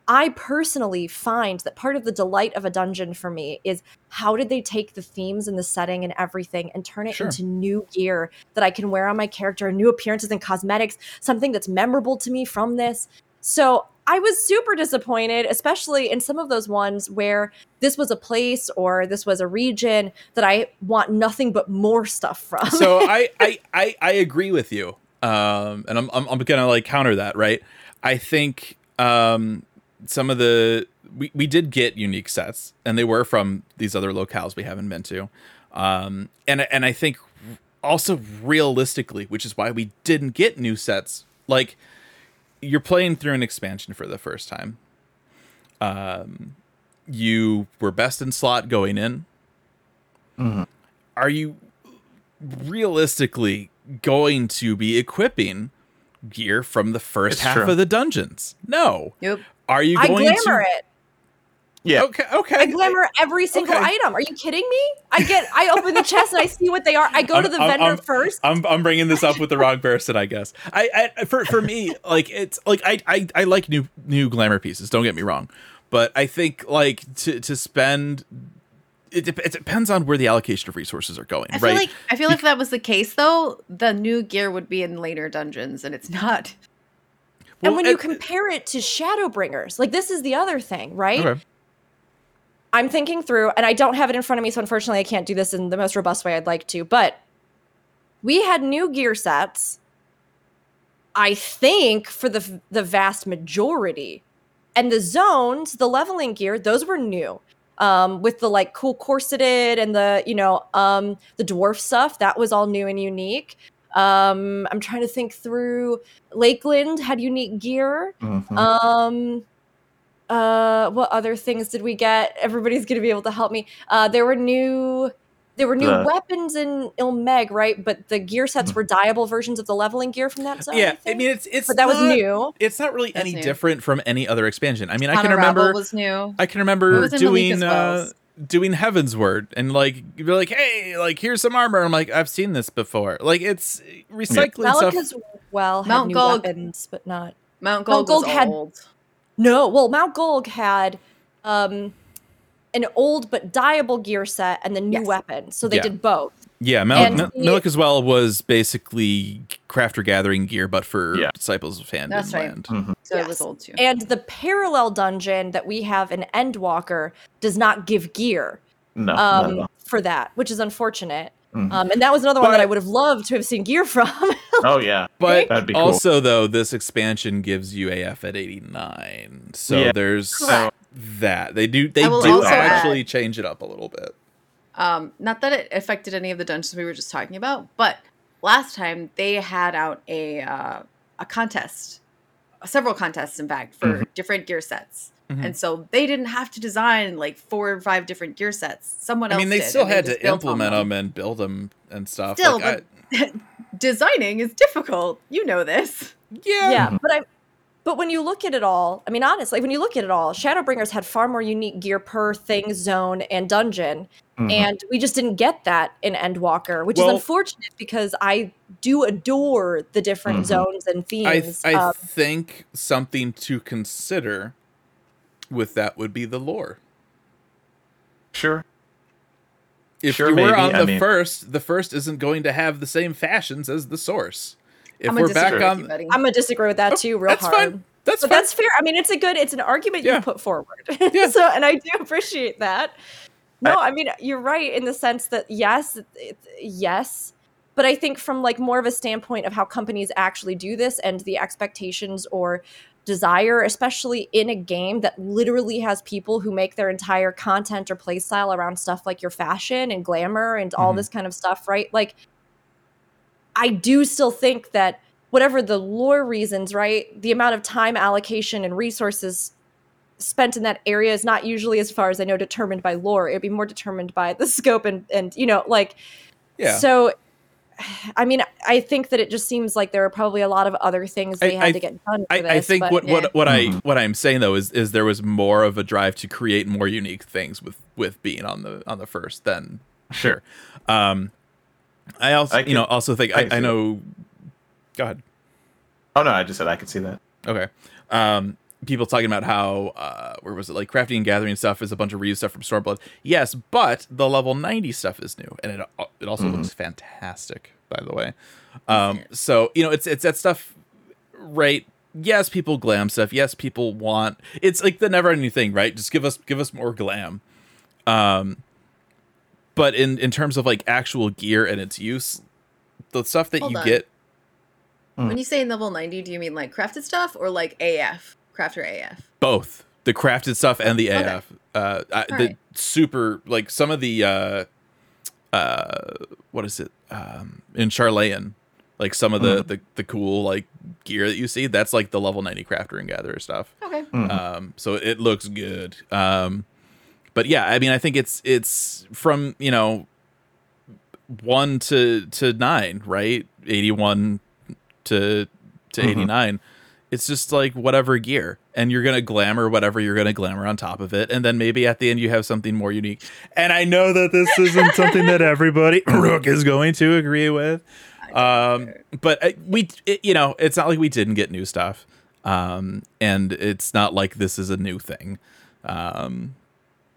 I personally find that part of the delight of a dungeon for me is how did they take the themes and the setting and everything and turn it Sure. into new gear that I can wear on my character, new appearances and cosmetics, something that's memorable to me from this. So I was super disappointed, especially in some of those ones where this was a place or this was a region that I want nothing but more stuff from. so I, I I I agree with you. Um, and I'm I'm, I'm gonna like counter that, right? I think um some of the we, we did get unique sets and they were from these other locales we haven't been to. Um and and I think also realistically, which is why we didn't get new sets, like you're playing through an expansion for the first time. Um you were best in slot going in. Mhm. Are you realistically going to be equipping gear from the first It's half true. of the dungeons? No. Yep. Are you I going glamour to it. Yeah. Okay, okay. I glamour every single Okay. item. Are you kidding me? I get, I open the chest and I see what they are. I go to I'm- the I'm- vendor I'm- first. I'm I'm bringing this up with the wrong person, I guess. I, I for for me, like it's like I, I I like new new glamour pieces. Don't get me wrong, but I think like to to spend. It, dep- it depends on where the allocation of resources are going, I feel right? like I feel like if that was the case though, the new gear would be in later dungeons, and it's not. and Well, when you compare it to Shadowbringers, like this is the other thing, right? Okay. I'm thinking through, and I don't have it in front of me, so unfortunately I can't do this in the most robust way I'd like to. But we had new gear sets, I think, for the the vast majority, and the zones, the leveling gear, those were new. Um, with the like cool corseted and the you know um the dwarf stuff, that was all new and unique. Um, I'm trying to think through. Lakeland had unique gear. Mhm. Um uh what other things did we get? Everybody's gonna be able to help me. Uh there were new there were new The- weapons in Il Mheg, right? But the gear sets Mhm. were dyeable versions of the leveling gear from that zone. yeah, I think? mean it's it's but that was new. It's not really That's any new. different from any other expansion. I mean, I can Unravel remember was new. I can remember doing uh, doing Heavensward and like you're like, hey, like here's some armor. I'm like, I've seen this before. Like it's recycling stuff. Malak as well had Mount new Golg- weapons, but not. Mount Mount Gold was had- old. No, well, Mount Gulg had um an old but dyeable gear set and the new Yes. weapon. So they Yeah. did both. Yeah, Mel- And Mel- Milik as well was basically crafter gathering gear, but for Yeah. disciples of hand That's and right. land. Mhm. So it was old too. And the parallel dungeon that we have in Endwalker does not give gear No, not at um, for that, which is unfortunate. Mhm. Um, and that was another one that I would have loved to have seen gear from. oh yeah, But That'd be cool. also, though, this expansion gives you AF at 89, so Yeah. there's Correct. that they do they do also add- actually change it up a little bit. Um, not that it affected any of the dungeons we were just talking about, but last time they had out a uh, a contest, several contests in fact for Mhm. different gear sets, Mhm. and so they didn't have to design like four or five different gear sets. Someone else. I mean, they did, still had just to implement them and build them and stuff. Still, like, but Designing is difficult. You know this. Yeah, yeah, but I but when you look at it all, I mean honestly, when you look at it all, Shadowbringers had far more unique gear per thing, zone, and dungeon. Mhm. And we just didn't get that in Endwalker, which Well- is unfortunate because I do adore the different Mhm. zones and I themes. I um, think something to consider with that would be the lore. sure. If Sure, you were maybe. on I the mean- first, the first isn't going to have the same fashions as the source. If I'm we're gonna back disagree with on, you, buddy. I'm gonna disagree with that Oh, too, real that's hard. fine. that's But fine. that's fair. I mean, it's a good, it's an argument Yeah. you put forward. Yeah. so, and I do appreciate that. No, I mean, you're right in the sense that yes, it, yes, but I think from like more of a standpoint of how companies actually do this and the expectations or desire, especially in a game that literally has people who make their entire content or playstyle around stuff like your fashion and glamour and all Mhm. this kind of stuff, right? Like, I do still think that whatever the lore reasons, right, the amount of time allocation and resources spent in that area is not usually, as far as I know, determined by lore. It'd be more determined by the scope and and you know, like yeah. so. I mean, I think that it just seems like there are probably a lot of other things they I- had I- to get done. For I, this, I think but- what, yeah. what what I Mhm. what I'm saying though is is there was more of a drive to create more unique things with with being on the on the first than sure. Um, I also I you know also think I I, I know. Go ahead. Oh no, I just said I could see that. Okay. Um, people talking about how uh, where was it like crafting and gathering stuff is a bunch of reuse stuff from Stormblood. Yes, but the level 90 stuff is new, and it uh, it also Mhm. looks fantastic. By the way, um, so you know it's it's that stuff, right? Yes, people glam stuff. Yes, people want. It's like the never ending thing, right? Just give us give us more glam. Um, but in in terms of like actual gear and its use, the stuff that Hold you on. get When you say level 90, do you mean like crafted stuff or like AF? Crafter AF? both the crafted stuff and the Okay. AF. Uh, I, the Alright. super like some of the uh, uh, what is it? Um, in Sharlayan, like some of the, the the cool like gear that you see. That's like the level ninety crafter and gatherer stuff. Okay. Mhm. Um, so it looks good. Um, but yeah, I mean, I think it's it's from you know one to to nine, right? Eighty one to to Mhm. eighty nine. It's just like whatever gear, and you're gonna glamour whatever you're gonna glamour on top of it, and then maybe at the end you have something more unique. And I know that this isn't something that everybody Rook is going to agree with, um, but uh, we, it, you know, it's not like we didn't get new stuff, um, and it's not like this is a new thing. Um,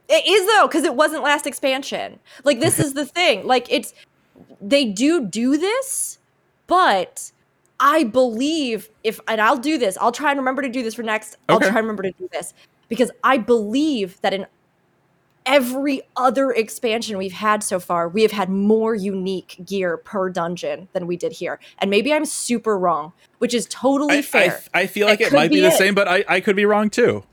It is though, because it wasn't last expansion. Like this is the thing. Like it's they do do this, but I believe if and I'll do this. I'll try and remember to do this for next. I'll try and remember to do this because I believe that in every other expansion we've had so far, we have had more unique gear per dungeon than we did here. And maybe I'm super wrong, which is totally I, I, fair. I feel like That it might be be the it. same, but I, I could be wrong too.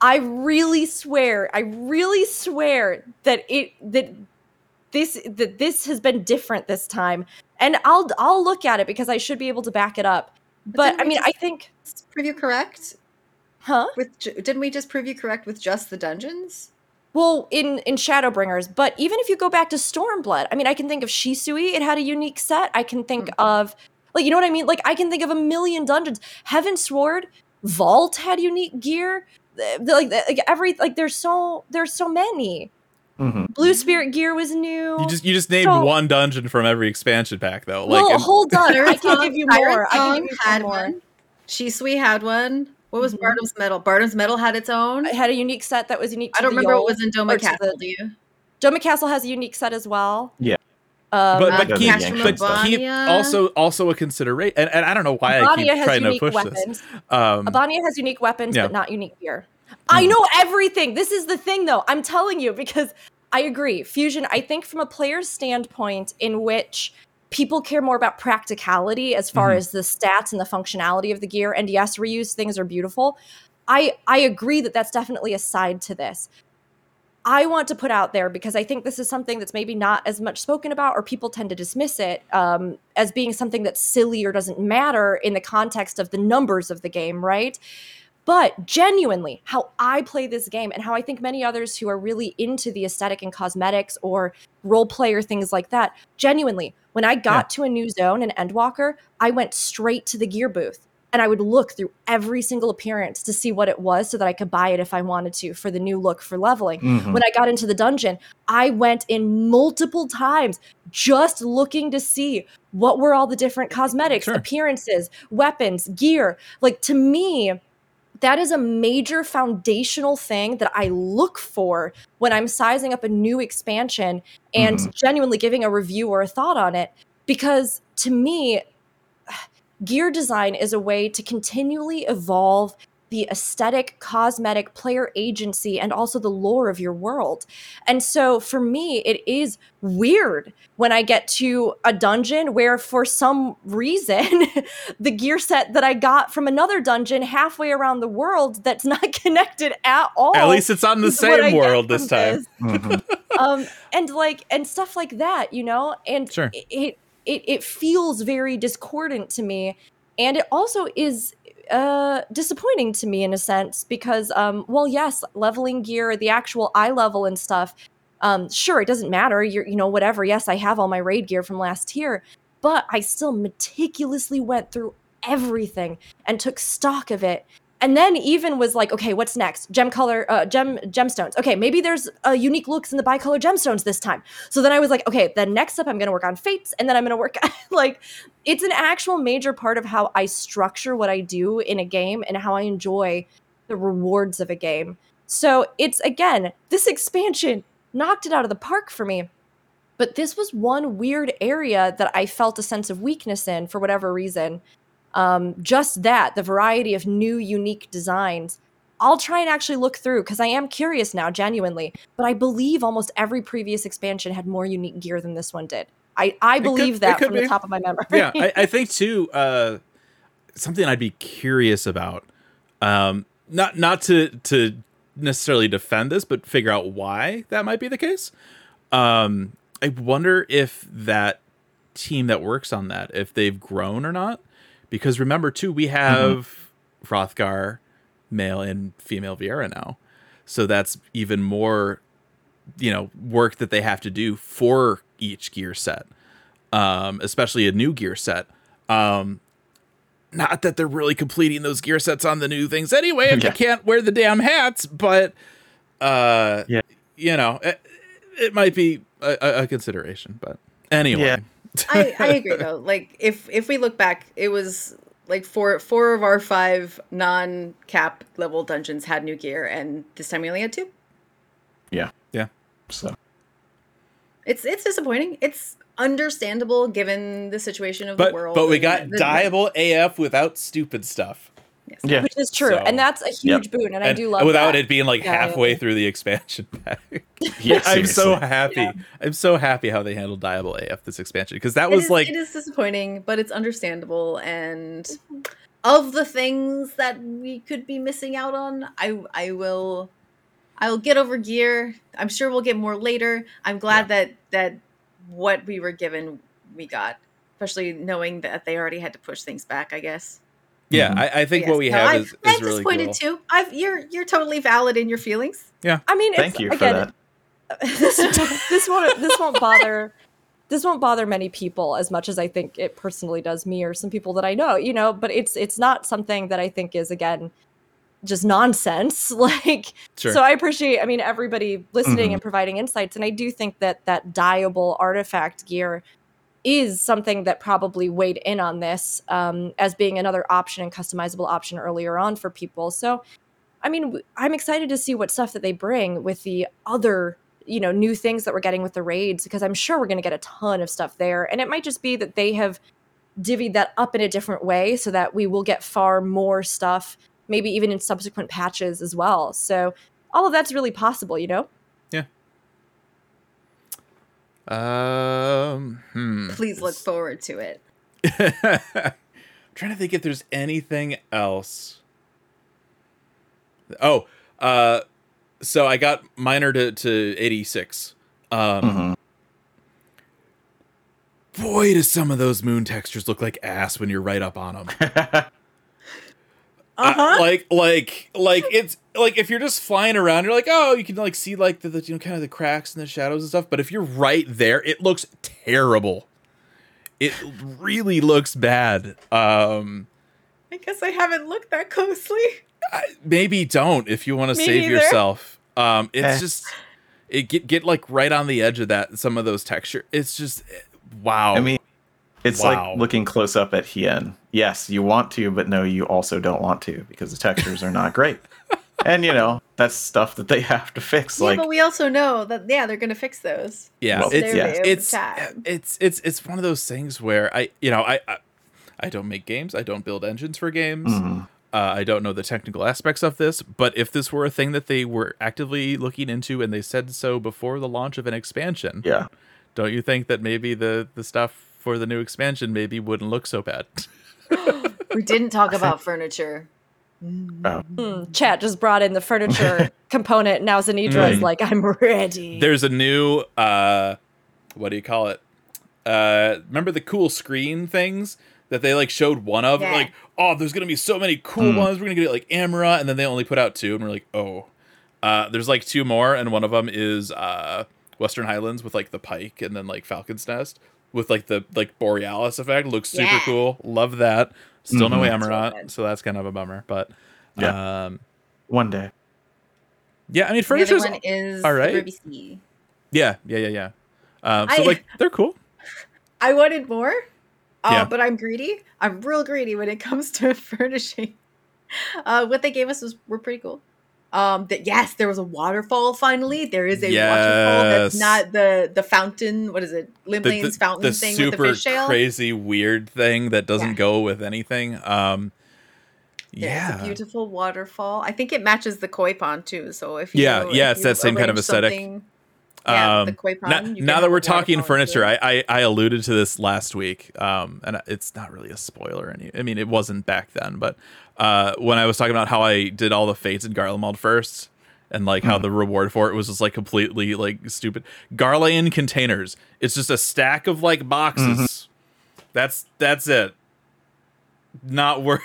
I really swear, I really swear that it that this that this has been different this time. And I'll I'll look at it because I should be able to back it up. But didn't I mean, I think prove you correct? huh? With didn't we just prove you correct with just the dungeons? Well, in in Shadowbringers, but even if you go back to Stormblood, I mean, I can think of Shisui. It had a unique set. I can think mm-hmm. of like you know what I mean. Like I can think of a million dungeons. Heavensward, Vault had unique gear. Like, like every like there's so there's so many. Mhm. Blue Spirit gear was new. You just you just named So- one dungeon from every expansion pack though. Like well, and- hold on. I can Song- give you Siren's more. I can Song give you had some more. one. Shisui had one. What was Mhm. Bardam's Mettle? Bardam's Mettle had its own. It had a unique set that was unique. To I don't the remember Yule. what was in or Doma to Castle. the- Do you? Doma Castle has a unique set as well. Yeah. Um, but Uh, but Doesn't keep, but keep also also a consideration and, and I don't know why I keep trying to push weapons. this. Um Abania has unique weapons, Yeah. but not unique gear. I know everything. This is the thing, though. I'm telling you because I agree. Fusion, I think, from a player's standpoint, in which people care more about practicality as far Mhm. as the stats and the functionality of the gear. And yes, reuse things are beautiful. I I agree that that's definitely a side to this. I want to put out there because I think this is something that's maybe not as much spoken about, or people tend to dismiss it um, as being something that's silly or doesn't matter in the context of the numbers of the game, right? But genuinely, how I play this game and how I think many others who are really into the aesthetic and cosmetics or role player things like that, genuinely, when I got to a new zone in Endwalker, I went straight to the gear booth and I would look through every single appearance to see what it was so that I could buy it if I wanted to for the new look for leveling. Mhm. When I got into the dungeon, I went in multiple times just looking to see what were all the different cosmetics, Sure. appearances, weapons, gear. Like to me, that is a major foundational thing that I look for when I'm sizing up a new expansion and mm-hmm. genuinely giving a review or a thought on it. Because to me, gear design is a way to continually evolve the aesthetic, cosmetic, player agency, and also the lore of your world. And so for me, it is weird when I get to a dungeon where, for some reason, the gear set that I got from another dungeon halfway around the world that's not connected at all. at least it's on the is what I same get world from this time. Mhm. um and like and stuff like that you know and Sure. it, it it it feels very discordant to me and it also is uh disappointing to me in a sense because um well yes leveling gear the actual eye level and stuff um sure it doesn't matter. You're you know whatever. Yes i have all my raid gear from last year but i still meticulously went through everything and took stock of it and then even was like okay what's next? Gem color uh, gem gemstones. Okay maybe there's uh, unique looks in the bicolor gemstones this time. So then i was like okay then next up i'm to work on fates and then i'm to work like it's an actual major part of how i structure what i do in a game and how i enjoy the rewards of a game. So it's again this expansion knocked it out of the park for me but this was one weird area that i felt a sense of weakness in for whatever reason um, just that the variety of new unique designs i'll try and actually look through because i am curious now genuinely but i believe almost every previous expansion had more unique gear than this one did i, I believe it that from be. the top of my memory yeah, I, I think too. Uh, something I'd be curious about, um, not not to to necessarily defend this, but figure out why that might be the case. Um, I wonder if that team that works on that, if they've grown or not, because remember too, we have Hrothgar, male and female Viera now, so that's even more, you know, work that they have to do for each gear set um, especially a new gear set. Um, not that they're really completing those gear sets on the new things anyway, if Yeah. you can't wear the damn hats, but uh, Yeah. you know, it, it might be a, a- a consideration. But anyway, Yeah. I, I agree though. Like if if we look back, it was like four four of our five non cap level dungeons had new gear, and this time we only had two. Yeah. Yeah. So It's it's disappointing. It's understandable given the situation of the world. but we got the- dyeable AF without stupid stuff, Yes. yeah. which is true So- and that's a huge boon and, i do love it. without that. it being like Yeah, yeah, halfway yeah. through the expansion pack. Yeah, I'm so seriously. happy. I'm so happy how they handled Dyeable AF this expansion because that It was is- like it is disappointing, but it's understandable. And of the things that we could be missing out on, I I will I'll get over gear. I'm sure we'll get more later. I'm glad that that what we were given we got, especially knowing that they already had to push things back. I guess. Yeah. Mhm. I, I think Yes. what we No, have I- is, is I'm really disappointed cool. too. I've you're you're totally valid in your feelings. Yeah. I mean Thank it's, you for that. this, this won't this won't bother this won't bother many people as much as I think it personally does me or some people that I know, you know, but it's it's not something that I think is again just nonsense. Like Sure. so I appreciate I mean everybody listening Mhm. and providing insights and I do think that that dyeable artifact gear is something that probably weighed in on this um, as being another option and customizable option earlier on for people. So I mean I'm excited to see what stuff that they bring with the other you know new things that we're getting with the raids because I'm sure we're going to get a ton of stuff there and it might just be that they have divvied that up in a different way so that we will get far more stuff maybe even in subsequent patches as well. So all of that's really possible, you know? Um, hmm. Please look forward to it. I'm trying to think if there's anything else. Oh, uh, so I got miner to, to 86. Um, Mhm. boy, does some of those moon textures look like ass when you're right up on them. Uh-huh. like, like, like it's like if you're just flying around, you're like, oh, you can like see like the, the you know kind of the cracks and the shadows and stuff. But if you're right there, it looks terrible. It really looks bad. Um, I guess I haven't looked that closely. I, maybe don't if you want to save neither. yourself. Um, it's Eh. just it get get like right on the edge of that. Some of those texture. It's just eh, wow. I mean, it's Wow. like looking close up at Hien. Yes, you want to, but no, you also don't want to because the textures are not great. and you know that's stuff that they have to fix. yeah, like, but we also know that yeah, they're gonna fix those. yeah, well, it's yeah. It's it's it's it's one of those things where I you know I I, I don't make games. I don't build engines for games. mhm. Uh, I don't know the technical aspects of this, but if this were a thing that they were actively looking into and they said so before the launch of an expansion, yeah, don't you think that maybe the the stuff for the new expansion maybe wouldn't look so bad? We didn't talk about furniture. oh, Hmm, chat just brought in the furniture component. Now Zenidra is Mm. like, I'm ready. There's a new uh what do you call it? Uh remember the cool screen things that they like showed one of Yeah. like oh there's going to be so many cool Mm. ones we're going to get like Amara and then they only put out two and we're like oh uh there's like two more and one of them is uh Western Highlands with like the pike and then like Falcon's Nest with like the like Borealis effect looks super Yeah. cool love that still no Mhm. That's Amaranth really so that's kind of a bummer but Yeah. um one day. yeah I mean The furniture's one is all the right. Ruby Sea. yeah yeah yeah yeah um so I- like they're cool I wanted more, uh, Yeah. but I'm greedy. I'm real greedy when it comes to furnishing. Uh, what they gave us was were pretty cool. Um, that yes, there was a waterfall. Finally, there is a waterfall that's not the the fountain. What is it? Lim the, the- fountain the thing super with the fish crazy weird thing that doesn't Yeah. go with anything. Um, There's yeah, a beautiful waterfall. I think it matches the koi pond too. So if you Yeah, yeah, if it's that same kind of aesthetic. Something- Yeah, the Um, koi now, pond. you now that we're talking furniture. I, I I alluded to this last week, um, and it's not really a spoiler. Any, I mean, it wasn't back then, but uh, when I was talking about how I did all the fates in Garlemald first, and like how Hmm. the reward for it was just like completely like stupid. Garlean containers. It's just a stack of like boxes. Mm-hmm. That's that's it. Not worth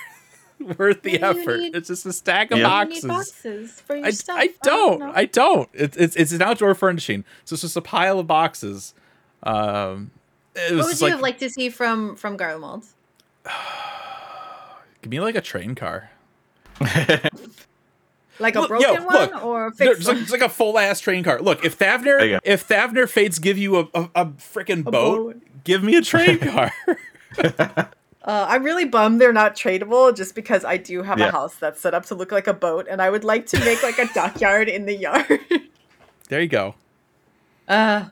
worth the Maybe effort. need- it's just a stack of Yeah. You need boxes. boxes for your I, stuff. I don't. know. I don't. It's it's it's an outdoor furnishing. So it's just a pile of boxes. Um, it was What would you like, have liked to see from from Garlemald? give me like a train car. Like a Look, broken yo, one look, or a fixed It's like, one? it's like a full ass train car. Look, if Thavnair if Thavnair Fates give you a a, a freaking boat, boat. give me a train car. Uh, I'm really bummed they're not tradable just because I do have Yeah. a house that's set up to look like a boat and I would like to make like a dockyard in the yard. there you go. uh,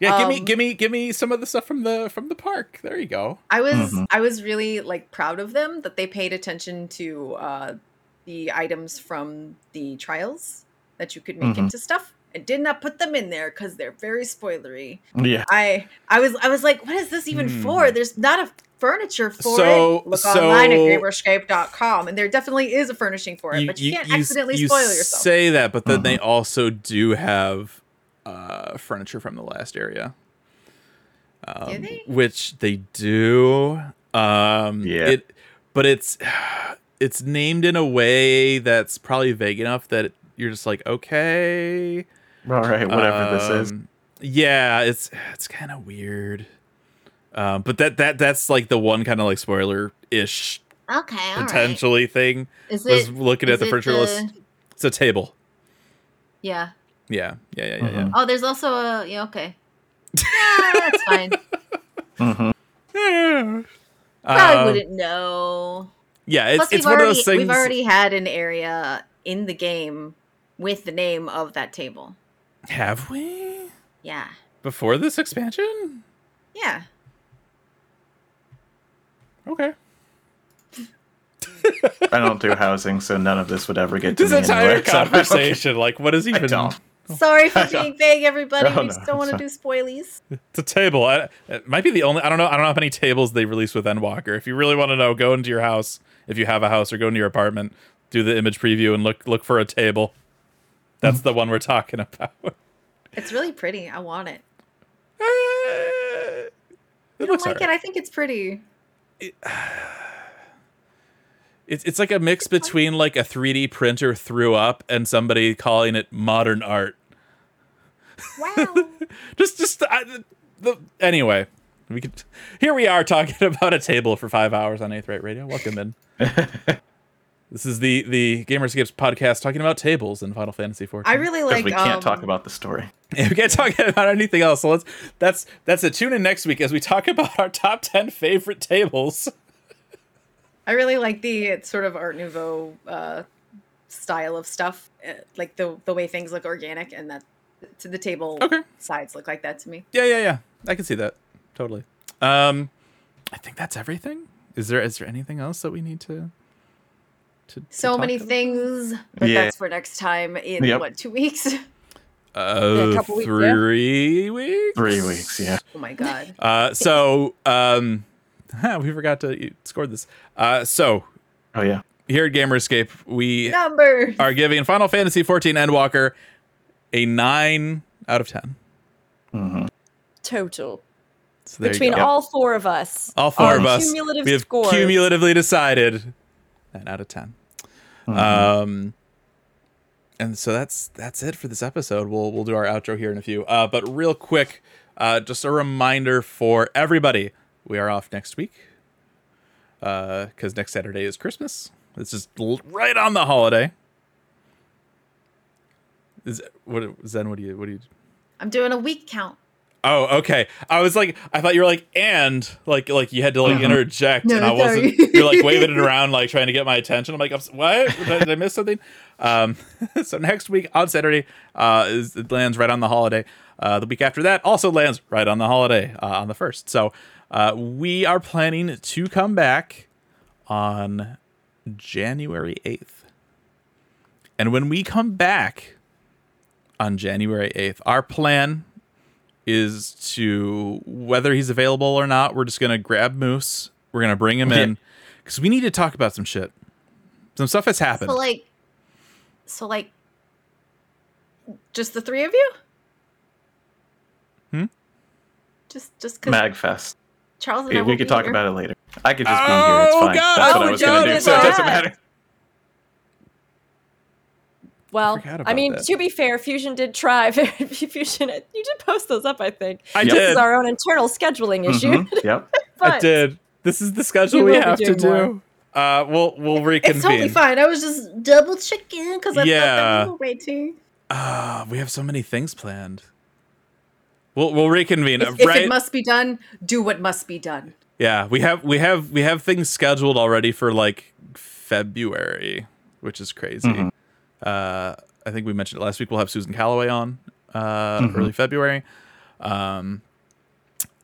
Yeah, give me Um, give me give me some of the stuff from the from the park. There you go. I was Mhm. I was really like proud of them that they paid attention to uh, the items from the trials that you could make Mhm. into stuff. I did not put them in there because they're very spoilery. yeah, I I was I was like, what is this even Hmm. for? There's not a furniture for So- it. Look so- online at gamerescape.com and there definitely is a furnishing for it, but you, can't s- accidentally you spoil yourself. say that, but then Mhm. they also do have uh, furniture from the last area. Um, they? Which they do. Um, Yeah. It, but it's it's named in a way that's probably vague enough that you're just like, okay, all right, whatever this is. um, Yeah, it's it's kind of weird. Um, but that that that's like the one kind of like spoiler ish Okay, all right. potentially thing. Is Was it looking at the it furniture list. It's a table. Yeah. Yeah, yeah, yeah, yeah, Mhm. Oh, there's also a yeah. Okay. Yeah, that's fine. Mhm. yeah. Probably Um, wouldn't know. yeah, it's, Plus, it's one already of those things. We've already had an area in the game with the name of that table. Have we Yeah. before this expansion? Yeah. Okay. I don't do housing, so none of this would ever get to This me entire anyway, so- conversation, like, what is I even? don't. Sorry for I being vague, everybody. Oh, we no, just don't want to do spoilies. It's a table. I, it might be the only. I don't know. I don't know how many tables they released with Endwalker. If you really want to know, go into your house if you have a house, or go into your apartment, do the image preview, and look look for a table. That's the one we're talking about. It's really pretty. I want it. Eh, I don't looks like alright. it. I think it's pretty. It's it's like a mix between like a 3D printer threw up and somebody calling it modern art. Wow. Just just I, the, the anyway, we could here we are talking about a table for five hours on Aetheryte Radio. Welcome in. this is the the Gamer Escape's podcast talking about tables in Final Fantasy XIV. I really Because like. we can't talk um, about the story. we can't talk about anything else. So let's that's that's a tune in next week as we talk about our top ten favorite tables. I really like the sort of Art Nouveau uh, style of stuff, uh, like the the way things look organic, and that to the table Okay. sides look like that to me. Yeah, yeah, yeah. I can see that totally. Um, I think that's everything. Is there is there anything else that we need to? To to So talk many about? things, but Yeah. that's for next time in Yep. what two weeks? Uh, couple weeks, yeah. three weeks. Three weeks, yeah. Oh my god! Uh, so um, we forgot to score this. Uh, so Oh yeah. here at Gamer Escape, we Number. are giving Final Fantasy XIV Endwalker a nine out of ten. mm-hmm. Total. So Between all four of us. all four of us, Cumulative we have scores. cumulatively decided nine out of 10 Um, and so that's that's it for this episode. We'll we'll do our outro here in a few. Uh, but real quick, uh, just a reminder for everybody: we are off next week. Uh, because next Saturday is Christmas. This is l- right on the holiday. Is what Zen? What do you what do you? I'm doing a week count. Oh, okay. I was like, I thought you were like, and like, like you had to like Mhm. interject, No, and I wasn't. You're like waving it around, like trying to get my attention. I'm like, I'm s- what? Did I miss something? Um, so next week on Saturday, uh, is it lands right on the holiday. Uh, the week after that also lands right on the holiday uh, on the first. So uh, we are planning to come back on January eighth, and when we come back on January eighth, our plan is to whether he's available or not. We're just gonna grab Moose. We're gonna bring him Yeah. in because we need to talk about some shit. Some stuff has happened. So like, so like, just the three of you? Hmm? Just just because Magfest. Charles and I Yeah, we could talk here. about it later. I could just be here. It's Oh, fine. God. That's what Oh, I was gonna do. So it doesn't matter. Well, forgot I mean, that. to be fair, Fusion did try. Fusion, you did post those up, I think. I Yep. This did. is our own internal scheduling issue. Mhm, Yep. but I did. This is the schedule You we have to doing more. do. Uh, we'll we'll reconvene. It's totally fine. I was just double checking because I Yeah. thought that we were waiting. Ah, we have so many things planned. We'll we'll reconvene. If, uh, if it must be done, do what must be done. Yeah, we have we have we have things scheduled already for like February, which is crazy. Mhm. Uh, I think we mentioned it last week. We'll have Susan Calloway on uh, Mhm. early February. Um,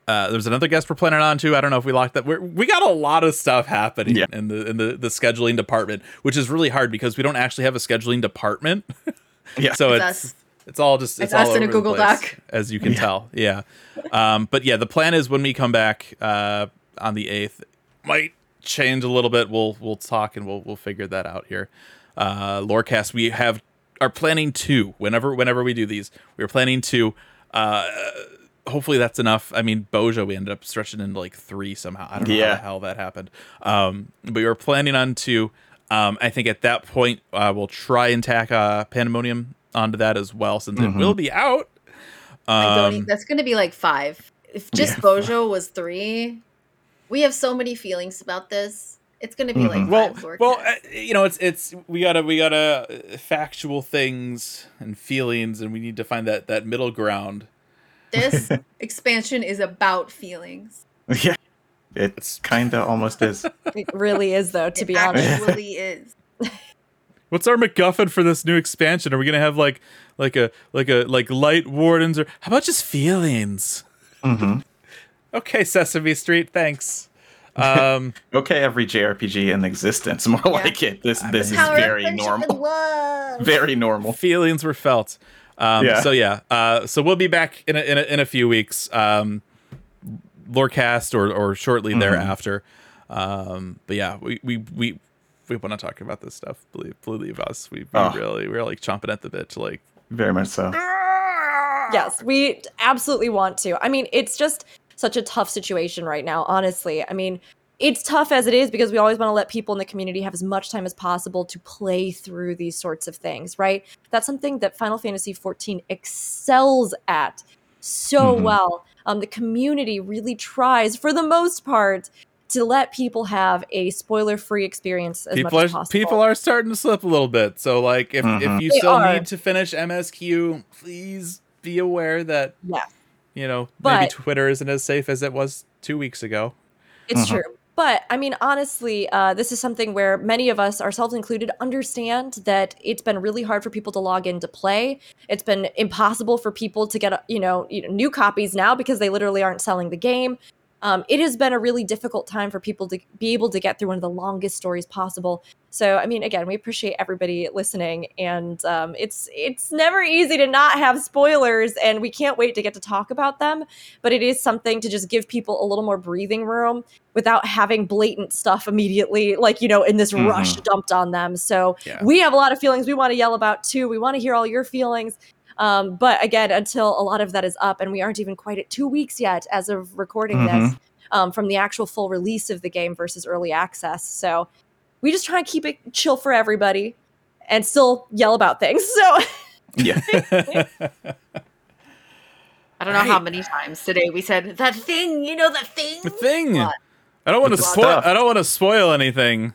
uh, there's another guest we're planning on too. I don't know if we locked that. We're, we got a lot of stuff happening Yeah. in the in the the scheduling department, which is really hard because we don't actually have a scheduling department. Yeah. so It's it's it's all just it's, It's all us in a Google place, Doc. as you can Yeah. tell. Yeah. Um, but yeah, the plan is when we come back uh, on the eighth, might change a little bit. We'll we'll talk and we'll we'll figure that out here. Uh, Lorecast, we have are planning to Whenever whenever we do these, we're planning to. Uh, hopefully that's enough. I mean, Bozja, we ended up stretching into like three somehow. I don't know how Yeah. the hell that happened. Um, but we were planning on two. Um, I think at that point uh, we'll try and tack uh, Pandemonium onto that as well, since Mhm. it will be out. I Um, that's going to be like five. If just Yeah. Bozja was three, we have so many feelings about this. It's gonna be Mhm. like well, well, uh, you know, it's it's we gotta we gotta uh, factual things and feelings, and we need to find that that middle ground. This expansion is about feelings. yeah, it's kind of almost is. It really is, though, to it be honest. actually is. What's our MacGuffin for this new expansion? Are we gonna have like like a like a like light wardens or how about just feelings? hmm Okay, Sesame Street, thanks. Um, Okay, every JRPG in existence, more like it. This this is Power of very normal. Very normal. feelings were felt. Um, Yeah. So yeah, uh, so we'll be back in a, in a, in a few weeks, um, Lorecast or or shortly Mhm. thereafter. Um, but yeah, we we we we want to talk about this stuff. Believe believe us, we, we Oh. really we're like chomping at the bit to like. Very much so. Yes, we absolutely want to. I mean, it's just such a tough situation right now, honestly. I mean, it's tough as it is because we always want to let people in the community have as much time as possible to play through these sorts of things, right? That's something that Final Fantasy XIV excels at so Mhm. well. Um, the community really tries, for the most part, to let people have a spoiler-free experience as People much are as possible. people are starting to slip a little bit. So like, if if Mhm. you They still are. need to finish MSQ, please be aware that Yeah. You know maybe Twitter isn't as safe as it was two weeks ago. It's Mhm. true. But I mean, honestly, uh, this is something where many of us, ourselves included, understand that it's been really hard for people to log in to play. It's been impossible for people to get, you know, you know new copies now because they literally aren't selling the game. Um, it has been a really difficult time for people to be able to get through one of the longest stories possible. So, I mean, again, we appreciate everybody listening, and um, it's it's never easy to not have spoilers, and we can't wait to get to talk about them. But it is something to just give people a little more breathing room without having blatant stuff immediately, like you know, in this rush dumped on them. So Yeah. we have a lot of feelings we want to yell about too. We want to hear all your feelings. Um, but again, until a lot of that is up, and we aren't even quite at two weeks yet as of recording this um, from the actual full release of the game versus early access. So we just try and keep it chill for everybody and still yell about things. So Yeah. I don't know how many times today we said that thing. You know that thing. the thing. What? I don't want to spoil. I don't want to spoil anything.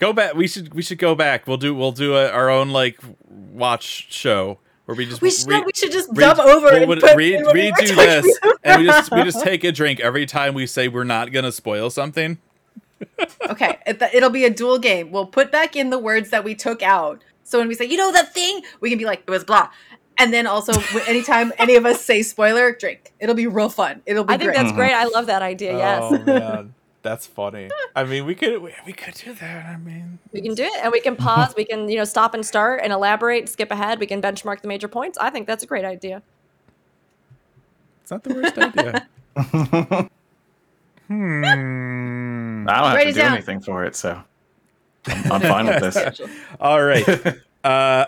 Go back. We should. We should go back. We'll do. We'll do a, our own like watch show where we just We should, re- we should just re- dub over we'll- and put re- in what we redo this, and we just we just take a drink every time we say we're not gonna spoil something. okay, it- it'll be a dual game. We'll put back in the words that we took out. So when we say, you know that thing, we can be like, it was blah. And then also, anytime any of us say spoiler, drink. It'll be real fun. It'll be I think great. that's mm-hmm. great. I love that idea. Yes. Oh man, that's funny. I mean, we could we, we could do that. I mean, We can do it and we can pause. we can, you know, stop and start and elaborate, skip ahead. We can benchmark the major points. I think that's a great idea. it's not the worst idea. Hmm. I don't have Write to do down. anything for it, so I'm, I'm fine with this. All right. Uh,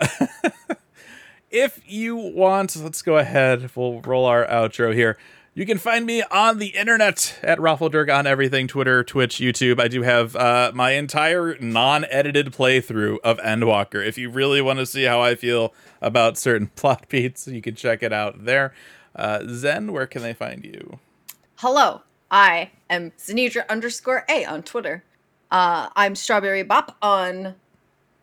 if you want, let's go ahead. We'll roll our outro here. You can find me on the internet at Raffledurg on everything Twitter, Twitch, YouTube. I do have uh, my entire non edited playthrough of Endwalker. If you really want to see how I feel about certain plot beats, you can check it out there. Uh, Zen, where can they find you? Hello, I am Zenidra underscore A on Twitter. Uh, I'm Strawberry Bop on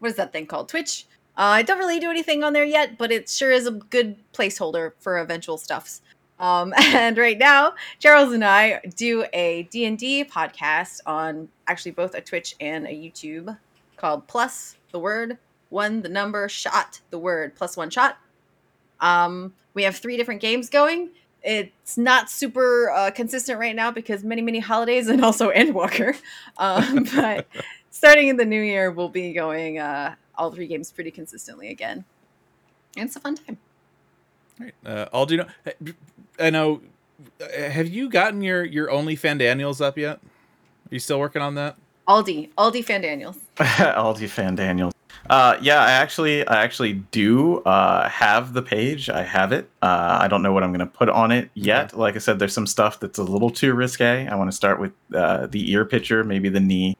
what is that thing called? Twitch. Uh, I don't really do anything on there yet, but it sure is a good placeholder for eventual stuffs. Um, and right now, Charles and I do a D&D podcast on actually both a Twitch and a YouTube called Plus the Word One the Number Shot the Word Plus One Shot. Um, we have three different games going. It's not super uh, consistent right now because many many holidays and also endwalker. Um, but starting in the new year we'll be going uh, all three games pretty consistently again. And it's a fun time. Uh, Aldino, I know. uh, Have you gotten your your only fan Daniels up yet? Are you still working on that? aldi aldi fan daniels Aldi fan Daniels. Uh, yeah, I actually, I actually do uh, have the page. I have it. Uh, I don't know what I'm going to put on it yet. Like I said, there's some stuff that's a little too risque. I want to start with uh, the ear picture, maybe the knee,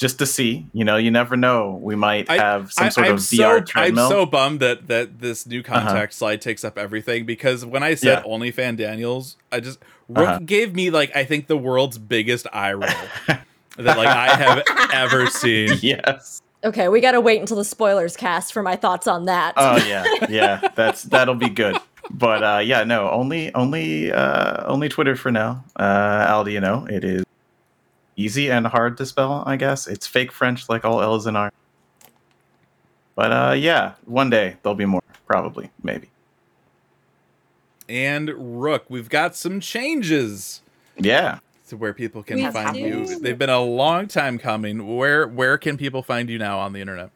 just to see. You know, you never know. We might I- have some sort I'm of VR so, I'm so bummed that that this new contact slide takes up everything because when I said Yeah. OnlyFan Daniels, I just Rook Uh-huh. gave me like I think the world's biggest eye roll. that like I have ever seen. yes. Okay, we got to wait until the spoilers cast for my thoughts on that. Oh yeah, yeah. That's that'll be good. But uh, yeah, no, only only uh, only Twitter for now. Uh, Aldi, you know, it is easy and hard to spell. I guess it's fake French, like all L's and R. But uh, yeah, one day there'll be more, probably, maybe. And Rook, we've got some changes Yeah. to where people can We find do. you. They've been a long time coming. Where where can people find you now on the internet?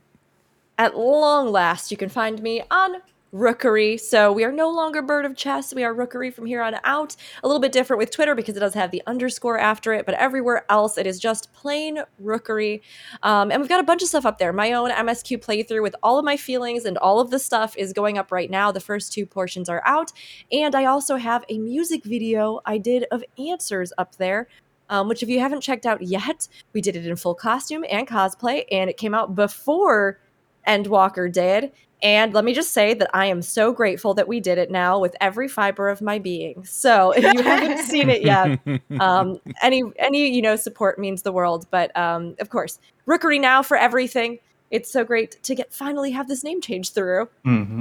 At long last, you can find me on Rookery. So we are no longer Bird of Chess. We are Rookery from here on out. A little bit different with Twitter because it does have the underscore after it, but everywhere else it is just plain Rookery. Um, and we've got a bunch of stuff up there. My own MSQ playthrough with all of my feelings and all of the stuff is going up right now. The first two portions are out. And I also have a music video I did of answers up there. Um, which, if you haven't checked out yet, we did it in full costume and cosplay, and it came out before Endwalker did. And let me just say that I am so grateful that we did it now with every fiber of my being. So if you haven't seen it yet, um, any any you know support means the world. But um, of course, Rookery now for everything. It's so great to get finally have this name change through. hmm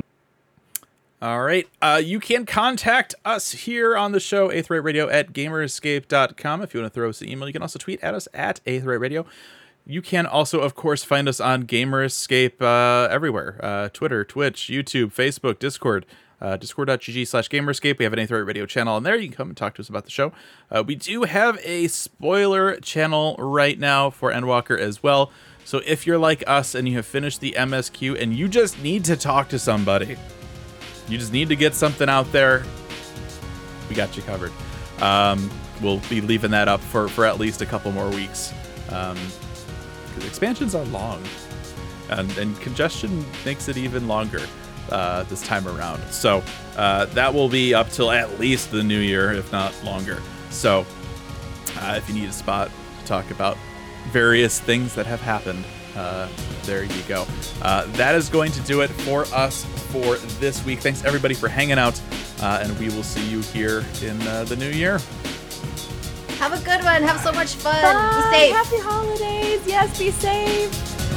All right. Uh, you can contact us here on the show, Aetheryte Radio at gamerescape.com. If you want to throw us an email, you can also tweet at us at Aetheryte Radio. You can also, of course, find us on Gamer Escape uh, everywhere uh, Twitter, Twitch, YouTube, Facebook, Discord. Uh, discord.gg slash gamerescape. We have an Aetheryte Radio channel on there. You can come and talk to us about the show. Uh, we do have a spoiler channel right now for Endwalker as well. So if you're like us and you have finished the MSQ and you just need to talk to somebody, you just need to get something out there. We got you covered. Um, we'll be leaving that up for, for at least a couple more weeks. Um, 'cause expansions are long, and, and congestion makes it even longer uh, this time around. So uh, that will be up till at least the new year, if not longer. So uh, if you need a spot to talk about various things that have happened, uh, there you go. Uh, that is going to do it for us for this week. Thanks everybody for hanging out, uh, and we will see you here in uh, the new year. Have a good one. Have so much fun. Bye. Be safe. Happy holidays. Yes, be safe.